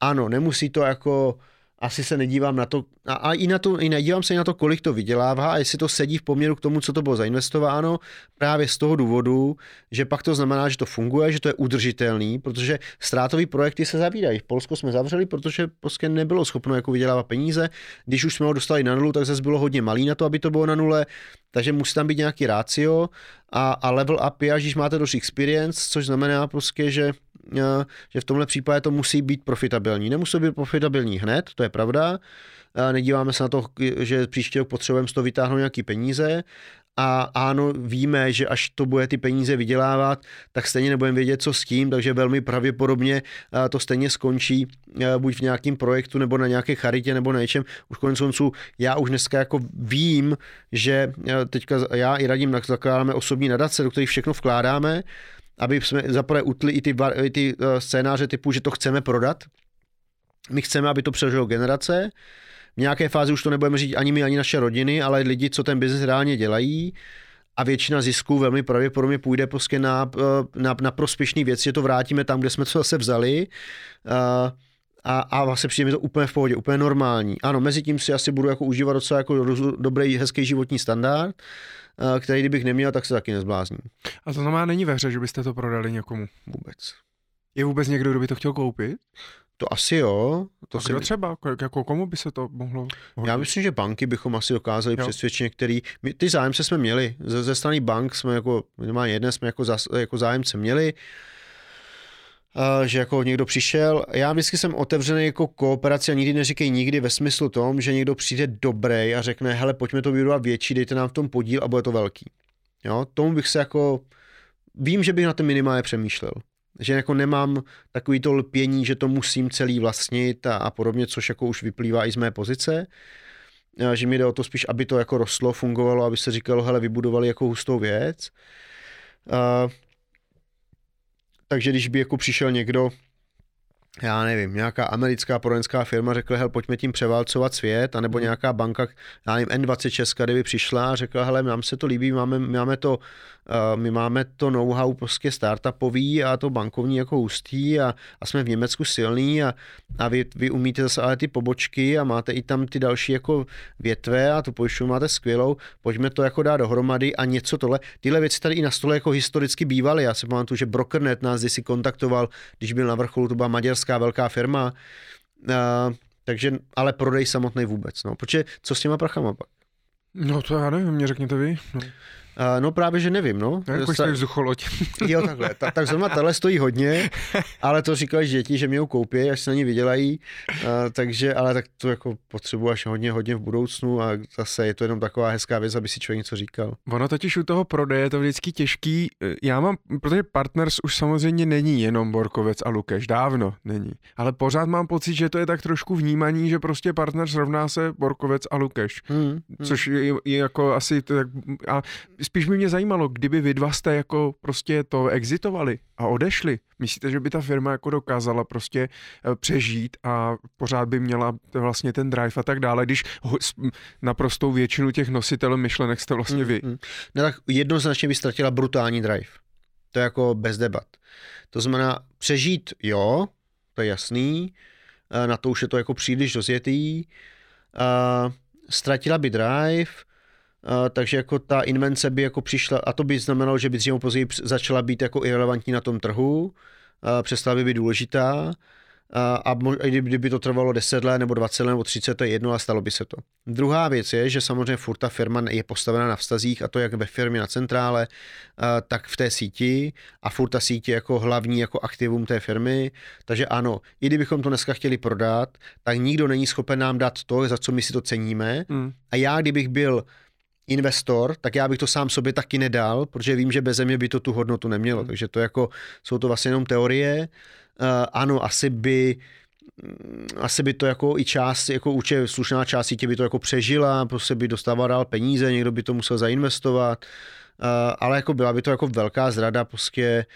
Ano, nemusí to jako asi se nedívám na to, a, a i na to, i nedívám se i na to, kolik to vydělává a jestli to sedí v poměru k tomu, co to bylo zainvestováno, právě z toho důvodu, že pak to znamená, že to funguje, že to je udržitelný, protože ztrátový projekty se zavírají. V Polsku jsme zavřeli, protože prostě nebylo schopno jako vydělávat peníze. Když už jsme ho dostali na nulu, tak zase bylo hodně malý na to, aby to bylo na nule, takže musí tam být nějaký rácio a, a level up je, až když máte dost experience, což znamená prostě, že že v tomhle případě to musí být profitabilní. Nemusí být profitabilní hned, to je pravda. Nedíváme se na to, že příští rok potřebujeme z toho vytáhnout nějaký peníze, a ano, víme, že až to bude ty peníze vydělávat, tak stejně nebudeme vědět, co s tím, takže velmi pravděpodobně to stejně skončí buď v nějakém projektu, nebo na nějaké charitě, nebo na něčem. Už konec konců já už dneska jako vím, že teďka já i radím, zakládáme osobní nadace, do kterých všechno vkládáme, aby jsme zaprvé utli i ty, i ty uh, scénáře typu, že to chceme prodat. My chceme, aby to přežilo generace. V nějaké fázi už to nebudeme říct ani my, ani naše rodiny, ale lidi, co ten biznis reálně dělají. A většina zisků velmi pravděpodobně půjde prostě na, eh, na, na prospěšný věc, že to vrátíme tam, kde jsme to zase vzali. Uh, a, a vlastně přijde mi to úplně v pohodě, úplně normální. Ano, mezi tím si asi budu jako užívat docela jako dobrý, hezký životní standard, Eh, který kdybych neměl, tak se taky nezblázním. A to znamená, není ve hře, že byste to prodali někomu? Vůbec. Je vůbec někdo, kdo by to chtěl koupit? To asi jo. To a kdo si... třeba? Jako komu by se to mohlo hodit? Já myslím, že banky bychom asi dokázali jo. přesvědčit některý. My, ty zájemce jsme měli. Ze, ze strany bank jsme jako, minimálně jedné jsme jako, zas, jako zájemce měli. Uh, že jako někdo přišel. Já vždycky jsem otevřený jako kooperaci a nikdy neříkej nikdy ve smyslu tom, že někdo přijde dobrý a řekne, hele, pojďme to vybudovat větší, dejte nám v tom podíl a bude to velký. Jo, tomu bych se jako, vím, že bych na to minimálně přemýšlel. Že jako nemám takový to lpění, že to musím celý vlastnit a, a podobně, což jako už vyplývá i z mé pozice. Že mi jde o to spíš, aby to jako rostlo, fungovalo, aby se říkalo, hele, vybudovali jako hustou věc. Uh, takže když by jako přišel někdo, já nevím, nějaká americká poradenská firma řekla, hel, pojďme tím převálcovat svět, anebo hmm. nějaká banka, já nevím, N26, kdyby přišla a řekla, hele, nám se to líbí, máme, máme to my máme to know-how prostě startupový a to bankovní jako hustý a, a jsme v Německu silný a, a vy, vy umíte zase ale ty pobočky a máte i tam ty další jako větve a tu pojišťovnu máte skvělou, pojďme to jako dát dohromady a něco tohle. Tyhle věci tady i na stole jako historicky bývaly. Já si pamatuju, že Brokernet nás si kontaktoval, když byl na vrcholu, to byla maďarská velká firma. Uh, takže, ale prodej samotný vůbec. No. Protože co s těma prachama pak? No to já nevím, mě řekněte vy. No. Uh, no právě, že nevím, no. Jako jste vzducholoď. jo, takhle. Ta, tak zrovna tahle stojí hodně, ale to říkali děti, že mě ho koupí, až se na ní vydělají, uh, takže, ale tak to jako potřebuji až hodně, hodně v budoucnu a zase je to jenom taková hezká věc, aby si člověk něco říkal. Ono totiž u toho prodeje je to vždycky těžký. Já mám, protože Partners už samozřejmě není jenom Borkovec a Lukeš, dávno není. Ale pořád mám pocit, že to je tak trošku vnímaný, že prostě Partners rovná se Borkovec a Lukeš. Hmm, hmm. Což je, je jako asi tak, a spíš by mě zajímalo, kdyby vy dva jste jako prostě to exitovali a odešli. Myslíte, že by ta firma jako dokázala prostě eh, přežít a pořád by měla vlastně ten drive a tak dále, když naprostou většinu těch nositelů myšlenek jste vlastně vy? Mm, mm. No tak jednoznačně by ztratila brutální drive. To je jako bez debat. To znamená, přežít jo, to je jasný, eh, na to už je to jako příliš rozjetý, uh, ztratila by drive, Uh, takže jako ta invence by jako přišla, a to by znamenalo, že by dřív později začala být jako irrelevantní na tom trhu, uh, přestala by být důležitá, a kdyby to trvalo 10 let nebo 20 let nebo 30, to je jedno a stalo by se to. Druhá věc je, že samozřejmě furt ta firma je postavena na vztazích a to jak ve firmě na centrále, tak v té síti a furt ta síť je jako hlavní jako aktivum té firmy. Takže ano, i kdybychom to dneska chtěli prodat, tak nikdo není schopen nám dát to, za co my si to ceníme. Mm. A já, kdybych byl investor, tak já bych to sám sobě taky nedal, protože vím, že bez mě by to tu hodnotu nemělo. Hmm. Takže to jako, jsou to vlastně jenom teorie. Uh, ano, asi by mm, asi by to jako i část, jako určitě slušná část sítě by to jako přežila, prostě by dostával dál peníze, někdo by to musel zainvestovat, uh, ale jako byla by to jako velká zrada prostě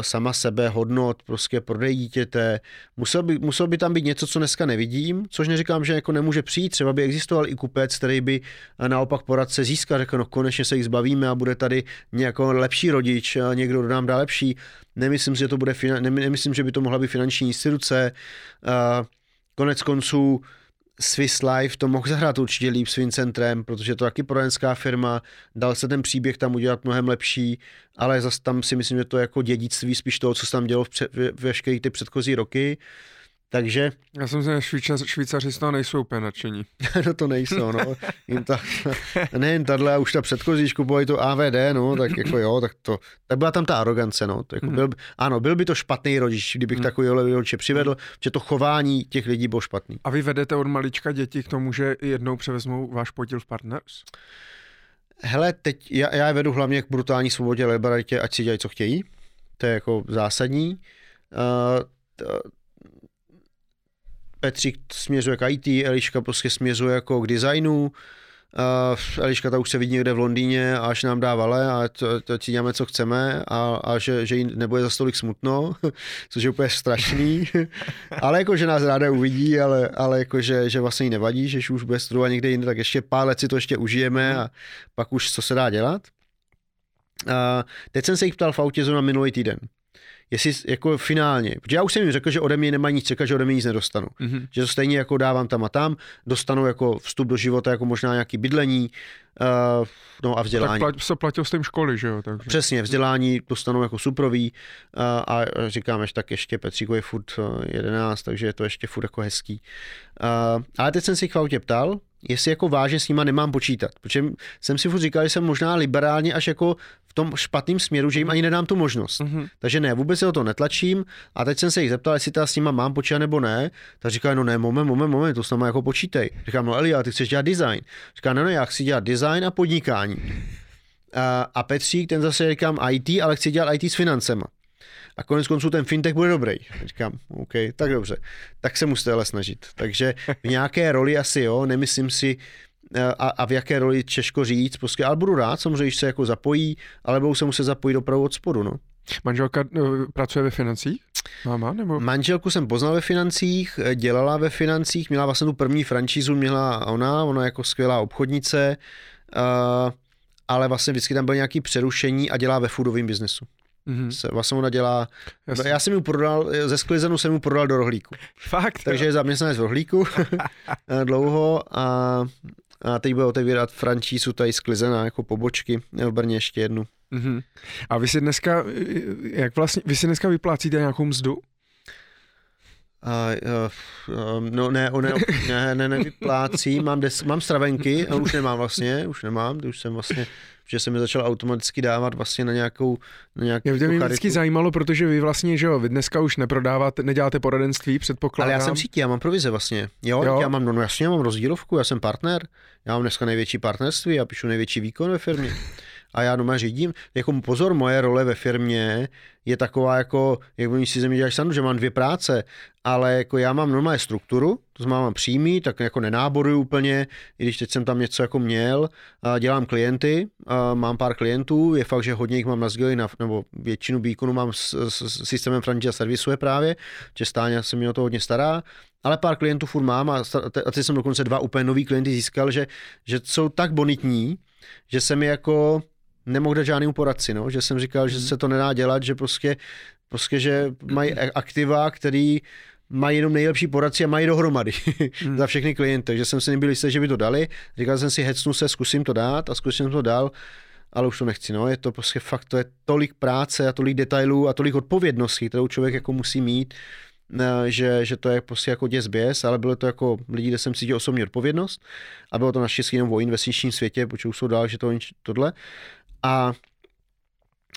sama sebe, hodnot, prostě prodej dítěte. Musel by, musel by tam být něco, co dneska nevidím, což neříkám, že jako nemůže přijít. Třeba by existoval i kupec, který by eh, naopak poradce získal, řekl, no konečně se jich zbavíme a bude tady nějaký lepší rodič, někdo nám dá lepší. Nemyslím, že to bude, nemyslím, že by to mohla být finanční instituce. Eh, konec konců Swiss Life to mohl zahrát určitě líp s Vincentrem, protože to taky poradenská firma, dal se ten příběh tam udělat mnohem lepší, ale zase tam si myslím, že to je jako dědictví spíš toho, co se tam dělo v, před, v veškerých ty předchozí roky. Takže... Já jsem si, že Švýcař, Švýcaři z toho nejsou úplně nadšení. no to nejsou, no. Jim ta, nejen tahle, a už ta předchozí kupovali to AVD, no, tak jako jo, tak to, tak byla tam ta arogance, no. To jako hmm. byl, ano, byl by to špatný rodič, kdybych hmm. takovýhle rodiče přivedl, že to chování těch lidí bylo špatný. A vy vedete od malička děti k tomu, že jednou převezmou váš podíl v Partners? Hele, teď já, já je vedu hlavně k brutální svobodě, liberalitě, ať si dělají, co chtějí. To je jako zásadní. Uh, Petřík směřuje k IT, Eliška prostě směřuje jako k designu, Uh, Eliška ta už se vidí někde v Londýně a až nám dá vale a to, to si děláme, co chceme a, a že, že jí nebude za stolik smutno, což je úplně strašný, ale jako, že nás ráda uvidí, ale, ale jako, že, že vlastně jí nevadí, že už bude studovat někde jinde, tak ještě pár let si to ještě užijeme a pak už co se dá dělat. Uh, teď jsem se jich ptal v autě na minulý týden jestli jako finálně, protože já už jsem jim řekl, že ode mě nemají nic čekat, že ode mě nic nedostanu. Mm-hmm. Že to stejně jako dávám tam a tam, dostanu jako vstup do života, jako možná nějaký bydlení, uh, no a vzdělání. Tak se platil s tím školy, že jo? Takže. Přesně, vzdělání dostanou jako suprový uh, a říkám, že tak ještě Petříko je furt 11, takže je to ještě furt jako hezký. Uh, ale teď jsem si chváltě ptal, jestli jako vážně s nima nemám počítat. Protože jsem si furt říkal, že jsem možná liberálně až jako v tom špatném směru, že jim ani nedám tu možnost. Mm-hmm. Takže ne, vůbec se o to netlačím. A teď jsem se jich zeptal, jestli ta s nima mám počítat nebo ne. Tak říkají, no ne, moment, moment, moment, to s náma jako počítej. Říkám, no Eli, ty chceš dělat design. Říká, no, no, já chci dělat design a podnikání. A, a Petřík, ten zase říkám IT, ale chci dělat IT s financema a konec konců ten fintech bude dobrý. Říkám, OK, tak dobře, tak se musíte ale snažit. Takže v nějaké roli asi jo, nemyslím si, eh, a, a v jaké roli těžko říct, prostě, ale budu rád, samozřejmě, když se jako zapojí, ale budou se muset zapojit opravdu od spodu, no. Manželka eh, pracuje ve financích? Máma, nebo? Manželku jsem poznal ve financích, eh, dělala ve financích, měla vlastně tu první franšízu, měla ona, ona jako skvělá obchodnice, uh, ale vlastně vždycky tam bylo nějaké přerušení a dělá ve foodovém biznesu. Mm-hmm. Se, vlastně ona dělá, Jasně. já jsem mu prodal, ze sklizenu jsem mu prodal do rohlíku. Fakt? Takže je zaměstnanec v rohlíku dlouho a, a teď bude otevírat frančízu tady sklizená jako pobočky v Brně ještě jednu. Mm-hmm. A vy si dneska, jak vlastně, vy si dneska vyplácíte nějakou mzdu? Uh, uh, no ne, ne, ne, ne, nevyplácí, mám, des, mám stravenky, a už nemám vlastně, už nemám, už jsem vlastně že se mi začal automaticky dávat vlastně na nějakou, na nějakou Mě mě vždycky zajímalo, protože vy vlastně, že jo, vy dneska už neprodáváte, neděláte poradenství, předpokládám. Ale já jsem sítí, já mám provize vlastně. Jo, jo. já mám, no, no jasně, já mám rozdílovku, já jsem partner, já mám dneska největší partnerství, já píšu největší výkon ve firmě a já doma řídím. Jako pozor, moje role ve firmě je taková jako, jak oni si ze mě srandu, že mám dvě práce, ale jako já mám normálně strukturu, to znamená mám přímý, tak jako nenáboruju úplně, i když teď jsem tam něco jako měl, dělám klienty, mám pár klientů, je fakt, že hodně jich mám na na, nebo většinu výkonu mám s, s, s systémem franchise servisuje právě, že stáně se mi o to hodně stará, ale pár klientů furt mám a, a teď jsem dokonce dva úplně nový klienty získal, že, že jsou tak bonitní, že se mi jako nemohl dát žádnému poradci, no? že jsem říkal, že mhm. se to nedá dělat, že prostě, prostě že mají aktiva, který mají jenom nejlepší poradci a mají dohromady hmm. za všechny klienty, takže jsem si nebyl jistý, že by to dali. Říkal jsem si, hecnu se, zkusím to dát a zkusím to dal, ale už to nechci. No. Je to prostě fakt, to je tolik práce a tolik detailů a tolik odpovědností, kterou člověk jako musí mít, eh, že, že to je prostě jako děs běs, ale bylo to jako lidi, kde jsem cítil osobní odpovědnost a bylo to naštěstí jenom o investičním světě, protože už jsou dál, že to tohle. A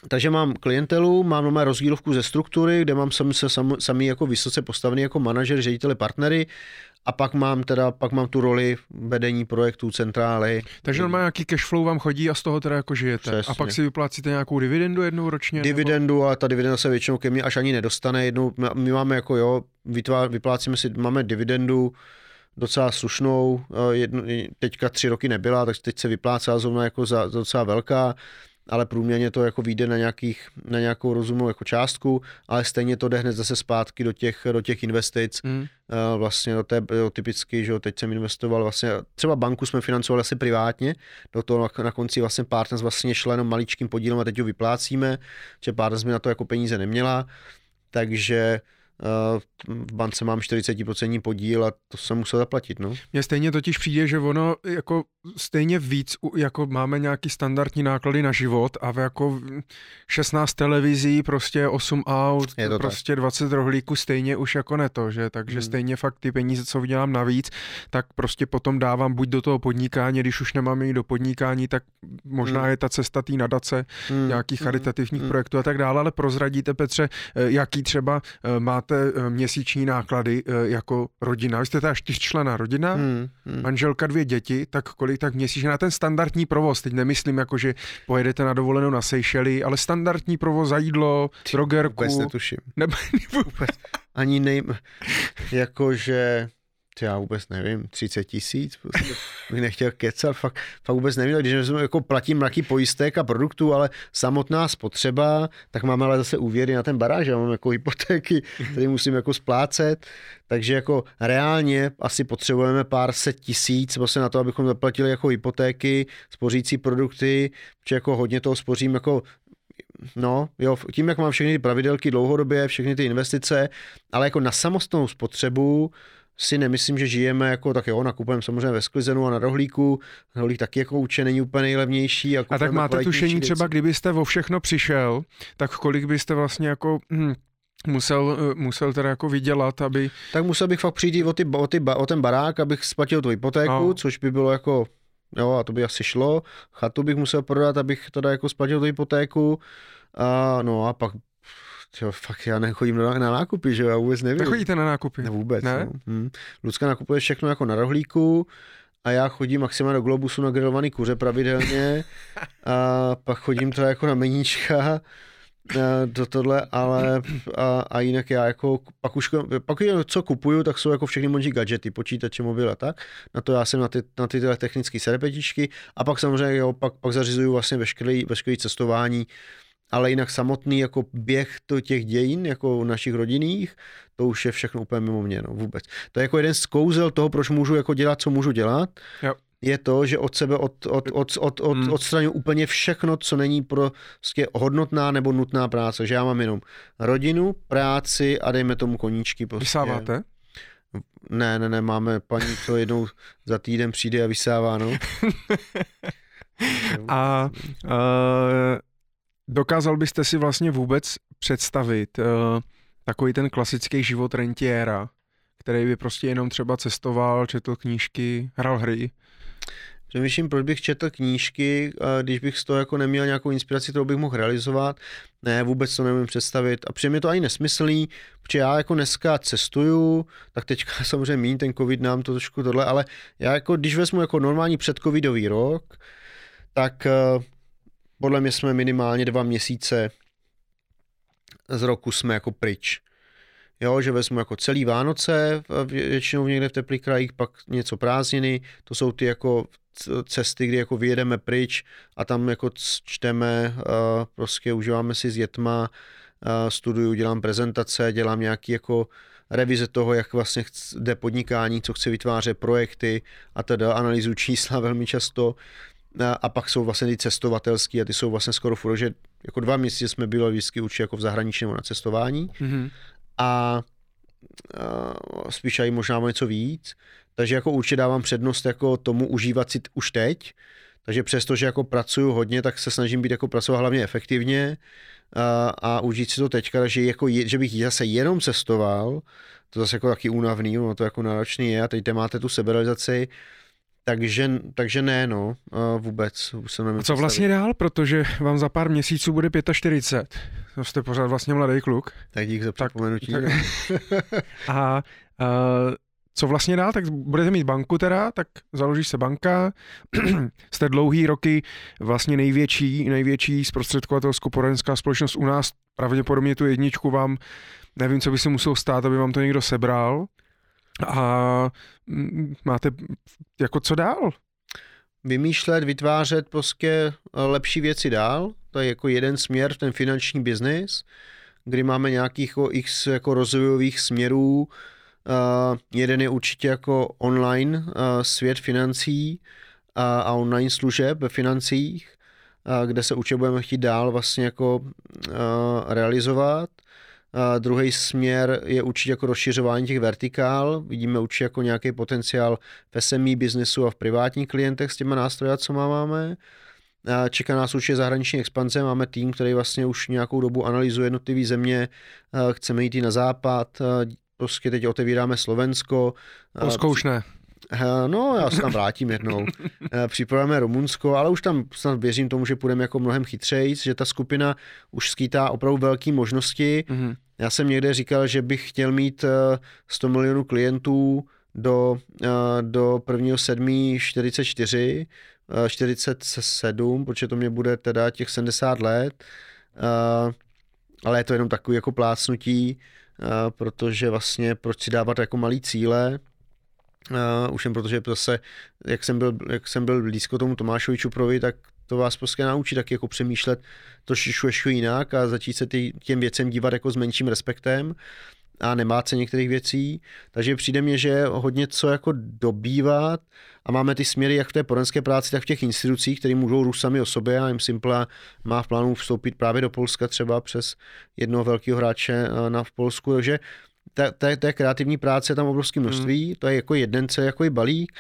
takže mám klientelu, mám nové rozdílovku ze struktury, kde mám sami, se sam, sami jako vysoce postavený jako manažer, ředitele, partnery a pak mám teda, pak mám tu roli vedení projektů, centrály. Takže normálně nějaký cash flow vám chodí a z toho teda jako žijete. Přesně. A pak si vyplácíte nějakou dividendu jednou ročně? Dividendu, nebo? ale ta dividenda se většinou ke mně až ani nedostane. Jednou, my máme jako jo, vyplácíme si, máme dividendu, docela slušnou, eh, jedno, teďka tři roky nebyla, tak teď se vyplácá zrovna jako za, za docela velká, ale průměrně to jako vyjde na, nějakých, na nějakou rozumnou jako částku, ale stejně to jde hned zase zpátky do těch, do těch investic, mm. vlastně do té do typicky, že teď jsem investoval vlastně, třeba banku jsme financovali asi privátně, do toho na, na konci vlastně Partners vlastně šla jenom maličkým podílem a teď ho vyplácíme, že Partners mi na to jako peníze neměla, takže v bance mám 40% podíl a to jsem musel zaplatit. No. Mně stejně totiž přijde, že ono jako stejně víc, jako máme nějaký standardní náklady na život a v jako 16 televizí, prostě 8 aut, prostě tak. 20 rohlíků stejně už jako ne to, že? Takže hmm. stejně fakt ty peníze, co vydělám navíc, tak prostě potom dávám buď do toho podnikání, když už nemám jít do podnikání, tak možná hmm. je ta cesta té nadace, hmm. nějakých hmm. charitativních hmm. projektů a tak dále, ale prozradíte Petře, eh, jaký třeba eh, máte eh, měsíční náklady jako rodina. Vy jste ta čtyřčlená rodina, hmm. Hmm. manželka, dvě děti, tak kolik tak měsíčně na ten standardní provoz, teď nemyslím jako, že pojedete na dovolenou na Seychely, ale standardní provoz za jídlo, drogerku. Vůbec netuším. Ne, vůbec. Ani nejm, jakože já vůbec nevím, 30 tisíc, prostě bych nechtěl kecat, fakt, fakt vůbec nevím, když jako platím mraky pojistek a produktů, ale samotná spotřeba, tak máme ale zase úvěry na ten baráž, já mám jako hypotéky, které musím jako splácet, takže jako reálně asi potřebujeme pár set tisíc vlastně na to, abychom zaplatili jako hypotéky, spořící produkty, protože jako hodně toho spořím jako No, jo, tím, jak mám všechny ty pravidelky dlouhodobě, všechny ty investice, ale jako na samostnou spotřebu si nemyslím, že žijeme jako tak jo, nakupujeme samozřejmě ve sklizenu a na rohlíku. Rohlík taky jako úče není úplně nejlevnější. A, a tak máte tušení věci. třeba, kdybyste o všechno přišel, tak kolik byste vlastně jako hm, musel, eh, musel teda jako vydělat, aby... Tak musel bych fakt přijít o, ty, o, ty, o ten barák, abych splatil tu hypotéku, no. což by bylo jako Jo, a to by asi šlo. Chatu bych musel prodat, abych teda jako splatil tu hypotéku. A, no a pak Jo, fakt já nechodím na, na nákupy, že já vůbec nevím. Nechodíte na nákupy? Ne, vůbec. Ne? No. Hm. Lucka nakupuje všechno jako na rohlíku a já chodím maximálně do Globusu na grilovaný kuře pravidelně a pak chodím teda jako na meníčka do tohle, ale a, a jinak já jako, pak už, pak co kupuju, tak jsou jako všechny možný gadgety, počítače, mobil a tak, na to já jsem na ty, na ty technické serpetičky a pak samozřejmě jo, pak, pak zařizuju vlastně veškerý, veškerý cestování, ale jinak samotný jako běh to těch dějin, jako našich rodinných, to už je všechno úplně mimo mě, no vůbec. To je jako jeden z kouzel toho, proč můžu jako dělat, co můžu dělat, jo. je to, že od sebe od, od, od, od, od, hmm. odstraňuji úplně všechno, co není prostě hodnotná nebo nutná práce, že já mám jenom rodinu, práci a dejme tomu koníčky. Prostě. Vysáváte? Ne, ne, ne, máme paní, co jednou za týden přijde a vysává, no. a uh, Dokázal byste si vlastně vůbec představit uh, takový ten klasický život rentiéra, který by prostě jenom třeba cestoval, četl knížky, hrál hry? Přemýšlím, proč bych četl knížky, když bych z toho jako neměl nějakou inspiraci, kterou bych mohl realizovat. Ne, vůbec to nemůžu představit. A přijde mi to ani nesmyslný, protože já jako dneska cestuju, tak teďka samozřejmě míň ten covid nám to trošku tohle, ale já jako, když vezmu jako normální předcovidový rok, tak eh, podle mě jsme minimálně dva měsíce z roku jsme jako pryč. Jo, že vezmu jako celý Vánoce, většinou někde v teplých krajích, pak něco prázdniny, to jsou ty jako cesty, kdy jako vyjedeme pryč a tam jako čteme, prostě užíváme si s dětma, studuju, dělám prezentace, dělám nějaký jako revize toho, jak vlastně jde podnikání, co chce vytvářet projekty a teda analýzu čísla velmi často a pak jsou vlastně ty cestovatelský a ty jsou vlastně skoro furt, že jako dva měsíce jsme byli vždycky určitě jako v zahraničí nebo na cestování. Mm-hmm. a, a spíš i možná něco víc, takže jako určitě dávám přednost jako tomu užívat si už teď, takže přesto, že jako pracuju hodně, tak se snažím být jako pracovat hlavně efektivně a, a užít si to teďka, takže jako je, že bych zase jenom cestoval, to zase jako taky únavný, no to jako náročný je a teď máte tu seberalizaci, takže, takže ne, no, vůbec. Už jsem A co vlastně dál, protože vám za pár měsíců bude 45. To jste pořád vlastně mladý kluk. Tak dík za připomenutí. Tak, tak. a, a co vlastně dál, tak budete mít banku teda, tak založíš se banka, jste dlouhý roky vlastně největší, největší zprostředkovatelsko-poradenská společnost u nás, pravděpodobně tu jedničku vám, nevím, co by se muselo stát, aby vám to někdo sebral, a mm, máte jako co dál? Vymýšlet, vytvářet prostě lepší věci dál, to je jako jeden směr, ten finanční biznis, kdy máme nějakých jako x jako rozvojových směrů. Uh, jeden je určitě jako online uh, svět financí uh, a online služeb ve financích, uh, kde se určitě budeme chtít dál vlastně jako uh, realizovat. A druhý směr je určitě jako rozšiřování těch vertikál. Vidíme určitě jako nějaký potenciál v SME biznesu a v privátních klientech s těma nástroji, co máme. A čeká nás určitě zahraniční expanze. Máme tým, který vlastně už nějakou dobu analyzuje jednotlivé země. Chceme jít i na západ. Prostě teď otevíráme Slovensko. Polsko už ne. No, já se tam vrátím jednou. Připravujeme Rumunsko, ale už tam snad věřím tomu, že půjdeme jako mnohem chytřeji, že ta skupina už skýtá opravdu velké možnosti. Mm-hmm. Já jsem někde říkal, že bych chtěl mít 100 milionů klientů do, do 1. 7. 44, 47, protože to mě bude teda těch 70 let, ale je to jenom takový jako plácnutí, protože vlastně proč si dávat jako malý cíle, Uh, už jen protože zase, jak jsem byl, jak jsem byl blízko tomu Tomášovi Čuprovi, tak to vás prostě naučí tak jako přemýšlet trošičku ještě jinak a začít se ty, těm věcem dívat jako s menším respektem a nemá se některých věcí, takže přijde mně, že hodně co jako dobývat a máme ty směry jak v té poradenské práci, tak v těch institucích, které můžou růst sami o sobě a jim Simple má v plánu vstoupit právě do Polska třeba přes jednoho velkého hráče eh, na v Polsku, takže té, té kreativní práce je tam obrovské množství, hmm. to je jako jeden C, jako i balík.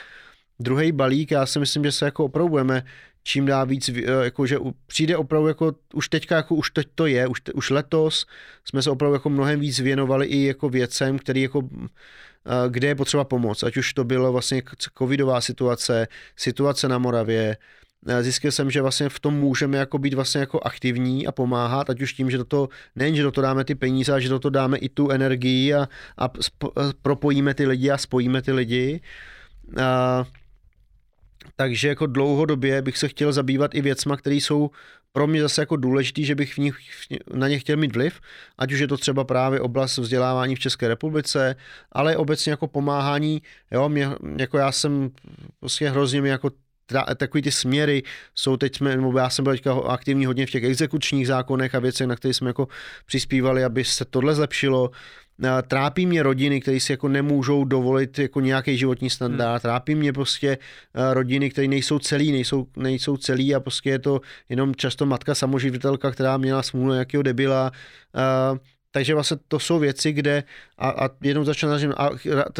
Druhý balík, já si myslím, že se jako opravdu budeme čím dá víc, eh, jako že přijde opravdu jako už teďka, jako už teď to je, už, už letos jsme se opravdu jako mnohem víc věnovali i jako věcem, který jako eh, kde je potřeba pomoc, ať už to bylo vlastně covidová situace, situace na Moravě, zjistil jsem, že vlastně v tom můžeme jako být vlastně jako aktivní a pomáhat, ať už tím, že do toho, nejen, že do toho dáme ty peníze, ale že do toho dáme i tu energii a, a spo, propojíme ty lidi a spojíme ty lidi. A, takže jako dlouhodobě bych se chtěl zabývat i věcma, které jsou pro mě zase jako důležitý, že bych v nich, na ně chtěl mít vliv, ať už je to třeba právě oblast vzdělávání v České republice, ale obecně jako pomáhání, jo, mě, jako já jsem prostě hrozně mi jako takový ty směry jsou teď jsme, nebo já jsem byl teďka aktivní hodně v těch exekučních zákonech a věcech, na které jsme jako přispívali, aby se tohle zlepšilo. Trápí mě rodiny, které si jako nemůžou dovolit jako nějaký životní standard. Hmm. Trápí mě prostě rodiny, které nejsou celý, nejsou, nejsou celý a prostě je to jenom často matka samoživitelka, která měla smůlu nějakého debila. Takže vlastně to jsou věci, kde a, a jenom začal a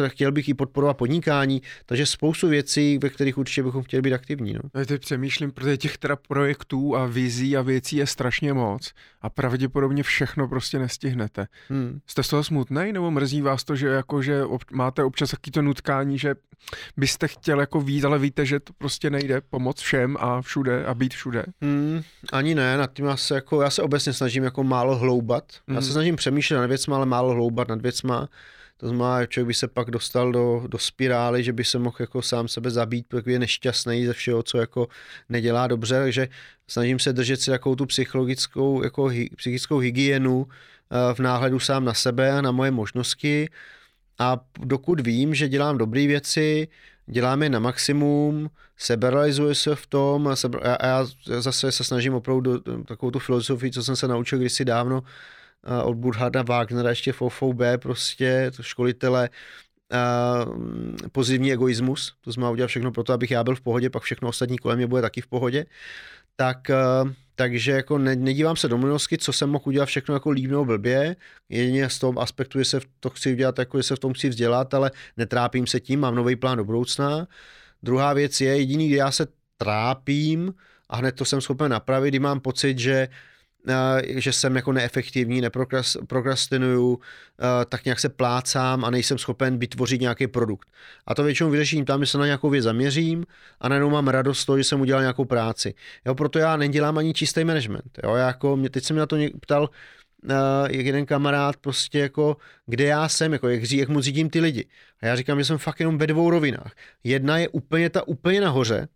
chtěl bych i podporovat podnikání, takže spoustu věcí, ve kterých určitě bychom chtěli být aktivní. No. Já teď přemýšlím, protože těch teda projektů a vizí a věcí je strašně moc a pravděpodobně všechno prostě nestihnete. Hmm. Jste z toho smutný nebo mrzí vás to, že jako, že ob, máte občas taky to nutkání, že byste chtěl jako víc, ale víte, že to prostě nejde pomoct všem a všude a být všude? Hmm, ani ne, nad tím já se, jako, já se obecně snažím jako málo hloubat. Hmm. Já se hmm. snažím přemýšlet nad věcmi, ale málo hloubat nad věcmi. To znamená, člověk by se pak dostal do, do spirály, že by se mohl jako sám sebe zabít, protože je nešťastný ze všeho, co jako nedělá dobře, takže snažím se držet si takovou tu psychologickou, jako hy, psychickou hygienu eh, v náhledu sám na sebe a na moje možnosti a dokud vím, že dělám dobré věci, dělám je na maximum, seberalizuji se v tom a, sebe, a já zase se snažím opravdu takovou tu filozofii, co jsem se naučil kdysi dávno, od Burharda Wagnera, ještě v OFOB, prostě to školitele, uh, pozitivní egoismus, to znamená udělat všechno pro to, abych já byl v pohodě, pak všechno ostatní kolem mě bude taky v pohodě, tak uh, takže jako ne, nedívám se do minulosti, co jsem mohl udělat všechno jako líp nebo blbě, jedině z toho aspektu, že se to chci udělat, jako že se v tom chci vzdělat, ale netrápím se tím, mám nový plán do budoucna. Druhá věc je, jediný, kdy já se trápím a hned to jsem schopen napravit, kdy mám pocit, že že jsem jako neefektivní, neprokrastinuju, tak nějak se plácám a nejsem schopen vytvořit nějaký produkt. A to většinou vyřeším tam, že se na nějakou věc zaměřím a najednou mám radost z toho, že jsem udělal nějakou práci. Jo, proto já nedělám ani čistý management. Jo, jako, mě, teď jsem mě na to ptal, uh, jeden kamarád prostě jako, kde já jsem, jako jak, jak moc řídím ty lidi. A já říkám, že jsem fakt jenom ve dvou rovinách. Jedna je úplně ta úplně nahoře,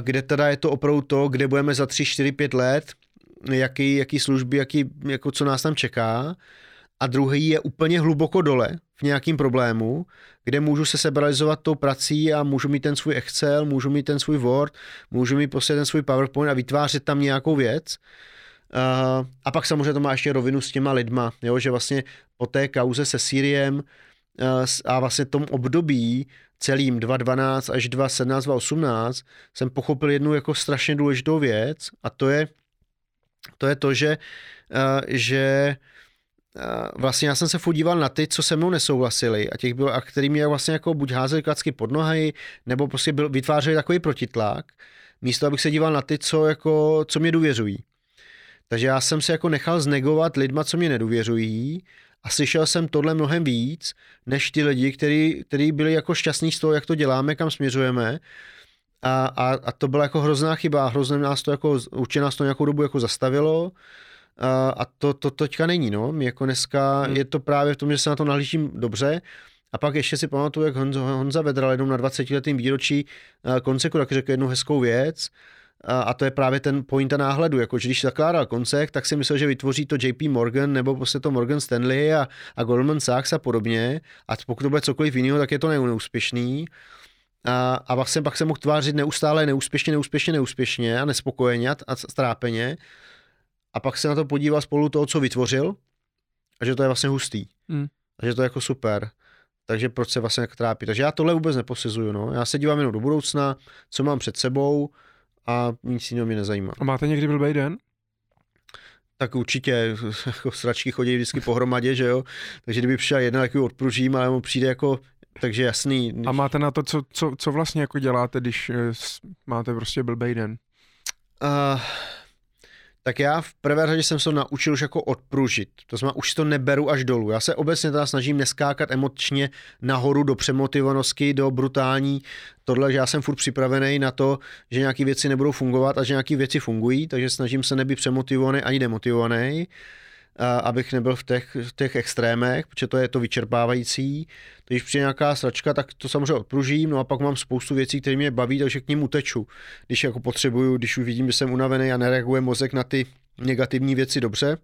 kde teda je to opravdu to, kde budeme za 3, 4, 5 let, jaký, jaký služby, jaký, jako co nás tam čeká. A druhý je úplně hluboko dole v nějakým problému, kde můžu se sebralizovat tou prací a můžu mít ten svůj Excel, můžu mít ten svůj Word, můžu mít prostě ten svůj PowerPoint a vytvářet tam nějakou věc. Uh, a pak samozřejmě to má ještě rovinu s těma lidma, jo, že vlastně po té kauze se Syriem uh, a vlastně tom období celým 2012 až 2017, 2018 jsem pochopil jednu jako strašně důležitou věc a to je, to je to, že, uh, že vlastně já jsem se furt díval na ty, co se mnou nesouhlasili a těch byl, a který mě vlastně jako buď házeli klacky pod nohy, nebo prostě byl, vytvářeli takový protitlak, místo abych se díval na ty, co, jako, co mě důvěřují. Takže já jsem se jako nechal znegovat lidma, co mě nedůvěřují a slyšel jsem tohle mnohem víc, než ty lidi, kteří, kteří byli jako šťastní z toho, jak to děláme, kam směřujeme. A, a, a to byla jako hrozná chyba, hrozně nás to jako, určitě nás to nějakou dobu jako zastavilo. A, a to, to, to teďka není, no. Jako dneska hmm. je to právě v tom, že se na to nahlížím dobře. A pak ještě si pamatuju, jak Honza, Honza Vedral jenom na 20 letým výročí konceku tak řekl jednu hezkou věc, a to je právě ten pointa náhledu, jako když zakládal koncek, tak si myslel, že vytvoří to JP Morgan nebo prostě to Morgan Stanley a, a Goldman Sachs a podobně a pokud to bude cokoliv jiného, tak je to neúspěšný. A, a pak jsem, pak jsem mohl tvářit neustále neúspěšně, neúspěšně, neúspěšně a nespokojeně a, a strápeně. A pak se na to podíval spolu toho, co vytvořil a že to je vlastně hustý. Mm. A že to je jako super. Takže proč se vlastně trápí. Takže já tohle vůbec neposizuju. No. Já se dívám jenom do budoucna, co mám před sebou a nic jiného mě nezajímá. A máte někdy blbý den? tak určitě jako sračky chodí vždycky pohromadě, že jo, takže kdyby přišel jedna, tak ji odpružím, ale mu přijde jako, takže jasný. Když... A máte na to, co, co, co vlastně jako děláte, když eh, máte prostě blbý den? Uh, tak já v prvé řadě jsem se naučil už jako odpružit. To znamená, už to neberu až dolů. Já se obecně teda snažím neskákat emočně nahoru do přemotivovanosti, do brutální tohle, že já jsem furt připravený na to, že nějaké věci nebudou fungovat a že nějaké věci fungují, takže snažím se nebýt přemotivovaný ani demotivovaný abych nebyl v těch, v těch extrémech, protože to je to vyčerpávající. Když přijde nějaká sračka, tak to samozřejmě odpružím, no a pak mám spoustu věcí, které mě baví, takže k ním uteču. Když jako potřebuju, když už vidím, že jsem unavený a nereaguje mozek na ty negativní věci dobře,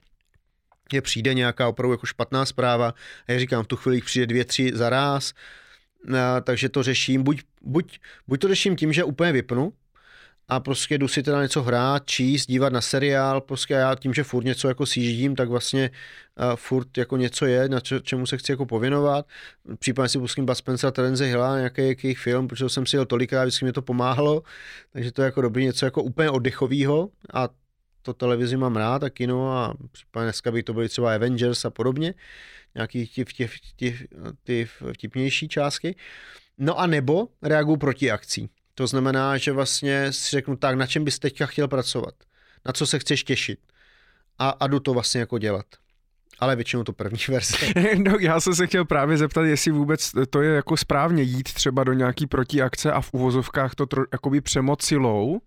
je přijde nějaká opravdu jako špatná zpráva a já říkám, v tu chvíli přijde dvě, tři za ráz, takže to řeším, buď, buď, buď to řeším tím, že úplně vypnu, a prostě jdu si teda něco hrát, číst, dívat na seriál, prostě já tím, že furt něco jako sjíždím, tak vlastně uh, furt jako něco je, na č- čemu se chci jako pověnovat. Případně si pustím Bud Spencer, Terence Hilla, nějaký jaký film, protože jsem si ho tolikrát, vždycky mě to pomáhalo, takže to je jako dobrý něco jako úplně oddechového a to televizi mám rád a kino a případně dneska by to byly třeba Avengers a podobně, nějaký ty, ty, ty, ty vtipnější částky. No a nebo reaguju proti akcí. To znamená, že vlastně si řeknu tak, na čem bys teďka chtěl pracovat, na co se chceš těšit a, a jdu to vlastně jako dělat. Ale většinou to první verze. no, já jsem se chtěl právě zeptat, jestli vůbec to je jako správně jít třeba do nějaký protiakce a v uvozovkách to tro, jakoby přemoc silou. Uh,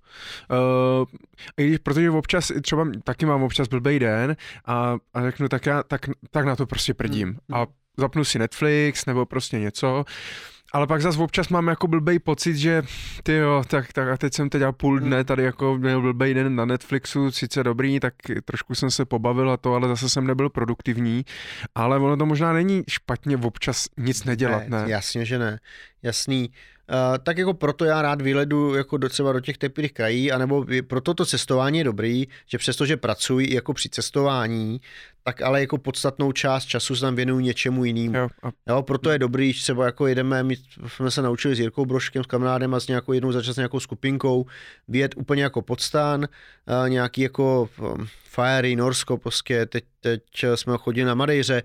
i když, protože občas, třeba taky mám občas blbej den a, a řeknu, tak já tak, tak na to prostě prdím. Hmm. A zapnu si Netflix nebo prostě něco ale pak zase občas mám jako blbej pocit, že ty jo, tak, tak a teď jsem teď půl dne tady jako měl blbej den na Netflixu, sice dobrý, tak trošku jsem se pobavil a to, ale zase jsem nebyl produktivní, ale ono to možná není špatně občas nic nedělat, ne? ne? Jasně, že ne. Jasný. Uh, tak jako proto já rád vyledu jako do, třeba do těch teplých krají, anebo proto to cestování je dobrý, že přestože pracuji jako při cestování, tak ale jako podstatnou část času se tam věnuju něčemu jinému. Jo, a... jo, proto je dobrý, že třeba jako jedeme, my jsme se naučili s Jirkou Broškem, s kamarádem a s nějakou jednou začas nějakou skupinkou vyjet úplně jako podstan, nějaký jako um, Fiery, Norsko, prostě teď, teď jsme chodili na Madejře,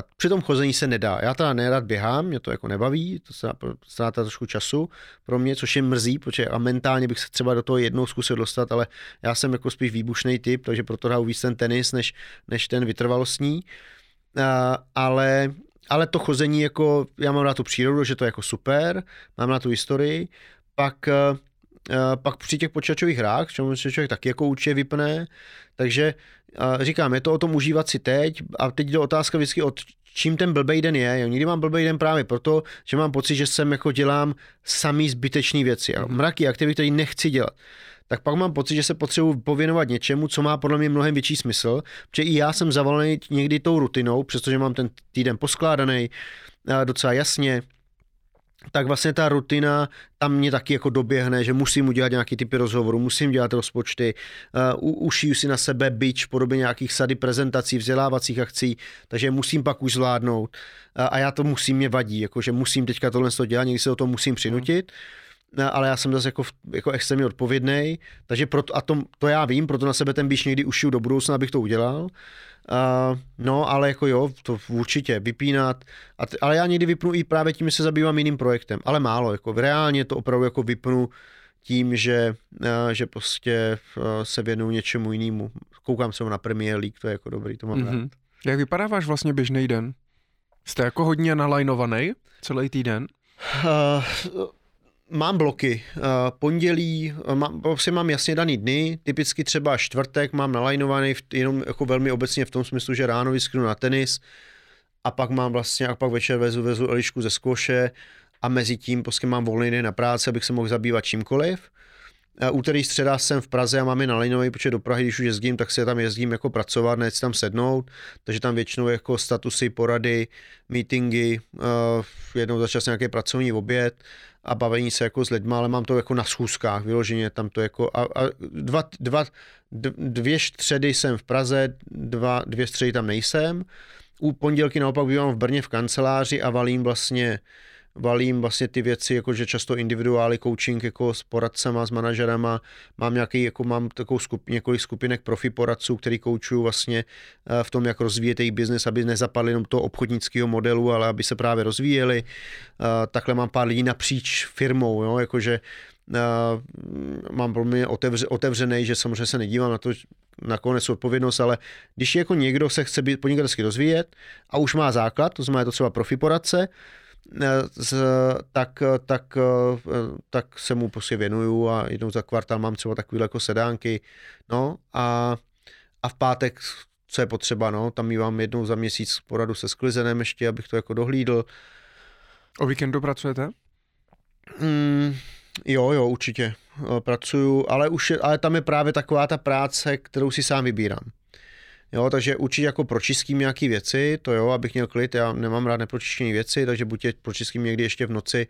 a při tom chození se nedá. Já teda nerad běhám, mě to jako nebaví, to se ztráta trošku času pro mě, což je mrzí, protože a mentálně bych se třeba do toho jednou zkusil dostat, ale já jsem jako spíš výbušný typ, takže proto hraju víc ten tenis, než, než ten vytrvalostní. A, ale, ale to chození, jako, já mám na tu přírodu, že to je jako super, mám na tu historii, pak pak při těch počítačových hrách, čemu se člověk taky jako určitě vypne, takže říkám, je to o tom užívat si teď a teď jde otázka vždycky od čím ten blbej den je. Jo. Někdy mám blbej den právě proto, že mám pocit, že jsem jako dělám samý zbytečné věci. Jo. Mhm. Mraky aktivity, které nechci dělat tak pak mám pocit, že se potřebuji pověnovat něčemu, co má podle mě mnohem větší smysl, protože i já jsem zavalený někdy tou rutinou, přestože mám ten týden poskládaný docela jasně, tak vlastně ta rutina tam mě taky jako doběhne, že musím udělat nějaký typy rozhovorů, musím dělat rozpočty, uh, ušiju si na sebe byč v podobě nějakých sady prezentací, vzdělávacích akcí, takže musím pak už zvládnout. Uh, a já to musím, mě vadí, jako že musím teďka tohle dělat, někdy se o to musím přinutit. Uh, ale já jsem zase jako, jako extrémně odpovědný, takže proto, a to, to já vím, proto na sebe ten byč někdy ušiju do budoucna, abych to udělal. Uh, no, ale jako jo, to určitě vypínat. A t- ale já někdy vypnu i právě tím, že se zabývám jiným projektem, ale málo. Jako reálně to opravdu jako vypnu tím, že, uh, že prostě uh, se věnuju něčemu jinému. Koukám se na Premier League, to je jako dobrý, to mám mm-hmm. rád. Jak vypadá váš vlastně běžný den? Jste jako hodně nalajnovaný celý týden? Uh, mám bloky. Uh, pondělí, uh, mám, prostě mám jasně daný dny, typicky třeba čtvrtek mám nalajnovaný jenom jako velmi obecně v tom smyslu, že ráno vysknu na tenis a pak mám vlastně, a pak večer vezu, vezu Elišku ze skvoše a mezi tím prostě mám volný den na práci, abych se mohl zabývat čímkoliv. Úterý, středa jsem v Praze a mám je na Linovej, protože do Prahy, když už jezdím, tak se tam jezdím jako pracovat, ne tam sednout, takže tam většinou jako statusy, porady, meetingy, jednou za čas nějaký pracovní oběd a bavení se jako s lidmi, ale mám to jako na schůzkách, vyloženě tam to jako a, a dva, dva, dvě středy jsem v Praze, dva, dvě středy tam nejsem. U pondělky naopak bývám v Brně v kanceláři a valím vlastně valím vlastně ty věci, jakože často individuály, coaching jako s poradcema, s manažerama, mám nějaký, jako mám takovou skup, několik skupinek profi poradců, který koučují vlastně eh, v tom, jak rozvíjet jejich biznes, aby nezapadli jenom toho obchodnického modelu, ale aby se právě rozvíjeli. Eh, takhle mám pár lidí napříč firmou, jo, jakože Uh, mám velmi otevře, otevřený, že samozřejmě se nedívám na to, nakonec odpovědnost, ale když jako někdo se chce být podnikatelsky rozvíjet a už má základ, to znamená je to třeba profi poradce, tak, tak, tak se mu prostě věnuju a jednou za kvartál mám třeba takové jako sedánky, no a, a v pátek, co je potřeba, no, tam mývám jednou za měsíc poradu se sklizenem ještě, abych to jako dohlídl. O víkendu pracujete? Mm, jo, jo, určitě pracuju, ale, už, ale tam je právě taková ta práce, kterou si sám vybírám. Jo, takže určitě jako pročistím nějaké věci, to jo, abych měl klid, já nemám rád nepročištěné věci, takže buď je pročistím někdy ještě v noci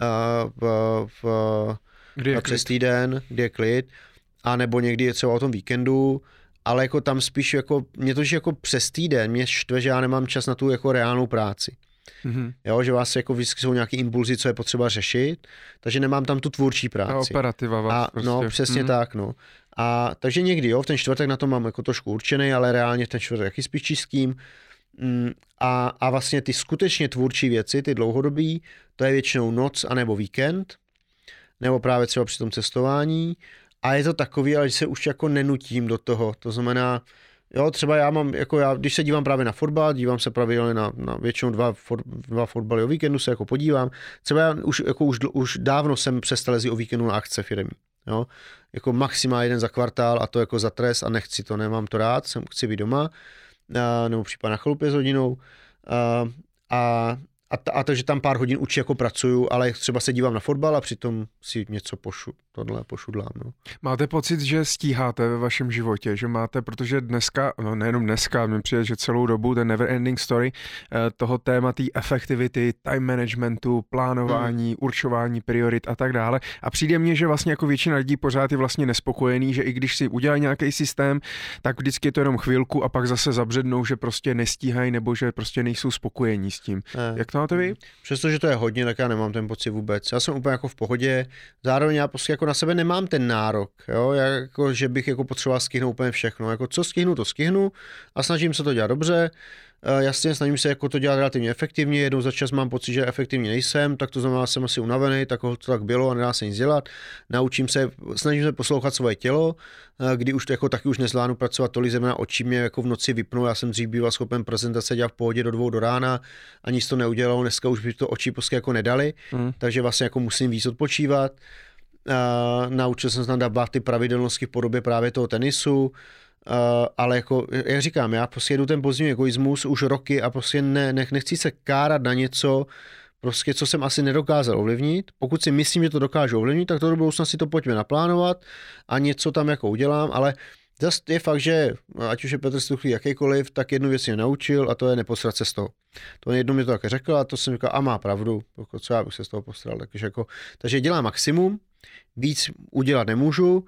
uh, v, v, kdy je přes klid? týden, kdy je klid, a nebo někdy je třeba o tom víkendu, ale jako tam spíš jako, mě to, že jako přes týden, mě štve, že já nemám čas na tu jako reálnou práci. Mm-hmm. Jo, že vás jako vždycky jsou nějaké impulzy, co je potřeba řešit, takže nemám tam tu tvůrčí práci. A operativa vás a, no, prostě. No, přesně mm-hmm. tak, no. A takže někdy, jo, v ten čtvrtek na to mám jako trošku určený, ale reálně ten čtvrtek taky spíš čistým. Mm, a, a vlastně ty skutečně tvůrčí věci, ty dlouhodobí, to je většinou noc anebo víkend, nebo právě třeba při tom cestování. A je to takový, ale že se už jako nenutím do toho. To znamená, Jo, třeba já mám, jako já, když se dívám právě na fotbal, dívám se pravidelně na, na většinou dva, for, dva fotbaly o víkendu, se jako podívám. Třeba já už, jako už, už dávno jsem přestal jezdit o víkendu na akce firmy. Jo? Jako maximálně jeden za kvartál a to jako za trest a nechci to, nemám to rád, jsem, chci být doma, a, nebo případně na chalupě s hodinou. A, a a, ta, a takže tam pár hodin určitě jako pracuju, ale třeba se dívám na fotbal a přitom si něco pošu, tohle pošudlám. No. Máte pocit, že stíháte ve vašem životě, že máte, protože dneska, no nejenom dneska, mi přijde, že celou dobu ten never ending story eh, toho téma efektivity, time managementu, plánování, hmm. určování priorit a tak dále. A přijde mně, že vlastně jako většina lidí pořád je vlastně nespokojený, že i když si udělají nějaký systém, tak vždycky je to jenom chvilku a pak zase zabřednou, že prostě nestíhají nebo že prostě nejsou spokojení s tím. Ne. Jak vy? Přestože to je hodně, tak já nemám ten pocit vůbec. Já jsem úplně jako v pohodě. Zároveň já prostě jako na sebe nemám ten nárok, jo? Jako, že bych jako potřeboval stihnout úplně všechno. Jako co stihnu, to stihnu a snažím se to dělat dobře. Uh, jasně, snažím se jako to dělat relativně efektivně, jednou za čas mám pocit, že efektivně nejsem, tak to znamená, že jsem asi unavený, tak to tak bylo a nedá se nic dělat. Naučím se, snažím se poslouchat svoje tělo, uh, kdy už to jako taky už nezvládnu pracovat tolik země oči mě jako v noci vypnu, já jsem dřív byl schopen prezentace dělat v pohodě do dvou do rána a nic to neudělalo, dneska už by to oči prostě jako nedali, mm. takže vlastně jako musím víc odpočívat. Uh, naučil jsem se tam dávat ty pravidelnosti v podobě právě toho tenisu, ale jako, jak říkám, já prostě jedu ten pozdní egoismus už roky a prostě ne, ne, nechci se kárat na něco, prostě co jsem asi nedokázal ovlivnit. Pokud si myslím, že to dokážu ovlivnit, tak to do budoucna si to pojďme naplánovat a něco tam jako udělám, ale zase je fakt, že ať už je Petr Stuchlý jakýkoliv, tak jednu věc mě naučil a to je neposrat se z toho. To jedno mi to také řekl a to jsem říkal, a má pravdu, jako co já bych se z toho postral. Takže, jako, takže dělám maximum, víc udělat nemůžu,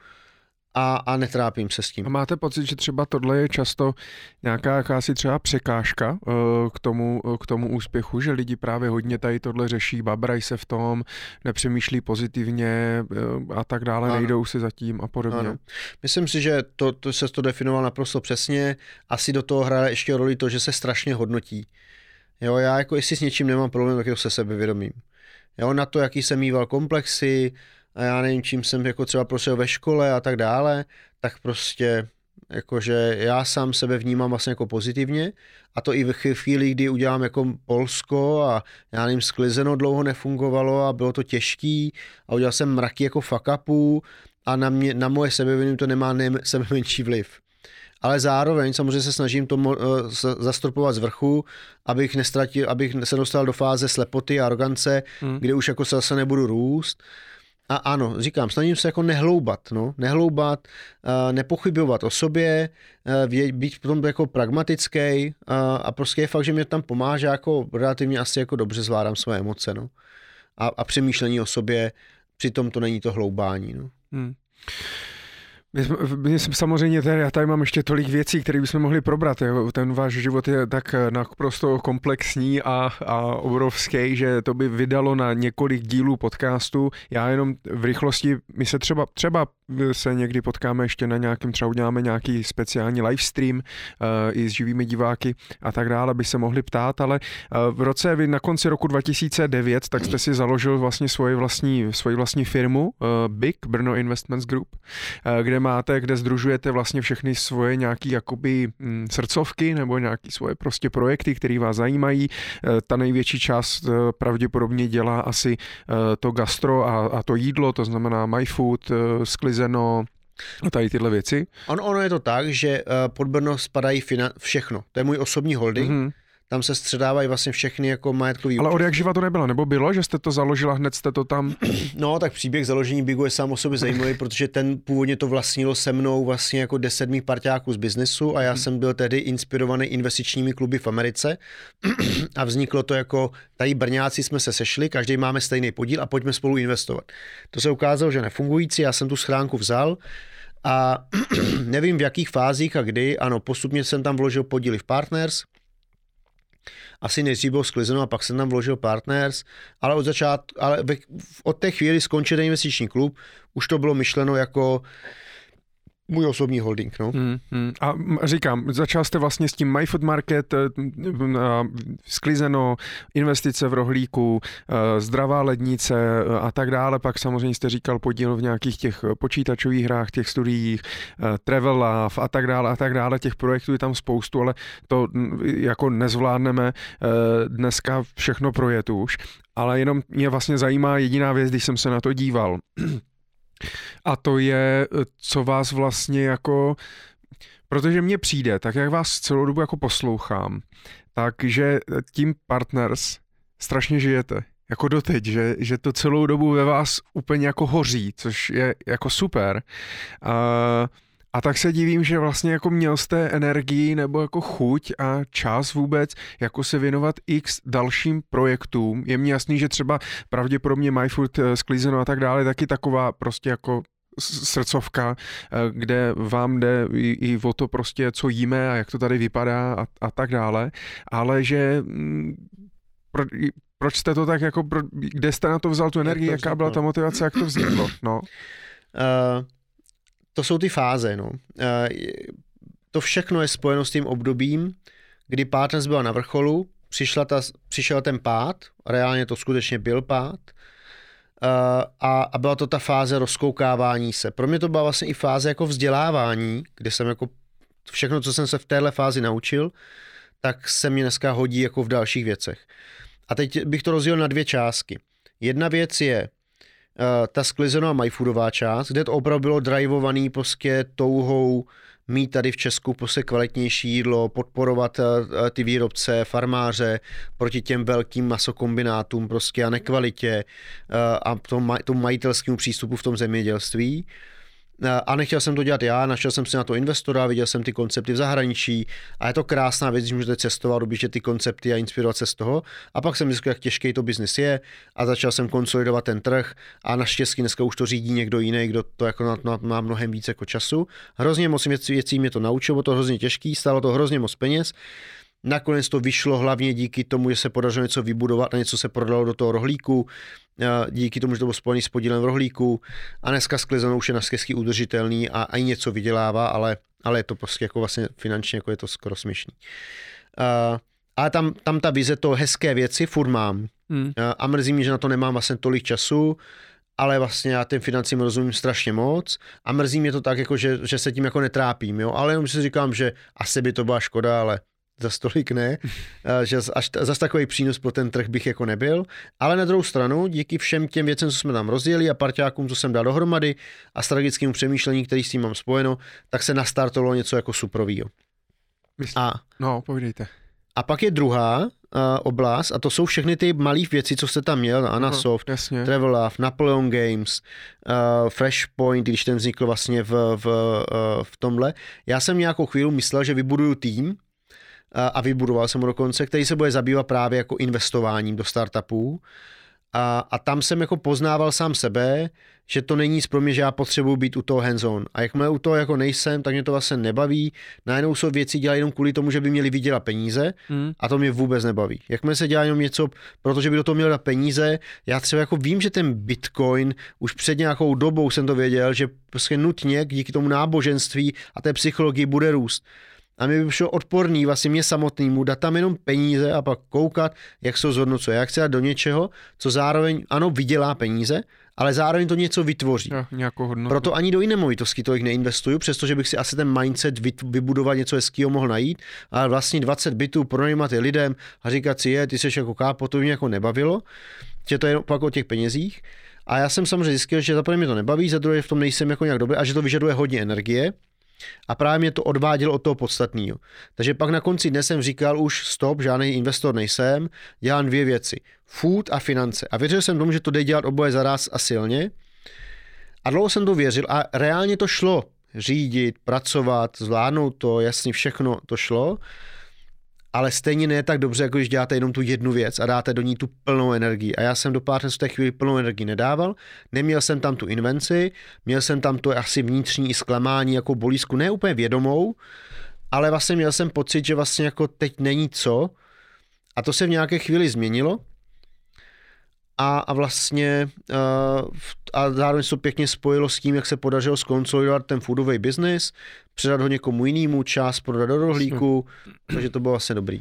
a, a netrápím se s tím. A máte pocit, že třeba tohle je často nějaká jakási třeba překážka uh, k tomu, uh, k tomu úspěchu, že lidi právě hodně tady tohle řeší, babrají se v tom, nepřemýšlí pozitivně uh, a tak dále, ano. nejdou si zatím a podobně. Ano. Myslím si, že to, to se to definoval naprosto přesně. Asi do toho hraje ještě roli to, že se strašně hodnotí. Jo, já jako jestli s něčím nemám problém, tak je to se sebevědomím. Jo, na to, jaký jsem mýval komplexy, a já nevím, čím jsem jako třeba prošel ve škole a tak dále, tak prostě jakože já sám sebe vnímám vlastně jako pozitivně a to i v chvíli, kdy udělám jako Polsko a já nevím, sklizeno dlouho nefungovalo a bylo to těžký a udělal jsem mraky jako fuck upů a na, mě, na moje sebevědomí to nemá ne, sebe menší vliv. Ale zároveň samozřejmě se snažím to uh, zastropovat z vrchu, abych nestratil, abych se dostal do fáze slepoty a arogance, hmm. kde už jako se zase nebudu růst a ano, říkám, snažím se jako nehloubat, no, nehloubat, nepochybovat o sobě, být v tom jako pragmatický a prostě je fakt, že mě tam pomáhá, že jako relativně asi jako dobře zvládám své emoce, no. A, a přemýšlení o sobě, přitom to není to hloubání, no. Hmm. My jsme samozřejmě, tady, já tady mám ještě tolik věcí, které bychom mohli probrat. Jo. Ten váš život je tak naprosto komplexní a, a obrovský, že to by vydalo na několik dílů podcastu. Já jenom v rychlosti, my se třeba, třeba se někdy potkáme ještě na nějakém, třeba uděláme nějaký speciální livestream uh, i s živými diváky a tak dále, by se mohli ptát, ale uh, v roce, vy na konci roku 2009, tak jste si založil vlastně svoji vlastní, svoji vlastní firmu uh, BIG, Brno Investments Group, uh, kde máte, kde združujete vlastně všechny svoje nějaký jakoby hm, srdcovky nebo nějaký svoje prostě projekty, které vás zajímají. Uh, ta největší část uh, pravděpodobně dělá asi uh, to gastro a, a to jídlo, to znamená MyFood, skliz řízeno a tady tyhle věci? On, ono je to tak, že pod Brno spadají finan- všechno. To je můj osobní holding. Mm-hmm tam se středávají vlastně všechny jako majetkový Ale od jak živa to nebylo? Nebo bylo, že jste to založila, hned jste to tam? No, tak příběh založení Bigu je sám o sobě zajímavý, protože ten původně to vlastnilo se mnou vlastně jako deset mých parťáků z biznesu a já hmm. jsem byl tedy inspirovaný investičními kluby v Americe a vzniklo to jako, tady Brňáci jsme se sešli, každý máme stejný podíl a pojďme spolu investovat. To se ukázalo, že nefungující, já jsem tu schránku vzal, a nevím v jakých fázích a kdy, ano, postupně jsem tam vložil podíly v Partners, asi nejdřív byl sklizeno a pak jsem tam vložil partners, ale od začátku, ale od té chvíli skončil ten investiční klub, už to bylo myšleno jako můj osobní holding. No. Hmm, hmm. A říkám, začal jste vlastně s tím MyFood Market, eh, sklizeno, investice v rohlíku, eh, zdravá lednice eh, a tak dále. Pak samozřejmě jste říkal podíl v nějakých těch počítačových hrách, těch studiích, Travel Love a tak dále a tak dále. Těch projektů je tam spoustu, ale to jako nezvládneme dneska všechno projet už. Ale jenom mě vlastně zajímá jediná věc, když jsem se na to díval. A to je, co vás vlastně jako, protože mně přijde, tak jak vás celou dobu jako poslouchám, takže tím partners strašně žijete jako doteď, že, že to celou dobu ve vás úplně jako hoří, což je jako super. Uh, a tak se divím, že vlastně jako měl jste energii nebo jako chuť a čas vůbec jako se věnovat x dalším projektům. Je mi jasný, že třeba pravděpodobně MyFood, eh, sklízeno a tak dále, taky taková prostě jako srdcovka, eh, kde vám jde i, i o to prostě, co jíme a jak to tady vypadá a, a tak dále, ale že mm, pro, proč jste to tak jako, pro, kde jste na to vzal tu energii, jaká byla ta motivace, jak to vzniklo? No. Uh, to jsou ty fáze. No. Eh, to všechno je spojeno s tím obdobím, kdy Partners byla na vrcholu, přišla ta, přišel ten pád, reálně to skutečně byl pád, eh, a, a byla to ta fáze rozkoukávání se. Pro mě to byla vlastně i fáze jako vzdělávání, kde jsem jako všechno, co jsem se v téhle fázi naučil, tak se mě dneska hodí jako v dalších věcech. A teď bych to rozdělil na dvě částky. Jedna věc je ta sklizená MyFoodová část, kde to opravdu bylo drivovaný prostě touhou mít tady v Česku prostě kvalitnější jídlo, podporovat uh, ty výrobce, farmáře proti těm velkým masokombinátům prostě a nekvalitě a tomu majitelskému přístupu v tom zemědělství. A nechtěl jsem to dělat já, našel jsem si na to investora, viděl jsem ty koncepty v zahraničí a je to krásná věc, že můžete cestovat, objíždět ty koncepty a inspirovat se z toho. A pak jsem zjistil, jak těžký to biznis je a začal jsem konsolidovat ten trh a naštěstí dneska už to řídí někdo jiný, kdo to jako na, na, má mnohem více jako času. Hrozně moc věcí, mě to naučilo, bylo to hrozně těžký, stálo to hrozně moc peněz. Nakonec to vyšlo hlavně díky tomu, že se podařilo něco vybudovat a něco se prodalo do toho rohlíku díky tomu, že to bylo spojený s podílem v rohlíku a dneska sklizenou už je na udržitelný a i něco vydělává, ale, ale je to prostě jako vlastně finančně jako je to skoro směšný. Uh, ale tam, tam ta vize, to hezké věci furt mám. Hmm. Uh, a mrzí mě, že na to nemám vlastně tolik času, ale vlastně já těm financím rozumím strašně moc a mrzí mě to tak, jako že, že se tím jako netrápím, jo? ale jenom si říkám, že asi by to byla škoda, ale za stolik ne, že až zase takový přínos pro ten trh bych jako nebyl, ale na druhou stranu, díky všem těm věcem, co jsme tam rozjeli a parťákům, co jsem dal dohromady a strategickému přemýšlení, který s tím mám spojeno, tak se nastartovalo něco jako suprovýho. A, no, povídejte. A pak je druhá uh, oblast a to jsou všechny ty malé věci, co jste tam měl, Anasoft, uh, Travel Love, Napoleon Games, uh, Fresh Point, když ten vznikl vlastně v, v, uh, v tomhle. Já jsem nějakou chvíli myslel, že vybuduju tým, a vybudoval jsem ho dokonce, který se bude zabývat právě jako investováním do startupů. A, a tam jsem jako poznával sám sebe, že to není nic pro mě, že já potřebuji být u toho hands on. A jakmile u toho jako nejsem, tak mě to vlastně nebaví. Najednou jsou věci dělat jenom kvůli tomu, že by měli vydělat peníze hmm. a to mě vůbec nebaví. Jakmile se dělá jenom něco, protože by do toho měl dát peníze, já třeba jako vím, že ten Bitcoin, už před nějakou dobou jsem to věděl, že prostě nutně díky tomu náboženství a té psychologii bude růst. A mi by šlo odporný vlastně mě samotnému dát tam jenom peníze a pak koukat, jak se zhodnocuje. Jak se dát do něčeho, co zároveň, ano, vydělá peníze, ale zároveň to něco vytvoří. Hodnotu. Proto ani do jiné movitosti tolik neinvestuju, přestože bych si asi ten mindset vybudovat něco hezkého mohl najít, ale vlastně 20 bytů pronajímat je lidem a říkat si, je, ty jsi jako kápo, to mě jako nebavilo, že to je pak o těch penězích. A já jsem samozřejmě zjistil, že za mě to nebaví, za druhé v tom nejsem jako nějak dobrý a že to vyžaduje hodně energie, a právě mě to odvádělo od toho podstatného. Takže pak na konci dne jsem říkal už stop, žádný investor nejsem, dělám dvě věci. Food a finance. A věřil jsem tomu, že to jde dělat oboje zaraz a silně. A dlouho jsem to věřil a reálně to šlo. Řídit, pracovat, zvládnout to, jasně všechno to šlo ale stejně ne tak dobře, jako když děláte jenom tu jednu věc a dáte do ní tu plnou energii. A já jsem do pár v té chvíli plnou energii nedával, neměl jsem tam tu invenci, měl jsem tam to asi vnitřní zklamání jako bolízku, ne úplně vědomou, ale vlastně měl jsem pocit, že vlastně jako teď není co. A to se v nějaké chvíli změnilo a, a vlastně uh, a zároveň se to pěkně spojilo s tím, jak se podařilo skonsolidovat ten foodový business, předat ho někomu jinému, čas prodat do rohlíku, takže to bylo vlastně dobrý.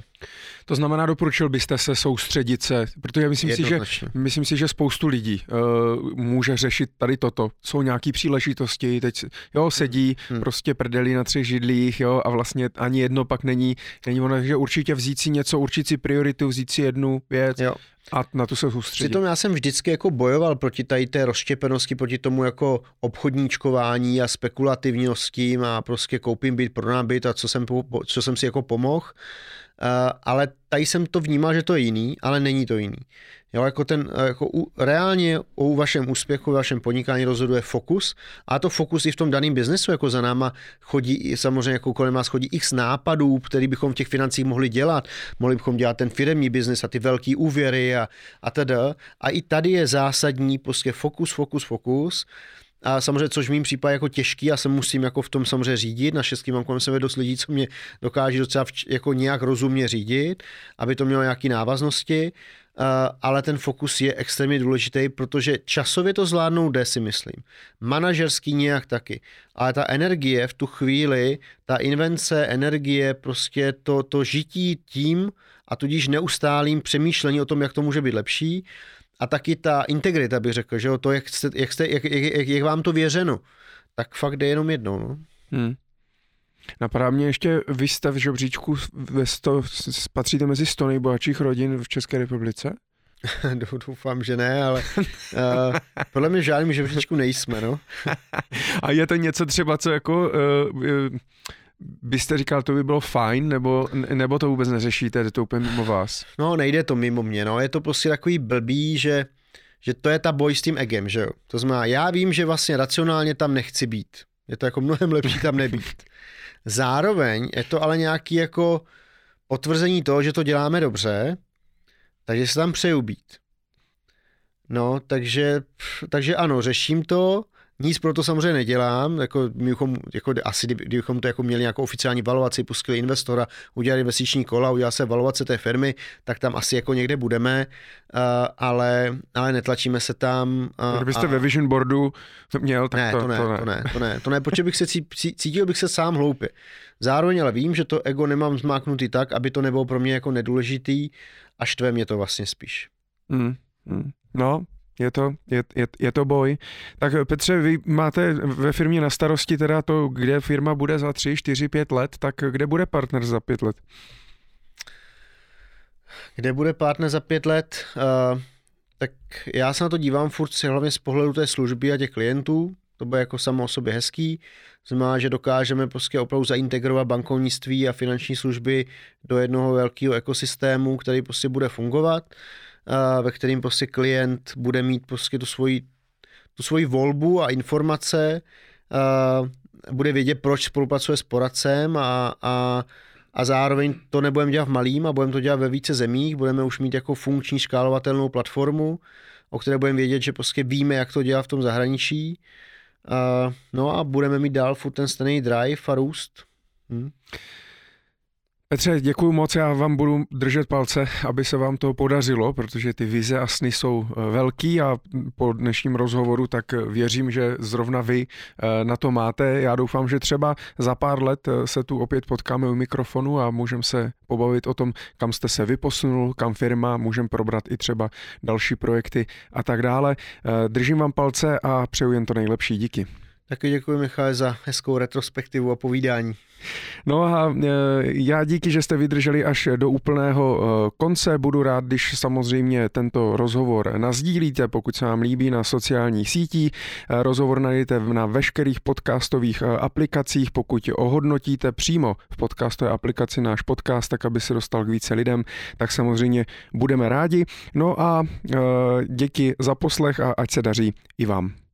To znamená, doporučil byste se soustředit se, protože myslím si, že, myslím si, že spoustu lidí uh, může řešit tady toto. Jsou nějaké příležitosti, teď jo, sedí hmm. prostě prdeli na třech židlích, jo, a vlastně ani jedno pak není, není ono, že určitě vzít si něco, určit si prioritu, vzít si jednu věc jo. a na to se soustředit. Přitom já jsem vždycky jako bojoval proti tady té rozštěpenosti, proti tomu jako obchodníčkování a spekulativnosti a prostě koupím byt, prodám byt a co jsem, co jsem si jako pomohl. Uh, ale tady jsem to vnímal, že to je jiný, ale není to jiný. Jo, jako ten, jako u, reálně o vašem úspěchu, vašem podnikání rozhoduje fokus a to fokus i v tom daném biznesu, jako za náma chodí, samozřejmě jako kolem nás chodí x nápadů, který bychom v těch financích mohli dělat. Mohli bychom dělat ten firmní biznes a ty velký úvěry a, a teda. A i tady je zásadní prostě fokus, fokus, fokus a samozřejmě, což v mým případě jako těžký, já se musím jako v tom samozřejmě řídit. Na šestky mám kolem sebe dost lidí, co mě dokáže docela jako nějak rozumně řídit, aby to mělo nějaké návaznosti, ale ten fokus je extrémně důležitý, protože časově to zvládnout jde, si myslím. Manažerský nějak taky. Ale ta energie v tu chvíli, ta invence, energie, prostě to, to žití tím a tudíž neustálým přemýšlení o tom, jak to může být lepší, a taky ta integrita, bych řekl, že jo, to, jak, jste, jak, jste, jak, jak, jak vám to věřeno, tak fakt jde jenom jednou. No. Hmm. Napadá mě ještě, vy jste v žebříčku, ve sto, patříte mezi 100 nejbohatších rodin v České republice? Doufám, že ne, ale uh, podle mě žádným žebříčku nejsme, no. A je to něco třeba, co jako uh, uh, byste říkal, to by bylo fajn, nebo, nebo to vůbec neřešíte, je to úplně mimo vás? No, nejde to mimo mě, no, je to prostě takový blbý, že, že to je ta boj s tím egem, že jo. To znamená, já vím, že vlastně racionálně tam nechci být. Je to jako mnohem lepší tam nebýt. Zároveň je to ale nějaký jako potvrzení toho, že to děláme dobře, takže se tam přeju být. No, takže, takže ano, řeším to, nic pro to samozřejmě nedělám, jako, my bychom, jako asi kdybychom to jako měli nějakou oficiální valovaci, pustili investora, udělali investiční kola, udělal se valovace té firmy, tak tam asi jako někde budeme, uh, ale, ale netlačíme se tam. Uh, Kdybyste a... ve Vision Boardu měl, tak ne, to, to, ne, to, ne. to ne, to ne, to ne, protože bych se cítil bych se sám hloupě. Zároveň ale vím, že to ego nemám zmáknutý tak, aby to nebylo pro mě jako nedůležitý a štve mě to vlastně spíš. Mm, mm. No, je to, je, je, je to boj. Tak Petře, vy máte ve firmě na starosti teda to, kde firma bude za 3, 4, 5 let, tak kde bude partner za 5 let? Kde bude partner za 5 let? Uh, tak já se na to dívám furt hlavně z pohledu té služby a těch klientů. To bude jako samo o sobě hezký. Znamená, že dokážeme prostě opravdu zaintegrovat bankovnictví a finanční služby do jednoho velkého ekosystému, který prostě bude fungovat. Uh, ve kterým prostě klient bude mít prostě tu svoji, tu svoji volbu a informace, bude vědět, proč spolupracuje s poradcem a, a, a zároveň to nebudeme dělat v malým a budeme to dělat ve více zemích, budeme už mít jako funkční škálovatelnou platformu, o které budeme vědět, že prostě víme, jak to dělat v tom zahraničí. no a budeme mít dál furt ten stejný drive a růst. Hm. Petře, děkuji moc, já vám budu držet palce, aby se vám to podařilo, protože ty vize a sny jsou eh, velký a po dnešním rozhovoru tak věřím, že zrovna vy eh, na to máte. Já doufám, že třeba za pár let eh, se tu opět potkáme u mikrofonu a můžeme se pobavit o tom, kam jste se vyposunul, kam firma, můžeme probrat i třeba další projekty a tak dále. Držím vám palce a přeju jen to nejlepší. Díky. Taky děkuji, Michale, za hezkou retrospektivu a povídání. No a e, já díky, že jste vydrželi až do úplného e, konce. Budu rád, když samozřejmě tento rozhovor nazdílíte, pokud se vám líbí na sociálních sítích. E, rozhovor najdete na veškerých podcastových aplikacích. Pokud ohodnotíte přímo v podcastové aplikaci náš podcast, tak aby se dostal k více lidem, tak samozřejmě budeme rádi. No a díky za poslech a ať se daří i vám.